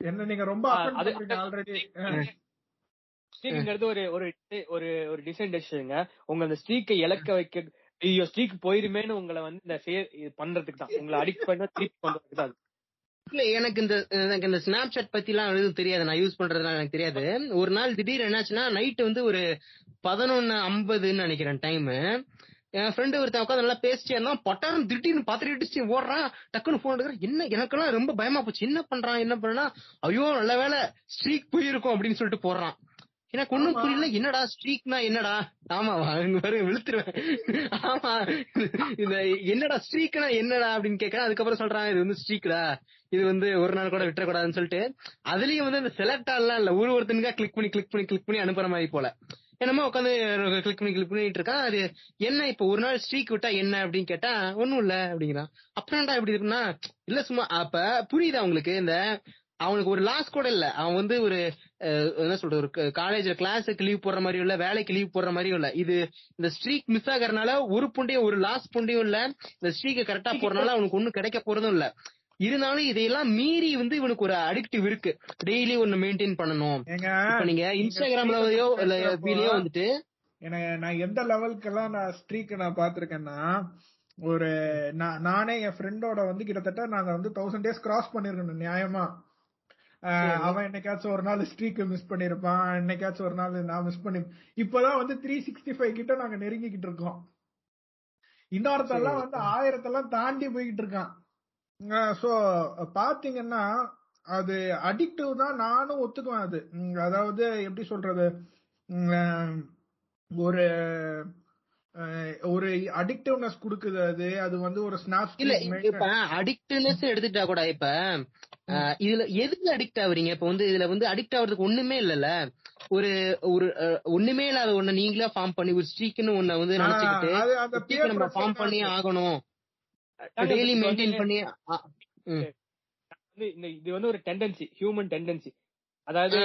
S2: என்ன நீங்க ரொம்ப ஆல்ரெடி
S3: ஸ்ட்ரீக்ங்கிறது ஒரு ஒரு ஒரு ஒரு டிசைன் டெசிஷனுங்க உங்க அந்த ஸ்ட்ரீக்கை இழக்க வைக்க ஐயோ ஸ்ட்ரீக் போயிருமேன்னு உங்களை வந்து இந்த பண்றதுக்கு தான் உங்களை அடிக்ட் பண்ண திருப்பி பண்றதுக்கு தான் அது.
S1: இல்ல எனக்கு இந்த எனக்கு இந்த ஸ்னாப் சாட் பத்தி எல்லாம் எதுவும் தெரியாது. நான் யூஸ் பண்றதுலாம் எனக்கு தெரியாது. ஒரு நாள் திடீர் என்னாச்சுன்னா நைட் வந்து ஒரு பதினொன்னு ஐம்பதுன்னு நினைக்கிறேன் டைம் என் ஃப்ரெண்டு ஒருத்தன் உட்காந்து நல்லா பேசிட்டே இருந்தான். பட்டாரம் திடீர்னு பாத்திரம் ஓடுறான். டக்குன்னு போன் எடுக்கிறேன். என்ன எனக்கெல்லாம் ரொம்ப பயமா போச்சு. என்ன பண்றான் என்ன பண்ணா ஐயோ நல்ல வேலை ஸ்ட்ரீக் போயிருக்கும் அப்படின்னு சொல்லிட்டு போடுறான். எனக்கு ஒண்ணும். புரியல என்னடா ஸ்ட்ரீக்னா என்னடா? ஆமா இங்க பாருங்க விழுத்துருவேன். ஆமா இந்த என்னடா ஸ்ட்ரீக்னா என்னடா அப்படின்னு கேக்குறேன் அதுக்கப்புறம் சொல்றான் இது வந்து ஸ்ட்ரீக்டா? இது வந்து ஒரு நாள் கூட விட்டுறக்கூடாதுன்னு சொல்லிட்டு அதுலயும் வந்து இந்த செலக்ட் ஆலாம் இல்ல. ஒரு ஒருத்தனுக்கா கிளிக் பண்ணி கிளிக் பண்ணி கிளிக் பண்ணி அனுப்புற மாதிரி போல. என்னமோ உட்காந்து கிளிக் பண்ணி கிளிக் பண்ணிட்டு இருக்கான். அது என்ன இப்ப ஒரு நாள் ஸ்ட்ரீக் விட்டா என்ன அப்படின்னு கேட்டா ஒண்ணும் இல்ல அப்படிங்கிறான். அப்புறம்டா இப்படி இருக்குன்னா இல்ல சும்மா அப்ப புரியுதா உங்களுக்கு? இந்த அவனுக்கு ஒரு லாஸ் கூட இல்ல. அவன் வந்து ஒரு என்ன சொல்றது ஒரு காலேஜ்ல கிளாஸுக்கு லீவ் போடுற மாதிரியும் இல்ல வேலைக்கு லீவ் போடுற மாதிரியும் இல்ல. இது இந்த ஸ்ட்ரீக் மிஸ் ஆகறனால ஒரு புண்டையும் ஒரு லாஸ் புண்டையும் இல்ல. இந்த ஸ்ட்ரீக்கை கரெக்டா போறனால அவனுக்கு ஒண்ணும் கிடைக்க போறதும் இல்ல. இருந்தாலும் இதையெல்லாம் மீறி வந்து இவனுக்கு ஒரு அடிக்டிவ் இருக்கு. டெய்லி ஒன்னு மெயின்டைன் பண்ணணும். நீங்க இன்ஸ்டாகிராம்லயோ இல்ல வந்துட்டு
S2: நான் எந்த லெவலுக்கெல்லாம் நான் ஸ்ட்ரீக் நான் பாத்திருக்கேன்னா ஒரு நான் என் ஃப்ரெண்டோட வந்து கிட்டத்தட்ட நாங்க வந்து தௌசண்ட் டேஸ் கிராஸ் பண்ணிருக்கணும் நியாயமா. அவன் என்னைக்காச்சும் ஒரு நாள் ஸ்ட்ரீக் மிஸ் பண்ணிருப்பான். என்னைக்காச்சும் ஒரு நாள் நான் மிஸ் பண்ணி இப்பதான் வந்து த்ரீ சிக்ஸ்டி ஃபைவ் கிட்ட நாங்க நெருங்கிக்கிட்டு இருக்கோம். இன்னொருத்தெல்லாம் வந்து ஆயிரத்தெல்லாம் தாண்டி போய்கிட்டு இருக்கான். சோ பாத்தீங்கன்னா அது அடிக்டிவ் தான் நானும் ஒத்துக்குவேன் அது. அதாவது எப்படி சொல்றது? ஒரு ஒரு அடிக்டிவ்னஸ் கொடுக்குது அது. அது வந்து ஒரு ஸ்னாப்
S1: இல்ல இப்ப அடிக்ட்னஸ் எடுத்துட்டா கூட இப்ப இதுல எதுக்கு அடிக்ட் ஆகுறீங்க? இப்ப வந்து இதுல வந்து அடிக்ட் ஆகுறதுக்கு ஒண்ணுமே இல்லல்ல. ஒரு ஒரு ஒண்ணுமே இல்லாத ஒண்ணு நீங்களே ஃபார்ம் பண்ணி ஒரு ஸ்ட்ரீக்னு ஒண்ண வந்து நினைச்சுக்கிட்டு நம்ம ஃபார்ம் பண்ணி ஆகணும். டெய்லி மெயின்டைன் பண்ணி
S3: இது வந்து ஒரு டெண்டன்சி ஹியூமன் டெண்டன்சி அதாவது.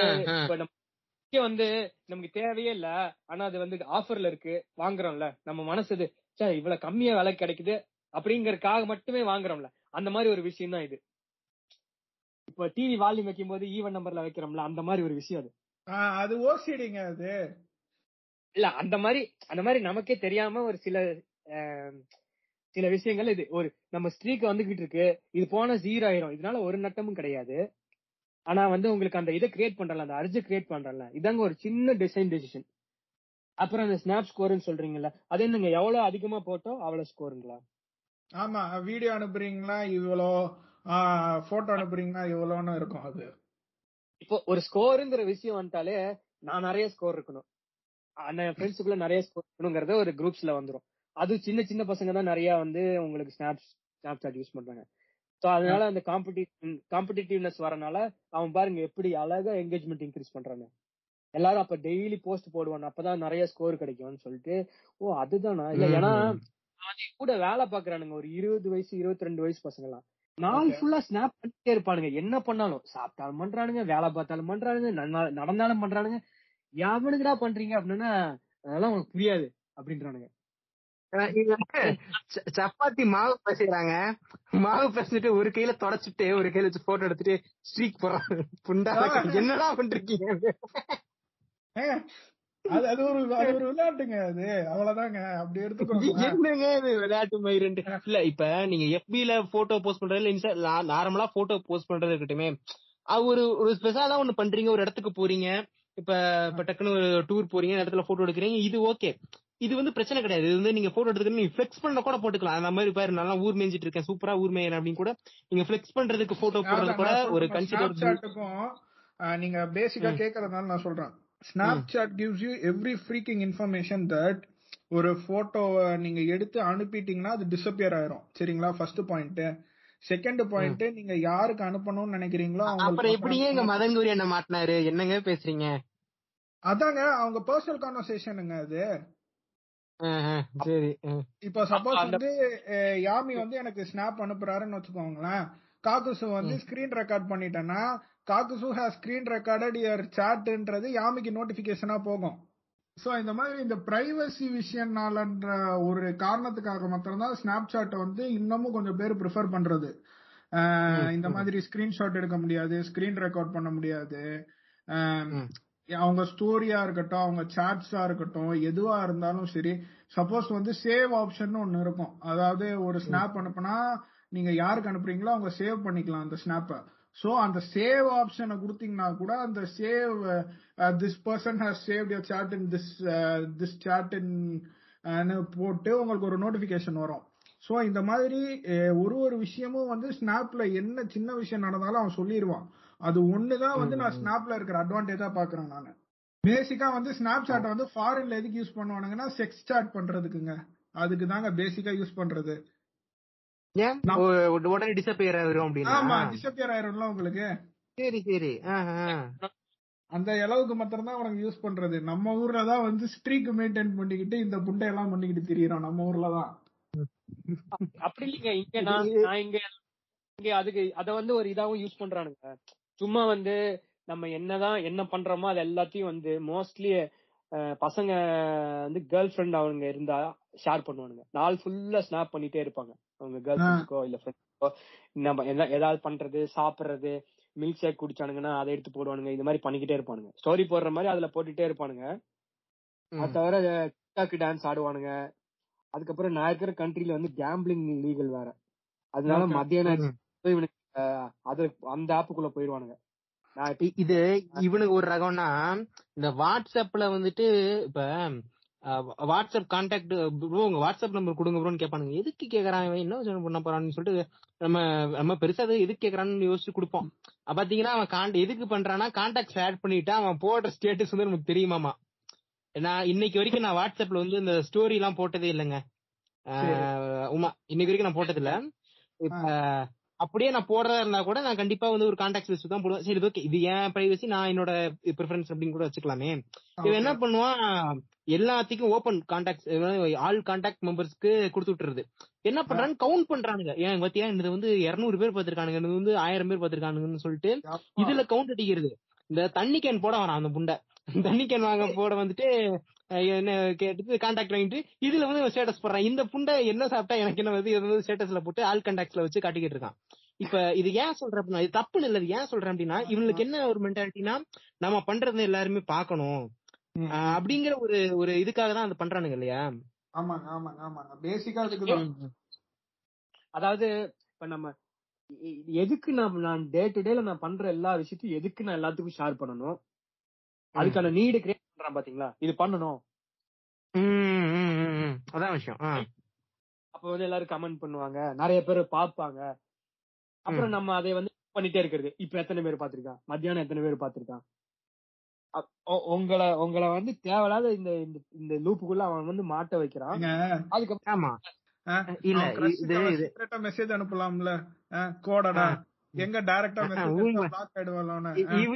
S3: இப்ப வந்து நமக்கு தேவையே இல்ல. ஆனா அது வந்து ஆஃபர்ல இருக்கு. வாங்குறோம்ல. நம்ம மனசு இது இவ்வளவு கம்மியா விலை கிடைக்குது. அப்படிங்கறதுக்காக மட்டுமே வாங்குறோம்ல. அந்த மாதிரி ஒரு விஷயம் தான் இது. இப்ப டிவி வால்யூம் வைக்கும் போது ஈவன் நம்பர்ல வைக்கிறோம்ல அந்த மாதிரி ஒரு விஷயம் அது.
S2: அது ஓசிடிங்க அது.
S3: இல்ல அந்த மாதிரி அந்த மாதிரி நமக்கே தெரியாம ஒரு சில சில விஷயங்கள் இது. ஒரு நம்ம ஸ்ட்ரீக் வந்துகிட்டு இருக்கு இது போனா ஜீரோ ஆயிரும். இதனால ஒரு நட்டமும் கிடையாது. ஆனா வந்து உங்களுக்கு அந்த இதை கிரியேட் பண்றல அந்த அர்ஜ் கிரியேட் பண்றல இதாங்க ஒரு சின்ன டிசைன் டெசிஷன் அப்புறம் அந்த ஸ்னாப் ஸ்கோர்னு சொல்றீங்கல்ல அது என்னங்க எவ்வளவு அதிகமா போட்டோ அவ்வளவு ஸ்கோருங்களா
S2: ஆமா வீடியோ அனுப்புறீங்களா இவ்வளோ? போட்டோ அனுப்புறீங்களா இவ்வளோன்னு இருக்கும் அது.
S3: இப்போ ஒரு ஸ்கோருங்கிற விஷயம் வந்துட்டாலே நான் நிறைய ஸ்கோர் இருக்கணும். அந்த ஃப்ரெண்ட்ஸுக்குள்ள நிறைய ஸ்கோர் இருக்கணுங்கிறத ஒரு குரூப்ஸ்ல வந்துரும். அது சின்ன சின்ன பசங்க தான் நிறைய வந்து உங்களுக்கு ஸ்னாப் ஸ்னாப் சாட் யூஸ் பண்றாங்க. சோ அதனால அந்த காம்படிட்டிவ் காம்படிட்டிவ்னஸ் வரனால அவன் பாருங்க எப்படி அழகா என்கேஜ்மெண்ட் இன்க்ரீஸ் பண்றாங்க எல்லாரும் அப்ப டெய்லி போஸ்ட் போடுவான் அப்பதான் நிறைய ஸ்கோர் கிடைக்கும்னு சொல்லிட்டு ஓ அதுதானா? இல்ல ஏன்னா கூட வேலை பாக்குறானுங்க ஒரு இருபது வயசு இருபத்தி ரெண்டு வயசு பசங்க எல்லாம் நாள் ஃபுல்லா ஸ்னாப் பண்ணிட்டே இருப்பானுங்க. என்ன பண்ணாலும் சாப்பிட்டாலும் பண்றானுங்க வேலை பார்த்தாலும் பண்றானுங்க நடந்தாலும் பண்றானுங்க. எவனுக்குடா பண்றீங்க அப்படின்னா அதெல்லாம் உனக்கு புரியாது அப்படின்றானுங்க.
S1: சப்பாத்தி மாவு பிசைறாங்க மாவு பிசைட்டு ஒரு கையில தொடச்சிட்டு ஒரு கையில வச்சு போட்டோ எடுத்துட்டு ஸ்ட்ரீக் போடுறாங்க. புண்டா என்னடா பண்றீங்க?
S2: அது அது ஒரு அது ஒரு விளையாட்டுங்க அது. அவ்வளவுதாங்க. அப்படி எடுத்துக்கோங்க.
S1: என்னங்க இது விளையாட்டு மயிரண்டு இல்ல இப்ப நீங்க FB ல போட்டோ போஸ்ட் பண்றது இல்ல இன்ஸ்டா நார்மலா போட்டோ போஸ்ட் பண்றது இருக்கட்டுமே. அது ஒரு ஒரு ஸ்பெஷலா ஒண்ணு பண்றீங்க ஒரு இடத்துக்கு போறீங்க. இப்ப இப்ப டக்குன்னு ஒரு டூர் போறீங்க இடத்துல போட்டோ எடுக்கிறீங்க இது ஓகே இது வந்து பிரச்சனை கிடையாது. இது வந்து நீங்க போட்டோ எடுத்துக்க நீங்க ஃபிளெக்ஸ் பண்ண கூட போட்டுக்கலாம். அந்த மாதிரி பாரு நல்லா ஊர் மேய்ஞ்சிட்டு இருக்கேன். சூப்பரா ஊர் மேயறேன் அப்படின்னு கூட நீங்க ஃபிளெக்ஸ் பண்றதுக்கு போட்டோ போடுறது கூட ஒரு கன்சிடர்
S2: நீங்க பேசிக்கா கேக்குறதுனால நான் சொல்றேன். Snapchat gives you every freaking information that ஒரு போட்டோவை நீங்க எடுத்து அனுப்பிட்டீங்கன்னா அது டிசப்பியர் ஆயிரும். சரிங்களா? ஃபர்ஸ்ட் பாயிண்ட் செகண்ட் பாயிண்ட் நீங்க யாருக்கு அனுப்பணும்னு நினைக்கிறீங்களோ
S1: அப்புறம் எப்படிங்க எங்க என்ன மாட்டினாரு என்னங்க பேசுறீங்க?
S2: அதாங்க அவங்க பர்சனல் கான்வர்சேஷனுங்க அது.
S1: சரி
S2: இப்போ சப்போஸ் வந்து யாமி வந்து எனக்கு ஸ்னாப் அனுப்புறாருன்னு வச்சுக்கோங்களேன். காக்குசு வந்து ஸ்கிரீன் ரெக்கார்ட் பண்ணிட்டேன்னா காக்குசு ஹேஸ் ஸ்கிரீன் ரெக்கார்டட் யுவர் சாட்ன்றது யாமிக்கு நோட்டிபிகேஷனா போகும். சோ இந்த மாதிரி இந்த பிரைவசி விஷயம்னாலன்ற ஒரு காரணத்துக்காக மாத்திரம்தான் ஸ்னாப் சாட்டை வந்து இன்னமும் கொஞ்சம் பேர் ப்ரிஃபர் பண்றது. இந்த மாதிரி ஸ்கிரீன்ஷாட் எடுக்க முடியாது ஸ்கிரீன் ரெக்கார்ட் பண்ண முடியாது. அவங்க ஸ்டோரியா இருக்கட்டும் அவங்க சாட்ஸா இருக்கட்டும் எதுவா இருந்தாலும் சரி சப்போஸ் வந்து சேவ் ஆப்ஷன் ஒன்னு இருக்கும். அதாவது ஒரு ஸ்னாப் அனுப்புனா நீங்க யாருக்கு அனுப்புறீங்களோ அவங்க சேவ் பண்ணிக்கலாம் அந்த ஸ்னாப்பை சோ அந்த சேவ் ஆப்ஷனை கொடுத்தீங்கன்னா கூட அந்த save this person has save your chat in this this chat in போட்டு உங்களுக்கு ஒரு நோட்டிபிகேஷன் வரும். சோ இந்த மாதிரி அஹ், ஒரு ஒரு விஷயமும் வந்து ஸ்னாப்ல என்ன சின்ன விஷயம் நடந்தாலும் அவன் சொல்லிடுவான் அது ஒண்ணுதான் வந்து நான் ஸ்னாப்ல இருக்கிற அட்வான்டேஜா பாக்குறேன் நானு. பேசிக்கா வந்து ஸ்னாப் சாட்டை வந்து ஃபாரின்ல எதுக்கு யூஸ் பண்ணுவானுங்கன்னா செக்ஸ் சாட் பண்றதுக்குங்க. அதுக்கு தாங்க பேசிக்கா யூஸ் பண்றது.
S1: ஏன்? உடனே டிசப்பியர் ஆயிரும்
S2: ஆமா
S1: அப்படின்னா
S2: டிசப்பியர் ஆயிரும்ல உங்களுக்கு?
S1: சரி சரி.
S2: அந்த அளவுக்கு மாத்திரம் தான் உனக்கு யூஸ் பண்றது. நம்ம ஊர்ல தான் வந்து ஸ்ட்ரீக் மெயின்டைன் பண்ணிக்கிட்டு இந்த புண்டை எல்லாம் பண்ணிக்கிட்டு திரியறோம் நம்ம ஊர்ல தான்.
S3: அப்படி இல்லைங்க. இங்க நான் நான் இங்க இங்க அதுக்கு அத வந்து ஒரு இதாவும் யூஸ் பண்றானுங்க. சும்மா வந்து நம்ம என்னதான் என்ன பண்றோமோ அது எல்லாத்தையும் வந்து மோஸ்ட்லி பசங்க வந்து கேர்ள் ஃப்ரெண்ட் அவங்க இருந்தா ஷேர் பண்ணுவானுங்க. நாள் ஃபுல்லா ஸ்னாப் பண்ணிட்டே இருப்பாங்க. அவங்க கேர்ள் ஃப்ரெண்ட்ஸ்க்கோ இல்ல ஃப்ரெண்ட்ஸ்க்கோ நம்ம என்ன ஏதாவது பண்றது சாப்பிடுறது மில்க் ஷேக் குடிச்சானுங்கன்னா அதை எடுத்து போடுவானுங்க இந்த மாதிரி பண்ணிக்கிட்டே இருப்பானுங்க. ஸ்டோரி போடுற மாதிரி அதுல போட்டுட்டே இருப்பானுங்க. அது தவிர டிக்டாக் டான்ஸ் ஆடுவானுங்க. அதுக்கப்புறம் நான் இருக்கிற கண்ட்ரில வந்து கேம்பிளிங் லீகல் வேற. அதனால. மத்தியானம் இவனுக்கு அது அந்த ஆப்புக்குள்ள போயிடுவானுங்க.
S1: இது இவனுக்கு ஒரு ரகம்னா இந்த வாட்ஸ்அப்ல வந்துட்டு இப்ப வாட்ஸ்அப் கான்டாக்ட் ப்ரோ உங்க வாட்ஸ்அப் நம்பர் கொடுங்க ப்ரோன்னு கேட்பானுங்க எதுக்கு கேக்குறான் இவன்? என்ன பண்ண போறான்னு சொல்லிட்டு நம்ம நம்ம பெருசா அது எதுக்கு கேக்குறான்னு யோசிச்சு கொடுப்போம். பாத்தீங்கன்னா அவன் கான் எதுக்கு பண்றான்னா கான்டாக்ட்ஸ் ஆட் பண்ணிட்டா அவன் போடுற ஸ்டேட்டஸ் வந்து நமக்கு தெரியுமாமா? நான் இன்னைக்கு வரைக்கும் நான் வாட்ஸ்அப்ல வந்து இந்த ஸ்டோரி எல்லாம் போட்டதே இல்லைங்க. உமா இன்னைக்கு வரைக்கும் நான் போட்டது இல்ல இப்ப அப்படியே நான் போடுறதா இருந்தா கூட நான் கண்டிப்பா வந்து ஒரு கான்டாக்ட் லிஸ்ட் தான் போடுவேன். சரி ஓகே இது ஏன் பிரைவசி நான் என்னோட ப்ரிஃபரன்ஸ் அப்படின்னு கூட வச்சுக்கலாமே. இவன் என்ன பண்ணுவான் எல்லாத்துக்கும் ஓபன் கான்டாக்ட் ஆல் கான்டாக்ட் மெம்பர்ஸ்க்கு கொடுத்து விட்டுறது. என்ன பண்றான்னு கவுண்ட் பண்றானுங்க. ஏன் பாத்தியா? இது வந்து 200 பேர் பார்த்திருக்கானுங்க. இது வந்து ஆயிரம் பேர் பார்த்திருக்கானுங்கன்னு சொல்லிட்டு இதுல கவுண்ட் அடிக்கிறது. இந்த தண்ணி கேன் போட வரான் அந்த புண்டை. [LAUGHS] தண்ணி கேன் வாங்க [LAUGHS] போட வந்துட்டு என்ன கேட்டுட்டு கான்டாக்ட் வாங்கிட்டு இதுல வந்து ஸ்டேட்டஸ் போடுறான். இந்த புண்டை என்ன சாப்பிட்டா எனக்கு என்ன வந்து ஸ்டேட்டஸ்ல போட்டு ஆல் கான்டாக்ட்ஸ்ல வச்சு காட்டிக்கிட்டு இருக்கான். இப்ப இது ஏன் சொல்றேன் அப்படின்னா இது தப்புன்னு இல்ல. இது ஏன் சொல்றேன் அப்படின்னா இவங்களுக்கு என்ன ஒரு மென்டாலிட்டினா நம்ம பண்றதை எல்லாருமே பார்க்கணும். அஹ், அப்படிங்கிற ஒரு ஒரு இதுக்காக தான் அது பண்றானுங்க இல்லையா?
S2: ஆமாங்க ஆமாங்க ஆமாங்க. பேசிக்கா
S3: அதாவது இப்ப நம்ம எதுக்கு நான் நான் டே டு டேல நான் பண்ற எல்லா விஷயத்தையும் எதுக்கு நான் எல்லாத்துக்கும் ஷேர் பண்ணணும்? அதுக்கான நீடு கிரியேட் பண்றான் பாத்தீங்களா? இது பண்ணணும்.
S1: அதான் விஷயம்.
S3: அப்ப வந்து எல்லாரும் கமெண்ட் பண்ணுவாங்க. நிறைய பேர் பாப்பாங்க அப்புறம் நம்ம அதை வந்து பண்ணிட்டே இருக்கிறது. இப்ப எத்தனை பேர் பாத்திருக்கான் மத்தியானம் எத்தனை பேர் பாத்திருக்கான் உங்களை உங்களை வந்து தேவையில்லாத இந்த இந்த- இந்த லூப்புக்குள்ள அவன் வந்து மாட்ட வைக்கிறான். அதுக்கப்புறம்
S1: ஆமா. இல்ல இது இது.
S2: சீக்கிரட்டா மெசேஜ் அனுப்பலாம்ல. கோடடா. எங்க டைரக்டா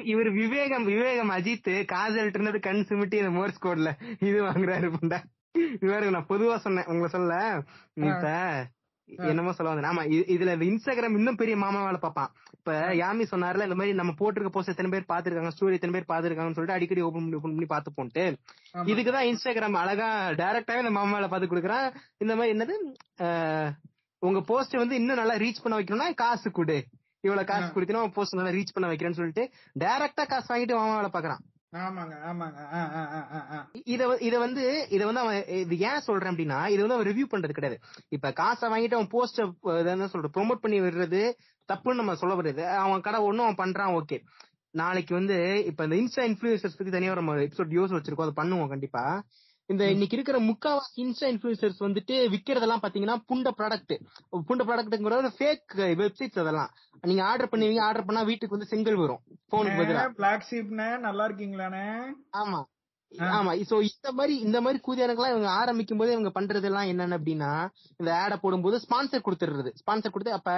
S1: இவர் விவேகம் விவேகம் அஜித் காதல் இருந்தது கண் சிமிட்டி இந்த மோர்ஸ் கோட்ல இது வாங்குறாரு புண்டா. இவரு நான் பொதுவா சொன்னேன் உங்களை சொல்ல இப்ப என்னமோ சொல்ல வந்தேன். ஆமா இதுல இன்ஸ்டாகிராம் இன்னும் பெரிய மாமா வேலை பார்ப்பான். இப்ப யாமி சொன்னார்ல இந்த மாதிரி நம்ம போட்டிருக்க போஸ்ட் எத்தனை பேர் பாத்துருக்காங்க ஸ்டோரி எத்தனை பேர் பாத்துருக்காங்கன்னு சொல்லிட்டு அடிக்கடி ஓபன் பண்ணி ஓபன் பண்ணி பாத்து போன்ட்டு.
S2: ஆமா.
S1: இதுக்குதான் இன்ஸ்டாகிராம் அழகா டைரக்டாவே இந்த மாமா வேலை பாத்து கொடுக்குறான். இந்த மாதிரி என்னது உங்க போஸ்ட் வந்து இன்னும் நல்லா ரீச் பண்ண வைக்கணும்னா காசு கொடு. இவ்வளவு காசு கொடுத்தீங்கன்னா போஸ்ட் நல்லா ரீச் பண்ண வைக்கிறேன்னு சொல்லிட்டு டைரக்டா காசு வாங்கிட்டு மாமா வேலை பாக்குறான். இத இத வந்து இத வந்து அவன் இது ஏன் சொல்றேன் அப்படின்னா இது வந்து அவன் ரிவ்யூ பண்றது கிடையாது. இப்ப காசை வாங்கிட்டு அவன் போஸ்ட் என்ன சொல்ற ப்ரோமோட் பண்ணி விடுறது தப்புன்னு நம்ம சொல்ல வருது அவன் கடை ஒண்ணும் அவன் பண்றான் ஓகே நாளைக்கு வந்து இப்ப இந்த இன்ஸ்டா இன்ஃபுளுசர்ஸ் பத்தி தனியா நம்ம எபிசோட் யோஸ் வச்சிருக்கோம் அதை பண்ணுவோம் கண்டிப்பா. இந்த இன்னைக்கு இருக்கிற முக்காவாசி இன்ஸ்டா இன்ஃபுளுசர்ஸ் வந்துட்டு விக்கிறதெல்லாம் பாத்தீங்கன்னா புண்ட ப்ராடக்ட் புண்ட ப்ராடக்ட்ங்கிறது ஃபேக் வெப்சைட்ஸ் அதெல்லாம். நீங்க ஆர்டர் பண்ணுவீங்க ஆர்டர் பண்ணா வீட்டுக்கு வந்து செங்கல் வரும். போனுக்கு பதிலா.
S2: பிளாக் ஷீப்னே நல்லா இருக்கீங்களாண்ணே
S1: ஆமா. ஆமா சோ இந்த மாதிரி இந்த மாதிரி கூதியானங்களாம் இவங்க ஆரம்பிக்கும் போது இவங்க பண்றதெல்லாம் என்னன்னு அப்படின்னா இந்த ஆட போடும்போது ஸ்பான்சர் கொடுத்துடுறது. ஸ்பான்சர் கொடுத்து அப்ப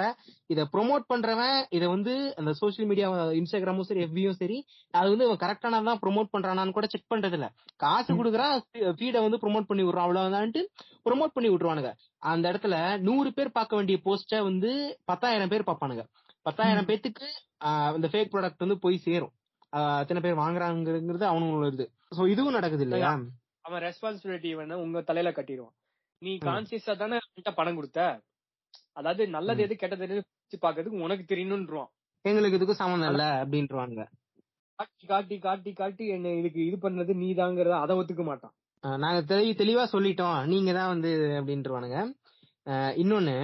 S1: இத ப்ரோமோட் பண்றவன் இத வந்து அந்த சோசியல் மீடியா இன்ஸ்டாகிராமும் சரி எஃபியும் சரி அது வந்து இவன் கரெக்டானதான் ப்ரோமோட் பண்றானான்னு கூட செக் பண்றது இல்ல காசு கொடுக்குறான் ஃபீட வந்து ப்ரோமோட் பண்ணி விடுறான் அவ்வளவுதான்ட்டு ப்ரோமோட் பண்ணி விட்டுருவானுங்க. அந்த இடத்துல நூறு பேர் பார்க்க வேண்டிய போஸ்ட வந்து பத்தாயிரம் பேர் பார்ப்பானுங்க. பத்தாயிரம் பேத்துக்கு இந்த ஃபேக் ப்ராடக்ட் வந்து போய் சேரும். எத்தனை பேர் வாங்குறாங்கிறது அவனுங்களோட இது சோ இதுவும் நடக்குது இல்லையா
S3: அவன் ரெஸ்பான்சிபிலிட்டி வந்து உங்க தலையில கட்டிடுவான். நீ. கான்சியஸா தானே பணம் கொடுத்த? அதாவது நல்லது எது கெட்டது எது பாக்குறதுக்கு உனக்கு தெரியணும்ன்றான்
S1: எங்களுக்கு இதுக்கும் சம்மந்தம் இல்ல அப்படின்ட்டுருவாங்க
S3: காட்டி காட்டி காட்டி காட்டி என்ன இதுக்கு இது பண்ணது நீ தாங்கிறத அதை ஒத்துக்க மாட்டான்.
S1: நாங்க தெளி தெளிவா சொல்லிட்டோம். நீங்க தான் வந்து அப்படின்ட்டுருவானுங்க அஹ் இன்னொன்னு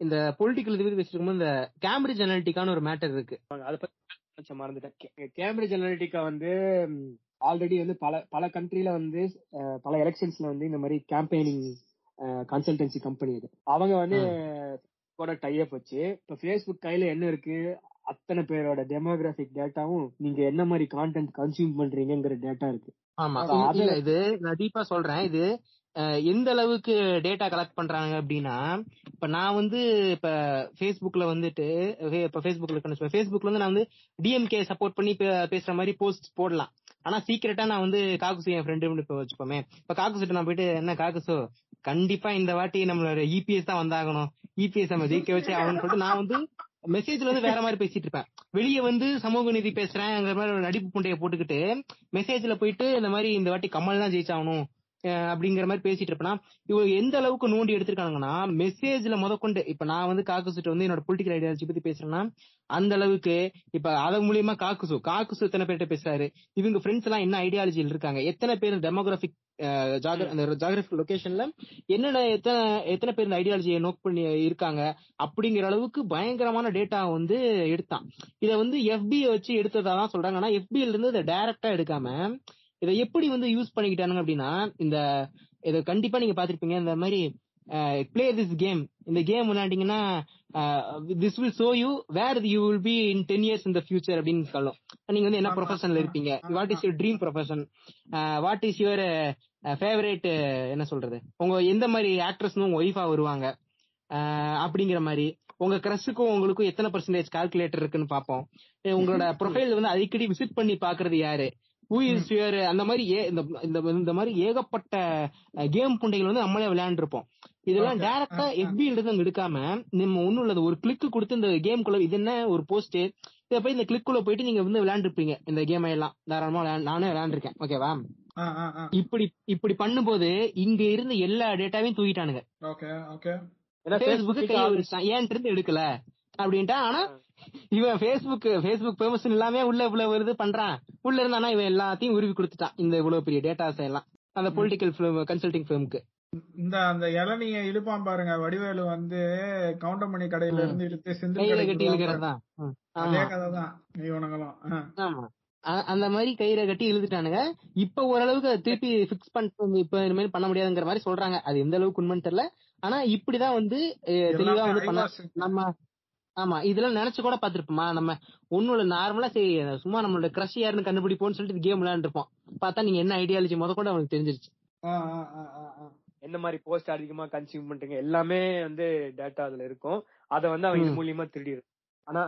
S1: இந்த பொலிட்டிக்கல் இது பேசிட்டு இந்த கேம்பிரிட்ஜ் அனாலிட்டிக்கான ஒரு மேட்டர் இருக்கு.
S3: அதை பத்தி மறந்துட்டேன். கேம்பிரிட்ஜ் அனாலிட்டிகா வந்து ஆல்ரெடி வந்து பல பல கண்ட்ரில வந்து பல எலெக்ஷன்ஸ்ல வந்து இந்த மாதிரி கேம்பெயினிங் கன்சல்டன்சி கம்பெனி இது. அவங்க வந்து கூட டைப் வச்சு இப்ப Facebook கையில என்ன இருக்கு? அத்தனை பேரோட டெமோகிராபிக் டேட்டாவும் நீங்க என்ன மாதிரி கான்டென்ட் கன்சியூம் பண்றீங்கங்கிற டேட்டா இருக்கு.
S1: ஆமா. இது நான் டீப்பா சொல்றேன். இது எந்த அளவுக்கு டேட்டா கலெக்ட் பண்றாங்க அப்படின்னா இப்ப நான் வந்து இப்ப ஃபேஸ்புக்ல வந்துட்டு இப்ப Facebookல இருக்கேன்னு Facebookல வந்து நான் வந்து டிஎம்கே சப்போர்ட் பண்ணி பேசுற மாதிரி போஸ்ட் போடலாம். ஆனா சீக்கிரட்டா நான் வந்து காக்குசு என் ஃப்ரெண்டு இப்ப வச்சுப்போமே இப்ப காக்குசிட்ட நான் போயிட்டு என்ன காக்குசு கண்டிப்பா இந்த வாட்டி நம்மளோட இபிஎஸ் தான் வந்தாகணும். இபிஎஸ் நம்ம ஜெயிக்க வச்சு ஆகணும்னு சொல்லிட்டு நான் வந்து மெசேஜ்ல வந்து வேற மாதிரி பேசிட்டு இருப்பேன். வெளியே வந்து சமூக நீதி பேசுறேங்கிற மாதிரி ஒரு நடிப்பு புண்டையை போட்டுக்கிட்டு மெசேஜ்ல போயிட்டு இந்த மாதிரி இந்த வாட்டி கமல் தான் ஜெயிச்சாகணும். அப்படிங்கிற மாதிரி பேசிட்டு இருப்பேனா இவங்க எந்த அளவுக்கு நோண்டி எடுத்திருக்காங்கன்னா மெசேஜ்ல முதற்கொண்டு இப்ப நான் வந்து காக்குசுட்டு வந்து என்னோட பொலிட்டிக்கல் ஐடியாலஜி பத்தி பேசுறேன்னா அந்த அளவுக்கு இப்ப அதன் மூலியமா காக்குசு காக்குசு எத்தனை பேர்கிட்ட பேசுறாரு இவங்க ஃப்ரெண்ட்ஸ் எல்லாம் என்ன ஐடியாலஜியில் இருக்காங்க எத்தனை பேர் டெமோகிராபிக் ஜாகிரபிக் லொகேஷன்ல என்னென்ன எத்தனை எத்தனை பேர் இந்த ஐடியாலஜியை நோட் பண்ணி இருக்காங்க அப்படிங்கிற அளவுக்கு பயங்கரமான டேட்டா வந்து எடுத்தான். இத வந்து எஃபி வச்சு எடுத்ததா தான் சொல்றாங்க ஆனா எஃபில இருந்து இதை டைரக்டா எடுக்காம இதை எப்படி வந்து யூஸ் பண்ணிக்கிட்டானுங்க அப்படின்னா இந்த இதை கண்டிப்பா நீங்க பாத்திருப்பீங்க இந்த மாதிரி பிளே திஸ் கேம் இந்த game விளையாண்டீங்கன்னா this will show you where you will be in ten years in the future அப்படின்னு சொல்லும் நீங்க வந்து என்ன ப்ரொஃபஷன்ல இருப்பீங்க. What is your dream profession what is your favourite என்ன சொல்றது? உங்க எந்த மாதிரி ஆக்ட்ரஸ் உங்க ஒய்ஃபா வருவாங்க? அப்படிங்கிற மாதிரி. உங்க கிரஷுக்கும் உங்களுக்கும் எத்தனை பர்சன்டேஜ் கால்குலேட்டர் இருக்குன்னு பாப்போம் அஹ் உங்களோட [LAUGHS] ப்ரொஃபைல் வந்து அடிக்கடி விசிட் பண்ணி பாக்குறது யாரு? ஹூ இஸ் யுவர் அந்த மாதிரி ஏ- இந்த இந்த இந்த மாதிரி ஏகப்பட்ட கேம் புண்டைகள் வந்து நம்மளே விளையாண்டுருப்போம். இதெல்லாம்
S2: Okay.
S1: டைரக்டா. எஃபில இருந்து அங்க எடுக்காம நம்ம ஒண்ணும் இல்ல ஒரு கிளிக் கொடுத்து இந்த கேம் குள்ள இது என்ன ஒரு போஸ்ட் இதை போய் இந்த கிளிக் குள்ள போயிட்டு நீங்க வந்து விளையாண்டுருப்பீங்க. இந்த கேம் எல்லாம் தாராளமா விளையாண்டு- நானே விளையாண்டுருக்கேன். ஓகேவா. இப்படி இப்படி பண்ணும்போது இங்க இருந்த எல்லா டேட்டாவையும் தூக்கிட்டானுங்க. ஏன் இருந்து எடுக்கல. அப்படின்ட்டா ஆனா இவன் Facebook Facebook பெர்மிஷன் இல்லாம உள்ள இவ்வளவு வருது பண்றான். உள்ள இருந்தானா இவன் எல்லாத்தையும் உருவி கொடுத்துட்டான் இந்த இவ்வளவு பெரிய டேட்டாஸ் எல்லாம். அந்த பொலிட்டிக்கல் கன்சல்டிங் ஃபேமுக்கு
S2: இந்த அந்த இளநிய இழுப்பான் பாருங்க வடிவேலு வந்து கவுண்டமணி கடையில இருந்து இழுத்து சிந்து
S1: கட்டி
S2: விடுவான்
S1: இழுக்கிறது?
S2: பாருங்க.
S1: தான்
S2: அதே
S1: ஆமா
S2: கதை தான் இவனுங்களும்
S1: அந்த மாதிரி கயிறை கட்டி இழுத்துட்டானுங்க. இப்ப ஓரளவுக்கு திருப்பி பிக்ஸ் பண்ணிட்டு இப்ப இனிமேல் பண்ண முடியாதுங்கிற மாதிரி சொல்றாங்க. அது எந்த அளவுக்கு உண்மைன்னு தெரியல. ஆனா இப்படிதான் வந்து தெளிவா
S2: எல்லாமே
S1: வந்து பண்ண. நம்ம ஆமா இதெல்லாம் நினைச்சு கூட பாத்திருப்போமா நம்ம ஒண்ணும் இல்ல நார்மலா சரி சும்மா நம்மளோட கிரஷ் யாருன்னு கண்டுபிடிப்போம்னு சொல்லிட்டு கேம் விளையாண்டுருப்போம் பார்த்தா நீங்க என்ன ஐடியாலஜி முத கூட அவனுக்கு தெரிஞ்சிருச்சு
S2: ஆ, ஆ, ஆ, ஆ, ஆ.
S3: என்ன மாதிரி போஸ்ட் அதிகமா கன்சியூம் பண்றீங்க எல்லாமே வந்து டேட்டா அதுல இருக்கும் அத வந்து அவன் இது. மூலியமா திருடிடு ஆனா.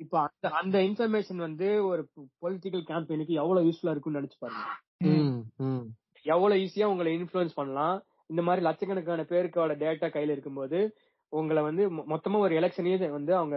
S3: இப்ப அந்த அந்த இன்ஃபர்மேஷன் வந்து ஒரு பொலிட்டிக்கல் கேம்பெயினுக்கு எவ்வளவு யூஸ்ஃபுல்லா இருக்கும்னு நினைச்சு பாருங்க
S1: ம், ம்.
S3: எவ்வளவு ஈஸியா உங்களை இன்ஃபுளுன்ஸ் பண்ணலாம் இந்த மாதிரி லட்சக்கணக்கான பேருக்கோட டேட்டா கையில இருக்கும்போது உங்களை வந்து மொத்தமா ஒரு எலெக்ஷனையே வந்து அவங்க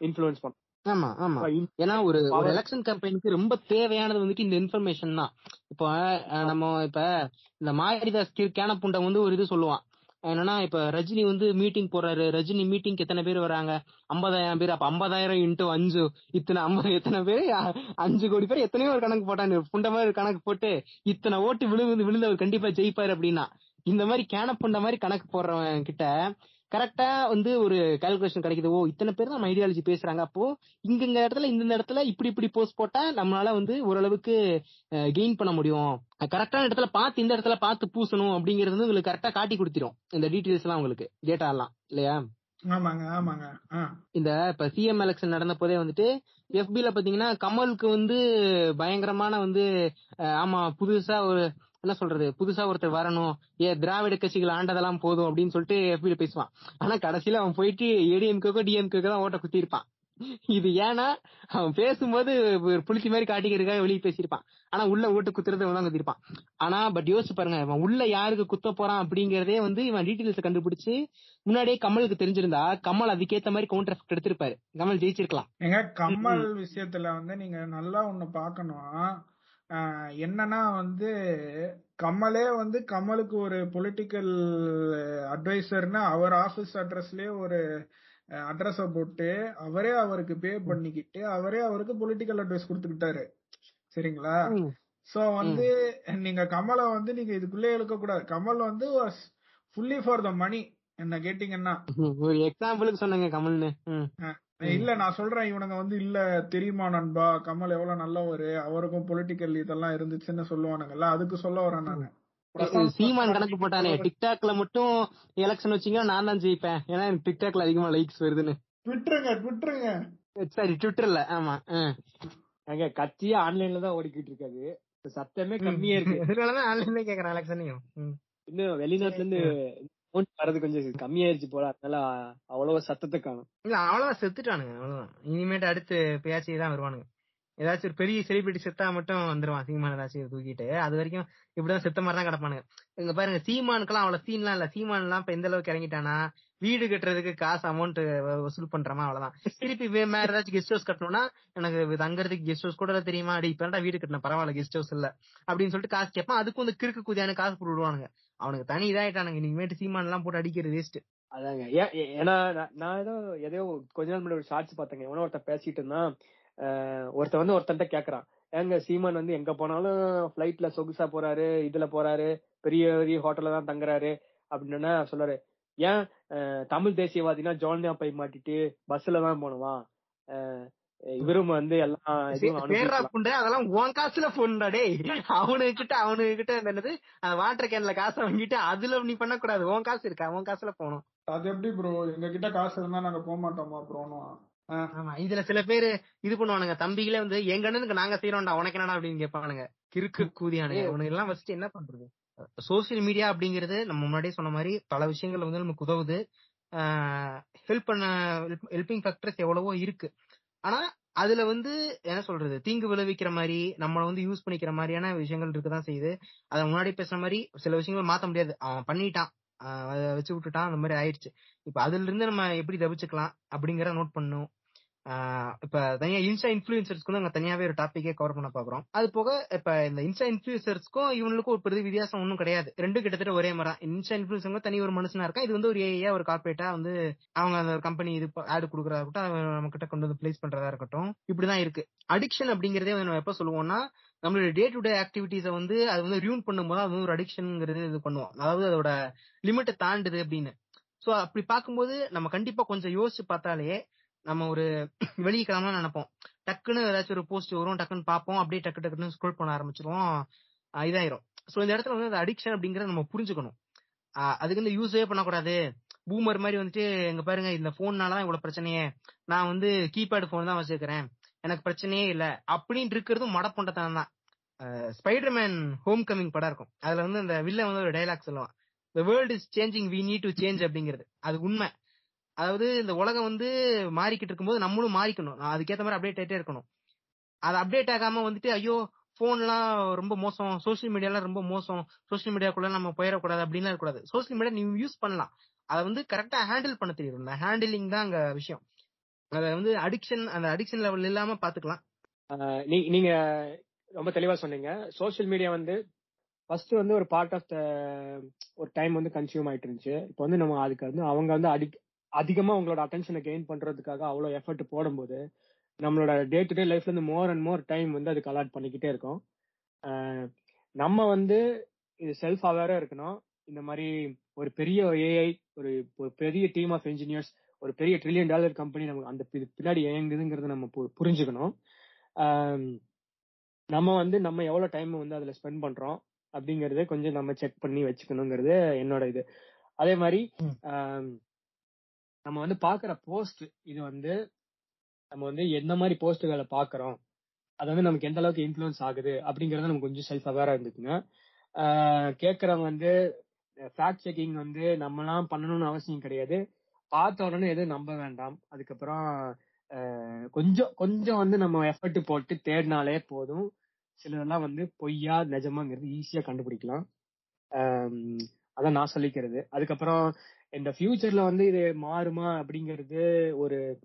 S3: இன்ஃபுளுன்ஸ் பண்ணலாம்
S1: ஆமா ஆமா. ஏன்னா ஒரு ஒரு எலெக்ஷன் கம்பெனிக்கு ரொம்ப தேவையானது வந்துட்டு இந்த இன்ஃபர்மேஷன் தான். இப்போ நம்ம இப்ப இந்த மாரிதாஸ் கி- கேனப்புண்டம் வந்து ஒரு இது சொல்லுவான். என்னன்னா இப்ப ரஜினி வந்து மீட்டிங் போறாரு. ரஜினி மீட்டிங்க்கு எத்தனை பேர் வராங்க? ஐம்பதாயிரம் பேர். அப்ப ஐம்பதாயிரம் இன்ட்டு அஞ்சு. இத்தனை ஐம்பது எத்தனை பேர்? அஞ்சு கோடி பேர். எத்தனையோ ஒரு கணக்கு போட்டாங்க. புண்ட மாதிரி கணக்கு போட்டு இத்தனை ஓட்டு விழுந்து விழுந்தவர் கண்டிப்பா ஜெயிப்பாரு அப்படின்னா. இந்த மாதிரி கேனப்புண்ட மாதிரி கணக்கு போடுறவன் கிட்ட கரெக்டா வந்து ஒரு கால்குலேஷன் கிடைக்குது. ஓ இத்தனை பேர் நம்ம ஐடியாலஜி பேசுறாங்க. அப்போ இங்க இந்த இடத்துல இந்த இடத்துல இப்படி இப்படி போஸ்ட் போட்டா நம்மளால வந்து ஓரளவுக்கு கெயின் பண்ண முடியும். கரெக்டான இடத்துல பார்த்து இந்த இடத்துல பார்த்து பூசணும் அப்படிங்கறது வந்து உங்களுக்கு கரெக்டா காட்டி கொடுத்துரும். இந்த டீடைல்ஸ் எல்லாம் உங்களுக்கு டேட்டா எல்லாம். இல்லையா?
S2: ஆமாங்க ஆமாங்க.
S1: இந்த இப்ப சிஎம் எலெக்ஷன் நடந்த போதே வந்துட்டு எஃபில பாத்தீங்கன்னா கமலுக்கு வந்து பயங்கரமான வந்து ஆமா புதுசா ஒரு என்ன சொல்றது? புதுசா ஒருத்தர் வரணும். ஏ திராவிட கட்சிகள் ஆண்டதெல்லாம் போதும் அப்படின்னு சொல்லிட்டு எஃபில பேசுவான். ஆனா கடைசியில அவன் போயிட்டு ஏடிஎம்கேக்கோ டிஎம்கேக்கோ தான் ஓட்ட குத்தி இருப்பான் இது ஏன்னா அவன் பேசும்போது புளிச்சி மாதிரி காட்டிக்கிறதுக்காக வெளியே பேசியிருப்பான். ஆனா உள்ள ஓட்டு குத்துறது அவன் தான் குத்திருப்பான் ஆனா பட் யோசிச்சு பாருங்க இவன் உள்ள யாருக்கு குத்த போறான் அப்படிங்கறதே வந்து இவன் டீடைல்ஸ் கண்டுபிடிச்சு முன்னாடியே கமலுக்கு தெரிஞ்சிருந்தா கமல் அதுக்கேத்த மாதிரி கவுண்டர் எஃபெக்ட் எடுத்திருப்பாரு. கமல் ஜெயிச்சிருக்கலாம்.
S2: ஏங்க கமல் விஷயத்துல வந்து நீங்க நல்லா ஒண்ணு பாக்கணும் என்னன்னா வந்து கமலே வந்து கமலுக்கு ஒரு பொலிட்டிக்கல் அட்வைசர்னு அவர் ஆபீஸ் அட்ரஸ்லயே ஒரு அட்ரஸ போட்டு அவரே அவருக்கு பே பண்ணிக்கிட்டு அவரே அவருக்கு பொலிட்டிக்கல் அட்வைஸ் கொடுத்துக்கிட்டாரு. சரிங்களா. சோ வந்து நீங்க கமலை வந்து நீங்க இதுக்குள்ளே இழுக்க கூடாது கமல் வந்து ஃபுல்லி ஃபார் த மணி என்ன கேட்டீங்கன்னா.
S1: ஒரு எக்ஸாம்பிளுக்கு சொன்னங்க கமல்னு.
S2: இல்ல நான் சொல்றேன் இவனுங்க வந்து இல்ல தெரியுமா நண்பா? கமல் எவ்வளவு நல்லவரு? அவருக்கும் பொலிட்டிக்கல் இதெல்லாம் இருந்துச்சுன்னு சொல்லுவானுங்கல்ல அதுக்கு சொல்ல வரேன் நானு.
S1: சீமான் கணக்கு போட்டானே. டிக்டாக்ல மட்டும் எலெக்ஷன் வச்சீங்கன்னா நான் தான் ஜெயிப்பேன். ஏன்னா எனக்கு டிக்டாக்ல அதிகமா லைக்ஸ் வருதுன்னு.
S2: ட்விட்டருங்க ட்விட்டருங்க
S1: சரி ட்விட்டர்ல ஆமா.
S3: அங்க கட்சியே ஆன்லைன்ல தான் ஓடிக்கிட்டு இருக்காது. சத்தமே கம்மியா இருக்கு. [LAUGHS]
S1: இதனாலதான் ஆன்லைன்ல கேக்குறேன் எலெக்ஷனையும்
S3: இன்னும் வெளிநாட்டுல இருந்து amount வர்றது கொஞ்சம் கம்மியாயிருச்சு போல அதனால அவ்வளவு சத்தத்தை காணும்.
S1: இல்ல அவ்வளவுதான் செத்துட்டானுங்க அவ்வளவுதான். இனிமேட்டு அடுத்து பேச்சு தான் வருவானுங்க. ஏதாச்சும் ஒரு பெரிய செலிபிரிட்டி செத்தா மட்டும் வந்துருவான் சீமான் ஏதாச்சும் தூக்கிட்டு. அது வரைக்கும் இப்படிதான் செத்த மாதிரி தான் கிடப்பானுங்க. இங்க பாருங்க சீமானுக்கெல்லாம் அவ்வளவு சீன்லாம் இல்ல. சீமான் எல்லாம் இப்ப எந்த அளவுக்கு இறங்கிட்டானா வீடு கட்டுறதுக்கு காசு அமௌண்ட் வசூல் பண்றமா அவ்வளவுதான். திருப்பி வேற ஏதாச்சும் கெஸ்ட் ஹவுஸ் கட்டணும்னா எனக்கு இது தங்கறதுக்கு கெஸ்ட் ஹவுஸ் கூட தெரியுமா? அடி இப்ப வீடு கட்டின பரவாயில்ல கெஸ்ட் ஹவுஸ் இல்ல. அப்படின்னு சொல்லிட்டு காசு கேட்பான் அதுக்கும் வந்து கிறுக்கு குதியான காசு போட்டு விடுவானுங்க. அவனுக்கு தனி இதாயிட்டானுங்க. இனிமேட்டு சீமான் எல்லாம் போட்டு அடிக்கிறது வேஸ்ட்
S3: அதாங்க. ஏன் ஏன்னா நான்- நான் ஏதோ எதையோ கொஞ்ச நாள் முன்னாடி ஒரு ஷார்ட்ஸ் பார்த்தேங்க. எவனோ ஒருத்தன் பேசிட்டு இருந்தான். ஒருத்தன் வந்து ஒருத்தன்ட்ட கேக்குறான். ஏங்க சீமான் வந்து எங்க போனாலும் பிளைட்ல சொகுசா போறாரு இதுல போறாரு பெரிய பெரிய ஹோட்டல்ல தான் தங்குறாரு அப்படின்னு சொல்றாரு. ஏன் ஆஹ் தமிழ் தேசியவாதினா ஜோன்யா போய் மாட்டிட்டு பஸ்ல தான் போனவான். ஆஹ் இவரும் வந்து எல்லாம்
S1: அதெல்லாம் உன் காசுல போன்டா டேய். அவனுக்கிட்ட அவனுக்கிட்ட என்னது அந்த வாட்டர் கேன்ல காசை வாங்கிட்டு அதுல நீ பண்ணக்கூடாது. உன் காசு இருக்கா? உன் காசுல போகணும்.
S2: அது எப்படி ப்ரோ எங்க கிட்ட காசு இருந்தா நாங்க போக மாட்டோமா ப்ரோனும்
S1: ஆமா இதுல சில பேரு இது பண்ணுவானுங்க. தம்பிகளே வந்து எங்க அண்ணனுக்கு நாங்க செய்யறோம்டா உனக்கு என்னடா? அப்படின்னு கேட்பானுங்க. கிறுக்கு கூதியானுங்க. அவனுக்கு எல்லாம் ஃபர்ஸ்ட் என்ன பண்றது? சோசியல் மீடியா அப்படிங்கிறது நம்ம முன்னாடியே சொன்ன மாதிரி பல விஷயங்கள் வந்து நமக்கு உதவுது. ஹெல்ப் பண்ண ஹெல்பிங் ஃபேக்டர்ஸ் எவ்வளவோ இருக்கு. ஆனா அதுல வந்து என்ன சொல்றது? தீங்கு விளைவிக்கிற மாதிரி நம்மள வந்து யூஸ் பண்ணிக்கிற மாதிரியான விஷயங்கள் இருக்குதான் செய்யுது. அதை முன்னாடி பேசுற மாதிரி சில விஷயங்கள் மாத்த முடியாது. அவன் பண்ணிட்டான். அதை வச்சு விட்டுட்டான். அந்த மாதிரி ஆயிடுச்சு. இப்ப அதுல இருந்து நம்ம எப்படி தவிச்சுக்கலாம் அப்படிங்கிற நோட் பண்ணும் இப்ப தனியா இன்ஸ்டா இன்ஃபுளுசர்ஸ்க்கு நாங்க தனியாவே ஒரு டாபிக்கே கவர் பண்ண பாக்குறோம். அது போக இப்ப இந்த இன்ஸ்டா இன்ஃபுளுசர்ஸ்க்கும் இவனுக்கும் ஒரு பெரிய வித்தியாசம் ஒன்றும் கிடையாது. ரெண்டும் கிட்டத்தட்ட ஒரே மாதிரி இன்ஸ்டா இன்ஃபுளுசங்க தனி ஒரு மனுஷனா இருக்கா இது வந்து ஒரு ஏஐயா ஒரு கார்பரேட்டா வந்து அவங்க அந்த கம்பெனி இது ஆடு கொடுக்கறதா இருக்கட்டும் நம்ம கிட்ட கொண்டு வந்து பிளேஸ் பண்றதா இருக்கட்டும் இப்படிதான் இருக்கு. அடிக்ஷன் அப்படிங்கறதே வந்து நம்ம எப்ப சொல்லுவோம்னா நம்மளுடைய டே டு டே ஆக்டிவிட்டிஸை வந்து அது வந்து ரியூன் பண்ணும்போது அது வந்து ஒரு அடிக்ஷன்ங்கிறது இது பண்ணுவோம். அதாவது அதோட லிமிட்டை தாண்டுது அப்படின்னு. சோ அப்படி பார்க்கும்போது நம்ம கண்டிப்பா கொஞ்சம் யோசிச்சு பார்த்தாலே நம்ம ஒரு [CLEARS THROAT] வெளியே கிளம்பலாம் நினைப்போம். டக்குன்னு ஏதாச்சும் ஒரு போஸ்ட் வரும் டக்குன்னு பார்ப்போம். அப்படியே டக்கு டக்குன்னு ஸ்க்ரோல் பண்ண ஆரம்பிச்சிருவோம். இதாயிரும். சோ இந்த இடத்துல வந்து அடிக்ஷன் அப்படிங்கறத நம்ம புரிஞ்சுக்கணும். அதுக்கு வந்து யூஸே பண்ணக்கூடாது. பூமர் மாதிரி வந்துட்டு எங்க பாருங்க இந்த போன்னாலதான் இவ்வளவு பிரச்சனையே. நான் வந்து கீபேட் போன் தான் வச்சிருக்கிறேன். எனக்கு பிரச்சனையே இல்ல. அப்படின்னு இருக்கிறதும் மடப்பொண்டத்தனம் தான். ஸ்பைடர்மேன் ஹோம் கமிங் படம் இருக்கும். அதுல வந்து அந்த வில்ல வந்து ஒரு டைலாக் சொல்லுவான். The world is changing we need to change அப்படிங்கிறது. அது உண்மை. அதாவது இந்த உலகம் வந்து மாறிக்கிட்டு இருக்கும்போது நம்மளும் மாறிக்கணும். நான் மாதிரி அப்டேட் ஆகிட்டே இருக்கணும். அது அப்டேட் ஆகாம வந்துட்டு ஐயோ போன்லாம் ரொம்ப மோசம் சோஷியல் மீடியாலாம் ரொம்ப மோசம் சோஷியல் மீடியாக்குள்ள நம்ம போயிடக்கூடாது அப்படின்லாம் இருக்கக்கூடாது. சோஷியல் மீடியா நீ யூஸ் பண்ணலாம். அதை வந்து கரெக்டா ஹேண்டில் பண்ண தெரியும். இந்த ஹேண்டிலிங் தான் அங்க விஷயம். அதை வந்து அடிக்ஷன் அந்த அடிக்ஷன் லெவல் இல்லாம பாத்துக்கலாம்.
S3: நீ- நீங்க ரொம்ப தெளிவா சொன்னீங்க. சோஷியல் மீடியா வந்து ஃபர்ஸ்ட் வந்து ஒரு பார்ட் ஆஃப் த ஒரு டைம் வந்து கன்சியூம் ஆயிட்டு இருந்துச்சு. இப்போ வந்து நம்ம அதுக்கு வந்து அவங்க வந்து அடிக் அதிகமா உங்களோட அட்டென்ஷனை கெயின் பண்றதுக்காக அவ்வளவு எஃபர்ட் போடும்போது நம்மளோட டே டு டே லைஃப்ல இருந்து மோர் அண்ட் மோர் டைம் வந்து அதுக்கு அலாட் பண்ணிக்கிட்டே இருக்கோம். நம்ம வந்து இது செல்ஃப் அவேரா இருக்கணும். இந்த மாதிரி ஒரு பெரிய ஏஐ ஒரு ஒரு பெரிய டீம் ஆஃப் இன்ஜினியர்ஸ் ஒரு பெரிய ட்ரில்லியன் டாலர் கம்பெனி நமக்கு அந்த பின்னாடி இயங்குதுங்கிறத நம்ம புரிஞ்சுக்கணும். நம்ம வந்து நம்ம எவ்வளவு டைம் வந்து அதுல ஸ்பெண்ட் பண்றோம் அப்படிங்கறத கொஞ்சம் நம்ம செக் பண்ணி வச்சுக்கணுங்கிறது என்னோட இது. அதே மாதிரி நம்ம வந்து பாக்குற போஸ்ட் இது வந்து நம்ம வந்து எந்த மாதிரி போஸ்ட்டுகளை பாக்குறோம் அது வந்து நமக்கு எந்த அளவுக்கு இன்ஃபுளுன்ஸ் ஆகுது அப்படிங்கறத நம்ம கொஞ்சம் செல்ஃப் அவேரா இருந்துக்குங்க. கேக்குறவங்க வந்து ஃபேக்ட் செக்கிங் வந்து நம்மலாம் பண்ணணும்னு அவசியம் கிடையாது. பார்த்த உடனே எதுவும் நம்ப வேண்டாம். அதுக்கப்புறம் கொஞ்சம் கொஞ்சம் வந்து நம்ம எஃபர்ட் போட்டு தேடினாலே போதும். சிலதெல்லாம் வந்து பொய்யா நிஜமாங்கிறது ஈஸியா கண்டுபிடிக்கலாம். அதான் நான் சொல்லிக்கிறது. அதுக்கப்புறம் இந்த ஃபியூச்சர்ல வந்து இது மாறுமா அப்படிங்கிறது ஒரு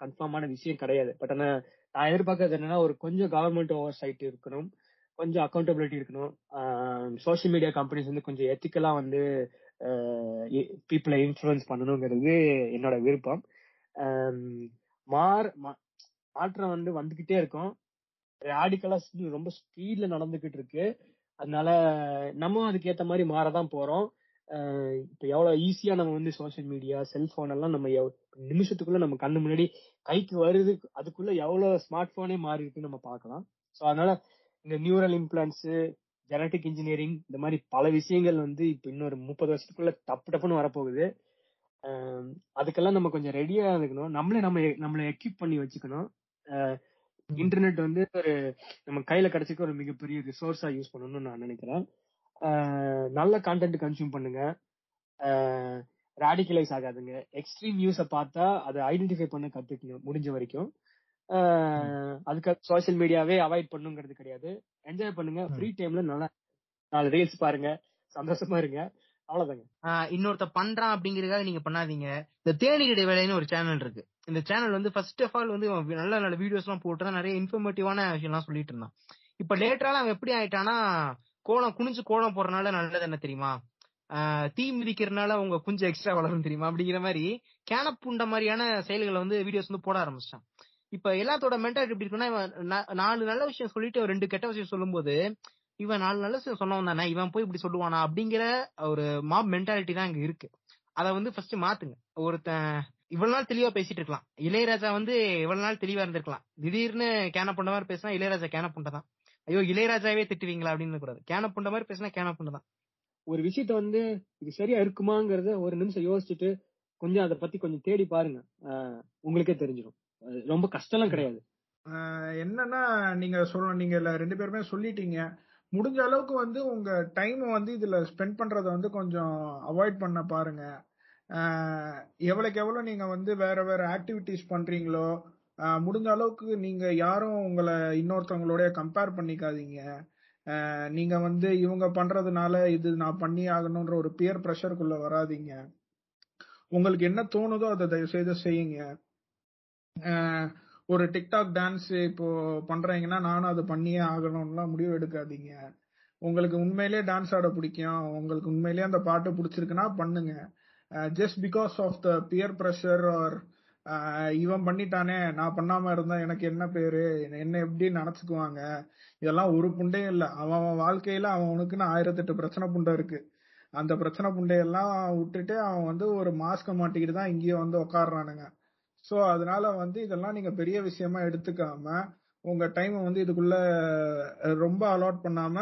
S3: கன்ஃபார்மான விஷயம் கிடையாது. பட் ஆனா நான் எதிர்பார்க்கறது என்னன்னா ஒரு கொஞ்சம் கவர்மெண்ட் ஓவர் சைட் இருக்கணும். கொஞ்சம் அக்கௌண்டபிலிட்டி இருக்கணும். சோஷியல் மீடியா கம்பெனிஸ் வந்து கொஞ்சம் எத்திக்கலா வந்து பீப்புளை இன்ஃபுளுன்ஸ் பண்ணணுங்கிறது என்னோட விருப்பம். மார் மா- மாற்றம் வந்து வந்துகிட்டே இருக்கும். ராடிக்கலா ரொம்ப ஸ்பீட்ல நடந்துகிட்டு இருக்கு. அதனால நம்ம அதுக்கு ஏத்த மாதிரி மாறதான் போறோம். இப்ப எவ்வளவு ஈஸியா நம்ம வந்து சோஷியல் மீடியா செல்போன் எல்லாம் நம்ம எவ்- நிமிஷத்துக்குள்ள நம்ம கண்ணு முன்னாடி கைக்கு வருது அதுக்குள்ள எவ்வளவு ஸ்மார்ட் போனே மாறி இருக்குன்னு நம்ம பார்க்கலாம். சோ அதனால இந்த நியூரல் இம்ப்ளான்ஸ் ஜெனட்டிக் இன்ஜினியரிங் இந்த மாதிரி பல விஷயங்கள் வந்து இப்ப இன்னொரு முப்பது வருஷத்துக்குள்ள டப்பு டப்புன்னு வரப்போகுது. அதுக்கெல்லாம் நம்ம கொஞ்சம் ரெடியா இருக்கணும். நம்மளே நம்ம நம்மளை எக்யூப் பண்ணி வச்சுக்கணும். இன்டர்நெட் வந்து ஒரு நம்ம கையில கிடைச்சிக்க ஒரு மிகப்பெரிய ரிசோர்ஸா யூஸ் பண்ணணும்னு நான் நினைக்கிறேன். நல்ல கண்டென்ட் கன்சியூம் பண்ணுங்க. ராடிகலைஸ் ஆகாதுங்க. எக்ஸ்ட்ரீம் நியூஸை பார்த்தா அதை ஐடென்டிஃபை பண்ண கத்துக்கணும் முடிஞ்ச வரைக்கும். அதுக்கு சோஷியல் மீடியாவே அவாய்ட் பண்ணுங்கிறது கிடையாது. என்ஜாய் பண்ணுங்க. ஃப்ரீ டைம்ல நல்லா நாலு ரீல்ஸ் பாருங்க. சந்தோஷமா இருங்க. அவ்வளவுதாங்க.
S1: இன்னொருத்த பண்றான் அப்படிங்கறதுக்காக நீங்க பண்ணாதீங்க. இந்த தேநீர் இடைவேளைன்னு ஒரு சேனல் இருக்கு. இந்த சேனல் வந்து ஃபர்ஸ்ட் ஆஃப் ஆல் வந்து நல்ல நல்ல வீடியோஸ் எல்லாம் போட்டு நிறைய இன்ஃபர்மேட்டிவான விஷயம்லாம் சொல்லிட்டு இருந்தான். இப்ப லேட்டரால அவன் எப்படி ஆயிட்டானா கோலம் குனிஞ்சு கோலம் போறதுனால நல்லது என்ன தெரியுமா? தீ மிதிக்கிறதுனால உங்க குஞ்சு எக்ஸ்ட்ரா வளரும் தெரியுமா? அப்படிங்கிற மாதிரி கேனப்புண்ட மாதிரியான செயல்களை வந்து வீடியோஸ் வந்து போட ஆரம்பிச்சிட்டான். இப்ப எல்லாத்தோட மென்டாலிட்டி எப்படி இருக்குன்னா இவன் நாலு நல்ல விஷயம் சொல்லிட்டு ரெண்டு கெட்ட விஷயம் சொல்லும்போது இவன் நாலு நல்ல விஷயம் சொன்னவன் தானே இவன் போய் இப்படி சொல்லுவானா? அப்படிங்கிற ஒரு மாப் மென்டாலிட்டி தான் இங்க இருக்கு. அதை வந்து ஃபர்ஸ்ட் மாத்துங்க. ஒருத்தன் இவ்வளவு நாள் தெளிவா பேசிட்டு இருக்கலாம். இளையராஜா வந்து இவ்வளவு நாள் தெளிவா இருந்திருக்கலாம். திடீர்னு கேன புண்ட மாதிரி பேசினா இளையராஜா கேன புண்ட தான். ஐயோ இளையராஜாவே திட்டுவீங்களா அப்படின்னு கூடாது கேன புண்ட மாதிரி பேசினா கேன புண்ட தான்.
S3: ஒரு விஷயத்த வந்து இது சரியா இருக்குமாங்கிறத ஒரு நிமிஷம் யோசிச்சுட்டு கொஞ்சம் அதை பத்தி கொஞ்சம் தேடி பாருங்க. உங்களுக்கே தெரிஞ்சிடும் அது ரொம்ப கஷ்டம்லாம் கிடையாது.
S2: என்னன்னா நீங்க சொல்ல நீங்க ரெண்டு பேருமே சொல்லிட்டீங்க. முடிஞ்ச அளவுக்கு வந்து உங்க டைம் வந்து இதுல ஸ்பெண்ட் பண்றத வந்து கொஞ்சம் அவாய்ட் பண்ண பாருங்க. எவ்வளோக்கு எவ்வளவுக்கு எவ்வளவு நீங்க வந்து வேற வேற ஆக்டிவிட்டிஸ் பண்றீங்களோ முடிஞ்ச அளவுக்கு நீங்க யாரும் உங்களை இன்னொருத்தவங்களோட கம்பேர் பண்ணிக்காதீங்க. நீங்க வந்து இவங்க பண்றதுனால இது நான் பண்ணி ஆகணும்ன்ற ஒரு பியர் ப்ரெஷருக்குள்ள வராதீங்க. உங்களுக்கு என்ன தோணுதோ அதை தயவு செய்து செய்யுங்க ஒரு டிக்டாக் டான்ஸ் இப்போ பண்றீங்கன்னா நானும் அதை பண்ணியே ஆகணும்லாம் முடிவு எடுக்காதீங்க. உங்களுக்கு உண்மையிலேயே டான்ஸ் ஆட பிடிக்கும். உங்களுக்கு உண்மையிலேயே அந்த பாட்டு பிடிச்சிருக்குன்னா பண்ணுங்க. Just because of the peer pressure or இவன் பண்ணிட்டானே நான் பண்ணாம இருந்தா எனக்கு என்ன பேரு என்ன எப்படி நினைச்சுக்குவாங்க இதெல்லாம் ஒரு புண்டையும் இல்ல. அவன் அவன் வாழ்க்கையில அவனுக்குன்னு ஆயிரத்தெட்டு பிரச்சனை புண்டை இருக்கு. அந்த பிரச்சனை புண்டையெல்லாம் விட்டுட்டு அவன் வந்து ஒரு மாஸ்க மாட்டிக்கிட்டு தான் இங்கேயே வந்து உக்காடுறானுங்க ஸோ அதனால வந்து இதெல்லாம் நீங்க பெரிய விஷயமா எடுத்துக்காம உங்க டைமை வந்து இதுக்குள்ள ரொம்ப அலாட் பண்ணாம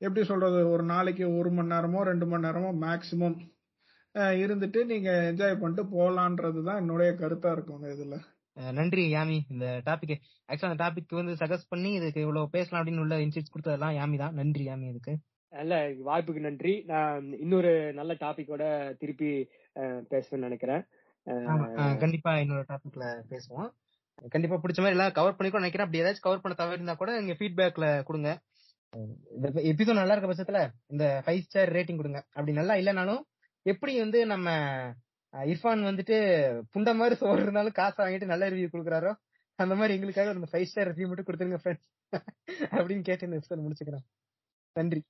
S2: எப்படி சொல்றது ஒரு நாளைக்கு ஒரு மணி நேரமோ ரெண்டு மணி நேரமோ மேக்சிமம் இருந்துட்டு நீங்க என்ஜாய் பண்ணிட்டு போலான்றது தான் என்னுடைய கருத்தா இருக்கும் இதுல.
S1: நன்றி யாமி. இந்த டாபிக் ஆக்சுவலா அந்த டாபிக் வந்து சஜஸ்ட் பண்ணி இதுக்கு இவ்வளவு பேசலாம் அப்படின்னு உள்ள இன்சிட்ஸ் கொடுத்ததெல்லாம் யாமி தான். நன்றி யாமி இதுக்கு.
S3: நல்ல வாய்ப்புக்கு நன்றி. நான் இன்னொரு நல்ல டாபிக்கோட திருப்பி பேசுவேன்னு நினைக்கிறேன்.
S1: கண்டிப்பா இன்னொரு டாபிக்ல பேசுவோம். கண்டிப்பா பிடிச்ச மாதிரி எல்லாம் கவர் பண்ணிக்கோ நினைக்கிறேன். அப்படி ஏதாச்சும் கவர் பண்ண தவிர இருந்தா கூட எங்க ஃபீட்பேக்ல கொடுங்க. இந்த எபிசோட் நல்லா இருக்க பட்சத்துல இந்த ஃபைவ் ஸ்டார் ரேட்டிங் கொடுங்க. அப்படி நல்லா இல்லைனாலும் எப்படி வந்து நம்ம இர்ஃபான் வந்துட்டு புண்ட மாதிரி சோறு இருந்தாலும் காசு வாங்கிட்டு நல்ல ரிவ்யூ கொடுக்குறாரோ அந்த மாதிரி எங்களுக்காக ஒரு ஃபைவ் ஸ்டார் ரிவ்யூ மட்டும் கொடுத்துருங்க ஃப்ரெண்ட்ஸ் அப்படின்னு கேட்டு இந்த எபிசோட் முடிச்சுக்கிறேன் நன்றி.